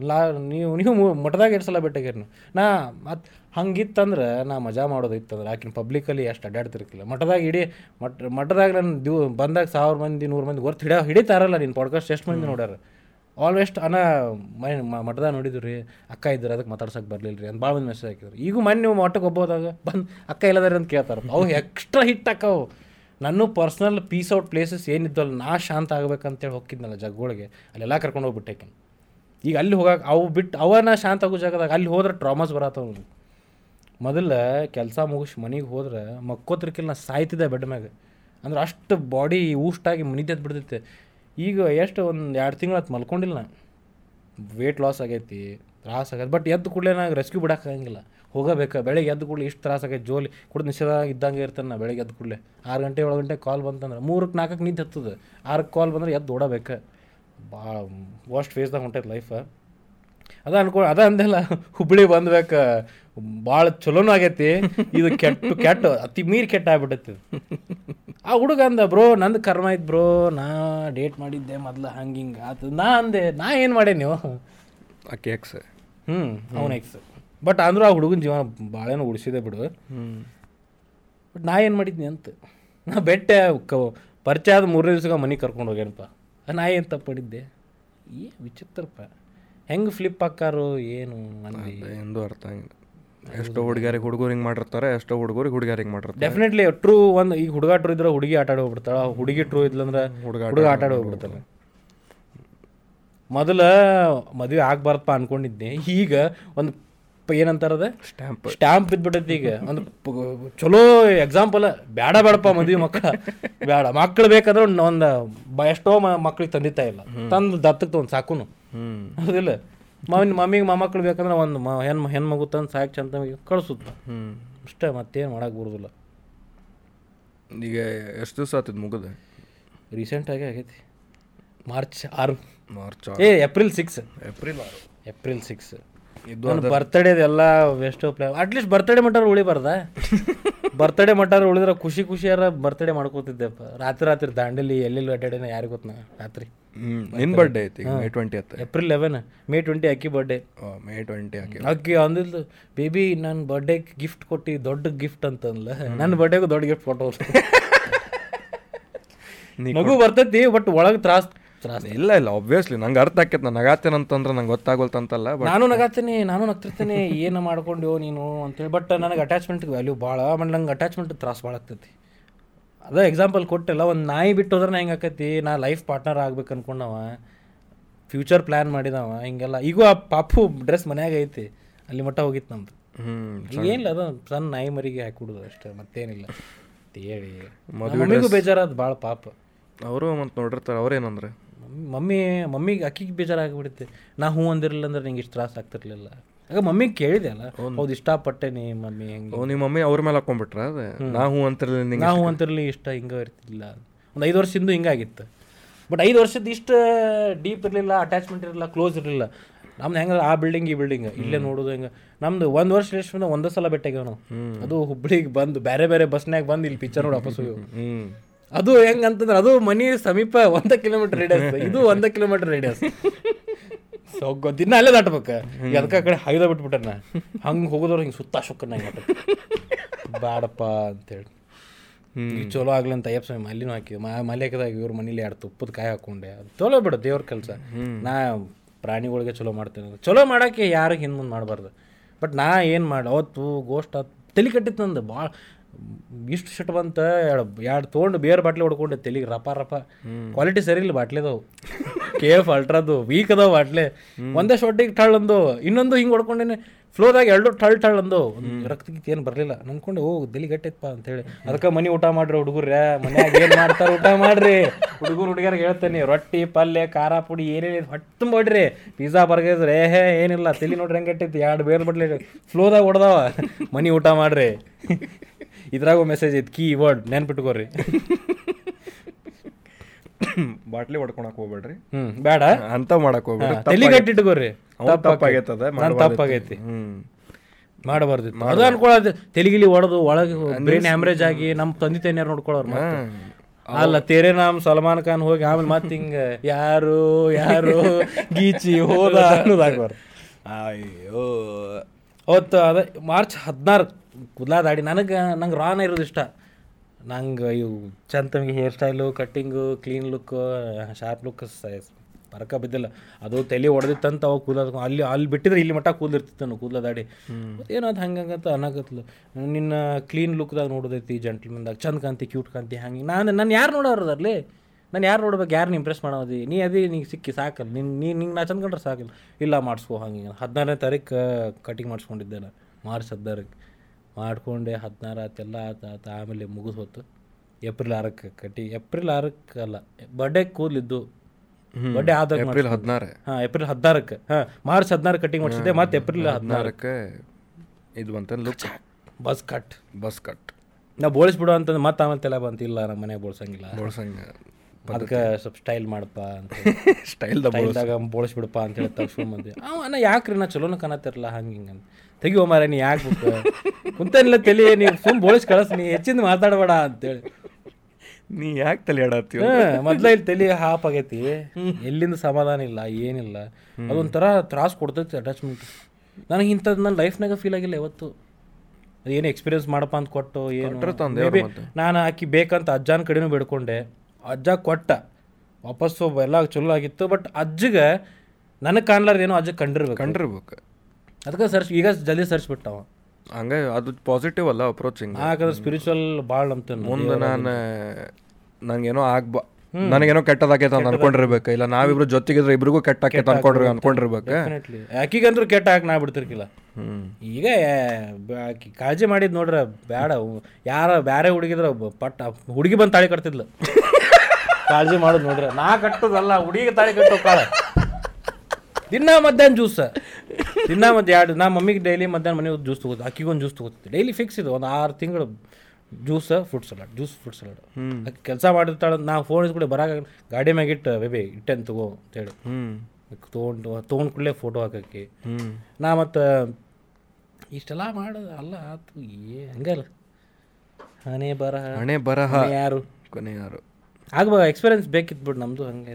ಲಾ ನೀವು ನೀವು ಮಠದಾಗ ಎರಡು ಸಲ ನೀವು ನಾ ಮತ್ತು ಹಂಗಿತ್ತಂದ್ರೆ ನಾ ಮಜಾ ಮಾಡೋದಿತ್ತಂದ್ರೆ ಆಕಿನ ಪಬ್ಲಿಕಲ್ಲಿ ಅಷ್ಟು ಅಡ್ಡಾಡ್ತಿರ್ಕಿಲ್ಲ ಮಠದಾಗ ಇಡೀ, ಮಠ, ಮಠದಾಗ ನನ್ನ ದಿವ್, ಬಂದಾಗ ಸಾವಿರ ಮಂದಿ, ನೂರು ಮಂದಿ ಹೊರ್ತು ಹಿಡಿಯೋ ಹಿಡಿತಾರಲ್ಲ ನಿನ್ನ ಪಾಡ್ಕಾಸ್ಟ್ ಎಷ್ಟು ಮಂದಿ ನೋಡ್ಯಾರ? ಆಲ್ವೆಸ್ಟ್ ಅನ್ನ ಮೈ, ಮಠದಾಗ ನೋಡಿದ್ರು ರೀ, ಅಕ್ಕ ಇದ್ದರೆ ಅದಕ್ಕೆ ಮಾತಾಡ್ಸಕ್ಕೆ ಬರಲಿಲ್ಲ ರೀ ಅಂತ ಭಾಳ ಒಂದು ಮೆಸೇಜ್ ಹಾಕಿದ್ರು. ಈಗ ಮನೆ ನೀವು ಮಠಕ್ಕೆ ಒಬ್ಬೋದಾಗ ಬಂದು ಅಕ್ಕ ಇಲ್ಲದಾರೆ ಅಂತ ಕೇಳ್ತಾರೆ. ಅವು ಎಕ್ಸ್ಟ್ರಾ ಹಿಟ್ ಅಕ್ಕವು ನನ್ನ ಪರ್ಸ್ನಲ್ ಪೀಸ್ ಔಟ್ ಪ್ಲೇಸಸ್ ಏನಿದ್ದಲ್ಲ ನಾ ಶಾಂತ ಆಗ್ಬೇಕಂತೇಳಿ ಹೋಗಿದ್ನಲ್ಲ ಜಗ್ಗಳಿಗೆ, ಅಲ್ಲೆಲ್ಲ ಕರ್ಕೊಂಡು ಹೋಗ್ಬಿಟ್ಟೆ ಈಗ ಅಲ್ಲಿ ಹೋಗಕ್ಕೆ ಅವು ಬಿಟ್ಟು ಅವನ ಶಾಂತ ಆಗೋ ಜಾಗದಾಗ ಅಲ್ಲಿ ಹೋದ್ರೆ ಟ್ರಾಮಾಸ್ ಬರತ್ತವ ಮೊದಲು ಕೆಲಸ ಮುಗಿಸಿ ಮನೆಗೆ ಹೋದ್ರೆ ಮಕ್ಕೋತ್ರಕ್ಕಿಲ್ಲ ನಾ ಸಾಯ್ತಿದ್ದೆ ಬೆಡ್ ಮ್ಯಾಗ. ಅಂದ್ರೆ ಅಷ್ಟು ಬಾಡಿ ಊಷ್ಟಾಗಿ ಮನಿದ್ದೆದ್ದು ಬಿಡ್ತೈತೆ. ಈಗ ಎಷ್ಟು ಒಂದು ಎರಡು ತಿಂಗಳು ಹತ್ತು ಮಲ್ಕೊಂಡಿಲ್ಲ ನಾ ವೇಟ್ ಲಾಸ್ ಆಗೈತಿ, ತ್ರಾಸ ಆಗೈತೆ. ಬಟ್ ಎದ್ದು ಕೂಡಲೇ ನಾ ರೆಸ್ಕ್ಯೂ ಬಿಡೋಕ್ಕಾಗಂಗಿಲ್ಲ ಹೋಗಬೇಕು, ಬೆಳಗ್ಗೆ ಎದ್ದು ಕೂಡಲೇ ಇಷ್ಟು ತ್ರಾಸ ಆಗೈತೆ. ಜೋಲಿ ಕೂಡ ನಿಷೇಧ ಇದ್ದಂಗೆ ಇರ್ತಾನೆ ನಾ ಬೆಳಗ್ಗೆ ಎದ್ದು ಕೂಡಲೇ. ಆರು ಗಂಟೆ, ಏಳು ಗಂಟೆ ಕಾಲ್ ಬಂತಂದ್ರೆ ಮೂರಕ್ಕೆ ನಾಲ್ಕಕ್ಕೆ ನಿಂತು ಹತ್ತದ. ಆರಕ್ಕೆ ಕಾಲ್ ಬಂದ್ರೆ ಎದ್ದು ಓಡಬೇಕು. ಭಾಳ ವರ್ಸ್ಟ್ ಫೇಸ್ದಾಗ ಹೊಂಟೈತೆ ಲೈಫ ಅದ ಅನ್ಕೊ, ಅದ ಅಂದೆಲ್ಲ <laughs> ಹುಬ್ಬಳ್ಳಿ ಬಂದ್ಬೇಕ. ಭಾಳ ಚಲೋನು ಆಗೈತಿ. ಇದು ಕೆಟ್ಟು ಕೆಟ್ಟ ಅತಿ ಮೀರಿ ಕೆಟ್ಟ ಆಗ್ಬಿಟ್ಟೈತಿ ಆ ಹುಡುಗ ಅಂದ ಬ್ರೋ ನಂದು ಕರ್ಮ ಐತ್ ಬ್ರೋ. ನಾ ಡೇಟ್ ಮಾಡಿದ್ದೆ ಮೊದ್ಲು ಹಂಗೆ ಹಿಂಗೆ ಆತು ನಾ ಅಂದೆ ನಾ ಏನು ಮಾಡೇ ನೀವು? ಆಕೆ ಎಕ್ಸ್ ಹ್ಞೂ ಅವನ ಎಕ್ಸ್ ಬಟ್ ಅಂದ್ರೂ ಆ ಹುಡುಗನ ಜೀವನ ಭಾಳೇನು ಉಳಿಸಿದೆ ಬಿಡು. ಹ್ಞೂ ಬಟ್ ನಾ ಏನು ಮಾಡಿದ್ನಿ ಅಂತ. ನಾ ಬೆಟ್ಟ ಪರಿಚಯ ಆದ ಮೂರನೇ ದಿವ್ಸಕ್ಕೆ ಮನೆಗೆ ಕರ್ಕೊಂಡು ಹೋಗ್ಯಾನಪ್ಪ. ನಾ ಏನು ತಪ್ಪು ಮಾಡಿದ್ದೆ? ಏ ವಿಚಿತ್ರಪ್ಪ. ಹೆಂಗೆ ಫ್ಲಿಪ್ ಹಾಕಾರು ಏನು ಎಂದು ಅರ್ಥ ಆಗಿಲ್ಲ. ಎಷ್ಟೋ ಹುಡುಗರಿಗೆ ಹುಡುಗರು ಹಿಂಗೆ ಮಾಡಿರ್ತಾರೆ ಎಷ್ಟೋ ಹುಡುಗರಿಗೆ ಹುಡುಗಿಯರು ಹಿಂಗೆ ಮಾಡಿರ್ತಾರೆ. ಡೆಫಿನೆಟ್ಲಿ ಟ್ರೂ ಒಂದು ಈಗ ಹುಡುಗ ಟ್ರೂ ಇದ್ರೆ ಹುಡುಗಿ ಆಟ ಆಡಿ ಹೋಗ್ಬಿಡ್ತಾಳ. ಹುಡುಗಿ ಟ್ರೂ ಇದ್ಲಂದ್ರೆ ಹುಡುಗ ಆಟ ಆಡಿ ಹೋಗ್ಬಿಡ್ತಾನೆ ಮೊದಲ ಮದುವೆ ಆಗ್ಬಾರ್ದಪ್ಪ ಅನ್ಕೊಂಡಿದ್ದೆ. ಈಗ ಒಂದು ಏನಂತಾರದ ಸ್ಟ್ಯಾಂಪ್ ಸ್ಟ್ಯಾಂಪ್ ಇದ್ಬಿಟ್ಟೈತಿ ಈಗ. ಒಂದು ಚಲೋ ಎಕ್ಸಾಂಪಲ್ ಬೇಡ ಬೇಡಪ್ಪ ಮದುವೆ ಮಕ್ಕಳ ಬೇಡ ಮಕ್ಳು ಬೇಕಾದ್ರೆ ಒಂದು ಎಷ್ಟೋ ಮಕ್ಳಿಗೆ ತಂದಿತ್ತ ಇಲ್ಲ. ತಂದು ದತ್ತಕ್ಕೆ ಒಂದು ಸಾಕುನು. ಹೌದಿಲ್ಲ? ಮಮ್ಮಿ ಮಮ್ಮಿಗೆ ಮೊಮ್ಮಕ್ಳು ಬೇಕಂದ್ರೆ ಒಂದು ಮ ಹೆಣ್ಣು ಹೆಣ್ಮಗು ತಂದು ಸಾಕು ಚಂದ ಕಳಿಸುತ್ತ ಹ್ಞೂ ಅಷ್ಟೇ ಮತ್ತೇನು ಮಾಡಕ್ಕೆ ಬರುದಿಲ್ಲ. ಈಗ ಎಷ್ಟು ದಿವಸ ಆತಿದ್ ಮುಗಿದ? ರೀಸೆಂಟಾಗಿ ಆಗೈತಿ. ಮಾರ್ಚ್ ಆರು. ಮಾರ್ಚ್ ಏ ಏಪ್ರಿಲ್ ಸಿಕ್ಸ್ ಏಪ್ರಿಲ್ ಆರು. ಏಪ್ರಿಲ್ ಸಿಕ್ಸ್ ಇದು ಬರ್ತಡೇ ಎಲ್ಲಾ waste plan at least birthday ಮಟ್ಟಾರ ಉಳಿಬಾರ್ದ? ಬರ್ತಡೇ ಮಟ್ಟಾರ ಉಳಿದ್ರೆ ಖುಷಿ ಖುಷಿಯಾರ ಬರ್ತಡೇ ಮಾಡ್ಕೋತಿದ್ದೆಪ್ಪ. ರಾತ್ರಿ ರಾತ್ರಿ ದಾಂಡೇಲಿ ಎಲ್ಲೆಲ್ಲಿ ಅಡ್ಡಾಡಿನ ಯಾರಿಗೆ ಗೊತ್ತ ರಾತ್ರಿ. ನಿನ್ ಬರ್ಡೇ ಐತಿ ಮೇ ಟ್ವೆಂಟಿ ಹತ್ತು. ಏಪ್ರಿಲ್ ಲೆವೆನ್ ಮೇ ಟ್ವೆಂಟಿ ಅಕ್ಕಿ ಬರ್ಡೇ ಮೇ ಟ್ವೆಂಟಿ ಅಕ್ಕಿ ಅಕ್ಕಿ ಅಂದಿದ್ದು ಬೇಬಿ ನನ್ನ ಬರ್ಡೇ ಗಿಫ್ಟ್ ಕೊಟ್ಟು ದೊಡ್ಡ ಗಿಫ್ಟ್ ಅಂತಂದ್ಲ. ನನ್ನ ಬರ್ಡೇಗೂ ದೊಡ್ಡ ಗಿಫ್ಟ್ ಕೊಟ್ಟು <laughs> ನಗು ಬರ್ತೈತಿ ಬಟ್ ಒಳಗೆ ತ್ರಾಸ್ ಇಲ್ಲ ಇಲ್ಲ ಆಬ್ವಿಯಸ್ಲಿ ನಂಗೆ ಅರ್ಥ ಆಕೈತೆ. ನಾನು ನಗಾತೇನೆ ಅಂತಂದ್ರೆ ನಂಗೆ ಗೊತ್ತಾಗೋಲ್ತಂತಲ್ಲ ಬಟ್ ನಾನು ನಗಾತೀನಿ ನಾನು ನಗ್ತಿರ್ತೀನಿ ಏನು ಮಾಡ್ಕೊಂಡು ನೀನು ಅಂತೇಳಿ. ಬಟ್ ನನಗೆ ಅಟ್ಯಾಚ್ಮೆಂಟ್ ವ್ಯಾಲ್ಯೂ ಭಾಳ ಆಮೇಲೆ ನಂಗೆ ಅಟ್ಯಾಚ್ಮೆಂಟ್ ತ್ರಾಸ ಭಾಳ ಆಗ್ತೈತಿ. ಅದೇ ಎಕ್ಸಾಂಪಲ್ ಕೊಟ್ಟಿಲ್ಲ ಒಂದು ನಾಯಿ ಬಿಟ್ಟು ಹೋದ್ರೆ ಹೆಂಗೆ ಆಕೈತಿ? ನಾ ಲೈಫ್ ಪಾರ್ಟ್ನರ್ ಆಗ್ಬೇಕು ಅನ್ಕೊಂಡವ ಫ್ಯೂಚರ್ ಪ್ಲ್ಯಾನ್ ಮಾಡಿದವ ಹಿಂಗೆಲ್ಲ. ಈಗೂ ಆ ಪಾಪು ಡ್ರೆಸ್ ಮನ್ಯಾಗ ಐತಿ ಅಲ್ಲಿ ಮಟ್ಟ ಹೋಗಿತ್ತು ನಮ್ದು. ಹ್ಞೂ ಏನಿಲ್ಲ ಅದು ಸಣ್ಣ ನಾಯಿ ಮರಿಗೆ ಹಾಕಿಬಿಡೋದು ಅಷ್ಟೇ ಮತ್ತೇನಿಲ್ಲ. ಅಂತ ಹೇಳಿ ಮಮ್ಮಿಗೂ ಬೇಜಾರಾದ ಭಾಳ ಪಾಪ. ಅವರು ಮತ್ತು ನೋಡಿರ್ತಾರೆ ಅವ್ರೇನಂದ್ರೆ? ಮಮ್ಮಿ ಮಮ್ಮಿ ಮಮ್ಮಿಗೆ ಅಕ್ಕಿಗೆ ಬೇಜಾರಾಗ್ಬಿಡುತ್ತೆ. ನಾ ಹ್ಞೂ ಅಂದಿರಲಿಲ್ಲ ಅಂದ್ರೆ ನಿಂಗೆ ಇಷ್ಟು ತ್ರಾಸ ಆಗ್ತಿರ್ಲಿಲ್ಲ. ಆಗ ಮಮ್ಮಿಗೆ ಕೇಳಿದೆ ಅಲ್ಲ ಹೌದು ಇಷ್ಟಪಟ್ಟೆನಿ ಮಮ್ಮಿ ಹೆಂಗೆ. ನಿಮ್ಮ ಮಮ್ಮಿ ಅವ್ರ ಮೇಲೆ ಹಾಕೊಂಡ್ಬಿಟ್ರ ಅದೇ? ನಾ ಹ್ಞೂ ಅಂತಿರ್ಲಿ ನಾ ಹ್ಞೂ ಅಂತಿರಲಿ ಇಷ್ಟ ಹಿಂಗೆ ಇರ್ತಿಲ್ಲ ಒಂದು ಐದು ವರ್ಷದಿಂದ ಹಿಂಗಾಗಿತ್ತು. ಬಟ್ ಐದು ವರ್ಷದ ಇಷ್ಟು ಡೀಪ್ ಇರಲಿಲ್ಲ ಅಟ್ಯಾಚ್ಮೆಂಟ್ ಇರಲಿಲ್ಲ ಕ್ಲೋಸ್ ಇರಲಿಲ್ಲ. ನಮ್ದು ಹೆಂಗಲ್ಲ ಆ ಬಿಲ್ಡಿಂಗ್ ಈ ಬಿಲ್ಡಿಂಗ್ ಇಲ್ಲೇ ನೋಡೋದು ಹೆಂಗೆ. ನಮ್ದು ಒಂದು ವರ್ಷ ಎಷ್ಟು ಒಂದೇ ಸಲ ಭೇಟಿಯಾಗ್ಯಾವ ನಾವು. ಅದು ಹುಬ್ಳಿಗೆ ಬಂದು ಬೇರೆ ಬೇರೆ ಬಸ್ನಾಗ ಬಂದು ಇಲ್ಲಿ ಪಿಕ್ಚರ್ ನೋಡಿ ವಾಪಸ್ ಹೋಗ್ಯಾವ ಅದು ಹೆಂಗ್ ಅಂತಂದ್ರೆ ಅದು ಮನಿ ಸಮೀಪ ಒಂದ ಕಿಲೋಮೀಟರ್ ರೇಡಿಯಸ್ <laughs> ಇದು ಒಂದ ಕಿಲೋಮೀಟರ್ ರೇಡಿಯಸ್ ಸೊ ದಿನ ಅಲ್ಲೇ ದಾಟ್ಬೇಕು. ಅದಕ್ಕ ಕಡೆ ಹೈದ ಬಿಟ್ಬಿಟ್ಟನ ಹಂಗೆ ಹೋಗೋದವ್ರು ಹಿಂಗೆ ಸುತ್ತ ಶುಕ್ಕನ ಬ್ಯಾಡಪ್ಪ ಅಂತೇಳಿ. ಈಗ ಚಲೋ ಆಗ್ಲಿ ಅಂತ ಅಯ್ಯಪ್ಪ ಸ್ವಾಮಿ ಅಲ್ಲಿನೂ ಹಾಕಿ ಮಾ ಮಲ್ಯಕದಾಗ ಇವ್ರ ಮನೇಲಿ ಎರಡು ತುಪ್ಪದ ಕಾಯಿ ಹಾಕೊಂಡೆ. ಅದು ಚಲೋ ಬಿಡು ದೇವ್ರ ಕೆಲಸ. ನಾ ಪ್ರಾಣಿಗಳಿಗೆ ಚಲೋ ಮಾಡ್ತೇನೆ. ಚಲೋ ಮಾಡೋಕ್ಕೆ ಯಾರು ಹಿಂದೆ ಮುಂದೆ ಮಾಡಬಾರ್ದು. ಬಟ್ ನಾ ಏನು ಮಾಡಿ ಅವತ್ತು ಗೋಷ್ಠ ತಲೆ ಕಟ್ಟಿತ್ತು ನಂದು. ಭಾಳ ಇಷ್ಟು ಶಟ್ ಬಂತ ಎರಡು ಎರಡು ತೊಗೊಂಡು ಬೇರೆ ಬಾಟ್ಲಿ ಹೊಡ್ಕೊಂಡೆ ತೆಲಿಗೆ ರಪ ರಪ. ಕ್ವಾಲಿಟಿ ಸರಿ ಇಲ್ಲ ಬಾಟ್ಲಿದವು ಕೆ ಎಫ್ ಅಲ್ಟ್ರಾದು ವೀಕ್ ಅದಾವ ಬಾಟ್ಲಿ ಒಂದೇ ಶೊಟ್ಟಿಗೆ ಟಳ್ ಅಂದು. ಇನ್ನೊಂದು ಹಿಂಗೆ ಹೊಡ್ಕೊಂಡೇನೆ ಫ್ಲೋದಾಗ ಎರಡು ಟಳ್ ಟಳ್ ಅಂದು. ರಕ್ತ ಏನು ಬರಲಿಲ್ಲ. ನನ್ಕೊಂಡು ಓ ದಿಲಿ ಗಟ್ಟೈತಪ್ಪ ಅಂತೇಳಿ ಅದಕ್ಕೆ ಮನೆ ಊಟ ಮಾಡ್ರಿ ಹುಡುಗರ್ರೆ ಮನ್ಯಾಗ ಏನು ಮಾಡ್ತಾರೆ ಊಟ ಮಾಡ್ರಿ. ಹುಡುಗರು ಹುಡುಗಿಯರಿಗೆ ಹೇಳ್ತೇನೆ ರೊಟ್ಟಿ ಪಲ್ಯ ಖಾರ ಪುಡಿ ಏನೇನು ಹೊಟ್ಟೆ ತುಂಬಿಡ್ರಿ ಪಿಜ್ಜಾ ಏ ಹೇ ಏನಿಲ್ಲ. ತಲೆ ನೋಡ್ರಿ ಹೆಂಗೆ ಗಟ್ಟೈತಿ ಎರಡು ಬೇರೆ ಬಡ್ಲಿ ಫ್ಲೋದಾಗ ಹೊಡೆದವ. ಮನೆ ಊಟ ಮಾಡ್ರಿ. ಇದ್ರಾಗ ಮೆಸೇಜ್ ಐತಿ ಕೀ ವರ್ಡ್ ನೆನ್ಪಿಟ್ಕೋರಿ. <coughs> ಬಾಟ್ಲಿ ಹೊಡ್ಕೊಳಕ್ ಹೋಗ್ಬೇಡ್ರಿ. ಹ್ಮ್ ಬೇಡ ಅಂತ ಮಾಡಕ್ ಹೋಗ್ಬೇಡ್ರಿ. ತಲೆ ಗಟ್ಟಿಟ್ಕೋರಿ ಅವ್ನ್ ತಪ್ಪಾಗೈತದ. ತಪ್ಪಾಗೈತಿ. ಹ್ಮ್. ಮಾಡಬಾರ್ದು ಅದು ಅನ್ಕೊಳ್ಳೋದು ತೆಲಿಗಿಲಿ ಹೊಡೆದು ಒಳಗೆ ಬ್ರೈನ್ ಹ್ಯಾಮ್ರೇಜ್ ಆಗಿ ನಮ್ಮ ತಂದೆ ತಾಯಿಯವ್ರು ನೋಡ್ಕೊಳ್ಳೋರು. ಅಲ್ಲ ತೇರೆ ನಾಮ್ ಸಲ್ಮಾನ್ ಖಾನ್ ಹೋಗಿ ಆಮೇಲೆ ಮತ್ತೆ ಹಿಂಗ ಯಾರು ಯಾರು ಗೀಚಿ ಹೋದ ಅನ್ನೋದಾಗ್ಬಾರ್ದು ಅಯ್ಯೋ. ಅವತ್ತು ಅದ ಮಾರ್ಚ್ ಹದಿನಾರು ಕುದ್ಲಾದಾಡಿ ನನಗೆ, ನಂಗೆ ರಾನ ಇರೋದು ಇಷ್ಟ. ನಂಗೆ ಇವು ಚಂತಮಿಗೆ hair style cutting clean look sharp look ಪರಕ ಬಿದ್ದಿಲ್ಲ. ಅದು ತಲೆ ಹೊಡೆದಿತ್ತಂತ ಅವಾಗ ಕೂದಲ ಅಲ್ಲಿ ಅಲ್ಲಿ ಬಿಟ್ಟಿದ್ರೆ ಇಲ್ಲಿ ಮಟ್ಟ ಕೂದಲಿರ್ತಿತ್ತು ಕೂದಲ ದಾಡಿ ಏನೋ ಅದು ಹಂಗಂತ ಅನ್ನಕತ್ಲು ನಿನ್ನ ಕ್ಲೀನ್ ಲುಕ್ದಾಗ ನೋಡೋದೈತಿ ಜಂಟ್ಲ್ಮನ್ದಾಗ ಚಂದ ಕಾಂತಿ ಕ್ಯೂಟ್ ಕಾಂತಿ ಹಂಗೆ ನಾನು ನಾನು ಯಾರು ನೋಡೋರು ಅಲ್ಲಿ ನಾನು ಯಾರು ನೋಡ್ಬೇಕು? ಯಾರನ್ನ ಇಂಪ್ರೆಸ್ ಮಾಡೋದು ನೀ ಅದೇ ನಿಂಗೆ ಸಿಕ್ಕಿ ಸಾಕಲ್ಲ ನಿನ್ನ ನೀ ನಿಂಗೆ ನಾ ಚಂದ ಕಂಡ್ರೆ ಸಾಕಲ್ಲ. ಇಲ್ಲ, ಮಾಡಿಸ್ಕೋ ಹಂಗೆ. ಹದಿನಾರನೇ ತಾರೀಕು ಕಟಿಂಗ್ ಮಾಡಿಸ್ಕೊಂಡಿದ್ದೆ ನಾನು ಮಾರ್ಚ್ ಮಾಡ್ಕೊಂಡೆ ಹದಿನಾರು ಆತೆಲ್ಲ ಆತ ಆತ ಆಮೇಲೆ ಮುಗಿದು ಹೋತು. ಏಪ್ರಿಲ್ ಆರಕ್ಕೆ ಕಟ್ಟಿ ಏಪ್ರಿಲ್ ಆರಕ್ಕೆ ಅಲ್ಲ ಬರ್ಡೇ ಕೂದಲಿದ್ದು. ಬರ್ಡೇ ಆದ ಏಪ್ರಿಲ್ ಹದಿನಾರು. ಹಾಂ ಏಪ್ರಿಲ್ ಹದಿನಾರಕ್ಕೆ ಹಾಂ ಮಾರ್ಚ್ ಹದಿನಾರು ಕಟಿಂಗ್ ಮಾಡಿಸಿದ್ದೆ ಮತ್ತೆ ಏಪ್ರಿಲ್ ಹದಿನಾರು ಹದಿನಾರಕ್ಕೆ. ಇದು ಬಂತ look buzz cut. Buzz cut. ನಾ ಬೋಳಿಸ್ಬಿಡು ಅಂತಂದ್ರೆ ಮತ್ತೆ ಆಮೇಲೆ ತಲೆ ಬಂತಿಲ್ಲ ನಮ್ಮ ಮನೆಗೆ ಬೋಳ್ಸಂಗಿಲ್ಲ. ಬೋಳ್ಸಂಗ ಅದಕ್ಕೆ ಸ್ವಲ್ಪ ಸ್ಟೈಲ್ ಮಾಡಪ್ಪ ಅಂತ <laughs> ಸ್ಟೈಲ್ ದ ಅಂತ ಬೋಳಿಸ್ಬಿಡಪ್ಪ ತಕ್ಷಣ ತಗ್ಸ್ಕೊಂಬಂದೆ ಅವ ಅಣ್ಣ ಯಾಕ್ರಿ? ನಾ ಚಲೋನ ಕಾಣತ್ತಿರಲ್ಲ ಹಂಗೆ ಹಿಂಗೆ ಅಂತ. ತೆಗಿಯೋ ಮಾರ ನೀ ಯಾಕೆ ಬಿಟ್ಟು ಕುಂತನಿಲ್ಲ ತಲೆ ನೀವು ಸುಮ್ ಬೋಳಿಸ್ ಕಳಿಸ್ ನೀ ಹೆಚ್ಚಿಂದ ಮಾತಾಡಬೇಡ ಅಂತೇಳಿ ನೀ ಯಾಕೆ ತಲೆ ಆಡತ್ತೀವ ಮೊದ್ಲ ಇಲ್ಲಿ ತಲೆ ಹಾಪ್ ಆಗೈತಿ. ಎಲ್ಲಿಂದ ಸಮಾಧಾನ ಇಲ್ಲ ಏನಿಲ್ಲ. ಅದೊಂಥರ ತ್ರಾಸ ಕೊಡ್ತೈತಿ ಅಟ್ಯಾಚ್ಮೆಂಟ್ ನನಗೆ ಇಂಥದ್ದು ನನ್ನ ಲೈಫ್ನಾಗ ಫೀಲ್ ಆಗಿಲ್ಲ ಯಾವತ್ತು. ಏನು ಎಕ್ಸ್ಪೀರಿಯನ್ಸ್ ಮಾಡಪ್ಪ ಅಂತ ಕೊಟ್ಟು ಏನು. ನಾನು ಆಕಿ ಬೇಕಂತ ಅಜ್ಜನ ಕಡೆನೂ ಬೇಡ್ಕೊಂಡೆ. ಅಜ್ಜ ಕೊಟ್ಟ. ವಾಪಸ್ಸು ಎಲ್ಲ ಚಲೋ ಆಗಿತ್ತು ಬಟ್ ಅಜ್ಜಗೆ ನನಗೆ ಕಾಣ್ಲಾರ್ದು ಏನೋ ಅಜ್ಜ ಕಂಡಿರ್ಬೇಕು. ಕಂಡಿರ್ಬೇಕು. ಅದಕ್ಕೆ ಸರ್ಚ್ ಈಗ ಜಲ್ದಿ ಸರ್ಚ್ ಬಿಟ್ಟವ. ಹಂಗೆ ಅದು ಪಾಸಿಟಿವ್ ಅಲ್ಲ ಅಪ್ರೋಚಿಂಗ್ ಯಾಕಂದ್ರೆ ಸ್ಪಿರಿಚುವಲ್ ಭಾಳ ನಂಬ್ತೇನೆ ಮುಂದೆ ನಾನು ನನಗೇನೋ ಆಗ್ಬಾ ನನಗೇನೋ ಕೆಟ್ಟದಾಗೈತೆ ಅಂತ ಅನ್ಕೊಂಡಿರ್ಬೇಕು. ಇಲ್ಲ ನಾವಿಬ್ರು ಜೊತೆಗಿದ್ರೆ ಇಬ್ರಿಗೂ ಕೆಟ್ಟ ಆಕೈತೆ ಅನ್ಕೊಂಡ್ರಿ ಅನ್ಕೊಂಡಿರ್ಬೇಕು. ಆಕಿಗಂದ್ರೂ ಕೆಟ್ಟ ಹಾಕಿ ನಾ ಬಿಡ್ತಿರ್ಕಿಲ್ಲ. ಈಗ ಕಾಳಜಿ ಮಾಡಿದ್ ನೋಡ್ರ ಬೇಡ ಯಾರ ಬೇರೆ ಹುಡುಗಿದ್ರ ಪಟ್ಟ ಹುಡುಗಿ ಬಂದು ತಾಳಿ ಕಟ್ತಿದ್ಲು. ಕಾಳಜಿ ಮಾಡೋದು ನೋಡ್ರಿ. ನಾ ಕಟ್ಟೋದಲ್ಲ ಹುಡುಗಿ ತಾಳಿ ಕಟ್ಟೋ ಕಾಳ. ದಿನ ಮಧ್ಯಾಹ್ನ ಜ್ಯೂಸ್ ದಿನ ಮಧ್ಯ ಎರಡು ನಾ ಮಮ್ಮಿಗೆ ಡೈಲಿ ಮಧ್ಯಾಹ್ನ ಮನೆ ಜ್ಯೂಸ್ ಅಕ್ಕಿಗೆ ಅಕ್ಕಿಗೊಂದು ಜ್ಯೂಸ್ ತಗೋತಿದ್ದೆ ಡೈಲಿ ಫಿಕ್ಸ್ ಇದು. ಒಂದು ಆರು ತಿಂಗಳು juice fruit salad juice fruit salad ಅದಕ್ಕೆ ಕೆಲಸ ಮಾಡಿರ್ತಾಳೆ ನಾ ಫೋನ್ ಕೂಡ ಬರಾಗ ಗಾಡಿ ಮ್ಯಾಗಿಟ್ಟು ಬೇಬಿ ಇಟ್ಟೆನ್ ತಗೋ ಅಂತೇಳಿ ಹ್ಞೂ ತೊಗೊಂಡು ತೊಗೊಂಡು ಕೂಡಲೇ ಫೋಟೋ ಹಾಕಕ್ಕೆ. ಹ್ಞೂ ನಾ ಮತ್ತು ಇಷ್ಟೆಲ್ಲ ಮಾಡೋದು ಅಲ್ಲ ಆತು ಏ ಹಂಗಲ್ಲ. ಹಣೆ ಬರಹ. ಹಣೆ ಬರಹ. ಯಾರು? ಕೊನೆ ಯಾರು? ಆಗ್ಬೇಕು ಎಕ್ಸ್ಪೀರಿಯನ್ಸ್ ಬೇಕಿತ್ತು ಬಿಡು ನಮ್ಮದು ಹಂಗೆ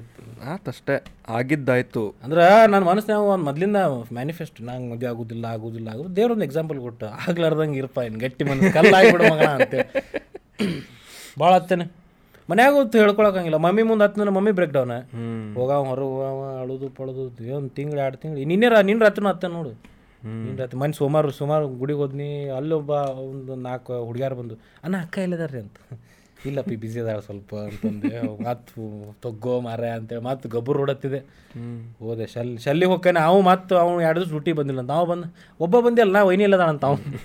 ಆತಷ್ಟೇ ಆಗಿದ್ದಾಯ್ತು. ಅಂದ್ರೆ ನನ್ನ ಮನಸ್ಸಿನಾಗ ಒಂದು ಮೊದಲಿಂದ ಮ್ಯಾನಿಫೆಸ್ಟ್ ನಂಗೆ ಮದುವೆ ಆಗೋದಿಲ್ಲ ಆಗೋದಿಲ್ಲ ಆಗೋದು ದೇವ್ರೊಂದು ಎಕ್ಸಾಂಪಲ್ ಕೊಟ್ಟು ಆಗ್ಲಾರ್ದಂಗೆ ಇರಪ್ಪ ಏನು ಗಟ್ಟಿ ಮನಸ್ಸು ಕಲ್ಲಾಗ್ಬಿಡು ಮಗನ ಅಂತೆ ಭಾಳ <coughs> ಹತ್ತೇನೆ. ಮನ್ಯಾಗ ಹೊತ್ತು ಹೇಳ್ಕೊಳಕಂಗಿಲ್ಲ. ಮಮ್ಮಿ ಮುಂದೆ ಹತ್ತು ಮಮ್ಮಿ ಬ್ರೇಕ್ ಡೌನ್ ಹೋಗವ ಹೊರಗೆ ಹೋಗಾವ ಅಳುದು ಪಳದು ಒಂದು ತಿಂಗಳು ಎರಡು ತಿಂಗಳು. ನಿನ್ನೆ ರಾ ನಿನ್ನ ರಾತ್ರಿನೂ ಹತ್ತೆ ನೋಡು. ನಿನ್ನ ರಾತ್ರಿ ಮನೆ ಸುಮಾರು ಸುಮಾರು ಗುಡಿಗೆ ಹೋದ್ನಿ ಅಲ್ಲೊಬ್ಬ ಒಂದು ನಾಲ್ಕು ಹುಡುಗ್ಯಾರು ಬಂದು ಅಣ್ಣ ಅಕ್ಕ ಎಲ್ಲಿದಾರ್ರಿ? ಅಂತ. ಇಲ್ಲಪ್ಪ ಬಿಸಿ ಅದಾಳ ಸ್ವಲ್ಪ ಅಂತಂದೆ. ಮತ್ತು ತೊಗ್ಗೋ ಮಾರ ಅಂತೇಳಿ ಮತ್ತೆ ಗೊಬ್ಬರ ಹೊಡತ್ತಿದೆ. ಹೋದೆ ಶಲ್ ಶಲ್ಲಿ ಹೋಗ್ಕಾನೆ ಅವು ಮತ್ತು ಅವ್ನು ಎರಡು ದಿವಸ ಡ್ಯೂಟಿ ಬಂದಿಲ್ಲ ಅಂತ. ನಾವು ಬಂದು ಒಬ್ಬ ಬಂದಿಲ್ಲ ನಾ ವೈನಿ ಇಲ್ಲದ ಅಂತ ಅವ್ನು.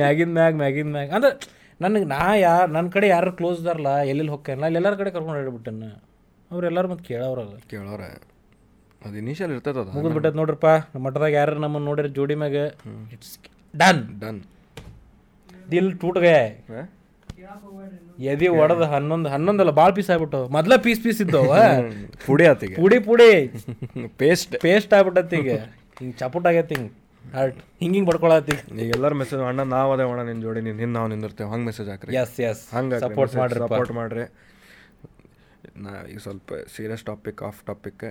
ಮ್ಯಾಗಿನ ಮ್ಯಾಗ ಮ್ಯಾಗಿನ ಮ್ಯಾಗ. ಅಂದ್ರೆ ನನಗೆ ನಾ ಯಾ ನನ್ನ ಕಡೆ ಯಾರು ಕ್ಲೋಸ್ ಇದಾರಲ್ಲ ಎಲ್ಲೆಲ್ಲಿ ಹೋಗ್ತಾನೆ ಅಲ್ಲಿ ಎಲ್ಲರ ಕಡೆ ಕರ್ಕೊಂಡು ಹೇಳ್ಬಿಟ್ಟೆನ ಅವ್ರೆಲ್ಲರೂ ಮತ್ತೆ ಕೇಳೋರಲ್ಲ ಕೇಳೋರ. ಅದು ಇನಿಷಿಯಲ್ ಇರ್ತದ ಅದು. ಮುಗಿದ್ ಬಿಟ್ಟೈತೆ ನೋಡ್ರಪ್ಪ. ನಮ್ಮ ಮಠದಾಗ ಯಾರು ನಮ್ಮನ್ನು ನೋಡಿರಿ ಜೋಡಿ ಮ್ಯಾಗ ಇಟ್ಸ್ ಡನ್ ಡನ್ ದಿಲ್ ಟೂಟ್ ಗಯ ಎದಿ ಒಡದ ಹನ್ನೊಂದು ಹನ್ನೊಂದಲ್ಲ ಭಾಳ ಪೀಸ್ ಆಗ್ಬಿಟ್ಟು ಮೊದ್ಲ ಪೀಸ್ ಪೀಸ್ ಇದ್ದವ. ಪುಡಿ ಆತಿಗೆ ಪುಡಿ ಪುಡಿ. ಪೇಸ್ಟ್. ಪೇಸ್ಟ್ ಆಗ್ಬಿಟ್ಟತಿ ಈಗ. ಹಿಂಗೆ ಚಪುಟ್ ಆಗೈತಿ ಹಿಂಗೆ. ಹರ್ಟ್ ಹಿಂಗೆ ಹಿಂಗೆ ಬಡ್ಕೊಳತ್ತಿ ಈಗ. ಎಲ್ಲರ ಮೆಸೇಜ್ ಅಣ್ಣ ನಾವು ಅದೇ ಅಣ್ಣ ನಿನ್ನ ಜೋಡಿ ನಿನ್ನ ನಾವು ನಿಂದಿರ್ತೇವೆ. ಹಂಗೆ ಮೆಸೇಜ್ ಹಾಕ್ರಿ. ಎಸ್ ಎಸ್ ಹಂಗೆ ಸಪೋರ್ಟ್ ಮಾಡ್ರಿ ಸಪೋರ್ಟ್ ಮಾಡ್ರಿ. ನಾ ಈಗ ಸ್ವಲ್ಪ ಸೀರಿಯಸ್ ಟಾಪಿಕ್ ಆಫ್ ಟಾಪಿಕ್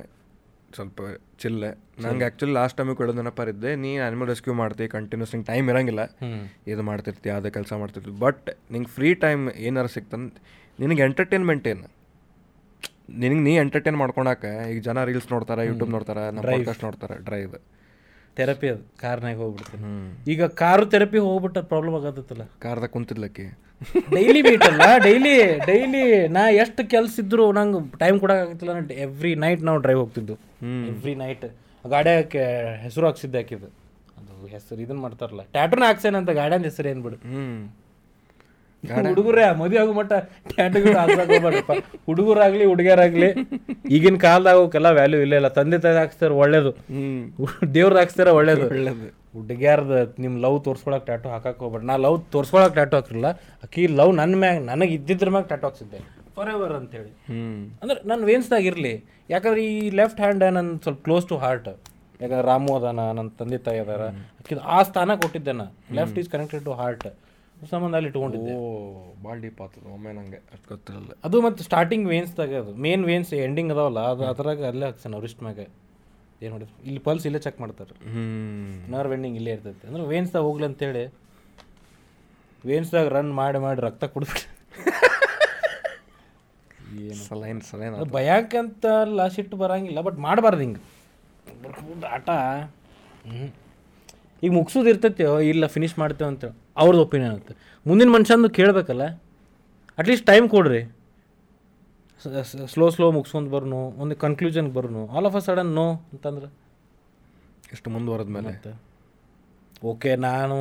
ಸ್ವಲ್ಪ ಚಿಲ್ಲೆ ನಂಗೆ ಆ್ಯಕ್ಚುಲಿ ಲಾಸ್ಟ್ ಟೈಮಿಗೆ ಕೊಡೋದು ನೆನಪಾರಿದ್ದೆ ನೀ ಆನಿಮಲ್ ರೆಸ್ಕ್ಯೂ ಮಾಡ್ತೀವಿ ಕಂಟಿನ್ಯೂಸ್ ನಿಂಗೆ ಟೈಮ್ ಇರಂಗಿಲ್ಲ. ಇದು ಮಾಡ್ತಿರ್ತಿ ಯಾವುದೇ ಕೆಲಸ ಮಾಡ್ತಿರ್ತೀವಿ ಬಟ್ ನಿಂಗೆ ಫ್ರೀ ಟೈಮ್ ಏನಾರು ಸಿಕ್ತಂತ ನಿನಗೆ ಎಂಟರ್ಟೈನ್ಮೆಂಟ್ ಏನು? ನಿನಗೆ ನೀ ಎಂಟರ್ಟೈನ್ ಮಾಡ್ಕೊಳಕ್ಕೆ ಈಗ ಜನ ರೀಲ್ಸ್ ನೋಡ್ತಾರೆ ಯೂಟ್ಯೂಬ್ ನೋಡ್ತಾರೆ ನಮ್ಮ ಪಾಡ್ಕಾಸ್ಟ್ ನೋಡ್ತಾರೆ ಡ್ರೈವ್ ಥೆರಪಿ ಅದು ಕಾರ್ನಾಗ ಹೋಗ್ಬಿಡ್ತೀನಿ ಈಗ ಕಾರು ಥೆರಪಿ ಹೋಗ್ಬಿಟ್ಟ ಪ್ರಾಬ್ಲಮ್ ಆಗತ್ತಲ್ಲ ಕಾರ್ದಾಗ ಕುಂತಿದ್ಲಕ್ಕಿ ಡೈಲಿ ಮೀಟ್ ಅಲ್ಲ? ಡೈಲಿ ಡೈಲಿ ನಾ ಎಷ್ಟು ಕೆಲ್ಸ ಇದ್ರು ನಂಗೆ ಟೈಮ್ ಕೊಡೋಕ್ಕಾಗತ್ತಿಲ್ಲ ಎವ್ರಿ ನೈಟ್ ನಾವು ಡ್ರೈವ್ ಹೋಗ್ತಿದ್ದು. ಎವ್ರಿ ನೈಟ್ ಗಾಡಿಯಾಕೆ ಹೆಸರು ಹಾಕ್ಸಿದ್ದೆ ಹಾಕಿದ್ದು. ಅದು ಹೆಸರು ಇದನ್ನ ಮಾಡ್ತಾರಲ್ಲ. ಟ್ಯಾಟೂನ ಹಾಕ್ಸೇನಂತ ಗಾಡಿಯಂದ ಹೆಸರು ಏನು ಬಿಡು. ಹ್ಮ್. ಹುಡುಗರೇ ಮದುವೆ ಆಗೋ ಮಟ್ಟ ಟ್ಯಾಟೂ ಹಾಕ್ಸಕ್ ಹೋಗ್ಬೇಡಪ್ಪ. ಹುಡುಗರಾಗ್ಲಿ ಹುಡುಗಿಯರಾಗ್ಲಿ ಈಗಿನ ಕಾಲದಾಗ ಅವಕ್ಕೆಲ್ಲ ವ್ಯಾಲ್ಯೂ ಇಲ್ಲ ಇಲ್ಲ. ತಂದೆ ತಾಯಿ ಹಾಕ್ಸ್ತಾರೆ ಒಳ್ಳೇದು. ದೇವ್ರ ಹಾಕ್ಸ್ತಾರ ಒಳ್ಳೇದು. ಒಳ್ಳೇದು. ಹುಡುಗ್ಯಾರ್ದ ನಿಮ್ಮ ಲವ್ ತೋರ್ಸ್ಕೊಳಕ್ಕೆ ಟ್ಯಾಟು ಹಾಕಕ್ಕೆ ಹೋಗ್ಬೇಡ. ನಾ ಲವ್ ತೋರ್ಸ್ಕೊಳಕ್ಕೆ ಟ್ಯಾಟು ಹಾಕಿರಲ್ಲ. ಆಕಿ ಲವ್ ನನ್ನ ಮ್ಯಾಗ ನನಗೆ ಇದ್ದಿದ್ರ ಮ್ಯಾಗ ಟ್ಯಾಟು ಹಾಕ್ಸಿದ್ದೆ. ಫಾರ್ ಎವರ್ ಅಂತೇಳಿ. ಹ್ಞೂ ಅಂದ್ರೆ ನನ್ನ ವೇನ್ಸ್ದಾಗ ಇರಲಿ. ಯಾಕಂದ್ರೆ ಈ ಲೆಫ್ಟ್ ಹ್ಯಾಂಡ್ ನನ್ನ ಸ್ವಲ್ಪ ಕ್ಲೋಸ್ ಟು ಹಾರ್ಟ್ ಯಾಕಂದ್ರೆ ರಾಮು ಅದಾನ ನನ್ನ ತಂದೆ ತಾಯಿ ಅದಾರ. ಅಕ್ಕಿದ ಆ ಸ್ಥಾನ ಕೊಟ್ಟಿದ್ದೆ ನಾ. Left is connected to heart ಸಂಬಂಧ ಅಲ್ಲಿ ಇಟ್ಕೊಂಡಿದ್ದೆ. ಓ ಭಾಳ ಡೀಪ್ ಆಗ್ತದೆ ಒಮ್ಮೆ ನಂಗೆ. ಅಷ್ಟು ಗೊತ್ತಿರಲ್ಲ. ಅದು ಮತ್ತು ಸ್ಟಾರ್ಟಿಂಗ್ ವೇನ್ಸ್ದಾಗ ಅದು. ಮೇನ್ ವೇನ್ಸ್ ಎಂಡಿಂಗ್ ಅದಾವಲ್ಲ ಅದು ಅದ್ರಾಗ ಅಲ್ಲೇ ಹಾಕ್ಸಾನ ರಿಸ್ಟ್ ಮ್ಯಾಗ. ಏನು ಮಾಡಿದ್ರು ಇಲ್ಲಿ ಪಲ್ಸ್ ಇಲ್ಲೇ ಚೆಕ್ ಮಾಡ್ತಾರೆ. ಹ್ಞೂ ನರ್ವ್ ಎಂಡಿಂಗ್ ಇಲ್ಲೇ ಇರ್ತೈತೆ. ಅಂದ್ರೆ ವೇನ್ಸ್ದಾಗ ಹೋಗ್ಲಿ ಅಂತೇಳಿ ವೇನ್ಸ್ದಾಗ ರನ್ ಮಾಡಿ ಮಾಡಿ ರಕ್ತ ಕುಡಿದು ಸಲೈನ್ ಸಲೈನ್ ಅದು ಭಯಕ್ಕಂತ ಸಿಟ್ಟು ಬರಂಗಿಲ್ಲ ಬಟ್ ಮಾಡಬಾರ್ದು ಹಿಂಗೆ. ಆಟ. ಈಗ ಮುಗಿಸೋದು ಇರ್ತೈತೆ ಇಲ್ಲ ಫಿನಿಶ್ ಮಾಡ್ತೇವೆ ಅಂತ ಅವ್ರದ್ದು ಒಪಿನಿಯನ್ ಅಂತ ಮುಂದಿನ ಮನುಷ್ಯಂದು ಕೇಳಬೇಕಲ್ಲ ಅಟ್ಲೀಸ್ಟ್ ಟೈಮ್ ಕೊಡ್ರಿ. ಸ್ಲೋ ಸ್ಲೋ ಮುಗಿಸ್ಕೊಂಡು ಬರ್ನು ಒಂದು ಕನ್ಕ್ಲೂಷನ್ಗೆ burn. All of a sudden no ಅಂತಂದ್ರೆ? ಇಷ್ಟು ಮುಂದುವರೆದ ಮೇಲೆ ಓಕೆ ನಾನು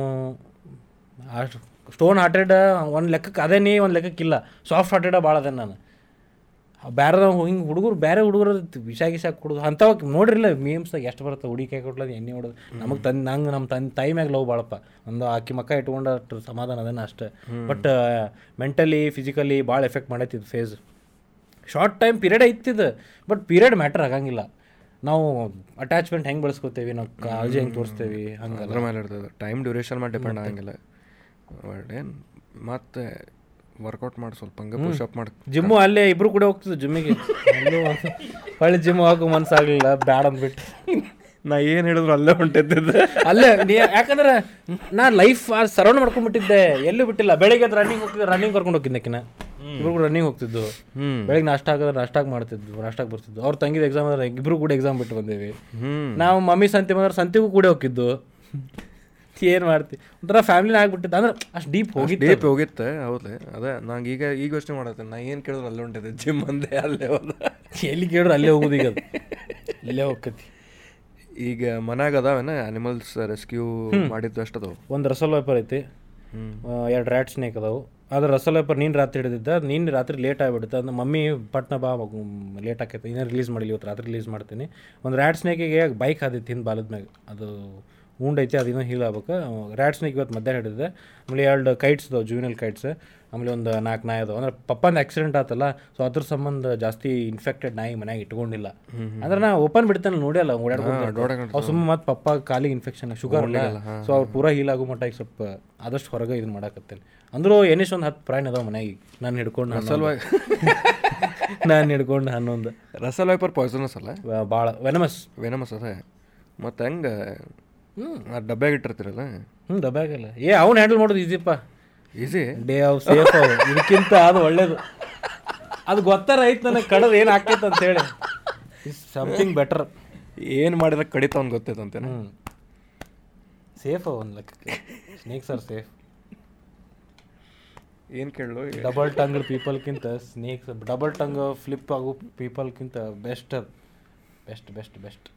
ಅಷ್ಟು ಸ್ಟೋನ್ ಹಾರ್ಟೆಡ್ ಒಂದು ಲೆಕ್ಕಕ್ಕೆ ಅದೇ ನೀ ಒಂದು ಲೆಕ್ಕಕ್ಕಿಲ್ಲ ಸಾಫ್ಟ್ ಹಾರ್ಟೆಡ ಭಾಳ ಅದೇ ನಾನು. ಬೇರೆ ಹಿಂಗೆ ಹುಡುಗರು ಬೇರೆ ಹುಡುಗರು ವಿಷ ಗಿಷ ಕೊಡೋದು ಅಂಥವು ನೋಡ್ರಿಲ್ಲ ಮೀಮ್ಸ್ದಾಗ ಎಷ್ಟು ಬರುತ್ತೆ ಹುಡುಗಿ ಕೊಡ್ಲದು ಎಣ್ಣೆ ಹೊಡೋದು. ನಮಗೆ ತಂದು ನಂಗೆ ನಮ್ಮ ತಂದೆ ತಾಯಿ ಮ್ಯಾಗ ಲವ್ ಭಾಳಪ್ಪ ಒಂದು ಆಕಿ ಮಕ್ಕ ಇಟ್ಕೊಂಡು ಅಷ್ಟು ಸಮಾಧಾನ ಅದೇನ ಅಷ್ಟೇ. ಬಟ್ ಮೆಂಟಲಿ ಫಿಸಿಕಲಿ ಭಾಳ ಎಫೆಕ್ಟ್ ಮಾಡೈತಿ ಇದು ಫೇಸ್ ಶಾರ್ಟ್ ಟೈಮ್ ಪೀರಿಯಡ್ ಐತಿದು ಬಟ್ ಪೀರಿಯಡ್ ಮ್ಯಾಟರ್ ಆಗಂಗಿಲ್ಲ. ನಾವು ಅಟ್ಯಾಚ್ಮೆಂಟ್ ಹೆಂಗೆ ಬೆಳೆಸ್ಕೋತೇವಿ ನಾವು ಕಾಳಜಿ ಹೆಂಗೆ ತೋರಿಸ್ತೇವಿ ಹಂಗೆ ಅದ್ರ ಮೇಲೆ ಇರ್ತದೆ. ಟೈಮ್ ಡ್ಯೂರೇಷನ್ ಮೇಲೆ ಡಿಪೆಂಡ್ ಆಗಂಗಿಲ್ಲ. ಬಟ್ ಏನು? ಮತ್ತೆ ವರ್ಕೌಟ್ ಮಾಡಿ ಸ್ವಲ್ಪ ಹಂಗೆ ಪುಷಪ್ ಮಾಡಿ. ಜಿಮ್ಮು ಅಲ್ಲೇ ಇಬ್ರು ಕೂಡ ಹೋಗ್ತದೆ ಜಿಮ್ಮಿಗೆ ಹಳ್ಳಿ ಜಿಮ್ ಹಾಕೋ ಮನ್ಸಾಗಲಿಲ್ಲ ಬ್ಯಾಡ ಅಂದ್ಬಿಟ್ಟು. ನಾ ಏನು ಹೇಳಿದ್ರು ಅಲ್ಲೇ ಹೊಂಟಿದ್ದೆ ಅಲ್ಲೇ ನೀ ಯಾಕಂದ್ರೆ ನಾ ಲೈಫ್ ಸರೌಂಡ್ ಮಾಡ್ಕೊಂಡ್ಬಿಟ್ಟಿದ್ದೆ ಎಲ್ಲೂ ಬಿಟ್ಟಿಲ್ಲ. ಬೆಳಿಗ್ಗೆ ರನ್ನಿಂಗ್ ಹೋಗ್ತಿದ್ದೆ ರನ್ನಿಂಗ್ ಕರ್ಕೊಂಡು ಹೋಗಿದ್ದೆ ಆಕಿನ ಕೂಡ ರನ್ನಿಂಗ್ ಹೋಗ್ತಿದ್ದು. ಬೆಳಗ್ಗೆ ನಾಷ್ಟ ಹಾಕಿದ್ರೆ ನಾಷ್ಟಾಗ ಮಾಡ್ತಿದ್ವು ನಾಷ್ಟಾಗ ಬರ್ತಿದ್ದು ಅವ್ರ ತಂಗಿದ ಎಕ್ಸಾಮ್ ಆದ್ರೆ ಇಬ್ರು ಕೂಡ ಎಕ್ಸಾಮ್ ಬಿಟ್ಟು ಬಂದೇವಿ. ನಾವು ಮಮ್ಮಿ ಸಂತಿ ಬಂದ್ರೆ ಸಂತಿಗೂ ಕೂಡ ಹೋಗಿದ್ದು ಏನು ಮಾಡ್ತಿ? ಒಂಥರ ಫ್ಯಾಮಿಲಿನ ಆಗ್ಬಿಟ್ಟಿತ್ತು. ಅಂದ್ರೆ ಅಷ್ಟು ಡೀಪ್ ಹೋಗಿ ಡೀಪ್ ಹೋಗಿತ್ತೆ ಹೌದು ಅದೇ ನಂಗೆ ಈಗ ಈಗ ಯೋಚನೆ ಮಾಡತ್ತೆ. ನಾ ಏನು ಕೇಳಿದ್ರು ಅಲ್ಲೇ ಹೊಂಟಿದ್ದೆ ಜಿಮ್ ಅಂದೆ ಅಲ್ಲೇ ಹೋದ. ಎಲ್ಲಿ ಕೇಳಿದ್ರೆ ಅಲ್ಲೇ ಹೋಗುದು ಈಗ ಅದು. ಇಲ್ಲೇ ಹೋಗ್ತೈತಿ ಈಗ ಮನ್ಯಾಗ ಅದಾವೇನ ಅನಿಮಲ್ಸ್ ರೆಸ್ಕ್ಯೂ ಮಾಡಿದ್ದು ಅಷ್ಟು ಅದಾವು ಒಂದು ರಸಲ್ ವೈಪರ್ ಐತಿ. ಎರಡು ರ್ಯಾಟ್ ಸ್ನೇಕ್ ಅದಾವು. ಅದ್ರ ರಸಲೇಪ ನೀನು ರಾತ್ರಿ ಹಿಡಿದಿದ್ದ, ನೀನು ರಾತ್ರಿ ಲೇಟ್ ಆಗಿಬಿಡುತ್ತೆ ಅಂದ್ರೆ ಮಮ್ಮಿ ಪಟ್ನ ಬಾ ಲೇಟ್ ಆಕೈತೆ. ಇನ್ನೂ ರಿಲೀಸ್ ಮಾಡಿಲ್ಲ, ಇವತ್ತು ರಾತ್ರಿ ರಿಲೀಸ್ ಮಾಡ್ತೀನಿ. ಒಂದು ರ್ಯಾಡ್ ಸ್ನೇಕಿಗೆ ಬೈಕ್ ಆದಿತ್ತು ಹಿಂದೆ ಬಾಲದ ಮ್ಯಾಗ. ಅದು ಉಂಡೈತಿ ಅದಿನ್ನೂ ಹೀಲ್ ಆಗ್ಬೇಕು. ರ್ಯಾಟ್ ಸ್ನೇಕ್ ಇವತ್ತು ಮಧ್ಯಾಹ್ನ ಹಿಡಿದಿದೆ. ಆಮೇಲೆ ಎರಡು ಕೈಟ್ಸ್ ಅದಾವೆ ಜೂನಿಯಲ್ ಕೈಟ್ಸ್ ಆಮೇಲೆ ಒಂದು ನಾಲ್ಕು ನಾಯಿ ಅದಾವೆ. ಅಂದ್ರೆ ಪಪ್ಪಂದು ಆಕ್ಸಿಡೆಂಟ್ ಆತಲ್ಲ ಸೊ ಅದ್ರ ಸಂಬಂಧ ಜಾಸ್ತಿ ಇನ್ಫೆಕ್ಟೆಡ್ ನಾಯಿ ಮನ್ಯಾಗ ಇಟ್ಕೊಂಡಿಲ್ಲ. ಅಂದ್ರೆ ನಾ ಓಪನ್ ಬಿಡ್ತೇನೆ. ನೋಡಿಯಲ್ಲ ಓಡಾಡ್ಕೊಂಡು ಅವ್ ಸುಮ್ಮ ಮತ್ತೆ ಪಪ್ಪ ಕಾಲಿಗೆ ಇನ್ಫೆಕ್ಷನ್ ಶುಗರ್ ಸೊ ಅವ್ರು ಪೂರಾ ಹೀಲ್ ಆಗೋ ಮಟ್ಟ ಈಗ ಸ್ವಲ್ಪ ಆದಷ್ಟು ಹೊರಗೆ ಇದನ್ನ ಮಾಡಾಕತ್ತೇನೆ. ಅಂದ್ರೂ ಏನಿಷ್ಟು ಒಂದು <laughs> ಹತ್ತು ಪ್ರಾಣಿ ಅದಾವ ಮನ್ಯಾಗ ನಾನು ಹಿಡ್ಕೊಂಡು ಸಲುವಾಗಿ ನಾನು ಹಿಡ್ಕೊಂಡು ಹನ್ನೊಂದು ರಸಲ್ ವೈಪರ್ ಪಾಯ್ಸನಸ್ ಅಲ್ಲ? ಭಾಳ ವೆನಮಸ್ ವೆನಮಸ್ ಅದ. ಮತ್ತು ಹೆಂಗೆ? ಹ್ಞೂ ಡಬ್ಬ್ಯಾಗ ಇಟ್ಟಿರ್ತೀರಲ್ಲ? ಹ್ಞೂ ಡಬ್ಬ್ಯಾಗಲ್ಲ ಏ ಅವ್ನು ಹ್ಯಾಂಡಲ್ ಮಾಡೋದು ಈಸಿಪ್ಪ ಈಸಿ ಡೇ ಆಫ್ ಸೇಫ್ ಇದಕ್ಕಿಂತ ಅದು ಒಳ್ಳೇದು. ಅದು ಗೊತ್ತಾರ ಐತೆ ನನಗೆ ಕಡದು ಏನು ಆಕೈತೆ ಅಂತ ಹೇಳಿ. ಸಮಥಿಂಗ್ ಬೆಟರ್ ಏನು ಮಾಡಿದ್ರೆ ಕಡಿತ ಅವ್ನು ಅಂತ. ಹ್ಞೂ ಸೇಫ್ ಒಂದು ಲೆಕ್ಕಕ್ಕೆ ಸ್ನೇಕ್ಸ್ ಆರ್ ಸೇಫ್ ಏನು ಕೇಳಲು ಡಬಲ್ ಟಂಗ್ ಪೀಪಲ್ಕಿಂತ ಸ್ನೇಕ್ಸ್ ಡಬಲ್ ಟಂಗ್ ಫ್ಲಿಪ್ ಆಗೋ ಪೀಪಲ್ಕಿಂತ ಬೆಸ್ಟ್ ಅದು ಬೆಸ್ಟ್ ಬೆಸ್ಟ್ ಬೆಸ್ಟ್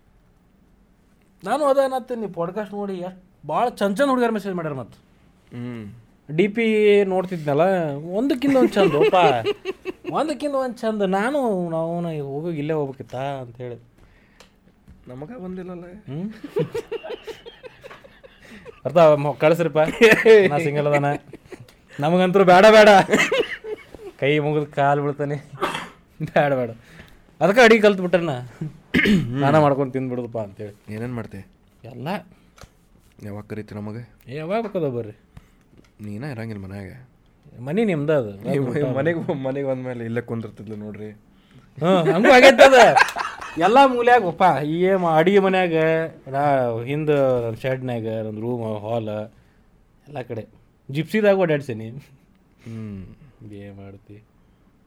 ನಾನು ಅದೇನತ್ತೆ ನೀವು ಪಾಡ್ಕಾಸ್ಟ್ ನೋಡಿ ಎಷ್ಟು ಭಾಳ ಚಂದ ಚಂದ ಹುಡುಗರು ಮೆಸೇಜ್ ಮಾಡ್ಯಾರ ಮತ್ತು. ಹ್ಞೂ ಡಿ ಪಿ ನೋಡ್ತಿದ್ನಲ್ಲ ಒಂದಕ್ಕಿಂತ ಒಂದು ಚಂದ ಒಪ್ಪ ಒಂದಕ್ಕಿಂತ ಒಂದು ಚಂದ ನಾನು ನಾವು ಹೋಗೋಗಿ ಇಲ್ಲೇ ಹೋಗ್ಬೇಕಿತ್ತಾ ಅಂತ ಹೇಳಿ ನಮಗ ಬಂದಿಲ್ಲಲ್ಲ. ಅರ್ಥ ಕಳಿಸ್ರಿಪ್ಪ. ನಾ ಸಿಂಗಲ್ ಅದಾನ. ನಮಗಂತೂ ಬೇಡ ಬೇಡ. ಕೈ ಮುಗಿದು ಕಾಲು ಬೀಳ್ತಾನೆ. ಬೇಡ ಬೇಡ. ಅದಕ್ಕೆ ಅಡಿಗೆ ಕಲ್ತು ಬಿಟ್ಟಣ್ಣ ನಾನ ಮಾಡ್ಕೊಂಡು ತಿಂದ್ಬಿಡುದಪ್ಪ ಅಂತೇಳಿ. ಏನೇನು ಮಾಡ್ತೀವಿ ಎಲ್ಲ. ಯಾವಾಗ ಕರಿತೀವಿ ನಮಗೆ ಯಾವಾಗ ಬೇಕದ ಬರ್ರಿ? ನೀನ ಇರಂಗಿಲ್ಲ ಮನ್ಯಾಗ. ಮನೆ ನಿಮ್ದ ಅದು. ಮನೆಗೆ ಮನೆಗೆ ಬಂದ್ಮೇಲೆ ಇಲ್ಲೇ ಕುಂದಿರ್ತಿದ್ಲು ನೋಡ್ರಿ. ಹಂಗೂ ಆಗೈತದ <laughs> ಎಲ್ಲ ಮೂಲ್ಯಾಗ ಒಪ್ಪ. ಈ ಅಡಿಗೆ ಮನ್ಯಾಗ ಹಿಂದ ಶೆಡ್ನ್ಯಾಗ ಒಂದು ರೂಮ್ ಹಾಲ್ ಎಲ್ಲ ಕಡೆ. ಜಿಪ್ಸಿದಾಗ ಓಡಾಡ್ಸೀನಿ. ಹ್ಞೂ ಏ ಮಾಡ್ತಿ.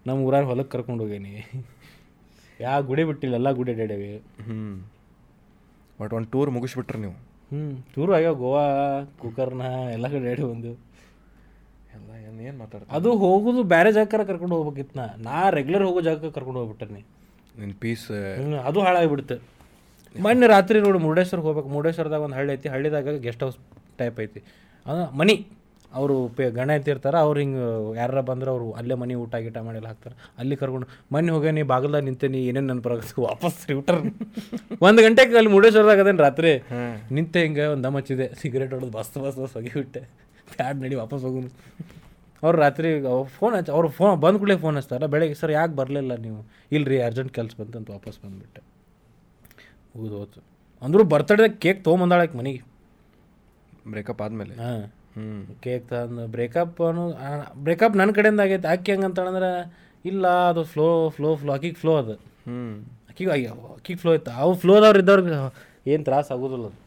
ನಮ್ಮ ಊರಾಗ ಹೊಲಕ್ಕೆ ಕರ್ಕೊಂಡು ಹೋಗೇನಿ. ಯಾವ ಗುಡಿ ಬಿಟ್ಟಿಲ್ಲ ಎಲ್ಲ ಗುಡಿ ಅಡ್ಯಾಡೇವಿ ಹ್ಞೂ ಬಟ್ ಒಂದು ಟೂರ್ ಮುಗಿಸ್ಬಿಟ್ರಿ ನೀವು. ಹ್ಞೂ ಟೂರ್ ಆಗ್ಯಾವ ಗೋವಾ ಕುಕರ್ನ ಎಲ್ಲ ಕಡೆ ಅಡ್ಯಾಡಿ ಬಂದು ಎಲ್ಲ ಏನು ಏನು ಮಾತಾಡ್ತೀನಿ ಅದು ಹೋಗೋದು ಬೇರೆ ಜಾಗಕ್ಕಾರ ಕರ್ಕೊಂಡು ಹೋಗ್ಬೇಕಿತ್ತು ನಾ ನಾ ರೆಗ್ಯುಲರ್ ಹೋಗೋ ಜಾಗಕ್ಕೆ ಕರ್ಕೊಂಡು ಹೋಗ್ಬಿಟ್ಟೆ ನಿನ್ನ ಪೀಸ್ ಅದು ಹಾಳಾಗಿಬಿಡುತ್ತೆ. ಮೊನ್ನೆ ರಾತ್ರಿ ನೋಡಿ ಮುರುಡೇಶ್ವರ್ಗೆ ಹೋಗ್ಬೇಕು. ಮುರುಡೇಶ್ವರದಾಗ ಒಂದು ಹಳ್ಳಿ ಐತಿ. ಹಳ್ಳಿದಾಗ ಗೆಸ್ಟ್ ಹೌಸ್ ಟೈಪ್ ಐತಿ. ಅದು ಮನಿ. ಅವರು ಪೇ ಗಣ ಇರ್ತಾರೆ. ಅವ್ರು ಹಿಂಗೆ ಯಾರ ಬಂದ್ರೆ ಅವರು ಅಲ್ಲೇ ಮನೆ ಊಟ ಗೀಟ ಮಾಡಿಲ್ಲ ಹಾಕ್ತಾರೆ. ಅಲ್ಲಿ ಕರ್ಕೊಂಡು ಮನೆ ಹೋಗೇನಿ ಬಾಗಲ್ದಾಗ ನಿಂತೇನಿ ಏನೇನು ನೆನಪರಾಗುತ್ತೆ ವಾಪಸ್ ರಿಟರ್ನ್ ಒಂದು ಗಂಟೆಗೆ ಅಲ್ಲಿ ಮುರುಡೇಶ್ವರದಾಗ ಅದೇನು ರಾತ್ರಿ? ನಿಂತೆ ಹಿಂಗೆ ಒಂದು ದಮ್ ಹಚ್ಚಿದೆ. ಸಿಗರೇಟ್ ಹೊಡೆದು ಬಸ್ ಬಸ್ ಬಸ್ ಹೋಗಿಬಿಟ್ಟೆ ಬ್ಯಾಡ್ ನಡಿ ವಾಪಸ್ ಹೋಗು ಅವ್ರು ರಾತ್ರಿ ಫೋನ್ ಹಚ್ಚ ಅವ್ರು ಫೋನ್ ಬಂದ ಕೂಡಲೇ ಫೋನ್ ಹಚ್ತಾರೆ. ಬೆಳಗ್ಗೆ ಸರ್ ಯಾಕೆ ಬರಲಿಲ್ಲ ನೀವು? ಇಲ್ರಿ ಅರ್ಜೆಂಟ್ ಕೆಲಸ ಬಂತಂತ ವಾಪಸ್ ಬಂದುಬಿಟ್ಟೆ. ಹೌದು ಹೋತು. ಅಂದರೂ ಬರ್ತಡೇದಾಗ ಕೇಕ್ ತೊಗೊಂಬಂದಾಳಕ್ಕೆ ಮನೆಗೆ. ಬ್ರೇಕಪ್ ಆದಮೇಲೆ? ಹಾಂ. ಹ್ಞೂ ಕೇಕ್ ತಂದು ಬ್ರೇಕಪ್ ಅನ್ನು ಬ್ರೇಕಪ್ ನನ್ನ ಕಡೆಯಿಂದ ಆಗೈತೆ. ಆಕೆ ಹೆಂಗೆ ಅಂತಂದ್ರೆ ಇಲ್ಲ ಅದು ಫ್ಲೋ ಫ್ಲೋ ಫ್ಲೋ ಆಕಿಗೆ ಫ್ಲೋ ಅದು. ಹ್ಞೂ ಆಕಿಗೆ ಅಯ್ಯೋ ಆಕಿಗೆ ಫ್ಲೋ ಇತ್ತು. ಅವು ಫ್ಲೋದವ್ರು ಇದ್ದವ್ರಿಗೆ ಏನು ತ್ರಾಸ ಆಗೋದಿಲ್ಲ ಅದು.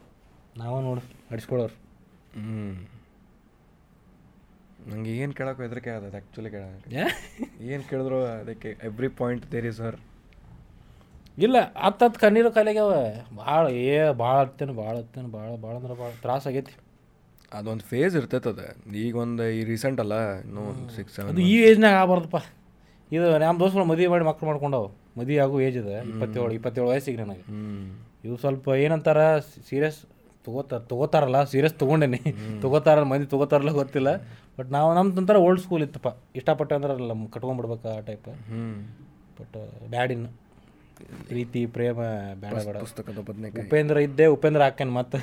ನಾವು ನೋಡಿ ಅಡಿಸ್ಕೊಳ್ಳೋರು ಹ್ಞೂ ನಂಗೆ ಏನು ಕೇಳೋಕೆ ಹೆದರಿಕೆ ಅದು ಆ್ಯಕ್ಚುಲಿ ಕೇಳೋಕ್ಕೆ? ಏನು ಕೇಳಿದ್ರು ಅದಕ್ಕೆ every point there is her ಇಲ್ಲ ಹತ್ತತ್ತು ಹತ್ತು ಕಣ್ಣೀರು ಕಾಲಿಗ್ಯಾವ ಭಾಳ ಏ ಭಾಳ ಹತ್ತೇನು ಭಾಳ ಹತ್ತೇನು ಭಾಳ ಭಾಳ ಅಂದ್ರೆ ಭಾಳ ತ್ರಾಸ ಆಗೈತಿ. ಅದೊಂದು ಫೇಸ್ ಇರ್ತೈತೆ ಅದು. ಈಗ ಒಂದು ಈ ರೀಸೆಂಟ್ ಅಲ್ಲ ಇನ್ನೂ ಒಂದು ಸಿಕ್ಸ್ ಅದು ಈ ಏಜ್ನಾಗ ಆಗಬಾರ್ದಪ್ಪ. ಇದು ನಮ್ಮ ದೋಸ್ತರು ಮದುವೆ ಮಾಡಿ ಮಕ್ಳು ಮಾಡ್ಕೊಂಡವು. ಮದುವೆ ಆಗೋ ಏಜ್ ಇದೆ ಇಪ್ಪತ್ತೇಳು ಇಪ್ಪತ್ತೇಳು ವಯಸ್ಸಿಗೆ ನನಗೆ. ಇವು ಸ್ವಲ್ಪ ಏನಂತಾರ ಸೀರಿಯಸ್ ತಗೋತಾರ ತಗೋತಾರಲ್ಲ ಸೀರಿಯಸ್ ತೊಗೊಂಡೇನಿ. ತೊಗೋತಾರ ಮಂದಿ ತಗೋತಾರಲ್ಲ ಗೊತ್ತಿಲ್ಲ. ಬಟ್ ನಾವು ನಮ್ಮ ಒಂಥರ ಓಲ್ಡ್ ಸ್ಕೂಲ್ ಇತ್ತಪ್ಪ. ಇಷ್ಟಪಟ್ಟೆ ಅಂದ್ರೆ ನಮ್ಮ ಕಟ್ಕೊಂಡ್ಬಿಡ್ಬೇಕು ಆ ಟೈಪ್ ಬಟ್ ಬ್ಯಾಡಿನ ಪ್ರೀತಿ ಪ್ರೇಮ ಬೇಡ ಬೇಡ. ಪುಸ್ತಕದ ಬದನೆಕಾಯಿ. ಉಪೇಂದ್ರ ಇದ್ದೆ ಉಪೇಂದ್ರ ಹಾಕೇನು ಮತ್ತೆ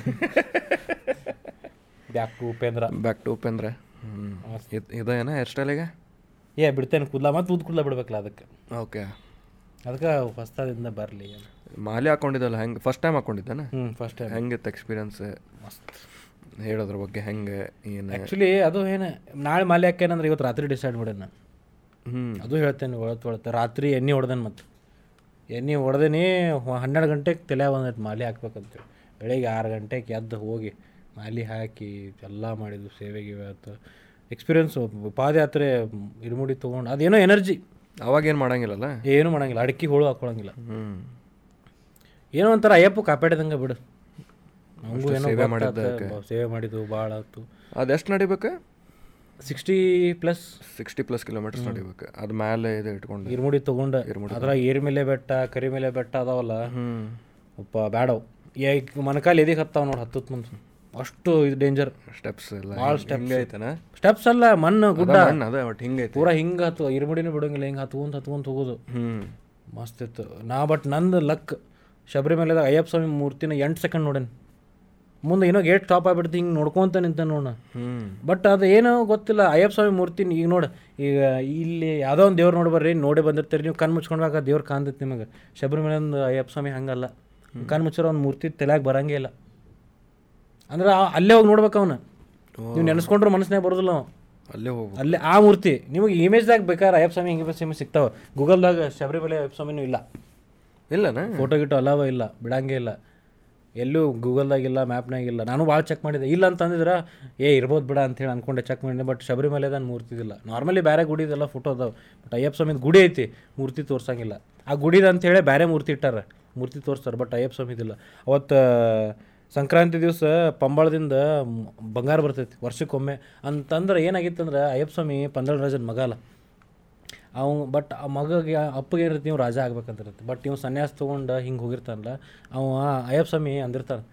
back to Upendra. Back to Upendra. ಹ್ಞೂ ಇದೇನ ಹೇರ್ ಸ್ಟೈಲಿಗೆ ಏ ಬಿಡ್ತೇನೆ ಕೂದಲ ಮತ್ತೆ ಊದ್ ಕೂದಲ ಬಿಡ್ಬೇಕಲ್ಲ ಅದಕ್ಕೆ. ಓಕೆ ಅದಕ್ಕೆ ಹೊಸ್ತಾದಿಂದ ಬರಲಿ. ಮಾಲೆ ಹಾಕೊಂಡಿದ್ದಲ್ಲ ಹೆಂಗೆ ಫಸ್ಟ್ ಟೈಮ್ ಹಾಕೊಂಡಿದ್ದಾನೆ? ಹ್ಞೂ ಫಸ್ಟ್ ಟೈಮ್ ಹೆಂಗಿತ್ತು ಎಕ್ಸ್ಪೀರಿಯನ್ಸ್ ಮಸ್ತ್. ಹೇಳೋದ್ರ ಬಗ್ಗೆ ಹೆಂಗೆ ಏನು? ಆ್ಯಕ್ಚುಲಿ ಅದು ಏನು ನಾಳೆ ಮಾಲೆ ಹಾಕೇನಂದ್ರೆ ಇವತ್ತು ರಾತ್ರಿ ಡಿಸೈಡ್ ಮಾಡ್ಯಾನ ನಾನು. ಹ್ಞೂ ಅದು ಹೇಳ್ತೇನೆ ಒಳತ್ ಒಳತ್ತೆ ರಾತ್ರಿ ಎಣ್ಣೆ ಹೊಡೆದೇನೆ ಮತ್ತು ಎಣ್ಣೆ ಹೊಡೆದೇನಿ ಹನ್ನೆರಡು ಗಂಟೆಗೆ ತಲೆ ಬಂದೈತೆ ಮಾಲೆ ಹಾಕ್ಬೇಕಂತೇಳಿ. ಬೆಳಗ್ಗೆ ಆರು ಗಂಟೆಗೆ ಎದ್ದು ಹೋಗಿ ಮಾಲೆ ಹಾಕಿ ಎಲ್ಲ ಮಾಡಿದ್ದು ಸೇವೆಗೆ ಇವತ್ತು ಎಕ್ಸ್ಪೀರಿಯನ್ಸು ಪಾದಯಾತ್ರೆ ಇರುಮುಡಿ ತೊಗೊಂಡು ಅದೇನೋ ಎನರ್ಜಿ ಅವಾಗೇನು ಏನು ಮಾಡಂಗಿಲ್ಲಲ್ಲ? ಏನು ಮಾಡಂಗಿಲ್ಲ ಅಡಿಕೆ ಹೋಳು ಹಾಕ್ಕೊಳಂಗಿಲ್ಲ ಹ್ಞೂ ಏನೋ ಒಂಥರ ಅಯ್ಯಪ್ಪ ಕಾಪಾಡಿದಂಗೆ ಬಿಡು. ನಮಗೂ ಏನೋ ಸೇವೆ ಬ- ಸೇವೆ ಮಾಡಿದ್ದು ಭಾಳ ಆಯ್ತು ಅದೆಷ್ಟು ನಡಿಬೇಕು? Sixty plus. Sixty plus kilometres ನಡಿಬೇಕು. ಅದು ಮೇಲೆ ಇದು ಇಟ್ಕೊಂಡು. ಇರ್ಮುಡಿ ತೊಗೊಂಡು. ಅದ್ರಾಗ ಏರ್ಮೆಲೆ ಬೆಟ್ಟ ಕರಿಮೆಲೆ ಬೆಟ್ಟ ಅದಾವಲ್ಲ? ಅಪ್ಪ ಬ್ಯಾಡವ್. ಈಗ ಮನಕಾಲ್ ಎದಿಗೆ ಹತ್ತಾವ ನೋಡಿ ಹತ್ತತ್ ಮುಂದೆ. ಅಷ್ಟು ಇದು ಡೇಂಜರ್ ಸ್ಟೆಪ್ಸ್ ಎಲ್ಲ ಭಾಳ ಸ್ಟೆಪ್ ಐತನ? ಸ್ಟೆಪ್ಸ್ ಅಲ್ಲ ಮಣ್ಣು ಗುಡ್ಡ. ಅದ ಒಟ್ಟು ಹಿಂಗೆ ಪೂರ ಪೂರಾ ಹಿಂಗೆ ಹತ್ತು ಇರ್ಮುಡಿನೂ ಬಿಡೋಂಗಿಲ್ಲ ಹಿಂಗೆ ಹತ್ಕೊಂತ ಹತ್ಕೊಂತ ಹೋಗೋದು. ಹ್ಞೂ ಮಸ್ತ್ ಇತ್ತು. ನಾ ಬಟ್ ನಂದು ಲಕ್ ಶಬರಿಮಲೆದಾಗ ಅಯ್ಯಪ್ಪ ಸ್ವಾಮಿ ಮೂರ್ತಿನ ಎಂಟು ಸೆಕೆಂಡ್ ನೋಡೇನಿ. ಮುಂದೆ ಏನೋ ಗೇಟ್ ಸ್ಟಾಪ್ ಆಗ್ಬಿಡ್ತು ಹಿಂಗೆ ನೋಡ್ಕೊತ ನಿಂತ ನೋಡ ಬಟ್ ಅದು ಏನೋ ಗೊತ್ತಿಲ್ಲ ಅಯ್ಯಪ್ಪ ಸ್ವಾಮಿ ಮೂರ್ತಿನ ಈಗ ನೋಡಿ ಈಗ ಇಲ್ಲಿ ಯಾವುದೋ ಒಂದು ದೇವ್ರು ನೋಡಿ ಬರ್ರಿ ನೋಡೇ ಬಂದಿರ್ತೀರಿ ನೀವು ಕಣ್ಣು ಮುಚ್ಕೊಂಡಾಗ ದೇವ್ರು ಕಾಣ್ತೈತಿ ನಿಮಗೆ. ಶಬರಿಮಲೆ ಒಂದು ಅಯ್ಯಪ್ಪ ಸ್ವಾಮಿ ಹಂಗಲ್ಲ. ಕಣ್ಣು ಮುಚ್ಚಿರೋ ಒಂದು ಮೂರ್ತಿ ತಲೆಯಾಗಿ ಬರಂಗೇ ಇಲ್ಲ. ಅಂದ್ರೆ ಅಲ್ಲೇ ಹೋಗಿ ನೋಡ್ಬೇಕು ಅವನು. ನೀವು ನೆನೆಸ್ಕೊಂಡ್ರೆ ಮನಸ್ಸಿನಾಗ ಬರೋದಿಲ್ಲ ಅವ ಅಲ್ಲೇ ಹೋಗಿ ಅಲ್ಲೇ ಆ ಮೂರ್ತಿ. ನಿಮಗೆ ಇಮೇಜ್ದಾಗ ಬೇಕಾದ್ರೆ ಅಯ್ಯಪ್ಪ ಸ್ವಾಮಿ ಹಿಂಗೆ ಸ್ವಾಮಿ ಸಿಗ್ತಾವೆ. ಗೂಗಲ್ದಾಗ ಶಬರಿಮಲೆ ಅಯ್ಯಪ್ಪ ಸ್ವಾಮಿನೂ ಇಲ್ಲ. ಇಲ್ಲನಾ? ಫೋಟೋ ಗಿಟೋ ಅಲಾವ ಇಲ್ಲ, ಬಿಡಂಗೆ ಇಲ್ಲ. ಎಲ್ಲೂ ಗೂಗಲ್ದಾಗಿಲ್ಲ, ಮ್ಯಾಪ್ನಾಗಿಲ್ಲ. ನಾನು ಭಾಳ ಚೆಕ್ ಮಾಡಿದೆ ಇಲ್ಲ ಅಂತಂದಿದ್ರೆ ಏ, ಇರ್ಬೋದು ಬಿಡ ಅಂತೇಳಿ ಅನ್ಕೊಂಡೆ ಚೆಕ್ ಮಾಡಿದೆ ಬಟ್ ಶಬರಿಮಲೆದನ್ನು ಮೂರ್ತಿ ಇದಿಲ್ಲ ನಾರ್ಮಲಿ ಬೇರೆ ಗುಡಿದೆಲ್ಲ ಫೋಟೋ ಅದಾವೆ. ಬಟ್ ಅಯ್ಯಪ್ಪ ಸ್ವಾಮಿದು ಗುಡಿ ಐತಿ, ಮೂರ್ತಿ ತೋರ್ಸಂಗಿಲ್ಲ. ಆ ಗುಡಿದ ಅಂತೇಳಿ ಬೇರೆ ಮೂರ್ತಿ ಇಟ್ಟಾರ. ಮೂರ್ತಿ ತೋರಿಸ್ತಾರೆ ಬಟ್ ಅಯ್ಯಪ್ಪ ಸ್ವಾಮಿದಿಲ್ಲ ಅವತ್ತು ಸಂಕ್ರಾಂತಿ ದಿವಸ ಪಂಬಳದಿಂದ ಬಂಗಾರ ಬರ್ತೈತಿ, ವರ್ಷಕ್ಕೊಮ್ಮೆ. ಅಂತಂದ್ರೆ ಏನಾಗಿತ್ತಂದ್ರೆ, ಅಯ್ಯಪ್ಪ ಸ್ವಾಮಿ ಪಂದಳ ರಾಜನ ಮಗ ಅವ್ ಬಟ್ ಆ ಮಗಗೆ ಅಪ್ಪಗೆ ಏನಿರುತ್ತೆ ನೀವು ರಾಜ ಆಗ್ಬೇಕಂತಿರುತ್ತೆ. ಬಟ್ ನೀವು ಸನ್ಯಾಸ ತೊಗೊಂಡು ಹಿಂಗೆ ಹೋಗಿರ್ತಾನಲ್ಲ ಅವ ಅಯ್ಯಪ್ಪ ಸ್ವಾಮಿ ಅಂದಿರ್ತಾನೆ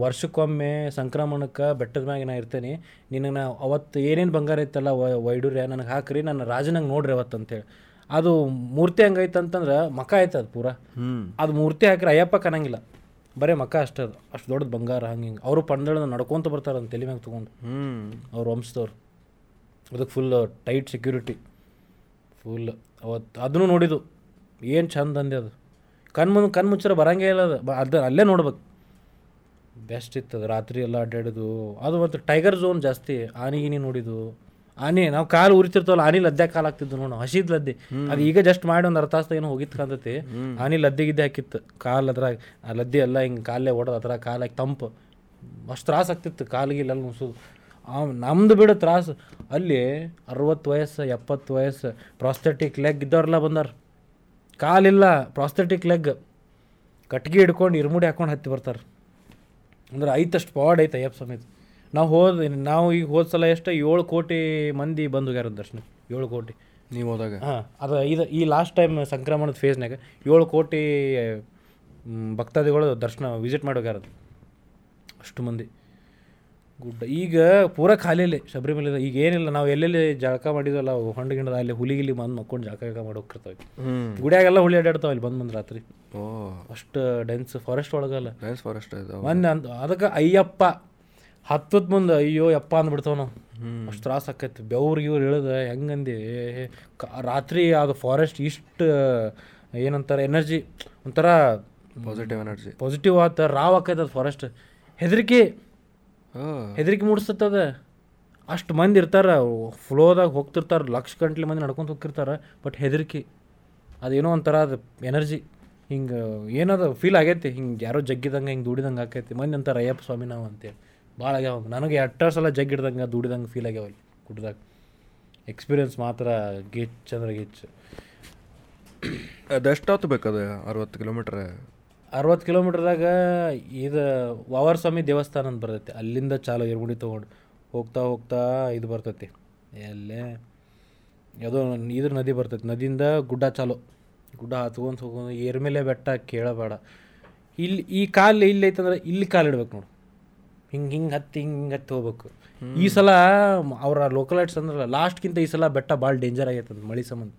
ವರ್ಷಕ್ಕೊಮ್ಮೆ ಸಂಕ್ರಮಣಕ್ಕೆ ಬೆಟ್ಟದ ಮ್ಯಾಗ ನಾ ಇರ್ತೇನೆ ನಿನಗೆ ನಾ ಅವತ್ತು ಏನೇನು ಬಂಗಾರ ಇತ್ತಲ್ಲ ವ- ವೈಡೂರ್ಯ ನನಗೆ ಹಾಕ್ರಿ ನನ್ನ ರಾಜನಂಗೆ ನೋಡ್ರಿ ಅವತ್ತು ಅಂತೇಳಿ ಅದು ಮೂರ್ತಿ ಹಂಗೈತೆ ಅಂತಂದ್ರೆ ಮಕ ಆಯ್ತು ಅದು ಪೂರಾ. ಹ್ಞೂ ಅದು ಮೂರ್ತಿ ಹಾಕಿದ್ರೆ ಅಯ್ಯಪ್ಪ ಕನಂಗಿಲ್ಲ. ಬರೀ ಮಕ ಅಷ್ಟೇ ಅದು. ಅಷ್ಟು ದೊಡ್ಡದು ಬಂಗಾರ ಹಂಗೆ ಹಿಂಗೆ. ಅವರು ಪಂದಳ ನಡ್ಕೊತ ಬರ್ತಾರೆ ಅಂತ ತಲೆ ಮ್ಯಾಗ ತೊಗೊಂಡು. ಹ್ಞೂ ಅವ್ರ ವಂಶದವ್ರು. ಅದಕ್ಕೆ ಫುಲ್ ಟೈಟ್ ಸೆಕ್ಯೂರಿಟಿ ಫುಲ್ ಅವತ್ತು ಅದನ್ನು ನೋಡಿದ್ದು. ಏನು ಚಂದ ಅಂದೆ ಅದು. ಕಣ್ಮುಂದು ಕಣ್ಣು ಮುಚ್ಚರ ಬರಂಗೇ ಇಲ್ಲ ಅದು. ಅದು ಅಲ್ಲೇ ನೋಡ್ಬೇಕು. ಬೆಸ್ಟ್ ಇತ್ತು ಅದು. ರಾತ್ರಿ ಎಲ್ಲ ಅಡ್ಡಾಡಿದ್ದು ಅದು ಮತ್ತು ಟೈಗರ್ ಝೋನ್ ಜಾಸ್ತಿ. ಆನೆ ಗೀನಿ ನೋಡಿದ್ದು. ಆನೆ ನಾವು ಕಾಲು ಉರಿತಿರ್ತವಲ್ಲ ಆನಿ ಲದ್ದೆ ಕಾಲು ಆಗ್ತಿದ್ದು ನೋಡು. ಹಸಿದ ಲದ್ದೆ. ಅದು ಈಗ ಜಸ್ಟ್ ಮಾಡಿ ಒಂದು ಅರ್ಧ ಏನು ಏನೋ ಹೋಗಿತ್ತು ಕಾಂತತಿ ಆನಿ ಲದ್ದೆ ಗಿದ್ದೆ ಹಾಕಿತ್ತು. ಕಾಲು ಅದ್ರಾಗ ಆ ಲದ್ದೆ ಎಲ್ಲ ಹಿಂಗೆ ಕಾಲೇ ಹೊಡೆದು ಅದ್ರಾಗ ಕಾಲಾಗಿ ತಂಪು. ಅಷ್ಟು ತ್ರಾಸ ಆಗ್ತಿತ್ತು. ಕಾಲಿಗೆ ಆ ನಮ್ದು ಬಿಡು ತ್ರಾಸು. ಅಲ್ಲಿ ಅರವತ್ತು ವಯಸ್ಸು ಎಪ್ಪತ್ತು ವಯಸ್ಸು ಪ್ರಾಸ್ಥೆಟಿಕ್ ಲೆಗ್ ಇದ್ದವ್ರಲ್ಲ ಬಂದಾರ. ಕಾಲಿಲ್ಲ ಪ್ರಾಸ್ಥೆಟಿಕ್ ಲೆಗ್ ಕಟ್ಗೆ ಹಿಡ್ಕೊಂಡು ಇರ್ಮುಡಿ ಹಾಕೊಂಡು ಹತ್ತಿ ಬರ್ತಾರೆ. ಅಂದ್ರೆ ಐತಷ್ಟು ಪಾಡ್ ಐತೆ ಅಯ್ಯಪ್ಪ ಸಮೇತ ನಾವು ಹೋದ ನಾವು ಈಗ ಹೋದ ಸಲ ಎಷ್ಟು ಏಳು ಕೋಟಿ ಮಂದಿ ಬಂದು ಹೋಗ್ಯಾರ ದರ್ಶನ. ಏಳು ಕೋಟಿ. ನೀವು ಹೋದಾಗ? ಹಾಂ ಅದು ಇದು ಈ ಲಾಸ್ಟ್ ಟೈಮ್ ಸಂಕ್ರಮಣದ ಫೇಸ್ನಾಗ ಏಳು ಕೋಟಿ ಭಕ್ತಾದಿಗಳು ದರ್ಶನ ವಿಸಿಟ್ ಮಾಡೋಗ್ಯಾರದು ಅಷ್ಟು ಮಂದಿ. ಗುಡ್ಡ. ಈಗ ಪೂರ ಖಾಲಿಯಲ್ಲಿ ಶಬರಿಮಲೆ ಈಗ ಏನಿಲ್ಲ ನಾವು ಎಲ್ಲೆಲ್ಲಿ ಜಳಕ ಮಾಡಿದ್ವಲ್ಲ ಹೊಂಡ ಗಿಂಡದ ಅಲ್ಲಿ ಹುಲಿ ಗಿಲಿ ಬಂದು ಮಕ್ಕೊಂಡು ಜಳಕ ಜಳಕ ಮಾಡಿ ಹೋಗ್ತಿರ್ತಾವೆ. ಹ್ಞೂ ಗುಡಿಯಾಗೆಲ್ಲ ಹುಳಿ ಅಡ್ಡಾಡ್ತಾವೆ ಅಲ್ಲಿ ಬಂದು ಬಂದು ರಾತ್ರಿ. ಓ. ಅಷ್ಟು ಡೆನ್ಸ್ ಫಾರೆಸ್ಟ್ ಒಳಗಲ್ಲ. ಡ್ಯಾನ್ಸ್ ಫಾರೆಸ್ಟ್ ಮೊನ್ನೆ ಅಂತ ಅದಕ್ಕೆ ಅಯ್ಯಪ್ಪ ಹತ್ತದ ಮುಂದೆ ಅಯ್ಯೋ ಯಪ್ಪ ಅಂದ್ಬಿಡ್ತಾವ ನಾವು. ಅಷ್ಟು ತ್ರಾಸ ಆಕೈತಿ. ಬೆವ್ರಿಗೆ ಇವ್ರು ಇಳಿದ ಹೆಂಗಂದಿ? ರಾತ್ರಿ ಅದು ಫಾರೆಸ್ಟ್ ಇಷ್ಟು ಏನಂತಾರೆ ಎನರ್ಜಿ ಒಂಥರ ಪಾಸಿಟಿವ್ ಎನರ್ಜಿ ಪಾಸಿಟಿವ್ ಆತ ರಾವ್ ಆಕೈತೆ ಅದು ಫಾರೆಸ್ಟ್ ಹೆದರಿಕೆ ಹೆದರಿಕೆ ಮೂಡಿಸ್ತದ. ಅಷ್ಟು ಮಂದಿ ಇರ್ತಾರ ಫ್ಲೋದಾಗ ಹೋಗ್ತಿರ್ತಾರೆ ಲಕ್ಷ ಗಂಟ್ಲೆ ಮಂದಿ ನಡ್ಕೊಂತ ಹೋಗ್ತಿರ್ತಾರೆ ಬಟ್ ಹೆದರಿಕೆ. ಅದೇನೋ ಒಂಥರ ಅದು ಎನರ್ಜಿ ಹಿಂಗೆ ಏನದು ಫೀಲ್ ಆಗೈತಿ ಹಿಂಗೆ ಯಾರೋ ಜಗ್ಗಿದಂಗೆ ಹಿಂಗೆ ದುಡಿದಂಗೆ ಆಕೈತಿ. ಮಂದಿ ಅಂತಾರೆ ಅಯ್ಯಪ್ಪ ಸ್ವಾಮಿ ನಾವು ಅಂತೇಳಿ. ಭಾಳ ಆಗ್ಯಾವ ನನಗೆ ಎಟ್ಟ ಸಲ ಜಗ್ಗಿಡ್ದಂಗೆ ದುಡಿದಂಗೆ ಫೀಲ್ ಆಗ್ಯಾವ ಅಲ್ಲಿ ಕುಡ್ದಾಗ. ಎಕ್ಸ್ಪೀರಿಯನ್ಸ್ ಮಾತ್ರ ಗಿಚ್ ಚಂದ್ರ ಗಿಚ್ ಅದೆಷ್ಟು ಬೇಕದು ಅರವತ್ತು ಕಿಲೋಮೀಟ್ರ್ ಅರವತ್ತು ಕಿಲೋಮೀಟ್ರದಾಗ ಇದು ವಾವರ್ ಸ್ವಾಮಿ ದೇವಸ್ಥಾನ ಅಂತ ಬರ್ತೈತಿ. ಅಲ್ಲಿಂದ ಚಾಲು ಎರ್ಗುಡಿ ತೊಗೊಂಡು ಹೋಗ್ತಾ ಹೋಗ್ತಾ ಇದು ಬರ್ತೈತಿ. ಎಲ್ಲೇ? ಯಾವುದೋ ಇದ್ರ ನದಿ ಬರ್ತೈತಿ. ನದಿಯಿಂದ ಗುಡ್ಡ ಚಾಲು. ಗುಡ್ಡ ಹತ್ಕೊಂತ ಹೋಗೋದು ಏರ್ಮೇಲೆ ಬೆಟ್ಟ ಕೇಳಬೇಡ. ಇಲ್ಲಿ ಈ ಕಾಲು ಇಲ್ಲಿ ಐತಂದ್ರೆ ಇಲ್ಲಿ ಕಾಲು ಇಡ್ಬೇಕು ನೋಡು. ಹಿಂಗೆ ಹಿಂಗೆ ಹತ್ತಿ ಹಿಂಗೆ ಹಿಂಗೆ ಹತ್ತಿ ಹೋಗ್ಬೇಕು. ಈ ಸಲ ಅವರ ಲೋಕಲ್ ಐಟ್ಸ್ ಅಂದ್ರಲ್ಲ ಲಾಸ್ಟ್ಗಿಂತ ಈ ಸಲ ಬೆಟ್ಟ ಭಾಳ ಡೇಂಜರ್ ಆಗೈತಂತ ಮಳೆ ಸಂಬಂಧ.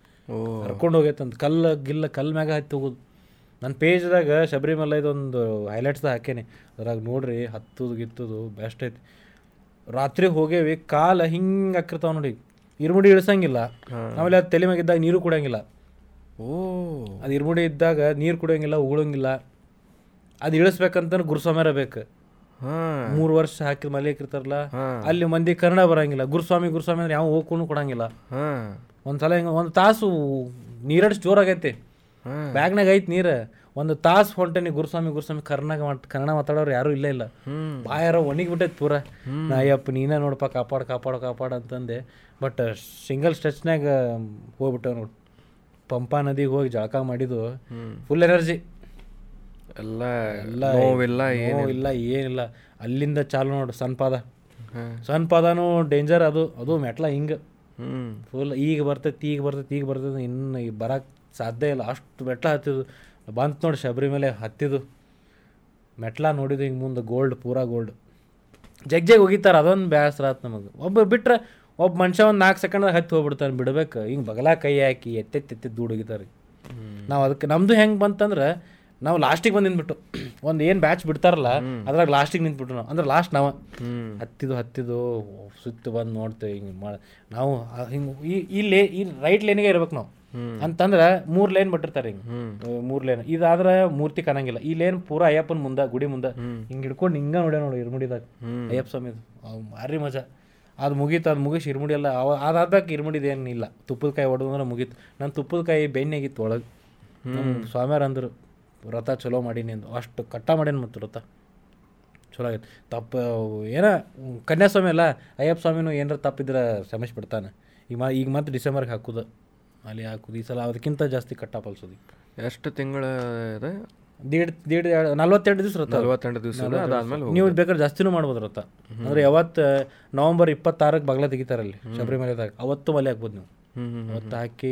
ಕರ್ಕೊಂಡು ಹೋಗೈತಂತ. ಕಲ್ಲು ಗಿಲ್ಲ ಕಲ್ ಮ್ಯಾಗ ಹತ್ತಿ ಹೋಗೋದು. ನನ್ನ ಪೇಜ್ದಾಗ ಶಬರಿಮಲೆ ಇದೊಂದು ಹೈಲೈಟ್ಸ್ದಾಗ ಹಾಕೇನಿ ಅದ್ರಾಗ ನೋಡ್ರಿ ಹತ್ತದು ಗಿತ್ತದು ಬೆಸ್ಟ್ ಐತಿ. ರಾತ್ರಿ ಹೋಗೇವಿ ಕಾಲ ಹಿಂಗೆ ಹಾಕಿರ್ತಾವ ನೋಡಿ. ಇರ್ಮುಡಿ ಇಳಿಸಂಗಿಲ್ಲ. ಆಮೇಲೆ ಅದು ತಲೆ ಮ್ಯಾಗ ಇದ್ದಾಗ ನೀರು ಕುಡಿಯಂಗಿಲ್ಲ. ಓ. ಅದು ಇರ್ಮುಡಿ ಇದ್ದಾಗ ನೀರು ಕುಡಿಯಂಗಿಲ್ಲ ಉಗುಳಂಗಿಲ್ಲ. ಅದು ಇಳಿಸ್ಬೇಕಂತ ಗುರುಸ್ವಾಮ್ಯಾರ ಬೇಕು. ಹಾಂ. ಮೂರು ವರ್ಷ ಹಾಕಿದ ಮಲೆ ಹಾಕಿರ್ತಾರಲ್ಲ ಅಲ್ಲಿ ಮಂದಿ ಕನ್ನಡ ಬರಂಗಿಲ್ಲ. ಗುರುಸ್ವಾಮಿ ಗುರುಸ್ವಾಮಿ ಅಂದ್ರೆ ಯಾವ ಹೋಗ್ಕೊಂಡು ಕೊಡಂಗಿಲ್ಲ. ಹಾಂ. ಒಂದು ಸಲ ಹಿಂಗೆ ಒಂದು ತಾಸು ನೀರಡ್ಸ್ ಜೋರಾಗೈತಿ. ಹಾಂ ಬ್ಯಾಗ್ನಾಗ ಐತಿ ನೀರು. ಒಂದು ತಾಸು ಹೊಂಟೇನಿ ಗುರುಸ್ವಾಮಿ ಗುರುಸ್ವಾಮಿ ಕರ್ನಾಗ ಕನ್ನಡ ಮಾತಾಡೋರು ಯಾರೂ ಇಲ್ಲ ಇಲ್ಲ. ಬಾಯಾರ ಒಣಗಿಬಿಟ್ಟೈತೆ ಪೂರ. ನಾ ಅಯ್ಯಪ್ಪ ನೀನೇ ನೋಡಪ್ಪ ಕಾಪಾಡು ಕಾಪಾಡು ಕಾಪಾಡು ಅಂತಂದೆ. ಬಟ್ ಸಿಂಗಲ್ ಸ್ಟ್ರೆಚ್ನಾಗ ಹೋಗ್ಬಿಟ್ಟ ನೋಡಿ. ಪಂಪಾ ನದಿಗೆ ಹೋಗಿ ಜಳಕ ಮಾಡಿದ್ದು ಫುಲ್ ಎನರ್ಜಿ ಎಲ್ಲ ನೋವಿಲ್ಲ ಏನೂ ಇಲ್ಲ ಏನಿಲ್ಲ. ಅಲ್ಲಿಂದ ಚಾಲು ನೋಡು ಸಣ್ಣ ಪಾದ ಸಣ್ಣ ಪಾದನೂ ಡೇಂಜರ್ ಅದು. ಅದು ಮೆಟ್ಲ ಹಿಂಗೆ. ಫುಲ್ ಈಗ ಬರ್ತೈತಿ ಈಗ ಬರ್ತೈತಿ ಈಗ ಬರ್ತೈತಿ ಇನ್ನು ಬರಕ್ಕೆ ಸಾಧ್ಯ ಇಲ್ಲ. ಅಷ್ಟು ಮೆಟ್ಲ ಹತ್ತಿದ್ದು. ಬಂತು ನೋಡಿ ಶಬರಿ ಮೇಲೆ ಹತ್ತಿದ್ದು. ಮೆಟ್ಲ ನೋಡಿದ್ದು ಹಿಂಗೆ ಮುಂದೆ ಗೋಲ್ಡ್ ಪೂರ ಗೋಲ್ಡ್ ಜಗ್ ಜಗ್ ಹೋಗಿತಾರೆ ಅದೊಂದು ಬೇಸರ ಆತು ನಮಗೆ. ಒಬ್ಬ ಬಿಟ್ಟರೆ ಒಬ್ಬ ಮನುಷ್ಯ ಒಂದು ನಾಲ್ಕು ಸೆಕೆಂಡ್ದಾಗ ಹತ್ತಿ ಹೋಗ್ಬಿಡ್ತಾನೆ ಬಿಡ್ಬೇಕು. ಹಿಂಗೆ ಬಗಲ ಕೈ ಹಾಕಿ ಎತ್ತೆತ್ತೆತ್ತೆ ಎತ್ತಿ ದೂಡ್ ನಾವು ಅದಕ್ಕೆ ನಮ್ಮದು ಹೆಂಗೆ ಬಂತಂದ್ರೆ ನಾವು ಲಾಸ್ಟಿಗೆ ಬಂದು ನಿಂತ್ಬಿಟ್ಟು <coughs> ಒಂದು ಏನು ಬ್ಯಾಚ್ ಬಿಡ್ತಾರಲ್ಲ ಅದ್ರಾಗ ಲಾಸ್ಟಿಗೆ ನಿಂತ್ಬಿಟ್ಟು ನಾವು. ಅಂದ್ರೆ ಲಾಸ್ಟ್ ನಾವು. ಹತ್ತಿದ್ದು ಹತ್ತಿದ್ದು ಸುತ್ತ ಬಂದು ನೋಡ್ತೇವೆ ಹಿಂಗೆ ಮಾಡಿ ನಾವು ಹಿಂಗೆ ಈ ಇಲ್ಲಿ ಈ ರೈಟ್ ಲೈನಿಗೆ ಇರ್ಬೇಕು ನಾವು. ಅಂತಂದ್ರೆ ಮೂರು ಲೈನ್ ಬಿಟ್ಟಿರ್ತಾರೆ ಹಿಂಗೆ. ಮೂರು ಲೈನ್ ಇದಾದ್ರೆ ಮೂರ್ತಿ ಕಾಣಂಗಿಲ್ಲ. ಈ ಲೈನ್ ಪೂರಾ ಅಯ್ಯಪ್ಪನ ಮುಂದೆ ಗುಡಿ ಮುಂದೆ ಹಿಂಗೆ ಹಿಡ್ಕೊಂಡು ಹಿಂಗೆ ನೋಡ್ಯ ನೋಡಿ ಇರ್ಮುಡಿದಾಗ ಅಯ್ಯಪ್ಪ ಸ್ವಾಮಿದು ಭಾರಿ ಮಜಾ. ಅದು ಮುಗೀತು ಅದು ಮುಗಿಸಿ ಇರ್ಮುಡಿ ಎಲ್ಲ ಅವ ಅದಾದಾಗ ಇರ್ಮುಡಿದು ಏನಿಲ್ಲ ತುಪ್ಪದ ಕಾಯಿ ಹೊಡೆದಂದ್ರೆ ಮುಗೀತು. ನನ್ನ ತುಪ್ಪದ ಕಾಯಿ ಬೆಣ್ಣೆಗಿತ್ತು ಒಳಗೆ. ಸ್ವಾಮಿಯವ್ರು ಅಂದರು ವ್ರತ ಚಲೋ ಮಾಡೀನಿ ಅಂದು ಅಷ್ಟು ಕಟ್ಟ ಮಾಡೇನು ಮತ್ತು ವ್ರತ ಚಲೋ ಆಗೈತೆ. ತಪ್ಪು ಏನ ಕನ್ಯಾಸ್ವಾಮಿ ಅಲ್ಲ ಅಯ್ಯಪ್ಪ ಸ್ವಾಮಿನೂ ಏನಾರ ತಪ್ಪಿದ್ರೆ ಶ್ರಮಿಸ್ಬಿಡ್ತಾನೆ ಈಗ ಮ ಈಗ ಮತ್ತೆ ಡಿಸೆಂಬರ್ಗೆ ಹಾಕುದು. ಅಲ್ಲಿ ಹಾಕೋದು. ಈ ಸಲ ಅದಕ್ಕಿಂತ ಜಾಸ್ತಿ ಕಟ್ಟಾಪಲ್ಸೋದು ಎಷ್ಟು ತಿಂಗಳ ಇದೆ? ದೀಡ್ ದೀಡ್ ನಲ್ವತ್ತೆರಡು ದಿವಸ ಇರುತ್ತೆ? ನಲ್ವತ್ತೆಂಟು ದಿವಸ ಅದಾದ್ಮೇಲೆ ನೀವು ಬೇಕಾದ್ರೆ ಜಾಸ್ತಿನೂ ಮಾಡ್ಬೋದು ವ್ರತ ಅಂದ್ರೆ ಯಾವತ್ತು ನವಂಬರ್ ಇಪ್ಪತ್ತಾರಕ್ಕೆ ಬಗ್ಲ ತೆಗಿತಾರಲ್ಲಿ ಶಬರಿಮಲೆದಾಗ ಅವತ್ತು ಮಲೆ ಹಾಕ್ಬೋದು ನೀವು. ಅವತ್ತು ಹಾಕಿ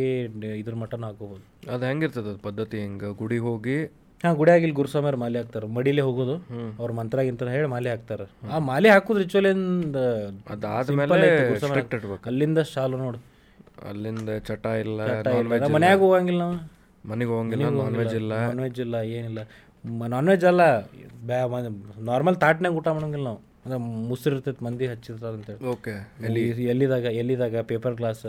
ಇದ್ರ ಮಟನ್ ಹಾಕೋಬೋದು. ಅದು ಹೆಂಗಿರ್ತದೆ ಅದು ಪದ್ಧತಿ ಹೆಂಗೆ? ಗುಡಿ ಹೋಗಿ ಹಾಂ ಗುಡಿ ಇಲ್ಲಿ ಗುರುಸ್ವಾಮಿಯವ್ರು ಮಾಲೆ ಹಾಕ್ತಾರೆ. ಮಡಿಲೇ ಹೋಗೋದು. ಅವ್ರ ಮಂತ್ರ ಗಿಂತ ಹೇಳಿ ಮಾಲೆ ಹಾಕ್ತಾರೆ. ಆ ಮಾಲೆ ಹಾಕೋದು ರಿಚುವಲಿಂದ ಅದಾದ್ಮೇಲೆ ಅಲ್ಲಿಂದ ಶಾಲು ನೋಡು. ಅಲ್ಲಿಂದ ಚಟ ಇಲ್ಲ ನಾನ್ ವೆಜ್ ಮನ್ಯಾಗ ಹೋಗಂಗಿಲ್ಲ ನಾವು. ಮನೆಗೆ ಹೋಗಂಗಿಲ್ಲ ನಾನ್ ವೆಜ್ ಇಲ್ಲ. ನಾನ್ ವೆಜ್ ಇಲ್ಲ ಏನಿಲ್ಲ. ನಾನ್ ವೆಜ್ ಅಲ್ಲ ಬ್ಯಾ ನಾರ್ಮಲ್ ತಾಟ್ನಾಗ ಊಟ ಮಾಡಂಗಿಲ್ಲ ನಾವು. ಅಂದ್ರೆ ಮುಸ್ರು ಇರ್ತೈತೆ ಮಂದಿ ಹಚ್ಚಿರ್ತಾರೆ ಅಂತೇಳಿ. ಓಕೆ ಎಲ್ಲಿ? ಎಲ್ಲಿದಾಗ ಎಲ್ಲಿದಾಗ ಪೇಪರ್ ಗ್ಲಾಸ್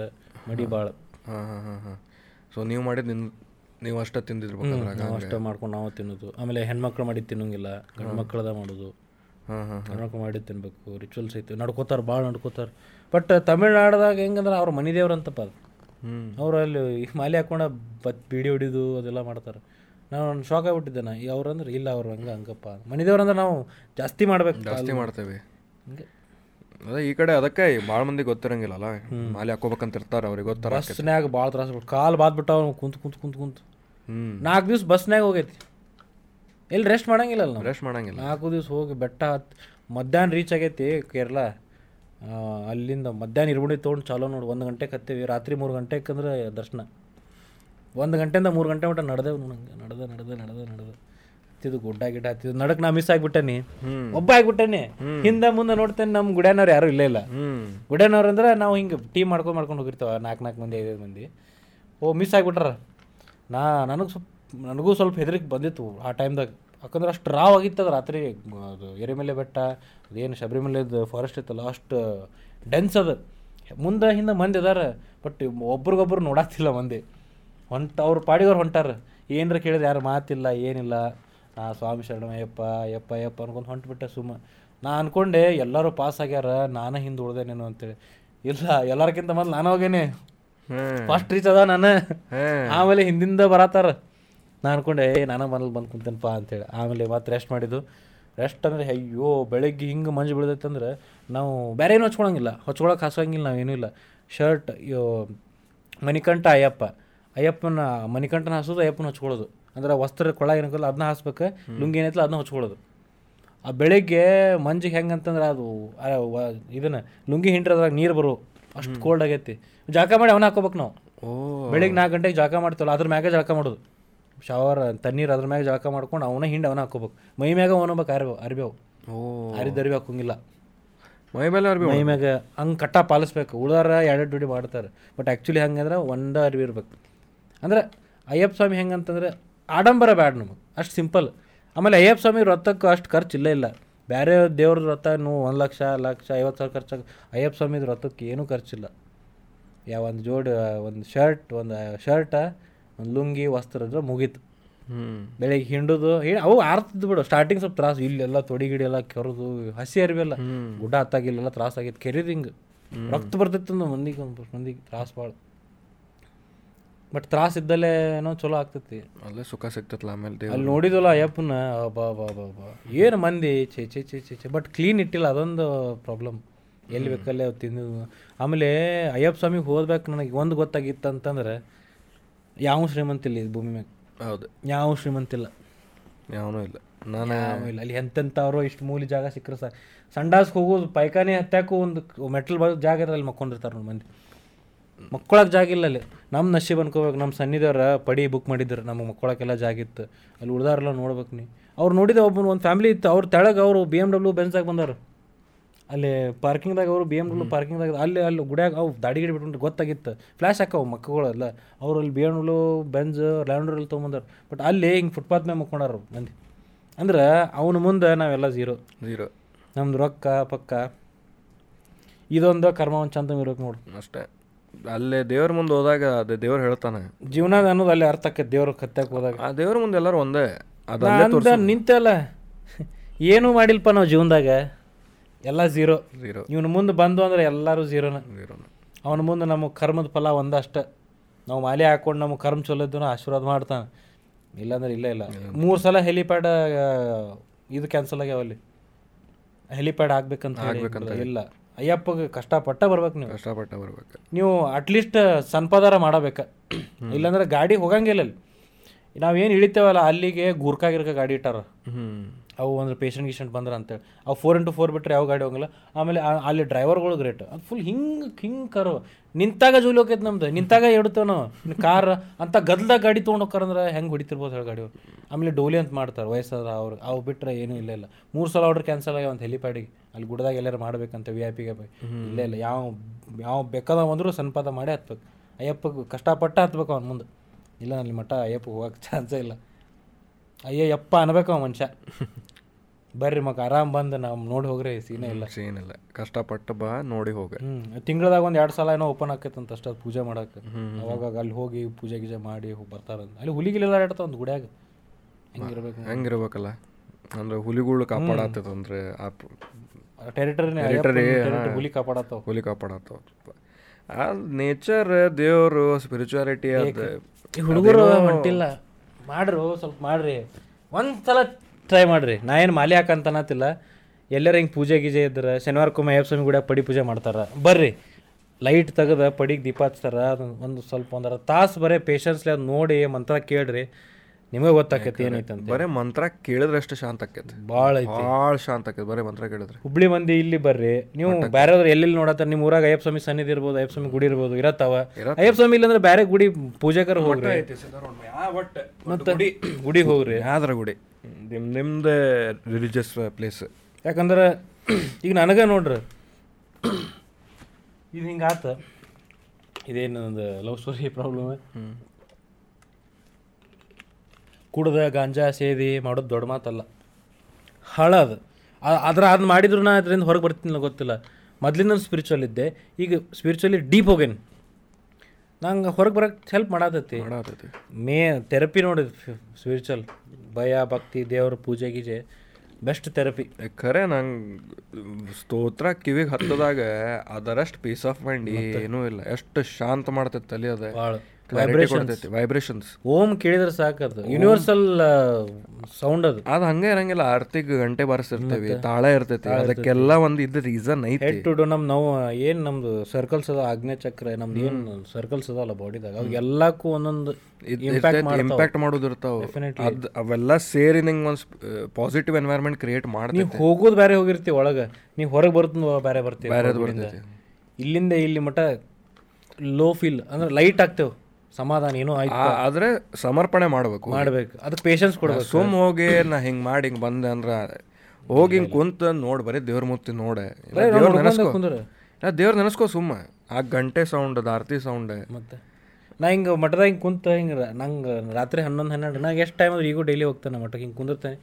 ಮಡಿ ಭಾಳ ಹಾಂ ಹಾಂ ಹಾಂ ಹಾಂ. ಸೊ ನೀವು ಮಾಡಿದ್ ನಿನ್ ನೀವು ಅಷ್ಟೇ ತಿಂದಿದ್ರು ನಾವು ಅಷ್ಟೇ ಮಾಡ್ಕೊಂಡು ನಾವು ತಿನ್ನೋದು. ಆಮೇಲೆ ಹೆಣ್ಮಕ್ಳು ಮಾಡಿ ತಿನ್ನಂಗಿಲ್ಲ ಗಂಡು ಮಕ್ಕಳದ ಮಾಡೋದು. ಹಾಂ ಹಾಂ ಹೆಣ್ಮಕ್ಳು ಮಾಡಿ ತಿನ್ಬೇಕು ರಿಚುವಲ್ಸ್ ಐತಿ. ನಡ್ಕೋತಾರೆ ಭಾಳ ನಡ್ಕೋತಾರೆ. ಬಟ್ ತಮಿಳ್ನಾಡ್ದಾಗ ಹೆಂಗಂದ್ರೆ ಅವ್ರ ಮನೆ ದೇವ್ರು ಅಂತಪ್ಪ ಅದು. ಅವರು ಅವ್ರು ಅಲ್ಲಿ ಮಾಲೆ ಹಾಕೊಂಡ ಬತ್ ಬೀಡಿ ಹೊಡಿದು ಅದೆಲ್ಲ ಮಾಡ್ತಾರೆ. ನಾನು ಒಂದು ಶಾಕ್ ಆಗಿಬಿಟ್ಟಿದ್ದೆ ನಾ. ಈ ಅವ್ರಂದ್ರೆ ಇಲ್ಲ ಅವ್ರು ಹಂಗೆ ಹಂಗಪ್ಪ. ಮನೆ ದೇವ್ರು ಅಂದ್ರೆ ನಾವು ಜಾಸ್ತಿ ಮಾಡ್ಬೇಕು. ಜಾಸ್ತಿ ಮಾಡ್ತೇವೆ. ಹಂಗೆ. ಅದೇ ಈ ಕಡೆ ಅದಕ್ಕೆ ಭಾಳ ಮಂದಿ ಗೊತ್ತಿರಂಗಿಲ್ಲಲ್ಲ. ಮಾಲೆ ಹಾಕೋಬೇಕಂತ ಇರ್ತಾರೆ ಅವ್ರಿಗೆ ಗೊತ್ತಾರ ಬಸ್ನ್ಯಾಗ ಭಾಳ ತ್ರಾಸ ಕಾಲು ಬಾದ್ಬಿಟ್ಟು ಅವ್ನು ಕುಂತು ಕುಂತು ಕುಂತು ಕುಂತು. ನಾಲ್ಕು ದಿವ್ಸ ಬಸ್ನ್ಯಾಗ ಹೋಗೈತಿ. ಎಲ್ಲಿ ರೆಸ್ಟ್ ಮಾಡಂಗಿಲ್ಲ ನಾವು? ರೆಸ್ಟ್ ಮಾಡಂಗಿಲ್ಲ. ನಾಲ್ಕು ದಿವಸ ಹೋಗಿ ಬೆಟ್ಟ ಹತ್ತು ಮಧ್ಯಾಹ್ನ ರೀಚ್ ಆಗೈತಿ ಕೇರಳ. ಅಲ್ಲಿಂದ ಮಧ್ಯಾಹ್ನ ಇರ್ಬಿಡಿ ತೊಗೊಂಡು ಚಾಲೋ ನೋಡಿ ಒಂದು ಗಂಟೆಗೆ ಹತ್ತೀವಿ. ರಾತ್ರಿ ಮೂರು ಗಂಟೆಗೆ ಅಂದ್ರೆ ದರ್ಶನ. ಒಂದು ಗಂಟೆಯಿಂದ ಮೂರು ಗಂಟೆ ಮಟ್ಟ ನಡೆದೇವು ನಂಗೆ. ನಡೆದ ನಡೆದ ನಡೆದ ನಡೆದ. ಹತ್ತಿದ್ದು ಗುಡ್ಡ ಗಿಡ ಹತ್ತಿದ್ದು. ನಡಕ್ ನಾ ಮಿಸ್ ಆಗ್ಬಿಟ್ಟೇನಿ. ಒಬ್ಬ ಆಗ್ಬಿಟ್ಟೇನಿ. ಹಿಂದೆ ಮುಂದೆ ನೋಡ್ತೇನೆ ನಮ್ಮ ಗುಡ್ಯಾನವ್ರು ಯಾರೂ ಇಲ್ಲೇ ಇಲ್ಲ. ಗುಡ್ಯಾನವ್ರು ಅಂದ್ರೆ ನಾವು ಹಿಂಗೆ ಟೀಮ್ ಮಾಡ್ಕೊಂಡು ಮಾಡ್ಕೊಂಡು ಹೋಗಿರ್ತೇವೆ ನಾಲ್ಕು ನಾಲ್ಕು ಮಂದಿ ಐದೈದು ಮಂದಿ. ಓ ಮಿಸ್ ಆಗಿಬಿಟ್ರ ನಾ ನನಗೆ ಸ್ವಲ್ಪ ನನಗೂ ಸ್ವಲ್ಪ ಹೆದರಿಕೆ ಬಂದಿತ್ತು ಆ ಟೈಮ್ದಾಗ ಯಾಕಂದ್ರೆ ಅಷ್ಟು ರಾವ್ ಆಗಿತ್ತು ಅದು ರಾತ್ರಿ. ಅದು ಎರೆಮಲೆ ಬೆಟ್ಟ ಅದೇನು ಶಬರಿಮಲೆದು ಫಾರೆಸ್ಟ್ ಇತ್ತಲ್ಲ ಅಷ್ಟು ಡೆನ್ಸ್ ಅದು. ಮುಂದೆ ಹಿಂದೆ ಮಂದಿ ಅದಾರ ಬಟ್ ಒಬ್ರಿಗೊಬ್ರು ನೋಡಾತಿಲ್ಲ ಮಂದಿ. ಹೊಂಟ ಅವ್ರ ಪಾಡಿಗವ್ರು ಹೊಂಟಾರ. ಏನರ ಕೇಳಿದ್ರೆ ಯಾರು ಮಾತಿಲ್ಲ ಏನಿಲ್ಲ. ನಾ ಸ್ವಾಮಿ ಶರಣ ಯಪ್ಪ ಯಪ್ಪ ಅನ್ಕೊಂಡು ಹೊಂಟ್ಬಿಟ್ಟೆ ಸುಮ್ಮ. ನಾ ಅನ್ಕೊಂಡೆ ಎಲ್ಲರೂ ಪಾಸ್ ಆಗ್ಯಾರ ನಾನು ಹಿಂದೆ ಉಳ್ದೇನೇನು ಅಂತೇಳಿ. ಇಲ್ಲ ಎಲ್ಲರ್ಕಿಂತ ಮೊದ್ಲು ನಾನು ಹೋಗೇನೆ. ಫಸ್ಟ್ ರೀಚ್ ಅದ ನಾನು. ಆಮೇಲೆ ಹಿಂದಿಂದ ಬರತ್ತಾರ. ನಾ ಅನ್ಕೊಂಡೆ ಏ ನಾನು ಮನೇಲಿ ಬಂದು ಕುಂತೇನಪ್ಪ ಅಂತೇಳಿ. ಆಮೇಲೆ ಮತ್ತೆ ರೆಸ್ಟ್ ಮಾಡಿದ್ದು. ರೆಸ್ಟ್ ಅಂದರೆ ಅಯ್ಯೋ ಬೆಳಗ್ಗೆ ಹಿಂಗೆ ಮಂಜು ಬೀಳ್ದೈತಂದ್ರೆ ನಾವು ಬೇರೆ ಏನು ಹಚ್ಕೊಳಂಗಿಲ್ಲ ಹಚ್ಕೊಳಕ್ಕೆ ಹಾಸಂಗಿಲ್ಲ ನಾವೇನೂ ಇಲ್ಲ. ಶರ್ಟ್ ಮಣಿಕಂಠ ಅಯ್ಯಪ್ಪ. ಅಯ್ಯಪ್ಪನ ಮಣಿಕಂಠನ ಹಾಸೋದು ಅಯ್ಯಪ್ಪನ ಹಚ್ಕೊಳ್ಳೋದು ಅಂದ್ರೆ ವಸ್ತ್ರ ಕೊಳ ಏನಕ್ಕಲ್ಲ ಅದನ್ನ ಹಾಸ್ಬೇಕು. ಲುಂಗಿ ಏನೈತಲ್ಲ ಅದನ್ನ ಹಚ್ಕೊಳ್ಳೋದು ಆ ಬೆಳಿಗ್ಗೆ ಮಂಜಿಗೆ ಹೆಂಗಂತಂದ್ರೆ ಅದು ಇದನ್ನ ಲುಂಗಿ ಹಿಂಡ್ರದ್ರಾಗ ನೀರು ಬರು ಅಷ್ಟು ಕೋಲ್ಡ್ ಆಗೈತಿ. ಜಾಕ ಮಾಡಿ ಅವನ ಹಾಕೋಬೇಕು ನಾವು. ಬೆಳಿಗ್ಗೆ ನಾಲ್ಕು ಗಂಟೆಗೆ ಜಳಕ ಮಾಡ್ತೀವಲ್ಲ ಅದ್ರ ಮ್ಯಾಗೆ ಜಳಕ ಮಾಡೋದು. ಶವರ್ ತಣ್ಣೀರು ಅದ್ರ ಮ್ಯಾಗ ಜಳಕ ಮಾಡ್ಕೊಂಡು ಅವನ ಹಿಂಡಿ ಅವನ ಹಾಕೋಬೇಕು ಮೈ ಮ್ಯಾಗ ಅವನಬೇಕು ಅರಿಬೇವು ಅರಿಬೇವು. ಓ. ಅರಿದ ಅರಿವಿ ಹಾಕೋಂಗಿಲ್ಲ. ಮೈ ಮೇಲೆ ಅರ್ಬಿ ಮೈ ಮ್ಯಾಗ ಹಂಗೆ ಕಟ್ಟ ಪಾಲಿಸ್ಬೇಕು. ಉಳ್ದಾರ ಎರಡು ಡ್ಯೂಟಿ ಮಾಡ್ತಾರೆ. ಬಟ್ ಆ್ಯಕ್ಚುಲಿ ಹಂಗಂದ್ರೆ ಒಂದೇ ಅರಿವಿ ಇರ್ಬೇಕು. ಅಂದ್ರೆ ಅಯ್ಯಪ್ಪ ಸ್ವಾಮಿ ಹೆಂಗಂತಂದ್ರೆ ಆಡಂಬರ ಬ್ಯಾಡ ನಮಗೆ. ಅಷ್ಟು ಸಿಂಪಲ್ ಆಮೇಲೆ ಅಯ್ಯಪ್ಪ ಸ್ವಾಮಿ ವ್ರತಕ್ಕೆ ಅಷ್ಟು ಖರ್ಚು ಇಲ್ಲೇ ಇಲ್ಲ. ಬೇರೆ ದೇವ್ರ ವ್ರತ ನೀವು ಒಂದು ಲಕ್ಷ ಲಕ್ಷ ಐವತ್ತು ಸಾವಿರ ಖರ್ಚಾಗ ಅಯ್ಯಪ್ಪ ಸ್ವಾಮಿದು ವ್ರತಕ್ಕೆ ಏನೂ ಖರ್ಚಿಲ್ಲ. ಯಾವ ಒಂದು ಜೋಡಿ ಒಂದು ಶರ್ಟ್ ಒಂದು ಶರ್ಟ ಒಂದು ಲುಂಗಿ ವಸ್ತ್ರ ಇದ್ರೆ ಮುಗೀತು. ಹ್ಮ್. ಬೆಳಿಗ್ಗೆ ಹಿಂಡುದು ಅವು ಆರ್ತಿದ್ದು ಬಿಡು. ಸ್ಟಾರ್ಟಿಂಗ್ ಸ್ವಲ್ಪ ತ್ರಾಸು. ಇಲ್ಲೆಲ್ಲ ತೊಡಿ ಗಿಡಿ ಎಲ್ಲ ಕೆರೆದು ಹಸಿ ಅರಿವೆಲ್ಲ ಗುಡ್ಡ ಹತ್ತಾಗಿಲ್ಲೆಲ್ಲ ತ್ರಾಸ ಆಗಿತ್ತು. ಕೆರೀದು ಹಿಂಗೆ. ರಕ್ತ ಬರ್ತಿತ್ತು ಒಂದು ಮಂದಿಗೆ ಒಂದು ಮಂದಿಗೆ ತ್ರಾಸ ಭಾಳ. ಬಟ್ ತ್ರಾಸ ಇದ್ದಲ್ಲೇ ಏನೋ ಚಲೋ ಆಗ್ತೈತಿ. ಅಲ್ಲೇ ಸುಖ ಸಿಗ್ತೈತಲ್ಲ ಆಮೇಲೆ ಅಲ್ಲಿ ನೋಡಿದ್ವಲ್ಲ ಅಯ್ಯಪ್ಪನ ಬಾ ಬಾ ಬಾ ಬಾ ಏನು ಮಂದಿ? ಚೇ ಚೇ ಚೇ ಚೇ ಚೇ ಬಟ್ ಕ್ಲೀನ್ ಇಟ್ಟಿಲ್ಲ ಅದೊಂದು ಪ್ರಾಬ್ಲಮ್ ಎಲ್ಲಿ ಬೇಕಲ್ಲೇ ತಿಂದು ಆಮೇಲೆ ಅಯ್ಯಪ್ಪ ಸ್ವಾಮಿಗೆ ಹೋದ್ಬೇಕು ನನಗೆ. ಒಂದು ಗೊತ್ತಾಗಿತ್ತು ಅಂತಂದ್ರೆ ಯಾವ ಶ್ರೀಮಂತಿಲ್ಲ ಇದು ಭೂಮಿ ಮ್ಯಾಗ. ಹೌದು. ಯಾವ ಶ್ರೀಮಂತಿಲ್ಲ ಯಾವನೂ ಇಲ್ಲ. ನಾನು ಯಾವ ಇಲ್ಲ. ಅಲ್ಲಿ ಎಂತೆಂಥವ್ರು ಇಷ್ಟು ಮೂಲಿ ಜಾಗ ಸಿಕ್ಕರೆ ಸಾಕು ಸಂಡಾಸ್ಗೆ ಹೋಗೋದು ಪೈಖಾನೆ ಹತ್ತಾಕು ಒಂದು ಮೆಟ್ಲ್ ಬರೋ ಜಾಗ ಅಲ್ಲಿ ಮಕ್ಕೊಂಡಿರ್ತಾರೆ ನೋಡಿ ಮಂದಿ. ಮಕ್ಕೊಳಕ್ಕೆ ಜಾಗ ಇಲ್ಲ ಅಲ್ಲಿ. ನಮ್ಮ ನಶೀಬ್ ಅನ್ಕೋಬೇಕು ನಮ್ಮ ಸನ್ನಿದವ್ರ ಪಡಿ ಬುಕ್ ಮಾಡಿದ್ರು ನಮಗೆ ಮಕ್ಕೊಳಕ್ಕೆಲ್ಲ ಜಾಗ ಇತ್ತು. ಅಲ್ಲಿ ಉಳ್ದಾರಲ್ಲ ನೋಡ್ಬೇಕು ನೀ. ಅವ್ರು ನೋಡಿದ ಒಬ್ಬನು ಒಂದು ಫ್ಯಾಮಿಲಿ ಇತ್ತು ಅವ್ರ ತೆಳಗೆ ಅವರು ಬಿ ಎಂ ಡಬ್ಲ್ಯೂ ಬೆಂಚಾಗ ಬಂದಾರು ಅಲ್ಲಿ ಪಾರ್ಕಿಂಗ್ದಾಗ ಅವರು ಬಿ ಎಂ ಡಬ್ಲ್ಯೂ ಪಾರ್ಕಿಂಗ್ದಾಗ ಅಲ್ಲಿ ಅಲ್ಲಿ ಗುಡ್ಯಾಗ ಅವು ದಾಡಿ ಗಿಡಿ ಬಿಟ್ಟು ಗೊತ್ತಾಗಿತ್ತು. ಫ್ಲ್ಯಾಶ್ ಹಾಕವು ಮಕ್ಕಳೆಲ್ಲ ಅವ್ರು ಅಲ್ಲಿ ಬಿ ಎಂ ಡಬ್ಲ್ಯೂ ಬೆಂಜ್ ಲ್ಯಾಂಡ್ರಲ್ಲಿ ತೊಗೊಂಬಂದಾರ ಬಟ್ ಅಲ್ಲಿ ಹಿಂಗೆ ಫುಟ್ಪಾತ್ ಮೇಲೆ ಮಕ್ಕೊಂಡಾರ ಮಂದಿ. ಅಂದ್ರೆ ಅವನ ಮುಂದೆ ನಾವೆಲ್ಲ ಝೀರೋ ಜೀರೋ ನಮ್ದು ರೊಕ್ಕ ಪಕ್ಕ. ಇದೊಂದು ಕರ್ಮ ಒಂದು ಚಂದ ಇರೋಕೆ ನೋಡು. ಅಷ್ಟೇ. ಅಲ್ಲೇ ದೇವ್ರ ಮುಂದೆ ಹೋದಾಗ ಅದೇ ದೇವ್ರು ಹೇಳ್ತಾನೆ. ಜೀವನದ ಅನ್ನೋದು ಅಲ್ಲಿ ಅರ್ಥ ಆಕೈತೆ ದೇವ್ರ ಕತ್ತಾಕ ಹೋದಾಗ. ಆ ದೇವ್ರ ಮುಂದೆ ಎಲ್ಲರೂ ಒಂದೇ. ಅದ ನಿಂತಲ್ಲ <laughs> ಏನೂ ಮಾಡಿಲ್ಪ ನಾವು ಜೀವನದಾಗ? ಎಲ್ಲ ಝೀರೋ ಝೀರೋ ಇವನು ಮುಂದೆ ಬಂದು ಅಂದ್ರೆ ಎಲ್ಲರೂ ಝೀರೋನ ಝೀರೋನ ಅವನ ಮುಂದೆ ನಮ್ಮ ಕರ್ಮದ ಫಲ ಒಂದಷ್ಟು. ನಾವು ಮಾಲೆ ಹಾಕ್ಕೊಂಡು ನಮ್ಮ ಕರ್ಮ ಚಲೋ ಇದ್ದು ಆಶೀರ್ವಾದ ಮಾಡ್ತಾನೆ. ಇಲ್ಲಾಂದ್ರೆ ಇಲ್ಲ ಇಲ್ಲ. ಮೂರು ಸಲ ಹೆಲಿಪ್ಯಾಡ್ ಇದು ಕ್ಯಾನ್ಸಲ್ ಆಗ್ಯಾವ ಅಲ್ಲಿ. ಹೆಲಿಪ್ಯಾಡ್ ಆಗ್ಬೇಕಂತ ಇಲ್ಲ. ಅಯ್ಯಪ್ಪಗೆ ಕಷ್ಟಪಟ್ಟ ಬರ್ಬೇಕು ನೀವು. ಕಷ್ಟಪಟ್ಟ ಬರ್ಬೇಕು. ನೀವು ಅಟ್ಲೀಸ್ಟ್ ಸನ್ಪದಾರ ಮಾಡಬೇಕು. ಇಲ್ಲಾಂದ್ರೆ ಗಾಡಿ ಹೋಗಂಗಿಲ್ಲ ಅಲ್ಲಿ. ನಾವೇನು ಇಳಿತೇವಲ್ಲ ಅಲ್ಲಿಗೆ ಗೂರ್ಖಾ ಗಿರ್ಕ ಗಾಡಿ ಇಟ್ಟಾರ. ಅವು ಅಂದ್ರೆ ಪೇಷಂಟ್ ಗೀಷಂಟ್ ಬಂದ್ರೆ ಅಂತೇಳಿ. ಅವು ಫೋರ್ ಇಂಟು ಫೋರ್ ಬಿಟ್ಟರೆ ಯಾವ ಗಾಡಿ ಹೋಗಲ್ಲ ಆಮೇಲೆ ಅಲ್ಲಿ ಡ್ರೈವರ್ಗಳು ಗ್ರೇಟ್ ಅದು ಫುಲ್ ಹಿಂಗೆ ಹಿಂಗೆ ಕರು ನಿಂತಾಗ ಜೂಲಿ ಹೋಗೈತೆ ನಮ್ದು. ನಿಂತಾಗ ಎಡ್ತೇವೆ ನಾವು. ಕಾರ್ ಅಂತ ಗದ್ದಾಗ ಗಾಡಿ ತೊಗೊಂಡು ಹೆಂಗೆ ಹೊಡಿತಿರ್ಬೋದು ಹೇಳಿ ಗಾಡಿ ಅವ್ರು. ಆಮೇಲೆ ಡೋಲಿ ಅಂತ ಮಾಡ್ತಾರೆ ವಯಸ್ಸಾದ ಅವ್ರು. ಅವು ಬಿಟ್ಟರೆ ಏನೂ ಇಲ್ಲ ಇಲ್ಲ. ಮೂರು ಸಲ ಆರ್ಡ್ರ್ ಕ್ಯಾನ್ಸಲ್ ಆಗಿ ಒಂದು ಹೆಲಿಪ್ಯಾಡಿಗೆ ಅಲ್ಲಿ ಗುಡ್ದಾಗ ಎಲ್ಲಾರು ಮಾಡ್ಬೇಕಂತ ವಿ ಐ ಪಿಗೆ ಇಲ್ಲ ಇಲ್ಲ. ಯಾವ ಯಾವ ಬೇಕಾದ ಬಂದರೂ ಸನ್ಪಾದ ಮಾಡೇ ಹತ್ಬೇಕು. ಅಯ್ಯಪ್ಪ ಕಷ್ಟಪಟ್ಟ ಹತ್ಬೇಕು ಅವ್ನ ಮುಂದೆ. ಇಲ್ಲ ಅಲ್ಲಿ ಮಠ ಅಯ್ಯಪ್ಪ ಹೋಗಕ್ಕೆ ಚಾನ್ಸೇ ಇಲ್ಲ. ಅಯ್ಯೋ ಯಪ್ಪ ಅನ್ಬೇಕು ಅವ ಮನುಷ್ಯ. ಬರ್ರಿ ಮಗ ಆರಾಮ್ ಬಂದು ನಾವು ನೋಡಿ ಹೋಗ್ರಿ ಸೀನೇ ಇಲ್ಲ. ಸೀನ್ ಇಲ್ಲ. ಕಷ್ಟಪಟ್ಟು ಬಾ ನೋಡಿ ಹೋಗ. ಹ್ಞೂ ತಿಂಗಳದಾಗ ಒಂದು ಎರಡು ಸಲ ಏನೋ ಓಪನ್ ಆಕೈತಂತ ಅಷ್ಟೇ ಅದು ಪೂಜೆ ಮಾಡಕ್ಕೆ. ಅವಾಗ ಅಲ್ಲಿ ಹೋಗಿ ಪೂಜೆ ಗೀಜೆ ಮಾಡಿ ಹೋಗಿ ಬರ್ತಾರಂತ ಅಲ್ಲಿ ಹುಲಿಗಿಲೆಲ್ಲ ಆಡ್ತಾವ ಒಂದು ಗುಡ್ಯಾಗ. ಹೆಂಗಿರ್ಬೇಕು? ಹೆಂಗಿರ್ಬೇಕಲ್ಲ? ಅಂದ್ರೆ ಹುಲಿಗಳು ಕಾಪಾಡತ್ತದ ಅಂದ್ರೆ ಆ ಟೆರಿಟರಿ ಟೆರಿಟರಿನೇ ಹುಲಿ ಕಾಪಾಡತ್ತಾವ ಹುಲಿ ಕಾಪಾಡತ್ತವ ಆ ನೇಚರ್ ದೇವರು ಸ್ಪಿರಿಚುಯಾಲಿಟಿ ಅದು ಹುಡುಗರು ಹೊಂಟಿಲ್ಲ ಮಾಡ್ರು ಸ್ವಲ್ಪ ಮಾಡ್ರಿ. ಒಂದ್ಸಲ ಟ್ರೈ ಮಾಡ್ರಿ. ನಾ ಏನು ಮಾಲೆ ಹಾಕಂತ ಅನ್ನತ್ತಿಲ್ಲ. ಎಲ್ಲರ ಹಿಂಗೆ ಪೂಜೆ ಗೀಜೆ ಇದ್ರೆ ಶನಿವಾರಕ್ಕೊಮ್ಮೆ ಅಯ್ಯಪ್ಪ ಸ್ವಾಮಿ ಕೂಡ ಪಡಿ ಪೂಜೆ ಮಾಡ್ತಾರೆ. ಬರ್ರಿ. ಲೈಟ್ ತೆಗೆದ ಪಡಿಗೆ ದೀಪ ಹಚ್ತಾರೆ. ಒಂದು ಸ್ವಲ್ಪ ಒಂದರ ತಾಸು ಬರೀ ಪೇಷನ್ಸ್ಲಿ ಅದು ನೋಡಿ ಮಂತ್ರ ಕೇಳ್ರಿ. ನಿಮಗೆ ಗೊತ್ತಾಕೈತಿ ಏನೈತಂತ ಅಂತ ಬರೇ ಮಂತ್ರ ಕೇಳಿದ್ರೆ ಅಷ್ಟು ಶಾಂತ ಆಕೈತಿ. ಭಾಳ ಐತಿ. ಭಾಳ ಶಾಂತ ಆಕೈತಿ ಬರೀ ಮಂತ್ರ ಕೇಳಿದ್ರೆ. ಹುಬ್ಳಿ ಮಂದಿ ಇಲ್ಲಿ ಬರ್ರಿ. ನೀವು ಬೇರೆಯವ್ರು ಎಲ್ಲೆಲ್ಲಿ ನೋಡತ್ತಾರ? ನಿಮ್ಮ ಊರಾಗ ಅಯ್ಯಪ್ಪ ಸ್ವಾಮಿ ಸನ್ನಿಧಿ ಇರ್ಬೋದು ಅಯ್ಯಪ್ಪ ಸ್ವಾಮಿ ಗುಡಿ ಇರ್ಬೋದು ಇರತ್ತಾವ? ಅಯ್ಯಪ್ಪ ಸ್ವಾಮಿ ಇಲ್ಲಂದ್ರೆ ಬೇರೆ ಗುಡಿ ಪೂಜಕರು ಹೋಗ್ರಿ. ಮತ್ತೆ ಗುಡಿ. ಹೋಗ್ರಿ. ಯಾವ್ದ್ರ ಗುಡಿ? ನಿಮ್ ನಿಮ್ದು ರಿಲಿಜಿಯಸ್ ಪ್ಲೇಸ್ ಯಾಕಂದ್ರೆ ಈಗ ನನಗೆ ನೋಡ್ರಿ. ಇದು ಹಿಂಗೆ ಆತ. ಇದೇನು ಒಂದು ಲವ್ ಸ್ಟೋರಿ ಪ್ರಾಬ್ಲಮ್ ಕುಡ್ದ ಗಾಂಜಾ ಸೇದಿ ಮಾಡೋದು ದೊಡ್ಡ ಮಾತಲ್ಲ. ಹಳದು. ಅದ್ರ ಅದನ್ನ ಮಾಡಿದ್ರು ನಾ ಅದರಿಂದ ಹೊರಗೆ ಬರ್ತೀನಿ ಗೊತ್ತಿಲ್ಲ. ಮೊದ್ಲಿಂದ ಸ್ಪಿರಿಚುವಲ್ ಇದ್ದೆ. ಈಗ ಸ್ಪಿರಿಚುವಲಿ ಡೀಪ್ ಹೋಗೇನಿ. ನಂಗೆ ಹೊರಗೆ ಬರಕ್ಕೆ ಹೆಲ್ಪ್ ಮಾಡಾತೈತಿ. ಮೇ ಥೆರಪಿ ನೋಡಿದ್ ಸ್ಪಿರಿಚುವಲ್ ಭಯ ಭಕ್ತಿ ದೇವ್ರ ಪೂಜೆ ಗೀಜೆ. ಬೆಸ್ಟ್ ಥೆರಪಿ ಖರೆ ನಂಗೆ ಸ್ತೋತ್ರ ಕಿವಿಗೆ ಹತ್ತದಾಗ ಅದರಷ್ಟು ಪೀಸ್ ಆಫ್ ಮೈಂಡ್ ಏನೂ ಇಲ್ಲ. ಎಷ್ಟು ಶಾಂತ ಮಾಡ್ತೈತೆ ತಲೆ ಅದ. ವೈಬ್ರೇಷನ್ಸ್ ಓಮ್ ಕೇಳಿದ್ರೆ ಸಾಕದು. ಯೂನಿವರ್ಸಲ್ ಸೌಂಡ್ ಅದು. ಅದು ಹಂಗೆ ಇರಂಗಿಲ್ಲ. ಆರ್ತಿಗೆ ಗಂಟೆ ಬಾರಿಸಿರ್ತೇವೆ ತಾಳ ಇರ್ತೈತಿ. ಅದಕ್ಕೆಲ್ಲ ಒಂದು ಇದು ರೀಸನ್ ಐತಿ. ಟು ಡೋ ನಮ್ಮ ನಾವು ಏನು ನಮ್ದು ಸರ್ಕಲ್ಸ್ ಅದ ಆಗ್ನೇಯ ಚಕ್ರ ನಮ್ದು ಏನು ಸರ್ಕಲ್ಸ್ ಅದಲ್ಲ ಬಾಡಿದಾಗ ಅವು ಎಲ್ಲಕ್ಕೂ ಒಂದೊಂದು ಇಂಪ್ಯಾಕ್ಟ್ ಮಾಡೋದು ಇರ್ತಾವ. ಅದ್ ಅವೆಲ್ಲ ಸೇರಿ ನಿಂಗೆ ಒಂದು ಪಾಸಿಟಿವ್ ಎನ್ವೈರ್ಮೆಂಟ್ ಕ್ರಿಯೇಟ್ ನೀವು ಮಾಡ್ತೈತಿ. ಹೋಗೋದು ಬೇರೆ ಹೋಗಿರ್ತೀವಿ ಒಳಗೆ. ನೀವು ಹೊರಗೆ ಬರ್ತೀನಿ ಬೇರೆ ಬರ್ತೀವಿ ಬೇರೆ ಬರ್ತೈತಿ. ಇಲ್ಲಿಂದ ಇಲ್ಲಿ ಮಟ್ಟ ಲೋ ಫೀಲ್ ಅಂದ್ರೆ ಲೈಟ್ ಆಗ್ತೇವೆ. ಸಮಾಧಾನ ಏನೋ ಆಯ್ತು ಆದ್ರೆ ಸಮರ್ಪಣೆ ಮಾಡ್ಬೇಕು ಮಾಡ್ಬೇಕು. ಅದಕ್ಕೆ ಪೇಷನ್ಸ್ ಕೊಡ್ಬೇಕು. ಸುಮ್ ಹೋಗಿ ನಾ ಹಿಂಗ್ ಮಾಡಿ ಹಿಂಗ್ ಬಂದೆ ಅಂದ್ರ ಹೋಗಿ ಹಿಂಗ್ ಕುಂತ ನೋಡ್ ಬರೀ ದೇವ್ರ ಮೂರ್ತಿ ನೋಡ. ದೇವ್ರ ನೆನಸ್ಕೋ. ಇಲ್ಲ ದೇವ್ರ ನೆನಸ್ಕೋ ಸುಮ್ಮ. ಆ ಗಂಟೆ ಸೌಂಡ್ ಅದ ಆರತಿ ಸೌಂಡ್ ಮತ್ತೆ. ನಾ ಹಿಂಗ ಮಠದಾಗ ಹಿಂಗೆ ಕುಂತ ಹಿಂಗೆ ನಂಗೆ ರಾತ್ರಿ ಹನ್ನೊಂದು ಹನ್ನೆರಡು ನಂಗೆ ಎಷ್ಟು ಟೈಮ್ ಈಗೂ ಡೈಲಿ ಹೋಗ್ತಾನೆ ಮಠಕ್ಕೆ ಹಿಂಗೆ ಕುಂದಿರ್ತೇನೆ.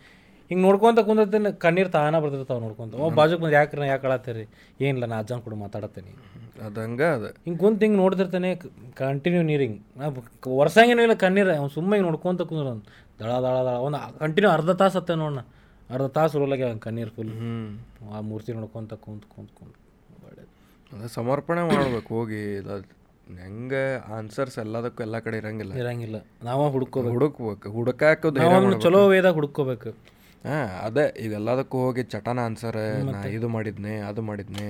ಹಿಂಗೆ ನೋಡ್ಕೊಂತ ಕುಂದಿರ್ತೀನಿ ಕಣ್ಣೀರು ತಾನ ಬರ್ತಿರ್ತಾವ ನೋಡ್ಕೊಂತ. ಓ ಬಾಜುಕ್ ಬಂದು ಯಾಕ್ರಿ ನಾ ಯಾಕೆ ಕಳತ್ತೀರಿ ಏನಿಲ್ಲ ನಾ ಅಜ್ಜನ ಕೂಡ ಮಾತಾಡತ್ತೇನೆ. ಅದಂಗ ಅದ. ಹಿಂಗೆ ಕುಂತ ಹಿಂಗೆ ನೋಡ್ತಿರ್ತಾನೆ ಕಂಟಿನ್ಯೂ ನೀರಿಂಗ್. ಹಿಂಗೆ ವರ್ಷಂಗೇನೂ ಇಲ್ಲ ಕಣ್ಣೀರು ಅವ್ನು ಸುಮ್ಮನೆ ಹಿಂಗೆ ನೋಡ್ಕೊಂತ ಕುಂದ್ರ ದಳ ದಳ ದಳ ಒಂದು ಕಂಟಿನ್ಯೂ ಅರ್ಧ ತಾಸು ಅತ್ತೆ ನೋಡೋಣ ಅರ್ಧ ತಾಸು ರೋಲಾಗೆ ಕಣ್ಣೀರು ಫುಲ್ ಆ ಮೂರ್ತಿ ನೋಡ್ಕೊಂತ ಕುಂತ ಕುಂತ ಕುಂತ. ಅದ ಸಮರ್ಪಣೆ ಮಾಡ್ಬೇಕು ಹೋಗಿ ಹೆಂಗ ಆನ್ಸರ್ಸ್ ಎಲ್ಲದಕ್ಕೂ ಎಲ್ಲ ಕಡೆ ಇರಂಗಿಲ್ಲ. ಇರಂಗಿಲ್ಲ. ನಾವ ಹುಡುಕೋಬೇಕು. ಹುಡುಕ್ಬೇಕು ಹುಡುಕಾಕೋದು ಚಲೋ ವೇದಾಗ ಹುಡ್ಕೋಬೇಕು. ಹಾ ಅದೇ ಇದೆಲ್ಲದಕ್ಕೂ ಹೋಗಿ ಚಟನ ಅನ್ಸರ್ ನಾ ಇದು ಮಾಡಿದ್ನೆ ಅದು ಮಾಡಿದ್ನೆ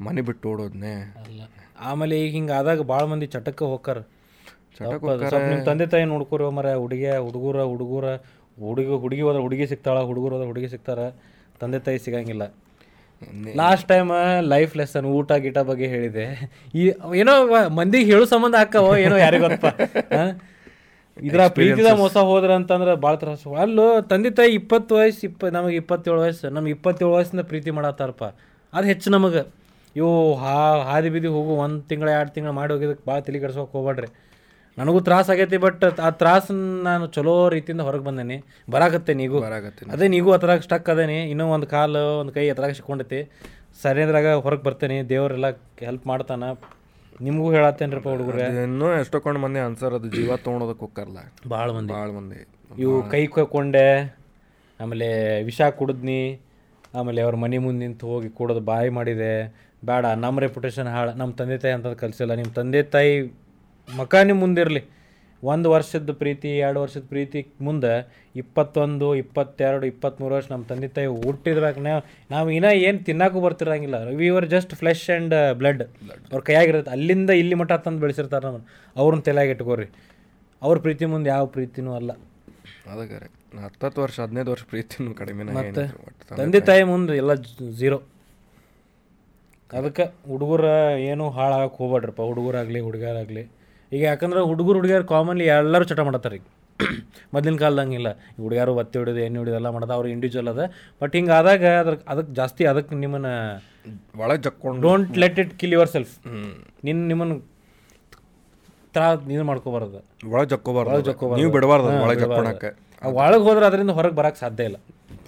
ಮನೆ ಬಿಟ್ಟು ಓಡೋದ್ನೆ. ಅಲ್ಲ. ಆಮೇಲೆ ಈಗ ಹಿಂಗೆ ಆದಾಗ ಭಾಳ ಮಂದಿ ಚಟಕ್ಕೆ ಹೋಗ್ತಾರ ನಿಮ್ಮ ತಂದೆ ತಾಯಿ ನೋಡ್ಕೊರಿ ಮರ ಹುಡುಗಿಯ ಹುಡುಗರ ಹುಡುಗರ ಹುಡುಗ ಹುಡುಗಿ ಹೋದ್ರೆ ಹುಡುಗಿ ಸಿಗ್ತಾಳ ಹುಡುಗರು ಹೋದ್ರೆ ಹುಡುಗಿ ಸಿಗ್ತಾರ ತಂದೆ ತಾಯಿ ಸಿಗಂಗಿಲ್ಲ. ಲಾಸ್ಟ್ ಟೈಮ್ ಲೈಫ್ ಲೆಸನ್ ಊಟ ಗೀಟ ಬಗ್ಗೆ ಹೇಳಿದೆ. ಈ ಏನೋ ಮಂದಿಗೆ ಹೇಳೋ ಸಂಬಂಧ ಹಾಕವೋ ಏನೋ ಯಾರಿಗ ಗೊತ್ತಪ್ಪ <laughs> ಹಾ? ಇದ್ರ ಪ್ರೀತಿದ ಮೋಸ ಹೋದ್ರ ಅಂತಂದ್ರೆ ಭಾಳ ತ್ರಾಸ ಅಲ್ಲೂ ತಂದೆ ತಾಯಿ ಇಪ್ಪತ್ತು ವಯಸ್ಸು ಇಪ್ಪ ನಮಗೆ ಇಪ್ಪತ್ತೇಳು ವಯಸ್ಸು ನಮ್ಗೆ ಇಪ್ಪತ್ತೇಳು ವಯಸ್ಸಿಂದ ಪ್ರೀತಿ ಮಾಡತ್ತಾರಪ್ಪ. ಅದು ಹೆಚ್ಚು ನಮಗೆ. ಇವು ಹಾ ಹಾದಿ ಬೀದಿ ಹೋಗು ಒಂದು ತಿಂಗಳ ಎರಡು ತಿಂಗಳು ಮಾಡಿ ಹೋಗಿದ್ದಕ್ಕೆ ಭಾಳ ತಲೆ ಕೆಡ್ಸೋಕೆ ಹೋಗ್ಬೇಡ್ರಿ ನನಗೂ ತ್ರಾಸ ಆಗೈತಿ ಬಟ್ ಆ ತ್ರಾಸನ್ನ ನಾನು ಚಲೋ ರೀತಿಯಿಂದ ಹೊರಗೆ ಬಂದೇನಿ. ಬರಾಕತ್ತೆ ನೀಗೂ. ಬರಾಕತ್ತೀನಿ. ಅದೇ ನೀಗೂ ಅದ್ರಾಗ ಸ್ಟಕ್ ಅದೇನಿ. ಇನ್ನೂ ಒಂದು ಕಾಲು ಒಂದು ಕೈ ಅದ್ರಾಗ ಸಿಕ್ಕೊಂಡೈತಿ. ಸರಿಯಾದ್ರಾಗ ಹೊರಗೆ ಬರ್ತೇನೆ. ದೇವರೆಲ್ಲ ಹೆಲ್ಪ್ ಮಾಡ್ತಾನ. ನಿಮಗೂ ಹೇಳತ್ತೇನ್ರಪ್ಪ ಹುಡುಗರೆ? ಇನ್ನೂ ಎಷ್ಟೊಕೊಂಡು ಮಂದಿ ಅನ್ಸರ್ ಅದು ಜೀವ ತೊಗೊಳೋದಕ್ಕೆ ಹೋಗ್ತಾರಲ್ಲ ಭಾಳ ಮಂದಿ. ಭಾಳ ಮಂದಿ. ಇವು ಕೈ ಕೊಂಡೆ ಆಮೇಲೆ ವಿಷ ಕುಡಿದ್ನಿ ಆಮೇಲೆ ಅವ್ರ ಮನೆ ಮುಂದೆ ನಿಂತು ಹೋಗಿ ಕುಡಿದು ಬಾಯಿ ಮಾಡಿದೆ. ಬೇಡ ನಮ್ಮ ರೆಪ್ಯುಟೇಷನ್ ಹಾಳು ನಮ್ಮ ತಂದೆ ತಾಯಿ ಅಂತದ್ದು ಕಲಿಸಿಲ್ಲ. ನಿಮ್ಮ ತಂದೆ ತಾಯಿ ಮಕ ನಿಮ್ಮ ಮುಂದಿರಲಿ. ಒಂದು ವರ್ಷದ ಪ್ರೀತಿ ಎರಡು ವರ್ಷದ ಪ್ರೀತಿ ಮುಂದೆ ಇಪ್ಪತ್ತೊಂದು ಇಪ್ಪತ್ತೆರಡು ಇಪ್ಪತ್ತ್ಮೂರು ವರ್ಷ ನಮ್ಮ ತಂದೆ ತಾಯಿ ಹುಟ್ಟಿದ್ರಾಗ ನಾವು ಇನ್ನೂ ಏನು ತಿನ್ನಕ್ಕೂ ಬರ್ತಿರಂಗಿಲ್ಲ. We were just flesh and blood ಅವ್ರ ಕೈಯಾಗಿರುತ್ತೆ. ಅಲ್ಲಿಂದ ಇಲ್ಲಿ ಮಟ್ಟ ತಂದು ಬೆಳೆಸಿರ್ತಾರೆ ನಮ್ಮನ್ನು. ಅವ್ರನ್ನ ತಲೆಯಾಗಿ ಇಟ್ಕೋರಿ. ಅವ್ರ ಪ್ರೀತಿ ಮುಂದೆ ಯಾವ ಪ್ರೀತಿನೂ ಅಲ್ಲ. ಅದಕ್ಕೆ ರೀ ಹತ್ತತ್ತು ವರ್ಷ ಹದಿನೈದು ವರ್ಷ ಪ್ರೀತಿನೂ ಕಡಿಮೆ ಮತ್ತೆ ತಂದೆ ತಂದೆ ತಾಯಿ ಮುಂದೆ ಎಲ್ಲ ಝೀರೋ ಅದಕ್ಕೆ ಹುಡುಗರ ಏನು ಹಾಳಾಗಕ್ಕೆ ಹೋಗ್ಬೇಡ್ರಪ್ಪ. ಹುಡುಗರಾಗಲಿ ಹುಡುಗರಾಗಲಿ ಈಗ ಯಾಕಂದ್ರೆ ಹುಡುಗರು ಹುಡುಗಿಯರು ಕಾಮನ್ಲಿ ಎಲ್ಲರೂ ಚಟ ಮಾಡತ್ತಾರೆ ಈಗ. ಮೊದಲಿನ ಕಾಲದಂಗಿಲ್ಲ ಹುಡುಗಿಯರು ಒತ್ತಿ ಹೊಡಿಯೋದು ಎಣ್ಣೆ ಹಿಡಿದು ಎಲ್ಲ ಮಾಡೋದು ಅವ್ರು ಇಂಡಿವಿಜುವಲ್ ಅದ. ಬಟ್ ಹಿಂಗೆ ಆದಾಗ ಅದ್ರ ಅದಕ್ಕೆ ಜಾಸ್ತಿ ಅದಕ್ಕೆ ನಿಮ್ಮನ್ನು ಒಳಗೆ ಜಕ್ಕೊಂಡು don't let it kill yourself ನಿನ್ನ ನಿಮ್ಮನ್ನು ತ್ರಾ ನೀನು ಮಾಡ್ಕೋಬಾರ್ದು. ಒಳಗೆ ಜಕ್ಕೋಬಾರ್ದು ನೀವು ಬಿಡಬಾರ್ದು ಒಳಗೆ ಜಕ್ಕೊಳಕ್ಕೆ ಒಳಗೆ ಹೋದ್ರೆ ಅದರಿಂದ ಹೊರಗೆ ಬರಕ್ಕೆ ಸಾಧ್ಯ ಇಲ್ಲ.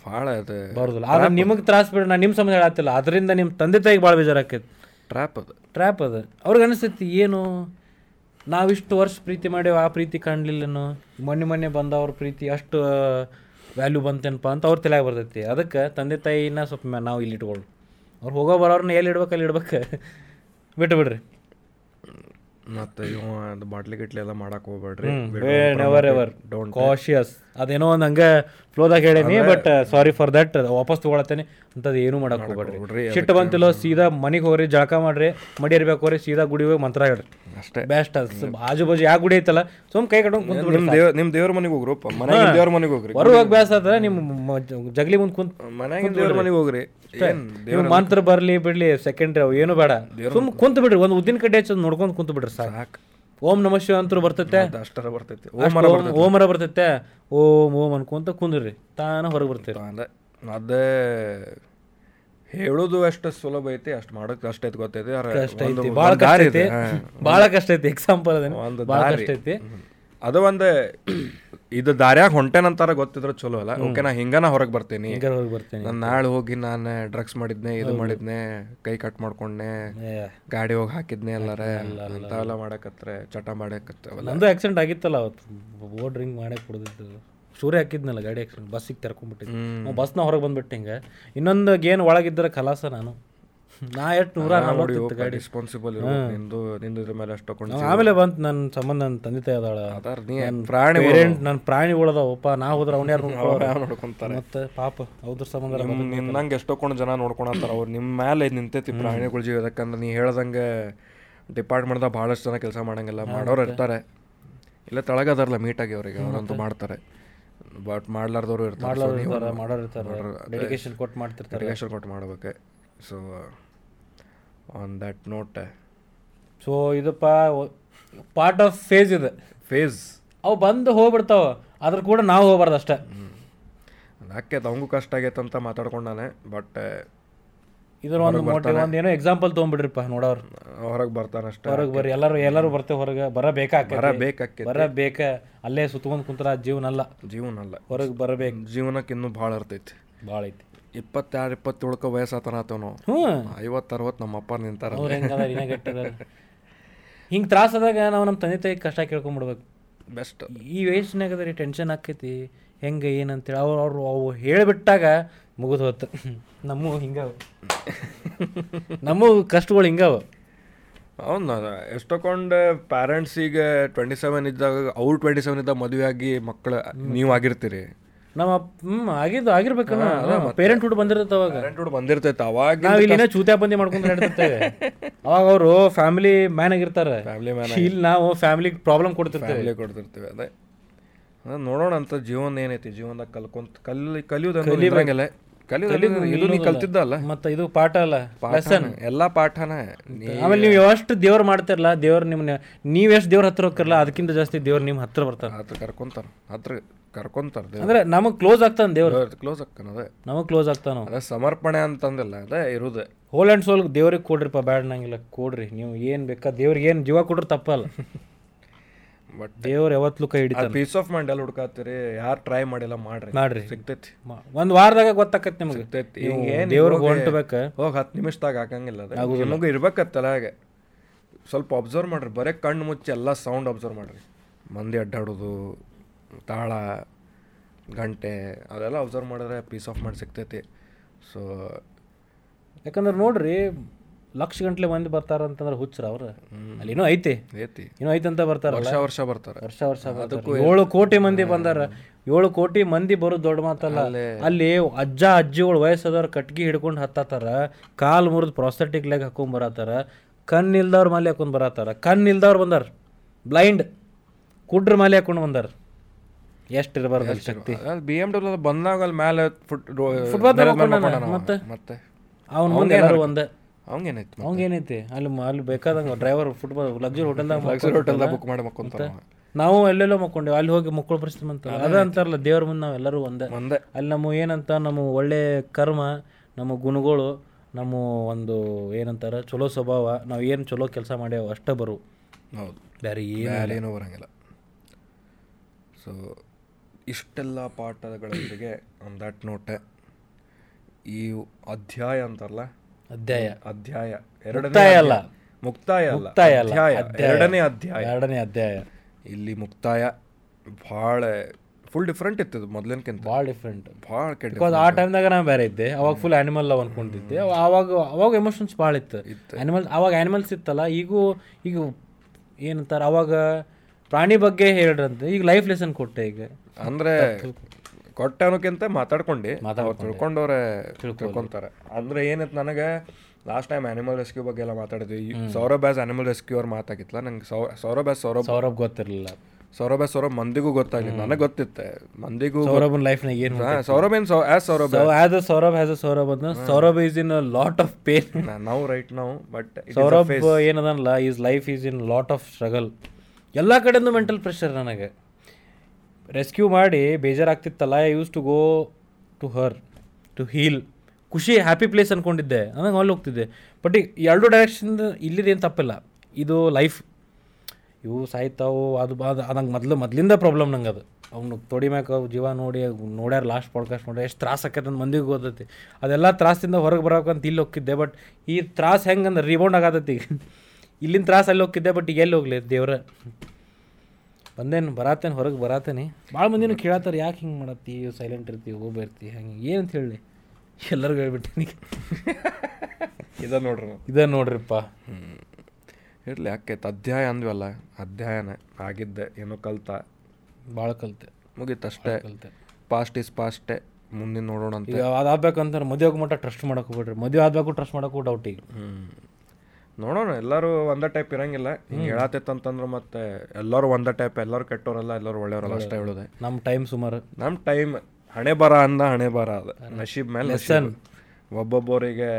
ಭಾಳ ಅದು ಬರೋದಿಲ್ಲ. ಆದ್ರೆ ನಿಮಗೆ ತ್ರಾಸ ಬಿಡ ನಾನು ನಿಮ್ಮ ಸಂಬಂಧ ಹೇಳತ್ತಿಲ್ಲ ಅದರಿಂದ ನಿಮ್ಮ ತಂದೆ ತಾಯಿಗೆ ಭಾಳ ಬೇಜಾರಾಕೈತಿ ಟ್ರ್ಯಾಪ್ ಅದು. ಟ್ರ್ಯಾಪ್ ಅದು. ಅವ್ರಿಗೆ ಅನಿಸ್ತೈತಿ ಏನು? ನಾವಿಷ್ಟು ವರ್ಷ ಪ್ರೀತಿ ಮಾಡೇವು ಆ ಪ್ರೀತಿ ಕಾಣಲಿಲ್ಲನು? ಮೊನ್ನೆ ಮೊನ್ನೆ ಬಂದವ್ರ ಪ್ರೀತಿ ಅಷ್ಟು ವ್ಯಾಲ್ಯೂ ಬಂತೇನಪ್ಪ ಅಂತ ಅವ್ರ ತಲೆಯಾಗ ಬರ್ತೈತಿ. ಅದಕ್ಕೆ ತಂದೆ ತಾಯಿನ ಸ್ವಲ್ಪ ನಾವು ಇಲ್ಲಿ ಇಟ್ಕೊಳ್ಳು ಅವ್ರು ಹೋಗೋ ಬರೋರ್ನ ಎಲ್ಲಿ ಇಡ್ಬೇಕು ಅಲ್ಲಿ ಇಡ್ಬೇಕು? <laughs> ಬಿಟ್ಟು ಬಿಡ್ರಿ. ಮತ್ತೆ ಇವ ಅದು ಬಾಟ್ಲಿ ಗಿಟ್ಲಿ ಎಲ್ಲ ಮಾಡಕ್ಕೆ ಹೋಗ್ಬೇಡ್ರಿ. ಕಾಶಿಯಸ್ ಅದೇನೋ ಒಂದು ಹಂಗೆ ಫ್ಲೋದಾಗ ಹೇಳೇನಿ ಬಟ್ ಸಾರಿ ಫಾರ್ ದಟ್ ವಾಪಸ್ ತೊಗೊಳತ್ತೇನೆ. ಅಂಥದ್ದು ಏನೂ ಮಾಡಕ್ಕೆ ಹೋಗ್ಬೇಡ್ರಿ. ಶಿಟ್ ಬಂತಿಲ್ಲೋ ಸೀದಾ ಮನೆಗೆ ಹೋಗ್ರಿ ಜಳಕ ಮಾಡ್ರಿ ಮಡಿ ಇರ್ಬೇಕು ಹೋಗ್ರಿ ಸೀದಾ ಗುಡಿ ಹೋಗಿ ಮಂತ್ರ ಹೇಳ್ರಿ. ಅಷ್ಟೇ. ಬೆಸ್ಟ್ ಅದು. ಆಜು ಬಾಜು ಯಾವ ಗುಡಿ ಐತಲ್ಲ ಸುಮ್ ಕೈ ಕಟ್ಕೊಂಡು ಕುಂತ ನಿಮ್ಮ ದೇವ್ ನಿಮ್ಮ ದೇವ್ರ ಮನೆಗೆ ಹೋಗ್ರಪ್ಪ ಮನೆಗೆ ದೇವ್ರ ಮನೆಗೆ ಹೋಗ್ರಿ. ಬರುವಾಗ ಹೋಗಿ ಬ್ಯಾಸ ಅದ ನಿಮ್ಮ ಜಗಲಿ ಮುಂದೆ ಕುಂತು ಮನೆಗೆ ದೇವ್ರ ಮನೆಗೆ ಹೋಗ್ರಿ. ನೀವು ಮಂತ್ರ ಬರಲಿ ಬಿಡ್ಲಿ ಸೆಕೆಂಡ್ರಿ ಅವು ಏನು ಬೇಡ. ಸುಮ್ ಕುಂತ ಬಿಡ್ರಿ ಒಂದು ಉದ್ದಿನ ಕಡ್ಡಿ ಹಚ್ಚೋದು ನೋಡ್ಕೊಂಡು ಕುಂತು ಬಿಡ್ರಿ ಸಾಕು. ಓಂ ನಮ ಶಿವ ಅಂತೂ ಬರ್ತೈತೆ. ಅಷ್ಟರ ಬರ್ತೈತೆ. ಅಷ್ಟ್ ಓಮರ ಬರ್ತೈತೆ. ಓಂ ಓಂ ಅನ್ಕೊಂತ ಕುಂದ್ರಿ. ತಾನ ಹೊರಗೆ ಬರ್ತೀರಿ ಅಂದ್ರೆ ಅದೇ ಹೇಳೋದು ಎಷ್ಟು ಸುಲಭ ಐತಿ ಅಷ್ಟು ಮಾಡೋಕೆ ಕಷ್ಟ ಐತಿ ಗೊತ್ತೈತಿ. ಭಾಳ ಕಷ್ಟ ಐತಿ. ಭಾಳ ಕಷ್ಟ ಐತಿ. ಎಕ್ಸಾಂಪಲ್ ಒಂದು ದಾರಿ. ಕಷ್ಟ ಐತಿ. ಅದು ಒಂದು ಇದು ದಾರ್ಯಾಗ ಹೊಂಟೇನಂತಾರ ಗೊತ್ತಿದ್ರೆ ಚಲೋ ಅಲ್ಲ. ಓಕೆ ನಾ ಹಿಂಗನ ಹೊರಗೆ ಬರ್ತೀನಿ. ಹೊರಗೆ ಹೋಗಿ ಬರ್ತೀನಿ. ನಾನು ನಾಳೆ ಹೋಗಿ ನಾನು ಡ್ರಗ್ಸ್ ಮಾಡಿದ್ನೆ ಇದು ಮಾಡಿದ್ನೆ ಕೈ ಕಟ್ ಮಾಡ್ಕೊಂಡೆ ಗಾಡಿ ಹೋಗಿ ಹಾಕಿದ್ನೆ ಎಲ್ಲಾರ. ಅಂತಾವೆಲ್ಲ ಮಾಡಕತ್ರೆ ಚಟ ಮಾಡಕತ್ತವಲ್ಲ ನಂದು ಆಕ್ಸಿಡೆಂಟ್ ಆಗಿತ್ತಲ್ಲ ಅವತ್ತು. ಓ ಡ್ರಿಂಕ್ ಮಾಡೇ ಕುಡ್ದಿದ್ದು. ಸೂರ್ಯ ಹಾಕಿದ್ನಲ್ಲ ಗಾಡಿ ಆಕ್ಸಿಡೆಂಟ್ ಬಸ್ಸಿಗೆ ತೆರ್ಕೊಂಡ್ಬಿಟ್ಟಿದ್ದೆ. ಬಸ್ನ ಹೊರಗೆ ಬಂದ್ಬಿಟ್ಟು ಹಿಂಗೆ. ಇನ್ನೊಂದು ಗೇನ್ ಒಳಗಿದ್ದರೆ ಕಲಾಸ ನಾನು. ನಾ ಎಷ್ಟು ನೂರ ಗಾಡಿ. ರೆಸ್ಪಾನ್ಸಿಬಲ್ ನಿಂದು ನಿಂದು ಇದ್ರ ಮೇಲೆ ಅಷ್ಟು ತಗೊಂಡು ಆಮೇಲೆ ಬಂತು ನನ್ನ ಸಂಬಂಧ ನನ್ನ ತಂದೆ ತಾಯಿ ಅದಾಳ. ಅದಾರ ನೀ ಪ್ರಾಣಿ ಪೇರೆಂಟ್ ನನ್ನ ಪ್ರಾಣಿಗಳದಾವಪ್ಪ ನಾ ಹೋದ್ರೆ ಅವ್ನ ಯಾರು ನೋಡ್ಕೊಂತಾರೆ? ಮತ್ತೆ ಪಾಪ ಅವ್ರ ಸಂಬಂಧ ನಿನ್ನಂಗೆ ಎಷ್ಟೊಕೊಂಡು ಜನ ನೋಡ್ಕೊಳತ್ತಾರ? ಅವ್ರು ನಿಮ್ಮ ಮೇಲೆ ನಿಂತೈತಿ ಪ್ರಾಣಿಗಳ ಜೀವ? ಯಾಕಂದ್ರೆ ನೀ ಹೇಳ್ದಂಗೆ ಡಿಪಾರ್ಟ್ಮೆಂಟ್ದಾಗ ಭಾಳಷ್ಟು ಜನ ಕೆಲಸ ಮಾಡಂಗಿಲ್ಲ. ಮಾಡೋರು ಇರ್ತಾರೆ. ಇಲ್ಲ ತೆಳಗದಾರಲ್ಲ ಮೀಟಾಗಿ ಅವ್ರಿಗೆ. ಅವ್ರಂತೂ ಮಾಡ್ತಾರೆ. ಬಟ್ ಮಾಡ್ಲಾರ್ದವ್ರು ಇರ್ತಾರೆ. ಮಾಡೋರು ಇರ್ತಾರೆ. ಡೆಡಿಕೇಶನ್ ಕೊಟ್ಟು ಮಾಡ್ತಿರ್ತಾರೆ. ಡೆಡಿಕೇಶನ್ ಕೊಟ್ಟು ಮಾಡ್ಬೇಕು. So on that note so ಇದಪ್ಪ part of phase ಇದು. ಫೇಸ್ ಅವು ಬಂದು ಹೋಗ್ಬಿಡ್ತಾವ. ಅದ್ರ ಕೂಡ ನಾವು ಹೋಗ್ಬಾರ್ದು ಅಷ್ಟೇ. ಅದಕ್ಕೆ ಅವಂಗೂ ಕಷ್ಟ ಆಗೈತೆ ಅಂತ ಮಾತಾಡ್ಕೊಂಡಾನೆ ಬಟ್ ಇದ್ರ ಒಂದು ಮೋಟಿವ್ ಒಂದು ಏನೋ ಎಕ್ಸಾಂಪಲ್ ತೊಗೊಂಡ್ಬಿಡ್ರಿಪ್ಪ ನೋಡೋರು. ಹೊರಗೆ ಬರ್ತಾನೆ ಅಷ್ಟೇ. ಹೊರಗೆ ಬರ್ರಿ ಎಲ್ಲರೂ ಎಲ್ಲರೂ ಬರ್ತೇವೆ ಹೊರಗೆ ಬರಬೇಕಾಕ ಬರಬೇಕಾಕೆ ಬರಬೇಕ ಅಲ್ಲೇ ಸುತ್ಕೊಂಡು ಕುಂತ್ರ ಜೀವನ ಅಲ್ಲ ಜೀವನ ಅಲ್ಲ ಹೊರಗೆ ಬರಬೇಕು. ಜೀವನಕ್ಕೆ ಇನ್ನೂ ಭಾಳ ಇರ್ತೈತಿ ಭಾಳ ಐತಿ. ಇಪ್ಪತ್ತಾರು ಇಪ್ಪತ್ತೇಳಕ್ಕೆ ವಯಸ್ಸಾತನ ಆತವ್ ನಾವು ಹ್ಞೂ. ಐವತ್ತು ಅರವತ್ತು ನಮ್ಮ ಅಪ್ಪ ನಿಂತಾರ ಅವ್ರು ಹೆಂಗದ ಹಿಂಗೆ ತ್ರಾಸದಾಗ ನಾವು ನಮ್ಮ ತಂದೆ ತಾಯಿ ಕಷ್ಟ ಕೇಳ್ಕೊಂಬಿಡ್ಬೇಕು. ಬೆಸ್ಟ್. ಈ ವಯಸ್ಸಿನಾಗ ರೀ ಟೆನ್ಷನ್ ಆಕೈತಿ. ಹೆಂಗೆ ಏನಂತೇಳಿ ಅವ್ರು ಅವರು ಅವು ಹೇಳಿಬಿಟ್ಟಾಗ ಮುಗಿದು ಹೋತು. ನಮ್ಮ ಹಿಂಗಾವ. ನಮ್ಮ ಕಷ್ಟಗಳು ಹಿಂಗಾವ. ಅವ್ನು ಎಷ್ಟೊಂದು ಪ್ಯಾರೆಂಟ್ಸಿಗೆ ಟ್ವೆಂಟಿ ಸೆವೆನ್ ಇದ್ದಾಗ ಅವ್ರು ಟ್ವೆಂಟಿ ಸೆವೆನ್ ಇದ್ದಾಗ ಮದುವೆ ಆಗಿ ಮಕ್ಕಳು ನೀವು ಆಗಿರ್ತೀರಿ. ನಮ್ಮ ಹ್ಮ್ ಆಗಿದ್ದು ಆಗಿರ್ಬೇಕಲ್ಲ. ಪೇರೆಂಟ್ ಹುಡ್ ಬಂದಿರ್ತೈತೆ ಅವಾಗ. ಪ್ಯಾರೆಂಟ್ಹುಡ್ ಬಂದಿರ್ತೈತೆ. ಅವಾಗ ನಾವ್ ಇಲ್ಲಿನ ಚೂತೆ ಬಂದಿ ಮಾಡ್ಕೊಂಡು ಅವಾಗ ಅವರು ಫ್ಯಾಮಿಲಿ ಮ್ಯಾನ್ ಆಗಿರ್ತಾರೆ. ಫ್ಯಾಮಿಲಿ ಮ್ಯಾನ್ ಇಲ್ಲಿ ನಾವು ಫ್ಯಾಮಿಲಿ ಪ್ರಾಬ್ಲಮ್ ಕೊಡ್ತಿರ್ತೇವೆ. ಫ್ಯಾಮಿಲಿ ಕೊಡ್ತಿರ್ತೀವಿ ಅದೇ. ಅದೇ ನೋಡೋಣ ಅಂತ ಜೀವನ ಏನೈತಿ? ಜೀವನದಾಗ ಕಲ್ಕೊಂತ ಕಲಿ ಕಲಿಯೋದು ಇದ್ರಂಗಿಲ್ಲ. ಕಲಿಯೋದು ಇದು ನೀ ಕಲ್ತಿದ್ದ ಅಲ್ಲ ಮತ್ತ ಇದು ಪಾಠ ಅಲ್ಲ ಲೆಸನ್ ಎಲ್ಲ ಪಾಠನ. ಆಮೇಲೆ ನೀವು ಎಷ್ಟು ದೇವ್ರು ಮಾಡ್ತಿರಲ್ಲ ದೇವ್ರು ನಿಮ್ಮನ್ನ ನೀವು ಎಷ್ಟು ದೇವ್ರ ಹತ್ರ ಹೋಗ್ತಿರಲ್ಲ ಅದಕ್ಕಿಂತ ಜಾಸ್ತಿ ದೇವ್ರು ನಿಮ್ಮ ಹತ್ರ ಬರ್ತಾರೆ. ಹತ್ರ ಕರ್ಕೊಂತಾರ ಹತ್ರ ಕರ್ಕೊಂತಾರ ಅಂದ್ರೆ ನಮಗ್ ಕ್ಲೋಸ್ ಆಗ್ತಾನ ದೇವ್ರ. ಕ್ಲೋಸ್ ಆಗ್ತಾನ ಅದೇ. ನಮಗ್ ಕ್ಲೋಸ್ ಆಗ್ತಾನ ಅದೇ ಸಮರ್ಪಣೆ ಅಂತಂದಿಲ್ಲ ಅದೇ ಇರುದೆ. ಹೋಲ್ ಅಂಡ್ ಸೋಲ್ ದೇವ್ರಿಗೆ ಕೊಡ್ರಿಪ್ಪ ಬ್ಯಾಡ್ ನಂಗಿಲ್ಲ ಕೊಡ್ರಿ. ನೀವು ಏನ್ ಬೇಕಾ ದೇವ್ರಿಗೆ ಏನ್ ಜೀವ ಕೊಡ್ರಿ ತಪ್ಪಲ್ಲ. <laughs> ಬಟ್ ದೇವ್ರು ಯಾವತ್ತೂ ಕೈ ಹಿಡಿತಾರೆ ಪೀಸ್ ಆಫ್ ಮೈಂಡ್ ಎಲ್ಲ ಹುಡ್ಕಾತೀರಿ ಯಾರು ಟ್ರೈ ಮಾಡಿಲ್ಲ ಮಾಡ್ರಿ. ಮಾಡ್ರಿ. ಸಿಗ್ತೈತಿ. ಒಂದು ವಾರದಾಗ ಗೊತ್ತಾಕತ್ ನಿಮ್ಗೆ. ಸಿಗ್ತೈತಿ. ಹಿಂಗೇನ್ ದೇವ್ರಿಗೆ ಹೊಂಟ್ಬೇಕ. ಹೋಗಿ ಹತ್ತು ನಿಮಿಷದಾಗ ಹಾಕಂಗಿಲ್ಲ ಅದು. ನಿಮಗೆ ಹಾಗೆ. ಸ್ವಲ್ಪ ಅಬ್ಸರ್ವ್ ಮಾಡ್ರಿ ಬರೀ ಕಣ್ಣು ಮುಚ್ಚಿ ಎಲ್ಲ ಸೌಂಡ್ ಅಬ್ಸರ್ವ್ ಮಾಡ್ರಿ. ಮಂದಿ ಅಡ್ಡಾಡೋದು ತಾಳ ಗಂಟೆ ಅದೆಲ್ಲ ಅಬ್ಸರ್ವ್ ಮಾಡಿದ್ರೆ ಪೀಸ್ ಆಫ್ ಮೈಂಡ್ ಸಿಗ್ತೈತಿ. ಸೊ ಯಾಕಂದ್ರೆ ನೋಡ್ರಿ ಲಕ್ಷ ಗಂಟ್ಲೆ ಮಂದಿ ಬರ್ತಾರ ಅಂತಂದ್ರೆ ಹುಚ್ಚರ ಅವ್ರು. ಅಲ್ಲಿ ಏನೋ ಐತಿ. ಐತಿ. ಏನೋ ಐತಿ ಅಂತ ಬರ್ತಾರೆ ವರ್ಷ ವರ್ಷ ಬರ್ತಾರೆ. ವರ್ಷ ವರ್ಷ ಬರ್ತಾರ. ಏಳು ಕೋಟಿ ಮಂದಿ ಬಂದಾರ. ಏಳು ಕೋಟಿ ಮಂದಿ ಬರೋದು ದೊಡ್ಡ ಮಾತಲ್ಲ. ಅಲ್ಲಿ. ಅಜ್ಜ ಅಜ್ಜಿಗಳು ವಯಸ್ಸಾದವ್ರು ಕಟ್ಗಿ ಹಿಡ್ಕೊಂಡು ಹತ್ತಾತಾರ. ಕಾಲು ಮುರಿದು ಪ್ರಾಸ್ಥೆಟಿಕ್ ಲೆಗ್ ಹಾಕೊಂಡ್ ಬರತ್ತಾರ ಕಣ್ ಇಲ್ದವ್ರ ಮಾಲೆ ಹಾಕೊಂಡ್ ಬರತ್ತಾರ ಕಣ್ ಇಲ್ದವ್ರು ಬಂದಾರ. ಬ್ಲೈಂಡ್ ಕುಡ್ರ ಮಾಲೆ ಹಾಕೊಂಡು ಬಂದಾರ. ಎಷ್ಟು ಇರಬಾರ್ದು ಅಲ್ಲಿ ಶಕ್ತಿ? ಬಿ ಎಂ ಡಬ್ಲ್ಯೂ ಬಂದಾಗ ಅಲ್ಲಿ ಮೇಲೆ ಫುಟ್ Footpath ಮೇಲೆ ಮತ್ತೆ? ಮತ್ತೆ? ಅವ್ನ ಮುಂದೆ ಎಲ್ಲರೂ ಒಂದೇ. ಅವಂಗೇನೈತಿ ಅವಂಗೇನೈತಿ ಅಲ್ಲಿ ಅಲ್ಲಿ ಬೇಕಾದಂಗ ಡ್ರೈವರ್ ಫುಟ್ಬಾಲ್ ಲಕ್ಸುರಿ ಹೋಟೆಲ್ದಾಗ ಹೋಟೆಲ್ದಾಗ ಬುಕ್ ಮಾಡಿ ಮಕ್ಕೊಂತಾರ ನಾವು ಎಲ್ಲೆಲ್ಲೋ ಮಕ್ಕೊಂಡೇವೆ. ಅಲ್ಲಿ ಹೋಗಿ ಮಕ್ಕಳು ಪರಿಸ್ಥಿತಿ ಅಂತ ಅದ ಅಂತಾರಲ್ಲ ದೇವ್ರ ಮುಂದೆ ನಾವೆಲ್ಲರೂ ಒಂದೇ. ಒಂದೇ. ಅಲ್ಲಿ ನಮ್ಮ ಏನಂತ ನಮ್ಮ ಒಳ್ಳೆ ಕರ್ಮ ನಮ್ಮ ಗುಣಗಳು ನಮ್ಮ ಒಂದು ಏನಂತಾರ ಚಲೋ ಸ್ವಭಾವ ನಾವು ಏನು ಚಲೋ ಕೆಲಸ ಮಾಡ್ಯಾವ ಅಷ್ಟೇ ಬರು ಹೌದು. ಬೇರೆ ಏನು ಏನೂ ಬರಂಗಿಲ್ಲ. ಸೊ ಇಷ್ಟೆಲ್ಲ ಪಾಠಗಳೊಂದಿಗೆ ಆನ್ ದಟ್ ನೋಟ್ ಈ ಅಧ್ಯಾಯ ಅಂತಾರಲ್ಲ? ಅಧ್ಯಾಯ. ಅಧ್ಯಾಯ. ಎರಡನೇ ಅಲ್ಲ. ಮುಕ್ತಾಯ ಅಲ್ಲ. ಮುಕ್ತಾಯ ಅಧ್ಯಾಯ. ಎರಡನೇ ಅಧ್ಯಾಯ. ಎರಡನೇ ಅಧ್ಯಾಯ. ಇಲ್ಲಿ ಮುಕ್ತಾಯ ಭಾಳ ಫುಲ್ ಡಿಫ್ರೆಂಟ್ ಇತ್ತು ಇದು ಮೊದ್ಲಿನ್ಕಿಂತ. ಭಾಳ ಡಿಫ್ರೆಂಟ್ ಭಾಳ ಕೆಟ್ಟ ಬಿಕಾಸ್ ಆ ಟೈಮ್ದಾಗ ನಾ ಬೇರೆ ಇದ್ದೆ. ಅವಾಗ ಫುಲ್ ಆ್ಯನಿಮಲ್ ಲವ್ ಅನ್ಕೊಂಡಿದ್ದೆ ಅವ- ಅವಾಗ ಅವಾಗ ಎಮೋಷನ್ಸ್ ಭಾಳ ಇತ್ತು. ಇತ್ತು. ಆ್ಯನಿಮಲ್ ಅವಾಗ ಆ್ಯನಿಮಲ್ಸ್ ಇತ್ತಲ್ಲ. ಈಗೂ ಈಗ ಏನಂತಾರೆ? ಅವಾಗ ಪ್ರಾಣಿ ಬಗ್ಗೆ ಹೇಳ್ರಂತೆ. ಈಗ ಲೈಫ್ ಲೆಸನ್ ಕೊಟ್ಟೆ ಈಗ. ಅಂದ್ರೆ ಕೊಟ್ಟ ಅನ್ನೋಕ್ಕಿಂತ ಮಾತಾಡ್ಕೊಂಡು. ತಿಳ್ಕೊಂಡವ್ರೆ ತಿಳ್ಕೊಂತಾರೆ. ಅಂದ್ರೆ ಏನಿತ್ತು ನನಗೆ ಲಾಸ್ಟ್ ಟೈಮ್ ಆನಿಮಲ್ ರೆಸ್ಕ್ಯೂ ಬಗ್ಗೆ ಎಲ್ಲ ಮಾತಾಡಿದ್ವಿ. ಸೌರಭ್ ಬ್ಯಾಸ್ ಆನಿಮಲ್ ರೆಸ್ಕ್ಯೂ ಅವ್ರು ಮಾತಾಗಿತ್ತಲ್ಲ ನಂಗೆ ಸೌರಭ್ ಬ್ಯಾಸ್ ಸೌರಭ್. ಸೌರಭ್ ಗೊತ್ತಿರಲಿಲ್ಲ. ಸೌರಭ್ ಬ್ಯಾಸ್ ಸೌರಭ್ ಮಂದಿಗೂ ಗೊತ್ತಾಗಿಲ್ಲ ನನಗೆ ಗೊತ್ತಿತ್ತೆ. ಮಂದಿಗೂ ಸೌರಭನ್ ಲೈಫ್ನಾಗ ಏನು ಸೌರಭ್ ಏನ್ ಸೌ as Saurabh as a Saurabh as a Saurabh ಅಂದ್ರೆ Saurabh is in lot of pain ನಾವು ರೈಟ್ ನಾವು ಬಟ್ ಸೌರಭ್ ಏನದಲ್ಲ is life is in lot of struggle ಎಲ್ಲ ಕಡೆಯೂ ಮೆಂಟಲ್ ಪ್ರೆಷರ್ ನನಗೆ. ರೆಸ್ಕ್ಯೂ ಮಾಡಿ ಬೇಜಾರಾಗ್ತಿತ್ತಲ್ಲ I use to go to her to heal ಖುಷಿ happy place ಅಂದ್ಕೊಂಡಿದ್ದೆ ನನಗೆ ಅಲ್ಲಿ ಹೋಗ್ತಿದ್ದೆ. ಬಟ್ ಈ ಎರಡು ಡೈರೆಕ್ಷನ್ ಇಲ್ಲಿದೇನು ತಪ್ಪಿಲ್ಲ. ಇದು ಲೈಫ್ ಇವು ಸಾಯ್ತಾವು, ಅದು ಅದು, ನಂಗೆ ಮೊದಲು, ಮೊದಲಿಂದ ಪ್ರಾಬ್ಲಮ್ ನಂಗೆ ಅದು. ಅವ್ನು ತೊಡಿ ಮ್ಯಾಕ ಅವು ಜೀವ ನೋಡಿ, ನೋಡ್ಯಾರ ಲಾಸ್ಟ್ ಪಾಡ್ಕಾಸ್ಟ್ ನೋಡಿ ಎಷ್ಟು ತ್ರಾಸ ಆಕೈತೆ ಅಂತ ಮಂದಿಗೆ ಗೊತ್ತೈತಿ. ಅದೆಲ್ಲ ತ್ರಾಸಿಂದ ಹೊರಗೆ ಬರೋಕಂತ ಇಲ್ಲಿ ಹೋಗ್ತಿದ್ದೆ. ಬಟ್ ಈ ತ್ರಾಸ ಹೆಂಗಂದ್ರೆ ರಿಬೌಂಡ್ ಆಗತೈತಿ. ಈಗ <laughs> ಇಲ್ಲಿನ ತ್ರಾಸ ಅಲ್ಲಿ ಹೋಗಿದ್ದೆ ಬಟ್ ಈಗ ಎಲ್ಲಿ ಹೋಗ್ಲಿ ದೇವ್ರ? ಬಂದೇನು ಬರಾತೇನೆ ಹೊರಗೆ ಬರಾತೇನೆ. ಭಾಳ ಮಂದಿನೂ ಕೇಳತ್ತಾರೆ ಯಾಕೆ ಹಿಂಗೆ ಮಾಡತ್ತಿ ಸೈಲೆಂಟ್ ಇರ್ತೀವಿ ಹೋಗ್ಬಿರ್ತಿ ಹಂಗೆ ಏನಂತ ಹೇಳಿ. ಎಲ್ಲರಿಗೂ ಹೇಳ್ಬಿಟ್ಟಿನಿ. ಇದ ನೋಡ್ರಿ ಇದ ನೋಡ್ರಿಪ್ಪ. ಹ್ಞೂ ಇರಲಿ ಯಾಕೈತೆ ಅಧ್ಯಾಯ ಅಂದ್ವಲ್ಲ ಅಧ್ಯಾಯನ ಆಗಿದ್ದೆ ಏನೋ ಕಲ್ತ. ಭಾಳ ಕಲ್ತೆ. ಮುಗೀತಷ್ಟೇ ಕಲ್ತೆ. ಪಾಸ್ಟ್ ಇಸ್ ಪಾಸ್ಟೇ ಮುಂದಿನ ನೋಡೋಣ ಅಂತ ಅದಾಗಬೇಕಂತಾರೆ ಮದುವೆ ಮಟ್ಟ ಟ್ರಸ್ಟ್ ಮಾಡಕ್ಕೆ ಹೋಗ್ಬಿಡ್ರಿ. ಮದುವೆ ಆದ್ಬೇಕು ಟ್ರಸ್ಟ್ ಮಾಡೋಕ್ಕೂ ಡೌಟ್ ಈಗ. ನೋಡೋಣ ಎಲ್ಲರೂ ಒಂದೇ ಟೈಪ್ ಇರಂಗಿಲ್ಲ. ಹಿಂಗೆ ಹೇಳತ್ತಂತಂದ್ರೆ ಮತ್ತೆ ಎಲ್ಲರೂ ಒಂದೇ ಟೈಪ್ ಎಲ್ಲರೂ ಕೆಟ್ಟವರಲ್ಲ ಎಲ್ಲರೂ ಒಳ್ಳೆಯವರಲ್ಲ ಅಷ್ಟೇ ಹೇಳೋದೆ. ನಮ್ಮ ಟೈಮ್ ಸುಮಾರು. ನಮ್ಮ ಟೈಮ್ ಹಣೆ ಬರ ಅಂದ ಹಣೆ ಬರ ಅದ. ನಶೀಬ್ ಮೇಲೆ. ಒಬ್ಬೊಬ್ಬರಿಗೆ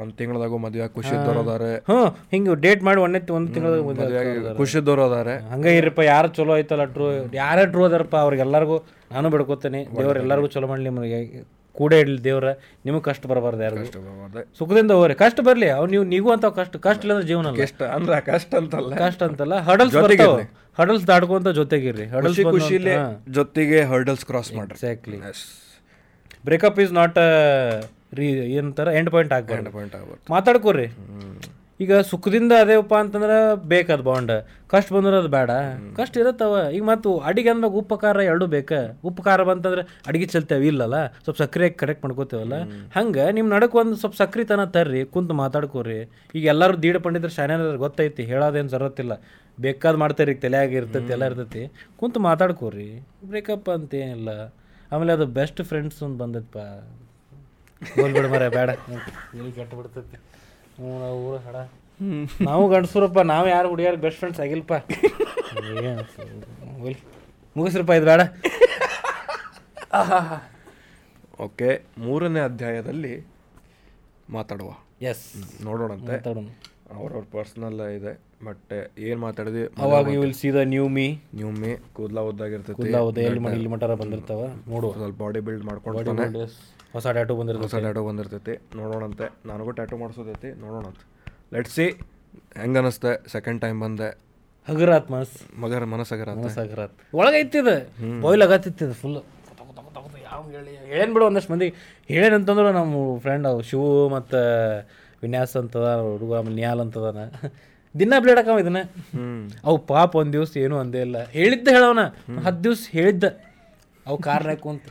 ಒಂದ್ ತಿಂಗಳದಾಗೂ ಮದ್ವೆ ಖುಷಿ ದೊರೋದಾರೆ. ಅದಾರೆ ಹ್ಞೂ ಹಿಂಗೆ ಡೇಟ್ ಮಾಡಿ ಒಂದೇ ಒಂದು ತಿಂಗಳ ಖುಷಿ ದೊರೋದಾರೆ. ಅದಾರೆ ಹಂಗೆ ಇರಪ್ಪ ಯಾರು ಚಲೋ ಐತಲ್ಲ ಟ್ರೂ ಯಾರೇ ಟ್ರೂ ಅದಾರಪ್ಪ ಅವ್ರಿಗೆಲ್ಲರಿಗೂ ನಾನು ಬಿಡ್ಕೋತೇನೆ. ದೇವ್ರು ಎಲ್ಲರಿಗೂ ಚಲೋ ಮಾಡಲಿ ಕೂಡ ಇಡ್ಲಿ ದೇವ್ರ ನಿಮಗೆ ಕಷ್ಟ ಬರಬಾರ್ದು ಯಾರು ಸುಖದಿಂದ ಹೋಗ್ರಿ. ಕಷ್ಟ ಬರಲಿ ಅವ್ ನೀವು ನೀವು ಅಂತ ಕಷ್ಟ ಕಷ್ಟ ಇಲ್ಲಂದ್ರೆ ಜೀವನ ಅಲ್ಲ. ಕಷ್ಟ ಅಂದ್ರೆ ಕಷ್ಟ ಅಂತಲ್ಲ. ಕಷ್ಟ ಅಂತಲ್ಲ. ಹಡಲ್ಸ್ ಬರ್ತಾವ. ಹಡಲ್ಸ್ ದಾಡ್ಕೊಂತ ಜೊತೆಗಿರ್ರಿ. ಹಡಲ್ಸ್ ಖುಷಿಲಿ ಜೊತೆಗೆ ಹರ್ಡಲ್ಸ್ ಕ್ರಾಸ್ ಮಾಡ್ರಿ. ಎಕ್ಸಾಕ್ಟ್ಲಿ ಬ್ರೇಕಪ್ ಈಸ್ ನಾಟ್ ರೀ ಏನಂತಾರ? ಎಂಡ್ ಪಾಯಿಂಟ್ ಆಗ್ಬಾರ್ದು. ಪಾಯಿಂಟ್ ಆಗ್ಬಾರ್ದು. ಮಾತಾಡ್ಕೋರಿ. ಈಗ ಸುಖದಿಂದ ಅದೇವಪ್ಪ ಅಂತಂದ್ರೆ ಬೇಕದು ಬಾಂಡ್ ಕಷ್ಟ ಬಂದ್ರೆ ಅದು ಬೇಡ. ಕಷ್ಟ ಇರತ್ತವ. ಈಗ ಮತ್ತು ಅಡಿಗೆ ಅಂದಾಗ ಉಪ್ಪು ಖಾರ ಎರಡೂ ಬೇಕ. ಉಪ್ಪು ಖಾರ ಬಂತಂದ್ರೆ ಅಡಿಗೆ ಚೆಲ್ತೇವೆ ಇಲ್ಲಲ್ಲ. ಸ್ವಲ್ಪ ಸಕ್ಕರೆ ಕರೆಕ್ಟ್ ಮಾಡ್ಕೋತೇವಲ್ಲ. ಹಂಗೆ ನಿಮ್ಮ ನಡಕ್ ಒಂದು ಸ್ವಲ್ಪ ಸಕ್ರೆ ತನ ತರ್ರಿ ಕುಂತು ಮಾತಾಡ್ಕೋರಿ. ಈಗ ಎಲ್ಲರೂ ದೀಡ ಪಂಡಿತರ ಶಾನ್ಯಾನ ಗೊತ್ತೈತಿ ಹೇಳೋದೇನು ಜರತ್ತಿಲ್ಲ ಬೇಕಾದ್ ಮಾಡ್ತಾರೆ ಈಗ ತಲೆಯಾಗ ಇರ್ತೈತಿ ಎಲ್ಲ ಇರ್ತೈತಿ. ಕುಂತು ಮಾತಾಡ್ಕೋರಿ. ಬ್ರೇಕಪ್ ಅಂತ ಏನಿಲ್ಲ ಆಮೇಲೆ ಅದು ಬೆಸ್ಟ್ ಫ್ರೆಂಡ್ಸ್ ಒಂದು ಬಂದೈತಪ್ಪ ಬೇಡ. ಕೆಟ್ಟ ಬಿಡ್ತೈತಿ. ನಾವು ಗಂಡಸ್ರಪ್ಪ ನಾವು ಯಾರು ಹುಡುಗಿಯಾರು ಬೆಸ್ಟ್ ಫ್ರೆಂಡ್ಸ್ ಆಗಿಲ್ಪ. ಮುಗಿಸ್ರಪ್ಪ ಇದು ಬೇಡ. ಓಕೆ ಮೂರನೇ ಅಧ್ಯಾಯದಲ್ಲಿ ಮಾತಾಡುವ. ಎಸ್ ನೋಡೋಣಂತೆ. ಅವ್ರವ್ರ ಪರ್ಸ್ನಲ್ ಇದೆ ಬಟ್ ಏನ್ ಮಾತಾಡಿದ್ವಿ? ಅವಾಗ you will see the new me new me ಕೂದಲ ಉದ್ದಾಗಿರ್ತೈತಿ. ಕೂದಲ ಉದಯ ಎಲ್ಲಿ ಮಟಾರ ಬಂದಿರ್ತಾವ? ನೋಡು ಸ್ವಲ್ಪ ಬಾಡಿ ಬಿಲ್ಡ್ ಮಾಡ್ಕೊಂಡು ಹೊಸ ಟ್ಯಾಟು ಬಂದಿರೋ ಹೊಸ ಟ್ಯಾಟೋ ಬಂದಿರ್ತೈತಿ. ನೋಡೋಣಂತೆ. ನನಗೂ ಟ್ಯಾಟೋ ಮಾಡಿಸೋದೈತಿ. ನೋಡೋಣಂತೆ ಲೆಟ್ ಸಿ ಹೆಂಗೆ ಅನ್ನಿಸ್ತೆ ಸೆಕೆಂಡ್ ಟೈಮ್ ಬಂದೆ. ಹಗರಾತ್ ಮಸ್ ಮಗರ ಮನಸ್ಸು ಹಗರಾತ್. ಒಳಗೈತಿದ. ಬಾಯ್ಲ್ ಆಗತ್ತಿತ್ತದ ಫುಲ್ ಯಾವ ಹೇಳಿ? ಹೇಳೇನು ಬಿಡು ಒಂದಷ್ಟು ಮಂದಿ. ಹೇಳೇನಂತಂದ್ರೆ ನಮ್ಮ ಫ್ರೆಂಡ್ ಅವು ಶಿವು ಮತ್ತು ವಿನ್ಯಾಸ ಅಂತದ ಹುಡುಗ ಆಮೇಲೆ ನಿಯಾಲ್ ಅಂತದಾನ. ದಿನ ಬ್ಲೇಡ್ ಹಾಕವ ಇದನ್ನ. ಅವು ಪಾಪ ಒಂದು ದಿವ್ಸ ಏನೂ ಅಂದೇ ಇಲ್ಲ. ಹೇಳಿದ್ದ ಹೇಳವನ. ಹತ್ತು ದಿವ್ಸ ಹೇಳಿದ್ದ. ಅವು ಕಾರ್ನಾಗ ಕುಂತ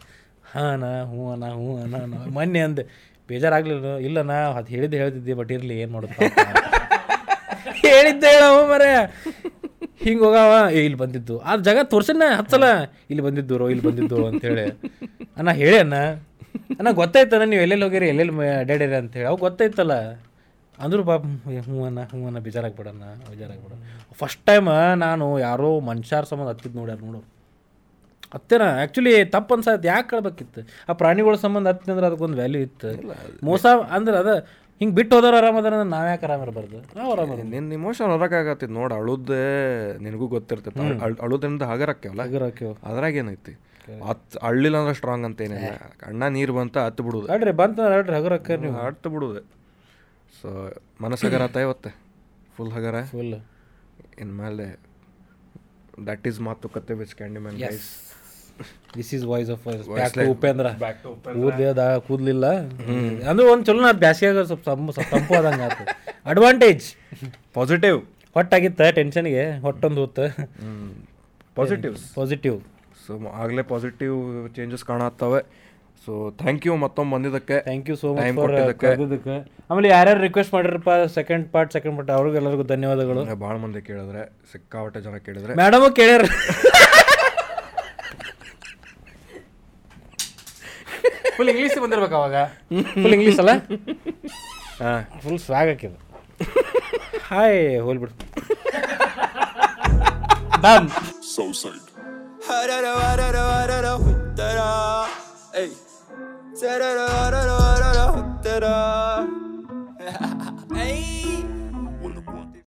ಹಾಂ ಹ್ಞೂ ಅಣ್ಣ ಹ್ಞೂ ಅಣ್ಣ ಮೊನ್ನೆ ಅಂದೆ, ಬೇಜಾರಾಗ್ಲಿಲ್ಲ ಇಲ್ಲ ನಾ ಅದು ಹೇಳಿದ್ದೆ, ಹೇಳ್ತಿದ್ದೆ ಬಟ್ ಇರಲಿ, ಏನು ಮಾಡೋದು. <laughs> ಹೇಳಿದ್ದೆ ಹೇಳವ ಮರೆ ಹಿಂಗೆ ಹೋಗವ ಇಲ್ಲಿ ಬಂದಿದ್ದು. ಆ ಜಾಗ ತೋರ್ಸಣ್ಣ ಹತ್ತಲ್ಲ ಇಲ್ಲಿ ಬಂದಿದ್ದು ಇಲ್ಲಿ ಬಂದಿದ್ದು ಅಂತೇಳಿ ಅಣ್ಣ, ಹೇಳಿ ಅಣ್ಣ. ಅಣ್ಣ, ಗೊತ್ತಾಯ್ತಣ್ಣ, ನೀವು ಎಲ್ಲೆಲ್ಲಿ ಹೋಗಿರಿ, ಎಲ್ಲೆಲ್ಲಿ ಅಡ್ಡಾಡ್ಯಾರ ಅಂತೇಳಿ ಅವು ಗೊತ್ತಾಯ್ತಲ್ಲ. ಅಂದ್ರು ಪಾಪ ಹ್ಞೂ ಅಣ್ಣ ಹ್ಞೂ ಅಣ್ಣ ಬೇಜಾರಾಗ್ಬಿಡಣ್ಣ ಬೇಜಾರಾಗ್ಬಿಡ ಫಸ್ಟ್ ಟೈಮ್ ನಾನು ಯಾರೋ ಮನುಷ್ಯಾರ ಸಂಬಂಧ ಹತ್ತಿದ್ದು ನೋಡ್ಯಾರ ನೋಡು. ಹತ್ತೇನ? ಆ್ಯಕ್ಚುಲಿ ತಪ್ಪು ಅನ್ಸತ್ತೆ ಯಾಕೆ ಕಳ್ಬೇಕಿತ್ತು ಆ ಪ್ರಾಣಿಗಳ ಸಂಬಂಧ ಹತ್ತಿ ಅಂದ್ರೆ ಅದಕ್ಕೊಂದು ವ್ಯಾಲ್ಯೂ ಇತ್ತು. ಮೋಸ ಅಂದ್ರೆ ಅದ ಹಿಂಗೆ ಬಿಟ್ಟು ಹೋದವ್ರು ಆರಾಮದಾರ ನಾವು ಯಾಕೆ ಆರಾಮ ಇರಬಾರ್ದು? ನಾವು ಆರಾಮ ನಿನ್ನ ಇಮೋಷನ್ ಹೊರಕಾಗತ್ತೆ ನೋಡಿ ಅಳುದೇ ನಿನಗೂ ಗೊತ್ತಿರ್ತೈತೆ. ಅಳ್- ಅಳುದ್ರಿಂದ ಹಗರ ಆಗಿರೋಕೆ ಅದ್ರಾಗ ಏನೈತಿ? ಹತ್ ಅಳ್ಳಿಲ್ಲ ಅಂದ್ರೆ ಸ್ಟ್ರಾಂಗ್ ಅಂತ ಏನಿಲ್ಲ. ಅಣ್ಣ ನೀರು ಬಂತ ಹತ್ತು ಬಿಡುದು. ಅಡ್ರಿ ಬಂತ ಅಡ್ರಿ ಹಗರಕ್ಕ ನೀವು. ಹತ್ತು ಬಿಡುದು. ಸೊ ಮನಸ್ಸು ಹಗರ ಆತ ಇವತ್ತೆ? ಫುಲ್ ಹಗರ? ಫುಲ್ ಇನ್ಮೇಲೆ ದಟ್ ಈಸ್ ಮಾತುಕತೆ which candy man guys this is voice of voice back to Upendra ಕೂದ್ಲೇದ ಕೂದ್ಲಿಲ್ಲ. ಅಂದ್ರೆ ಒಂದು ಚಲೋ ನಾ ಬ್ಯಾಸಿಯಾಗ ಸ್ವಲ್ಪ ಸ್ವಲ್ಪ ತಂಪು ಆದಂಗೆ ಆಯ್ತು ಅಡ್ವಾಂಟೇಜ್ ಪಾಸಿಟಿವ್ ಹೊಟ್ಟಾಗಿತ್ತ ಟೆನ್ಷನ್ಗೆ ಹೊಟ್ಟೊಂದು ಹೊತ್ತು ಪಾಸಿಟಿವ್ ಪಾಸಿಟಿವ್ ಸೊ ಆಗಲೇ ಪಾಸಿಟಿವ್ ಚೇಂಜಸ್ ಕಾಣತ್ತವೆ. ಸೊ ಥ್ಯಾಂಕ್ ಯು ಮತ್ತೊಮ್ಮೆ ಬಂದಿದ್ದಕ್ಕೆ. Thank you so much for. ಕರೆದಿದ್ದಕ್ಕೆ ಆಮೇಲೆ ಯಾರ್ಯಾರು ರಿಕ್ವೆಸ್ಟ್ ಮಾಡಿರಪ್ಪ ಸೆಕೆಂಡ್ ಪಾರ್ಟ್ ಸೆಕೆಂಡ್ ಪಾರ್ಟ್ ಅವ್ರಿಗೆಲ್ಲರಿಗೂ ಧನ್ಯವಾದಗಳು. ಭಾಳ ಮಂದಿ ಕೇಳಿದ್ರೆ ಸಿಕ್ಕಾಪಟ್ಟೆ ಜನ ಕೇಳಿದ್ರೆ. ಮೇಡಮು ಕೇಳ್ಯಾರ. <laughs> ಫುಲ್ ಇಂಗ್ಲೀಷಿಗೆ ಬಂದಿರಬೇಕು ಅವಾಗ. <laughs> ಫುಲ್ ಇಂಗ್ಲೀಷ್ ಅಲ್ಲ? ಫುಲ್ ಸ್ವಾಗ್ ಆಗಕ್ಕೆ ಹಾಯ್ ಹೋಗಿ ಬಿಡ್ತ ಸೋಮ್ ಸೌ ಹರ ರ ವರ ಉತ್ತರ ಏಯ್ ಸರ ರ ರ ರ ರ ರ ಉತ್ತ